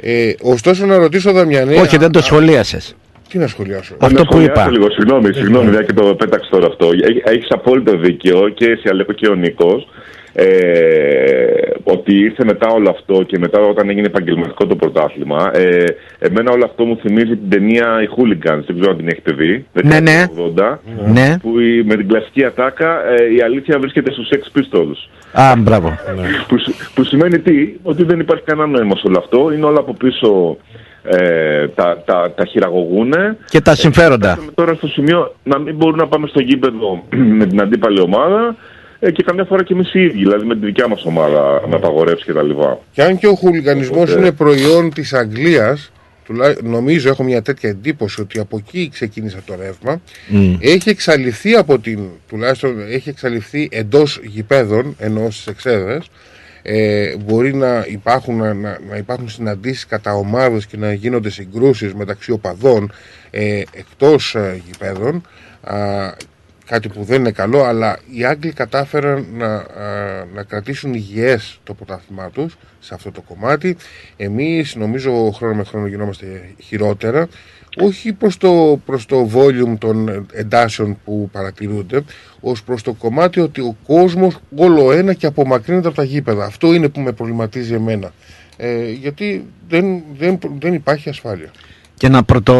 Speaker 3: Ε, ωστόσο να ρωτήσω Δαμιανέ.
Speaker 6: Όχι, δεν το σχολίασες.
Speaker 3: Τι να σχολιάσω;
Speaker 6: Αυτό
Speaker 7: Να
Speaker 6: που
Speaker 7: σχολιάσω
Speaker 6: είπα.
Speaker 7: Λίγο, συγγνώμη, συγγνώμη, μια και το πέταξε τώρα αυτό. Έχεις απόλυτο δίκαιο και εσύ, Αλέκο και ο Νίκος. Ε, ότι ήρθε μετά όλο αυτό και μετά όταν έγινε επαγγελματικό το πρωτάθλημα. Ε, εμένα όλο αυτό μου θυμίζει την ταινία Οι Hooligans. Δεν ξέρω αν την έχετε δει.
Speaker 6: Ναι, ναι.
Speaker 7: 80,
Speaker 6: Ναι.
Speaker 7: Που η- με την κλασική ατάκα ε, η αλήθεια βρίσκεται στους Sex Pistols.
Speaker 6: Α, μπράβο.
Speaker 7: Που, σ- που σημαίνει τι, ότι δεν υπάρχει κανένα νόημα σε όλο αυτό. Είναι όλα από πίσω ε, τα, τα, τα χειραγωγούνε.
Speaker 6: Και τα συμφέροντα.
Speaker 7: Φτάσαμε τώρα στο σημείο να μην μπορούμε να πάμε στο γήπεδο [clears throat] με την αντίπαλη ομάδα ε, και καμιά φορά και εμείς οι ίδιοι, δηλαδή με τη δικιά μας ομάδα με απαγορεύσει κτλ.
Speaker 3: Και αν και ο χουλιγανισμός
Speaker 7: Οπότε-
Speaker 3: είναι προϊόν της Αγγλίας, τουλά- νομίζω έχω μια τέτοια εντύπωση ότι από εκεί ξεκίνησε το ρεύμα, έχει εξαλειφθεί από την, τουλάχιστον έχει εξαλειφθεί εντός γηπέδων, ενώ στις εξέδρες, ε, μπορεί να υπάρχουν, να, να υπάρχουν συναντήσεις κατά ομάδες και να γίνονται συγκρούσεις μεταξύ οπαδών ε, εκτός ε, γηπέδων. Α, κάτι που δεν είναι καλό αλλά οι Άγγλοι κατάφεραν να, α, να κρατήσουν υγιές το πρωτάθλημά τους σε αυτό το κομμάτι. Εμείς νομίζω χρόνο με χρόνο γινόμαστε χειρότερα όχι προς το, προς το volume των εντάσεων που παρατηρούνται ως προς το κομμάτι ότι ο κόσμος όλο ένα και απομακρύνεται από τα γήπεδα. Αυτό είναι που με προβληματίζει εμένα. Ε, γιατί δεν, δεν, δεν υπάρχει ασφάλεια.
Speaker 6: Και να πρωτο,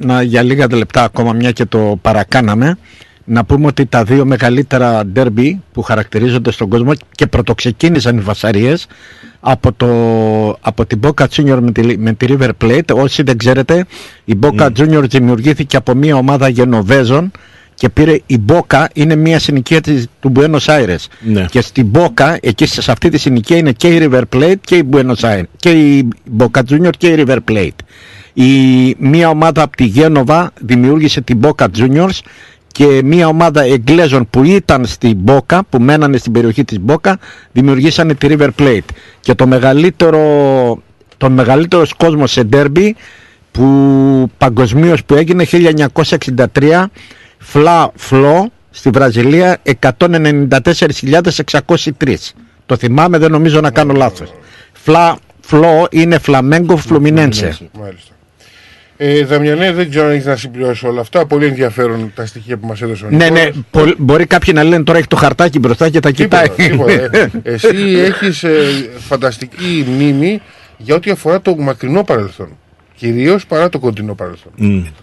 Speaker 6: να, για λίγα λεπτά ακόμα μια και το παρακάναμε, να πούμε ότι τα δύο μεγαλύτερα ντέρμπι που χαρακτηρίζονται στον κόσμο και πρωτοξεκίνησαν οι βασαρίες από, το, από την Boca Junior με τη, με τη River Plate. Όσοι δεν ξέρετε, η Boca Junior δημιουργήθηκε από μια ομάδα Γενοβέζων και πήρε η Boca, είναι μια συνοικία της, του Buenos Aires.
Speaker 4: Ναι.
Speaker 6: Και στην Boca, εκεί σε αυτή τη συνοικία είναι και η River Plate και η Buenos Aires. Και η Boca Junior και η River Plate. Η, μία ομάδα από τη Γένοβα δημιούργησε την Boca Juniors και μία ομάδα Εγγλέζων που ήταν στην Boca, που μένανε στην περιοχή της Boca, δημιουργήσανε τη River Plate. Και το μεγαλύτερο, το μεγαλύτερος κόσμο σε ντέρμπι που παγκοσμίως που έγινε 1963 Φλα Φλό στη Βραζιλία 194.603. Το θυμάμαι, δεν νομίζω να κάνω λάθος. Φλα Φλό είναι Φλαμέγκο Φλουμινένσε.
Speaker 3: Μάλιστα. Ε, Δαμιανέ, δεν ξέρω αν έχεις να συμπληρώσεις όλα αυτά. Πολύ ενδιαφέρον τα στοιχεία που μας έδωσε ο
Speaker 6: Ναι, ναι,
Speaker 3: Νικόλας.
Speaker 6: πο- μπορεί κάποιοι να λένε τώρα έχει το χαρτάκι μπροστά και τα κοιτάει.
Speaker 3: Τίποτα, τίποτα. Ε, [laughs] Εσύ έχεις φανταστική μνήμη για ό,τι αφορά το μακρινό παρελθόν. Κυρίως παρά το κοντινό παρελθόν.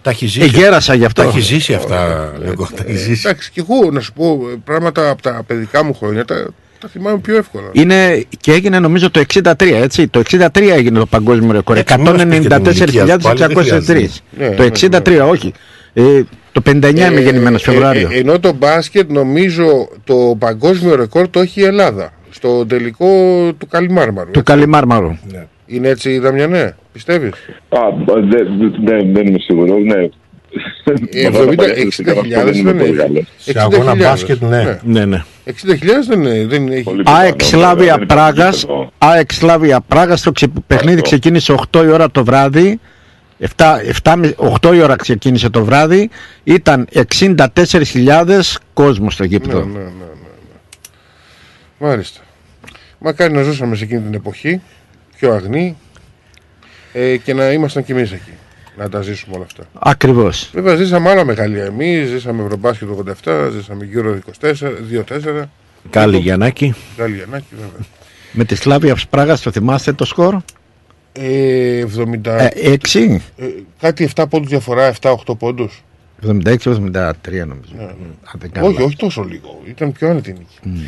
Speaker 5: Τα έχει ζήσει.
Speaker 6: Ε, γέρασα γι' αυτό.
Speaker 5: Τα έχει ζήσει αυτά. Λέγω, τα έχει
Speaker 3: Ε,
Speaker 5: ζήσει.
Speaker 3: εντάξει, και εγώ να σου πω ε, πράγματα από τα παιδικά μου χρόνια τα, τα θυμάμαι πιο εύκολα.
Speaker 6: Είναι και έγινε νομίζω το 63, έτσι. Το 63 έγινε το παγκόσμιο ρεκόρ.
Speaker 5: Έτσι, μην μας πείτε την ηλικία, πάλι δεν
Speaker 6: 194.603.
Speaker 5: χρειάζεται.
Speaker 3: Ναι,
Speaker 6: Το
Speaker 3: ναι,
Speaker 6: 63, όχι. Ε, το 59 είμαι γεννημένος Φεβρουάριο.
Speaker 3: Ε, ε, ενώ το μπάσκετ νομίζω το παγκόσμιο ρεκόρ το έχει η Ελλάδα. Στο τελικό του Καλιμάρμαρου.
Speaker 6: του Καλιμάρμαρου.
Speaker 3: Είναι έτσι, Δαμιανέ, πιστεύεις;
Speaker 7: Α, δεν δεν- δεν είμαι σίγουρος. Ναι.
Speaker 3: Ε, 70, 60.000 δεν είναι.
Speaker 5: Σε αγώνα
Speaker 3: 60.000,
Speaker 5: μπάσκετ, ναι.
Speaker 6: Ναι, ναι.
Speaker 3: 60.000 δεν, είναι, δεν έχει.
Speaker 7: Πολύ
Speaker 6: ΑΕΚ
Speaker 7: πιθανό,
Speaker 6: Σλάβια
Speaker 7: βέβαια, δεν υπάρχει
Speaker 6: Πράγας
Speaker 7: γήπεδο.
Speaker 6: ΑΕΚ Σλάβια Πράγας το ξε... παιχνίδι ξεκίνησε 8 η ώρα το βράδυ 7, 7, 8 η ώρα ξεκίνησε το βράδυ ήταν 64.000 κόσμος στο
Speaker 3: Ναι,
Speaker 6: γήπεδο
Speaker 3: ναι, ναι, ναι, ναι. Μάλιστα. Μακάρι να ζούσαμε σε εκείνη την εποχή, πιο αγνή ε, και να ήμασταν κι εμείς εκεί. Να τα ζήσουμε όλα αυτά.
Speaker 6: ακριβώς
Speaker 3: Βέβαια ζήσαμε άλλα μεγαλεία εμείς, ζήσαμε Ευρωμπάσκετ το 87, ζήσαμε Euro 24, 2-4.
Speaker 4: Κάλλη Γιαννάκη.
Speaker 3: Γάλλη Γιαννάκη βέβαια.
Speaker 6: με τη Σλάβια Πράγας το θυμάστε το σκορ;
Speaker 3: Ε, 70,
Speaker 6: ε, 6
Speaker 3: ε, κάτι 7 πόντους διαφορά, 7-8 πόντους.
Speaker 6: 76-73 νομίζω Αν δεν κάνω
Speaker 3: Όχι,
Speaker 6: λάθος.
Speaker 3: όχι τόσο λίγο. Ήταν πιο άνετη η νίκη.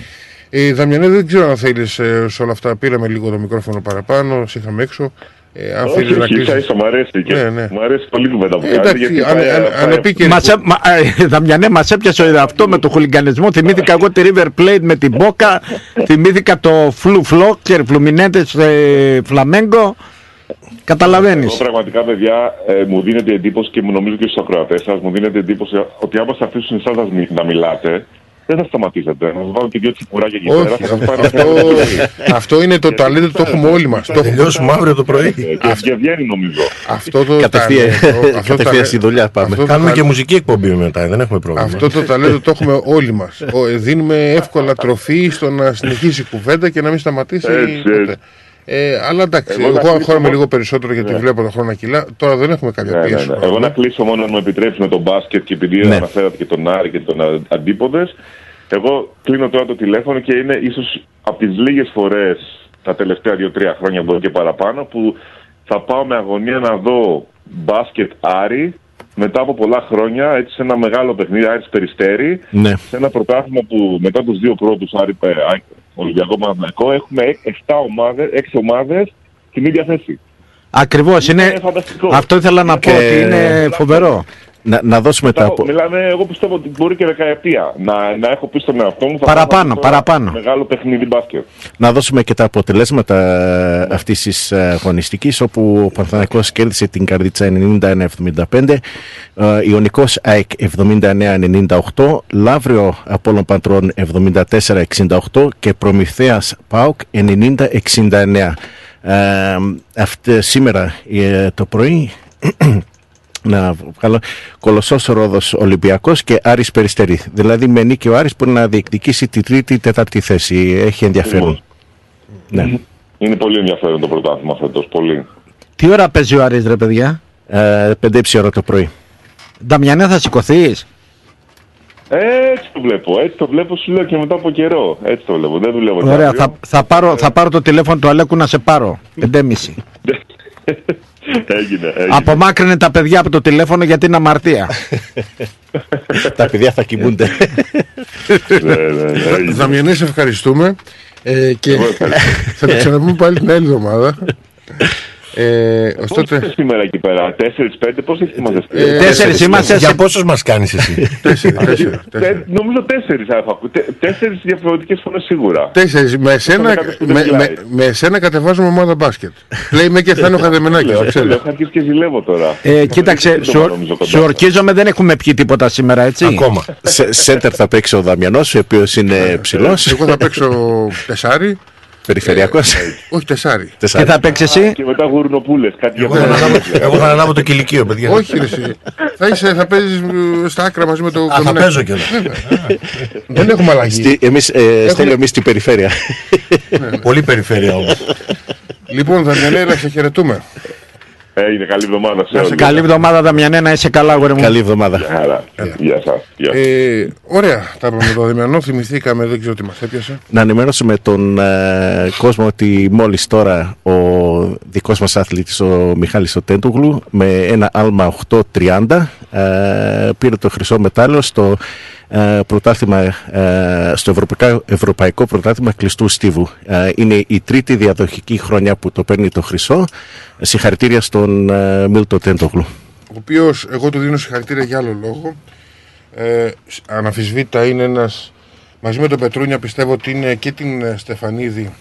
Speaker 3: Ε, Δαμιανέ, δεν ξέρω αν θέλεις σε όλα αυτά. Πήραμε λίγο το μικρόφωνο παραπάνω, σε είχαμε έξω. Ε, αν
Speaker 7: Όχι,
Speaker 3: θέλεις να
Speaker 7: όχι,
Speaker 3: κλείσεις-
Speaker 7: ίσα ίσα, μ' αρέσει και
Speaker 3: Ναι, ναι.
Speaker 7: μ' αρέσει πολύ η κουβέντα που
Speaker 3: Ε,
Speaker 7: κάνετε,
Speaker 3: εντάξει,
Speaker 7: γιατί
Speaker 3: αν-
Speaker 7: πάει-
Speaker 3: αν-
Speaker 7: πάει-
Speaker 3: αν επίκαιρη-
Speaker 6: Μας, έ- μα, ε, Δαμιανέ, μας έπιασε αυτό με το χουλιγκανισμό. Θυμήθηκα εγώ τη River Plate με την Boca. θυμήθηκα το Φλου Φλόκερ, Φλουμινέντες, ε, Φλαμέγκο. Καταλαβαίνεις.
Speaker 7: Εγώ πραγματικά, παιδιά, ε, μου δίνεται εντύπωση και μου νομίζω και στους ακροατές σας, μου δίνεται εντύπωση ότι άμα σας αφήσουν εσά να, μι- να μιλάτε, δεν θα σταματήσετε. Να σας βάλω και δύο τσιπουράκια εκεί πέρα.
Speaker 3: Όχι,
Speaker 7: θα σας
Speaker 3: αυτό,
Speaker 7: πάρω ένα
Speaker 3: αυτό, αυτό είναι το ταλέντο το έχουμε όλοι μας. Το έχουμε.
Speaker 5: Τελειώσουμε αύριο το πρωί.
Speaker 7: Και και βγαίνει νομίζω.
Speaker 3: Αυτό το
Speaker 4: Κατευθείαν,
Speaker 3: ταλέντο- αυτό το
Speaker 4: κατευθείαν
Speaker 3: ταλέ-
Speaker 4: στη δουλειά πάμε.
Speaker 3: αυτό το
Speaker 5: Κάνουμε
Speaker 3: ταλέ-
Speaker 5: και μουσική εκπομπή μετά, δεν έχουμε πρόβλημα.
Speaker 3: Αυτό το ταλέντο το έχουμε όλοι μας. Δίνουμε εύκολα τροφή στο να συνεχίσει η κουβέντα και να μην σταματήσει
Speaker 7: Έτσι,
Speaker 3: ποτέ.
Speaker 7: έτσι.
Speaker 3: Ε, αλλά εντάξει,
Speaker 7: Εγώ να
Speaker 3: εγώ
Speaker 7: κλείσω
Speaker 3: αγχώνομαι
Speaker 7: μόνο-
Speaker 3: λίγο περισσότερο γιατί
Speaker 7: Ναι.
Speaker 3: βλέπω το χρόνο να κυλά. Τώρα δεν έχουμε κάποια
Speaker 7: Ναι, ναι,
Speaker 3: πίεση.
Speaker 7: ναι. Εγώ να κλείσω μόνο αν μου επιτρέψει με τον μπάσκετ και επειδή
Speaker 4: Ναι.
Speaker 7: αναφέρατε και τον Άρη και τον α- αντίποδες. Εγώ κλείνω τώρα το τηλέφωνο και είναι ίσως από τις λίγες φορές τα τελευταία 2-3 χρόνια μπορεί και παραπάνω που θα πάω με αγωνία να δω μπάσκετ Άρη μετά από πολλά χρόνια έτσι σε ένα μεγάλο παιχνίδι Άρης Περιστέρη
Speaker 4: Ναι.
Speaker 7: σε ένα πρωτάθλημα που μετά τους δύο πρώτους Άρη ε, Ά- Ολυμπιακό Παναθηναϊκό έχουμε 7 ομάδες, 6 ομάδες στην ίδια θέση.
Speaker 6: Ακριβώς, είναι,
Speaker 7: Είναι φανταστικό.
Speaker 6: αυτό ήθελα να πω
Speaker 4: Και-
Speaker 6: ότι είναι φοβερό.
Speaker 4: Να, να δώσουμε τα.
Speaker 7: Μιλάω-
Speaker 4: απο-
Speaker 7: Μιλάμε, εγώ πιστεύω ότι μπορεί και δεκαετία να, να έχω πει στον εαυτό μου. θα
Speaker 6: Παραπάνω,
Speaker 7: πάω τώρα
Speaker 6: παραπάνω.
Speaker 7: Μεγάλο παιχνίδι μπάσκετ.
Speaker 4: Να δώσουμε και τα αποτελέσματα αυτής της ε, αγωνιστικής όπου ο Παναθηναϊκός κέρδισε την Καρδίτσα 91-75 ε, Ιωνικός ΑΕΚ 79-98 Λαύριο Απόλλων Παντρών 74-68 και Προμηθέας ΠΑΟΚ 90-69 ε, αυτή, σήμερα ε, το πρωί να βγάλω Κολοσσός Ρόδος Ολυμπιακός και Άρης Περιστερή. Δηλαδή με νίκη ο Άρης μπορεί να διεκδικήσει τη τρίτη ή τέταρτη θέση. Έχει ενδιαφέρον. Ναι.
Speaker 7: Είναι πολύ ενδιαφέρον το πρωτάθλημα φέτος. Πολύ.
Speaker 6: Τι ώρα παίζει ο Άρης ρε παιδιά;
Speaker 4: Ε, 5.30 ώρα το πρωί.
Speaker 6: Νταμιανέ θα σηκωθείς;
Speaker 7: Έτσι το βλέπω. Έτσι το βλέπω, σου λέω και μετά από καιρό. Έτσι το βλέπω. Δεν δουλεύω.
Speaker 6: Ωραία,
Speaker 7: αύριο.
Speaker 6: θα, θα, πάρω, θα πάρω το τηλέφωνο του Αλέκου να σε πάρω. 5.30. [laughs]
Speaker 7: έγινε. έγινε.
Speaker 6: Απομάκρυνε τα παιδιά από το τηλέφωνο γιατί είναι αμαρτία. [laughs]
Speaker 4: τα παιδιά θα κοιμούνται.
Speaker 7: ναι, ναι, ναι, έγινε.
Speaker 3: Δαμιανές, σε ευχαριστούμε. Ε, και
Speaker 7: Εγώ ευχαριστώ. [laughs]
Speaker 3: θα τα ξαναπούμε πάλι την άλλη εβδομάδα. Ε,
Speaker 7: Πώς
Speaker 3: ωστότε,
Speaker 7: είστε σήμερα εκεί πέρα, 4-5, πώς έχετε μαζευτεί.
Speaker 3: Ε,
Speaker 6: Τέσσερις είμαστε
Speaker 5: Για
Speaker 6: σε...
Speaker 5: πόσους μας κάνεις εσύ; [laughs]
Speaker 3: τέσσερις, τέσσερις,
Speaker 7: Τε-
Speaker 3: τέσσερις.
Speaker 7: Νομίζω τέσσερις έχω ακούσει. Τε- Τέσσερις διαφορετικές φωνές σίγουρα.
Speaker 3: Τέσσερις. Με εσένα,
Speaker 7: κάποιος που δεν
Speaker 3: με,
Speaker 7: μιλάει.
Speaker 3: με, με εσένα κατεβάζουμε ομάδα μπάσκετ. Playmaker θα είναι ο Χαδεμενάκης,
Speaker 7: Λέω,
Speaker 3: το
Speaker 7: λέω,
Speaker 3: ξέρεις.
Speaker 7: έχω αρχίσει και ζηλεύω τώρα.
Speaker 6: Ε, κοίταξε,
Speaker 7: Δεν το
Speaker 6: σου,
Speaker 7: νομίζω κοντά.
Speaker 6: σου ορκίζομαι δεν έχουμε πιει τίποτα σήμερα, έτσι.
Speaker 5: Ακόμα.
Speaker 4: Σε- Σέντερ θα παίξει ο Δαμιανός, ο οποίος είναι ψηλός,
Speaker 3: Εγώ θα παίξω τεσάρι.
Speaker 4: Περιφερειακός.
Speaker 3: Όχι τεσάρι.
Speaker 6: Και
Speaker 4: Τεσσάρι.
Speaker 6: θα παίξεις εσύ;
Speaker 7: Και μετά γουρνοπούλες, κάτι για
Speaker 5: Εγώ θα αναλάβω- Εγώ θα αναλάβω το κηλικείο, παιδιά.
Speaker 3: Όχι, ρε, εσύ. θα, είσαι, θα παίζεις ε, στα άκρα μαζί με το
Speaker 5: Α, θα
Speaker 3: Χαδεμενάκη.
Speaker 5: παίζω κιόλας.
Speaker 3: Δεν έχουμε αλλαγή.
Speaker 4: Στη- Εμείς, ε, Στέλιο, εμείς στην περιφέρεια.
Speaker 5: Πολύ περιφέρεια όμως.
Speaker 3: Λοιπόν, Δαμιανέ, σε χαιρετούμε.
Speaker 7: Έγινε καλή εβδομάδα σε όλους.
Speaker 6: Καλή εβδομάδα, Δαμιανέ, να είσαι καλά, αγόρι μου.
Speaker 4: Καλή εβδομάδα.
Speaker 7: Χαρά. Γεια σας. Γεια.
Speaker 3: Ε, ωραία, τα είπαμε με το Δαμιανό. Θυμηθήκαμε, δεν ξέρω τι μας έπιασε.
Speaker 4: Να ενημερώσουμε τον ε, κόσμο ότι μόλις τώρα ο δικός μας άθλητης ο Μιχάλης ο Τέντουγλου με ένα άλμα 8.30 ε, πήρε το χρυσό μετάλλιο στο ε, πρωτάθλημα, ε, στο ευρωπαϊκό, ευρωπαϊκό πρωτάθλημα κλειστού στίβου. Ε, είναι η τρίτη διαδοχική χρονιά που το παίρνει το χρυσό. Συγχαρητήρια στον ε, Μίλτο Τέντογλου.
Speaker 3: ο οποίος εγώ του δίνω συγχαρητήρια για άλλο λόγο. Ε, σ- αναφυσβήτητα είναι ένας, μαζί με τον Πετρούνια πιστεύω ότι είναι και την ε, Στεφανίδη,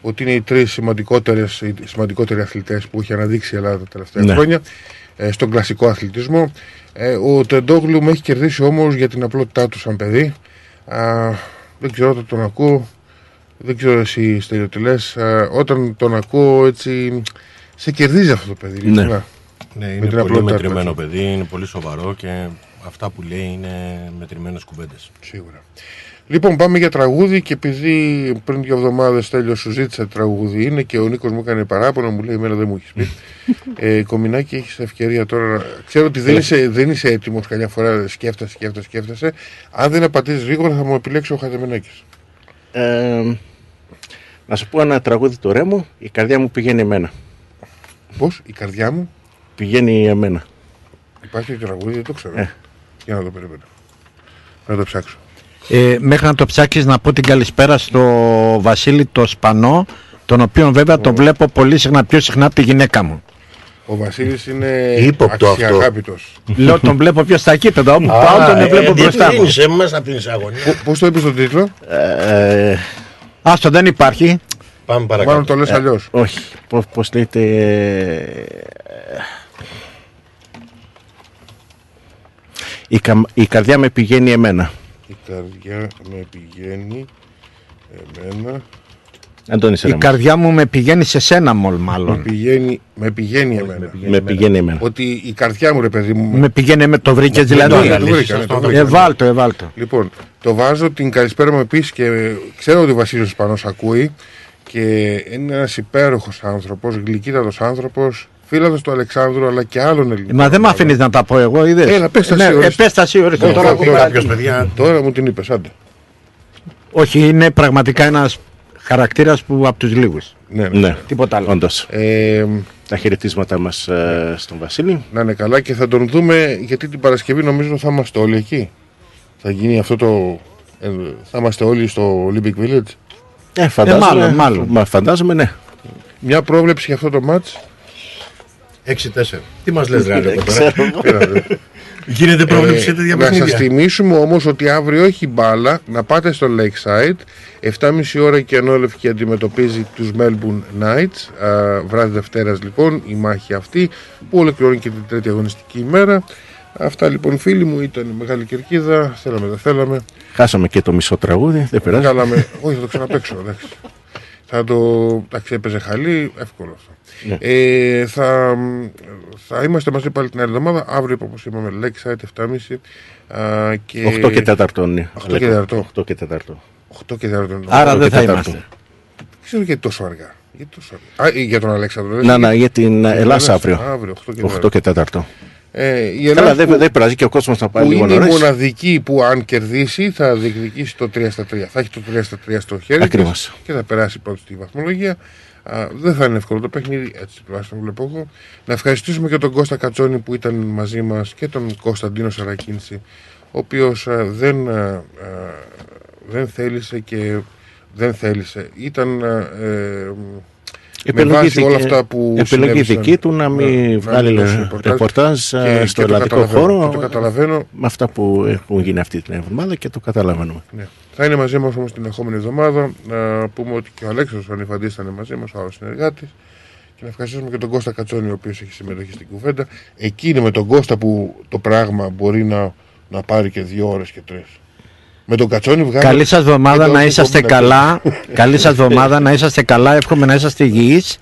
Speaker 3: ότι είναι οι τρεις σημαντικότερες, οι σημαντικότεροι αθλητές που έχει αναδείξει η Ελλάδα τα τελευταία
Speaker 4: Ναι.
Speaker 3: χρόνια ε, στον κλασικό αθλητισμό. Ε, ο Τεντόγλου με έχει κερδίσει όμως για την απλότητά του σαν παιδί. Α, δεν ξέρω όταν τον ακούω, δεν ξέρω εσύ Στέλιο τι λες, α, όταν τον ακούω έτσι σε κερδίζει αυτό το παιδί.
Speaker 4: Ναι.
Speaker 3: ειλικρινά.
Speaker 5: Ναι,
Speaker 3: Με
Speaker 5: είναι
Speaker 3: την
Speaker 5: πολύ
Speaker 3: απλότητά του,
Speaker 5: μετρημένο
Speaker 3: έτσι.
Speaker 5: παιδί, είναι πολύ σοβαρό και αυτά που λέει είναι μετρημένες κουβέντες.
Speaker 3: Σίγουρα. Λοιπόν, πάμε για τραγούδι και επειδή πριν δύο εβδομάδες τέλειος σου ζήτησα τραγούδι είναι και ο Νίκος μου έκανε παράπονο, μου λέει: Εμένα δεν μου έχεις πει. [laughs] ε, Κομινάκη, έχεις ευκαιρία τώρα. να- Ξέρω ότι δεν είσαι, δεν είσαι έτοιμος καμιά φορά, σκέφτεσαι, σκέφτεσαι, σκέφτεσαι. Αν δεν απαντήσεις γρήγορα, θα μου επιλέξεις ο Χατεμενάκη.
Speaker 4: Ε, να σου πω ένα τραγούδι του Ρέμου, η καρδιά μου πηγαίνει εμένα.
Speaker 3: Πώς, η καρδιά μου,
Speaker 4: Πηγαίνει εμένα.
Speaker 3: υπάρχει το τραγούδι, δεν το ξέρω.
Speaker 4: Ε.
Speaker 3: Για να το περιμένω. Να το ψάξω.
Speaker 6: Ε, μέχρι να το ψάξεις να πω την καλησπέρα στο Βασίλη το Σπανό τον οποίο βέβαια τον βλέπω πολύ συχνά, πιο συχνά από τη γυναίκα μου.
Speaker 3: Ο Βασίλη είναι
Speaker 5: Ύποπτο αυτό.
Speaker 3: αξιαγάπητος.
Speaker 6: Λέω τον βλέπω πιο στα κήπεδα, όπου πάω τον βλέπω μπροστά μου.
Speaker 5: Είσαι μέσα από την εισαγωνία.
Speaker 3: Πού- Πώς το είπες τον τίτλο,
Speaker 6: Ε, Άστο δεν υπάρχει.
Speaker 5: Πάμε παρακάτω.
Speaker 3: μάλλον το λες αλλιώς.
Speaker 4: Όχι, πώς, πώς λέτε... ε, Η, κα- η καρδιά με πηγαίνει εμένα.
Speaker 3: Η καρδιά με πηγαίνει εμένα.
Speaker 4: Αντώνη
Speaker 6: Η
Speaker 4: Σερεμός.
Speaker 6: καρδιά μου με πηγαίνει σε σένα μολ
Speaker 3: Με
Speaker 6: μάλλον.
Speaker 3: πηγαίνει, με πηγαίνει εμένα.
Speaker 4: Με πηγαίνει εμένα.
Speaker 3: Ότι η καρδιά μου, ρε παιδί μου.
Speaker 6: Με πηγαίνει με το βρήκε δηλαδή.
Speaker 3: Ναι, το βρήκα, ναι, το βρήκα.
Speaker 6: Εβάλτο, εβάλτο.
Speaker 3: Λοιπόν, το βάζω την καλησπέρα μου επίσης και ξέρω ότι ο Βασίλειος Ισπανός ακούει και είναι ένας υπέροχος άνθρωπος, γλυκύτατος άνθρωπος, φίλατος του Αλεξάνδρου αλλά και άλλων Ελληνικών.
Speaker 6: Μα δεν με αφήνεις να τα πω εγώ, είδες;
Speaker 3: Έλα, πες τα
Speaker 6: ναι,
Speaker 3: εσύ,
Speaker 6: ε,
Speaker 3: ορίστε.
Speaker 6: πες τα εσύ, ορίστε.
Speaker 3: Όχι,
Speaker 6: Τώρα
Speaker 3: όχι,
Speaker 6: έχω πάρει-
Speaker 5: Κάποιος παιδιά.
Speaker 3: Τώρα μου την είπες, άντε.
Speaker 6: Όχι, είναι πραγματικά ένας χαρακτήρας που από τους λίγους.
Speaker 3: Ναι, ναι.
Speaker 4: Ναι,
Speaker 6: Τίποτα άλλο.
Speaker 4: όντως.
Speaker 3: Ε,
Speaker 4: Τα χαιρετίσματα μας ε, στον Βασίλη.
Speaker 3: να είναι καλά και θα τον δούμε γιατί την Παρασκευή νομίζω θα είμαστε όλοι εκεί. Θα γίνει αυτό το. ε, θα είμαστε όλοι στο Olympic Village.
Speaker 4: Ε, φαντάζομαι,
Speaker 6: μάλλον, μάλλον.
Speaker 4: Μα, φαντάζομαι, ναι.
Speaker 3: Μια πρόβλεψη για αυτό το μάτς
Speaker 5: 6-4. Τι μας λες, Ρεάλ, εδώ τώρα;
Speaker 4: Ξέρω.
Speaker 3: Πήρατε.
Speaker 5: Γίνεται πρόβλεψη σε τέτοια
Speaker 3: Ε, να σας
Speaker 5: παιχνίδια.
Speaker 3: θυμίσουμε όμως ότι αύριο έχει μπάλα να πάτε στο Lakeside 7.30 ώρα και Ανόλευκη αντιμετωπίζει τους Melbourne Knights α, βράδυ Δευτέρας λοιπόν η μάχη αυτή που ολοκληρώνει και την τρίτη αγωνιστική ημέρα αυτά λοιπόν φίλοι μου ήταν μεγάλη κερκίδα θέλαμε δεν θέλαμε
Speaker 4: Χάσαμε και το μισό τραγούδι, δεν πειράζει.
Speaker 3: Κάναμε, όχι θα το ξαναπέξω εντάξει. Θα το. Εντάξει, έπαιζε χαλή, εύκολο αυτό.
Speaker 4: Ναι.
Speaker 3: Ε, θα, θα είμαστε μαζί πάλι την άλλη εβδομάδα. Αύριο, όπως είπαμε, Lakeside 7.30. α, Και...
Speaker 4: 8 και 4 ναι.
Speaker 3: 8 και 4.
Speaker 4: 8 και 4.
Speaker 3: 8 και 4.
Speaker 6: Άρα
Speaker 4: Οκτώ
Speaker 6: δεν
Speaker 4: και
Speaker 6: θα
Speaker 4: τέταρτο.
Speaker 6: είμαστε.
Speaker 3: Δεν ξέρω γιατί τόσο αργά. Γιατί τόσο αργά. Α, ε, για τον Αλέξανδρο.
Speaker 4: Να, να, για την
Speaker 3: Για
Speaker 4: Ελλάδα
Speaker 3: την
Speaker 4: αύριο.
Speaker 3: Αύριο, 8 και
Speaker 4: 8 και 4.
Speaker 3: Ε, η
Speaker 4: Καλά,
Speaker 3: Ελλάδα
Speaker 4: δεν
Speaker 3: που,
Speaker 4: δεν πειράζει και ο κόσμος να πάει
Speaker 3: που
Speaker 4: λίγο
Speaker 3: είναι η
Speaker 4: νωρίς.
Speaker 3: μοναδική που αν κερδίσει θα διεκδικήσει το 3 στα 3. Θα έχει το 3 στα 3 στο χέρι της
Speaker 4: Ακριβώς.
Speaker 3: και θα περάσει πρώτη στη βαθμολογία. Α, δεν θα είναι εύκολο το παιχνίδι, έτσι τουλάχιστον βλέπω εγώ. Να ευχαριστήσουμε και τον Κώστα Κατσόνη που ήταν μαζί μας και τον Κωνσταντίνο Σαρακίνηση, ο οποίος δεν, α, α, δεν θέλησε και δεν θέλησε. Ήταν α, ε, με
Speaker 4: Επιλογή
Speaker 3: βάση όλα
Speaker 4: δική-
Speaker 3: αυτά που
Speaker 4: επιλογή
Speaker 3: συνέβησαν,
Speaker 4: δική του να μην
Speaker 3: να
Speaker 4: βγάλει
Speaker 3: δώσει
Speaker 4: ρεπορτάζ,
Speaker 3: και-
Speaker 4: ε,
Speaker 3: και
Speaker 4: στο
Speaker 3: το
Speaker 4: ελλαδικό
Speaker 3: καταλαβαίνω,
Speaker 4: χώρο.
Speaker 3: και Το καταλαβαίνω.
Speaker 4: Με αυτά που έχουν γίνει αυτή την εβδομάδα και το καταλαβαίνουμε.
Speaker 3: Ναι. Θα είναι μαζί μας όμως την ερχόμενη εβδομάδα. Να πούμε ότι και ο Αλέξανδρος Ανιφαντή θα είναι μαζί μας, ο άλλος συνεργάτης. Και να ευχαριστήσουμε και τον Κώστα Κατσόνη, ο οποίος έχει συμμετοχή στην κουβέντα. Εκεί είναι με τον Κώστα που το πράγμα μπορεί να, να πάρει και δύο ώρες και τρεις. Με τον Κατσόνη βγάζει.
Speaker 6: Καλή σας εβδομάδα
Speaker 3: πέντε
Speaker 6: να
Speaker 3: ώρες
Speaker 6: είσαστε
Speaker 3: εκπομπή να
Speaker 6: καλά. Καλή σας εβδομάδα να είσαστε καλά. Εύχομαι να είσαστε υγιείς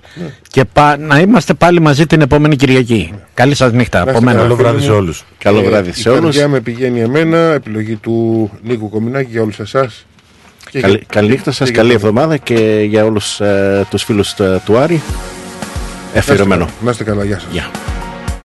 Speaker 6: και πα- να είμαστε πάλι μαζί την επόμενη Κυριακή. Καλή σας νύχτα από
Speaker 3: είστε
Speaker 6: μένα.
Speaker 3: καλά,
Speaker 5: Καλό βράδυ
Speaker 3: φίλοι
Speaker 5: σε
Speaker 3: μου.
Speaker 5: όλους.
Speaker 4: Καλό
Speaker 3: Ε,
Speaker 4: βράδυ
Speaker 3: η
Speaker 4: σε όλους.
Speaker 3: καρδιά με πηγαίνει εμένα, επιλογή του Νίκου Κομινάκη για όλους εσάς.
Speaker 4: Καλή, καλή νύχτα σας, καλή εβδομάδα και για όλους ε, τους φίλους ε, του Άρη. Εφηρωμένο.
Speaker 3: Να είστε καλά, γεια σας.
Speaker 4: Γεια.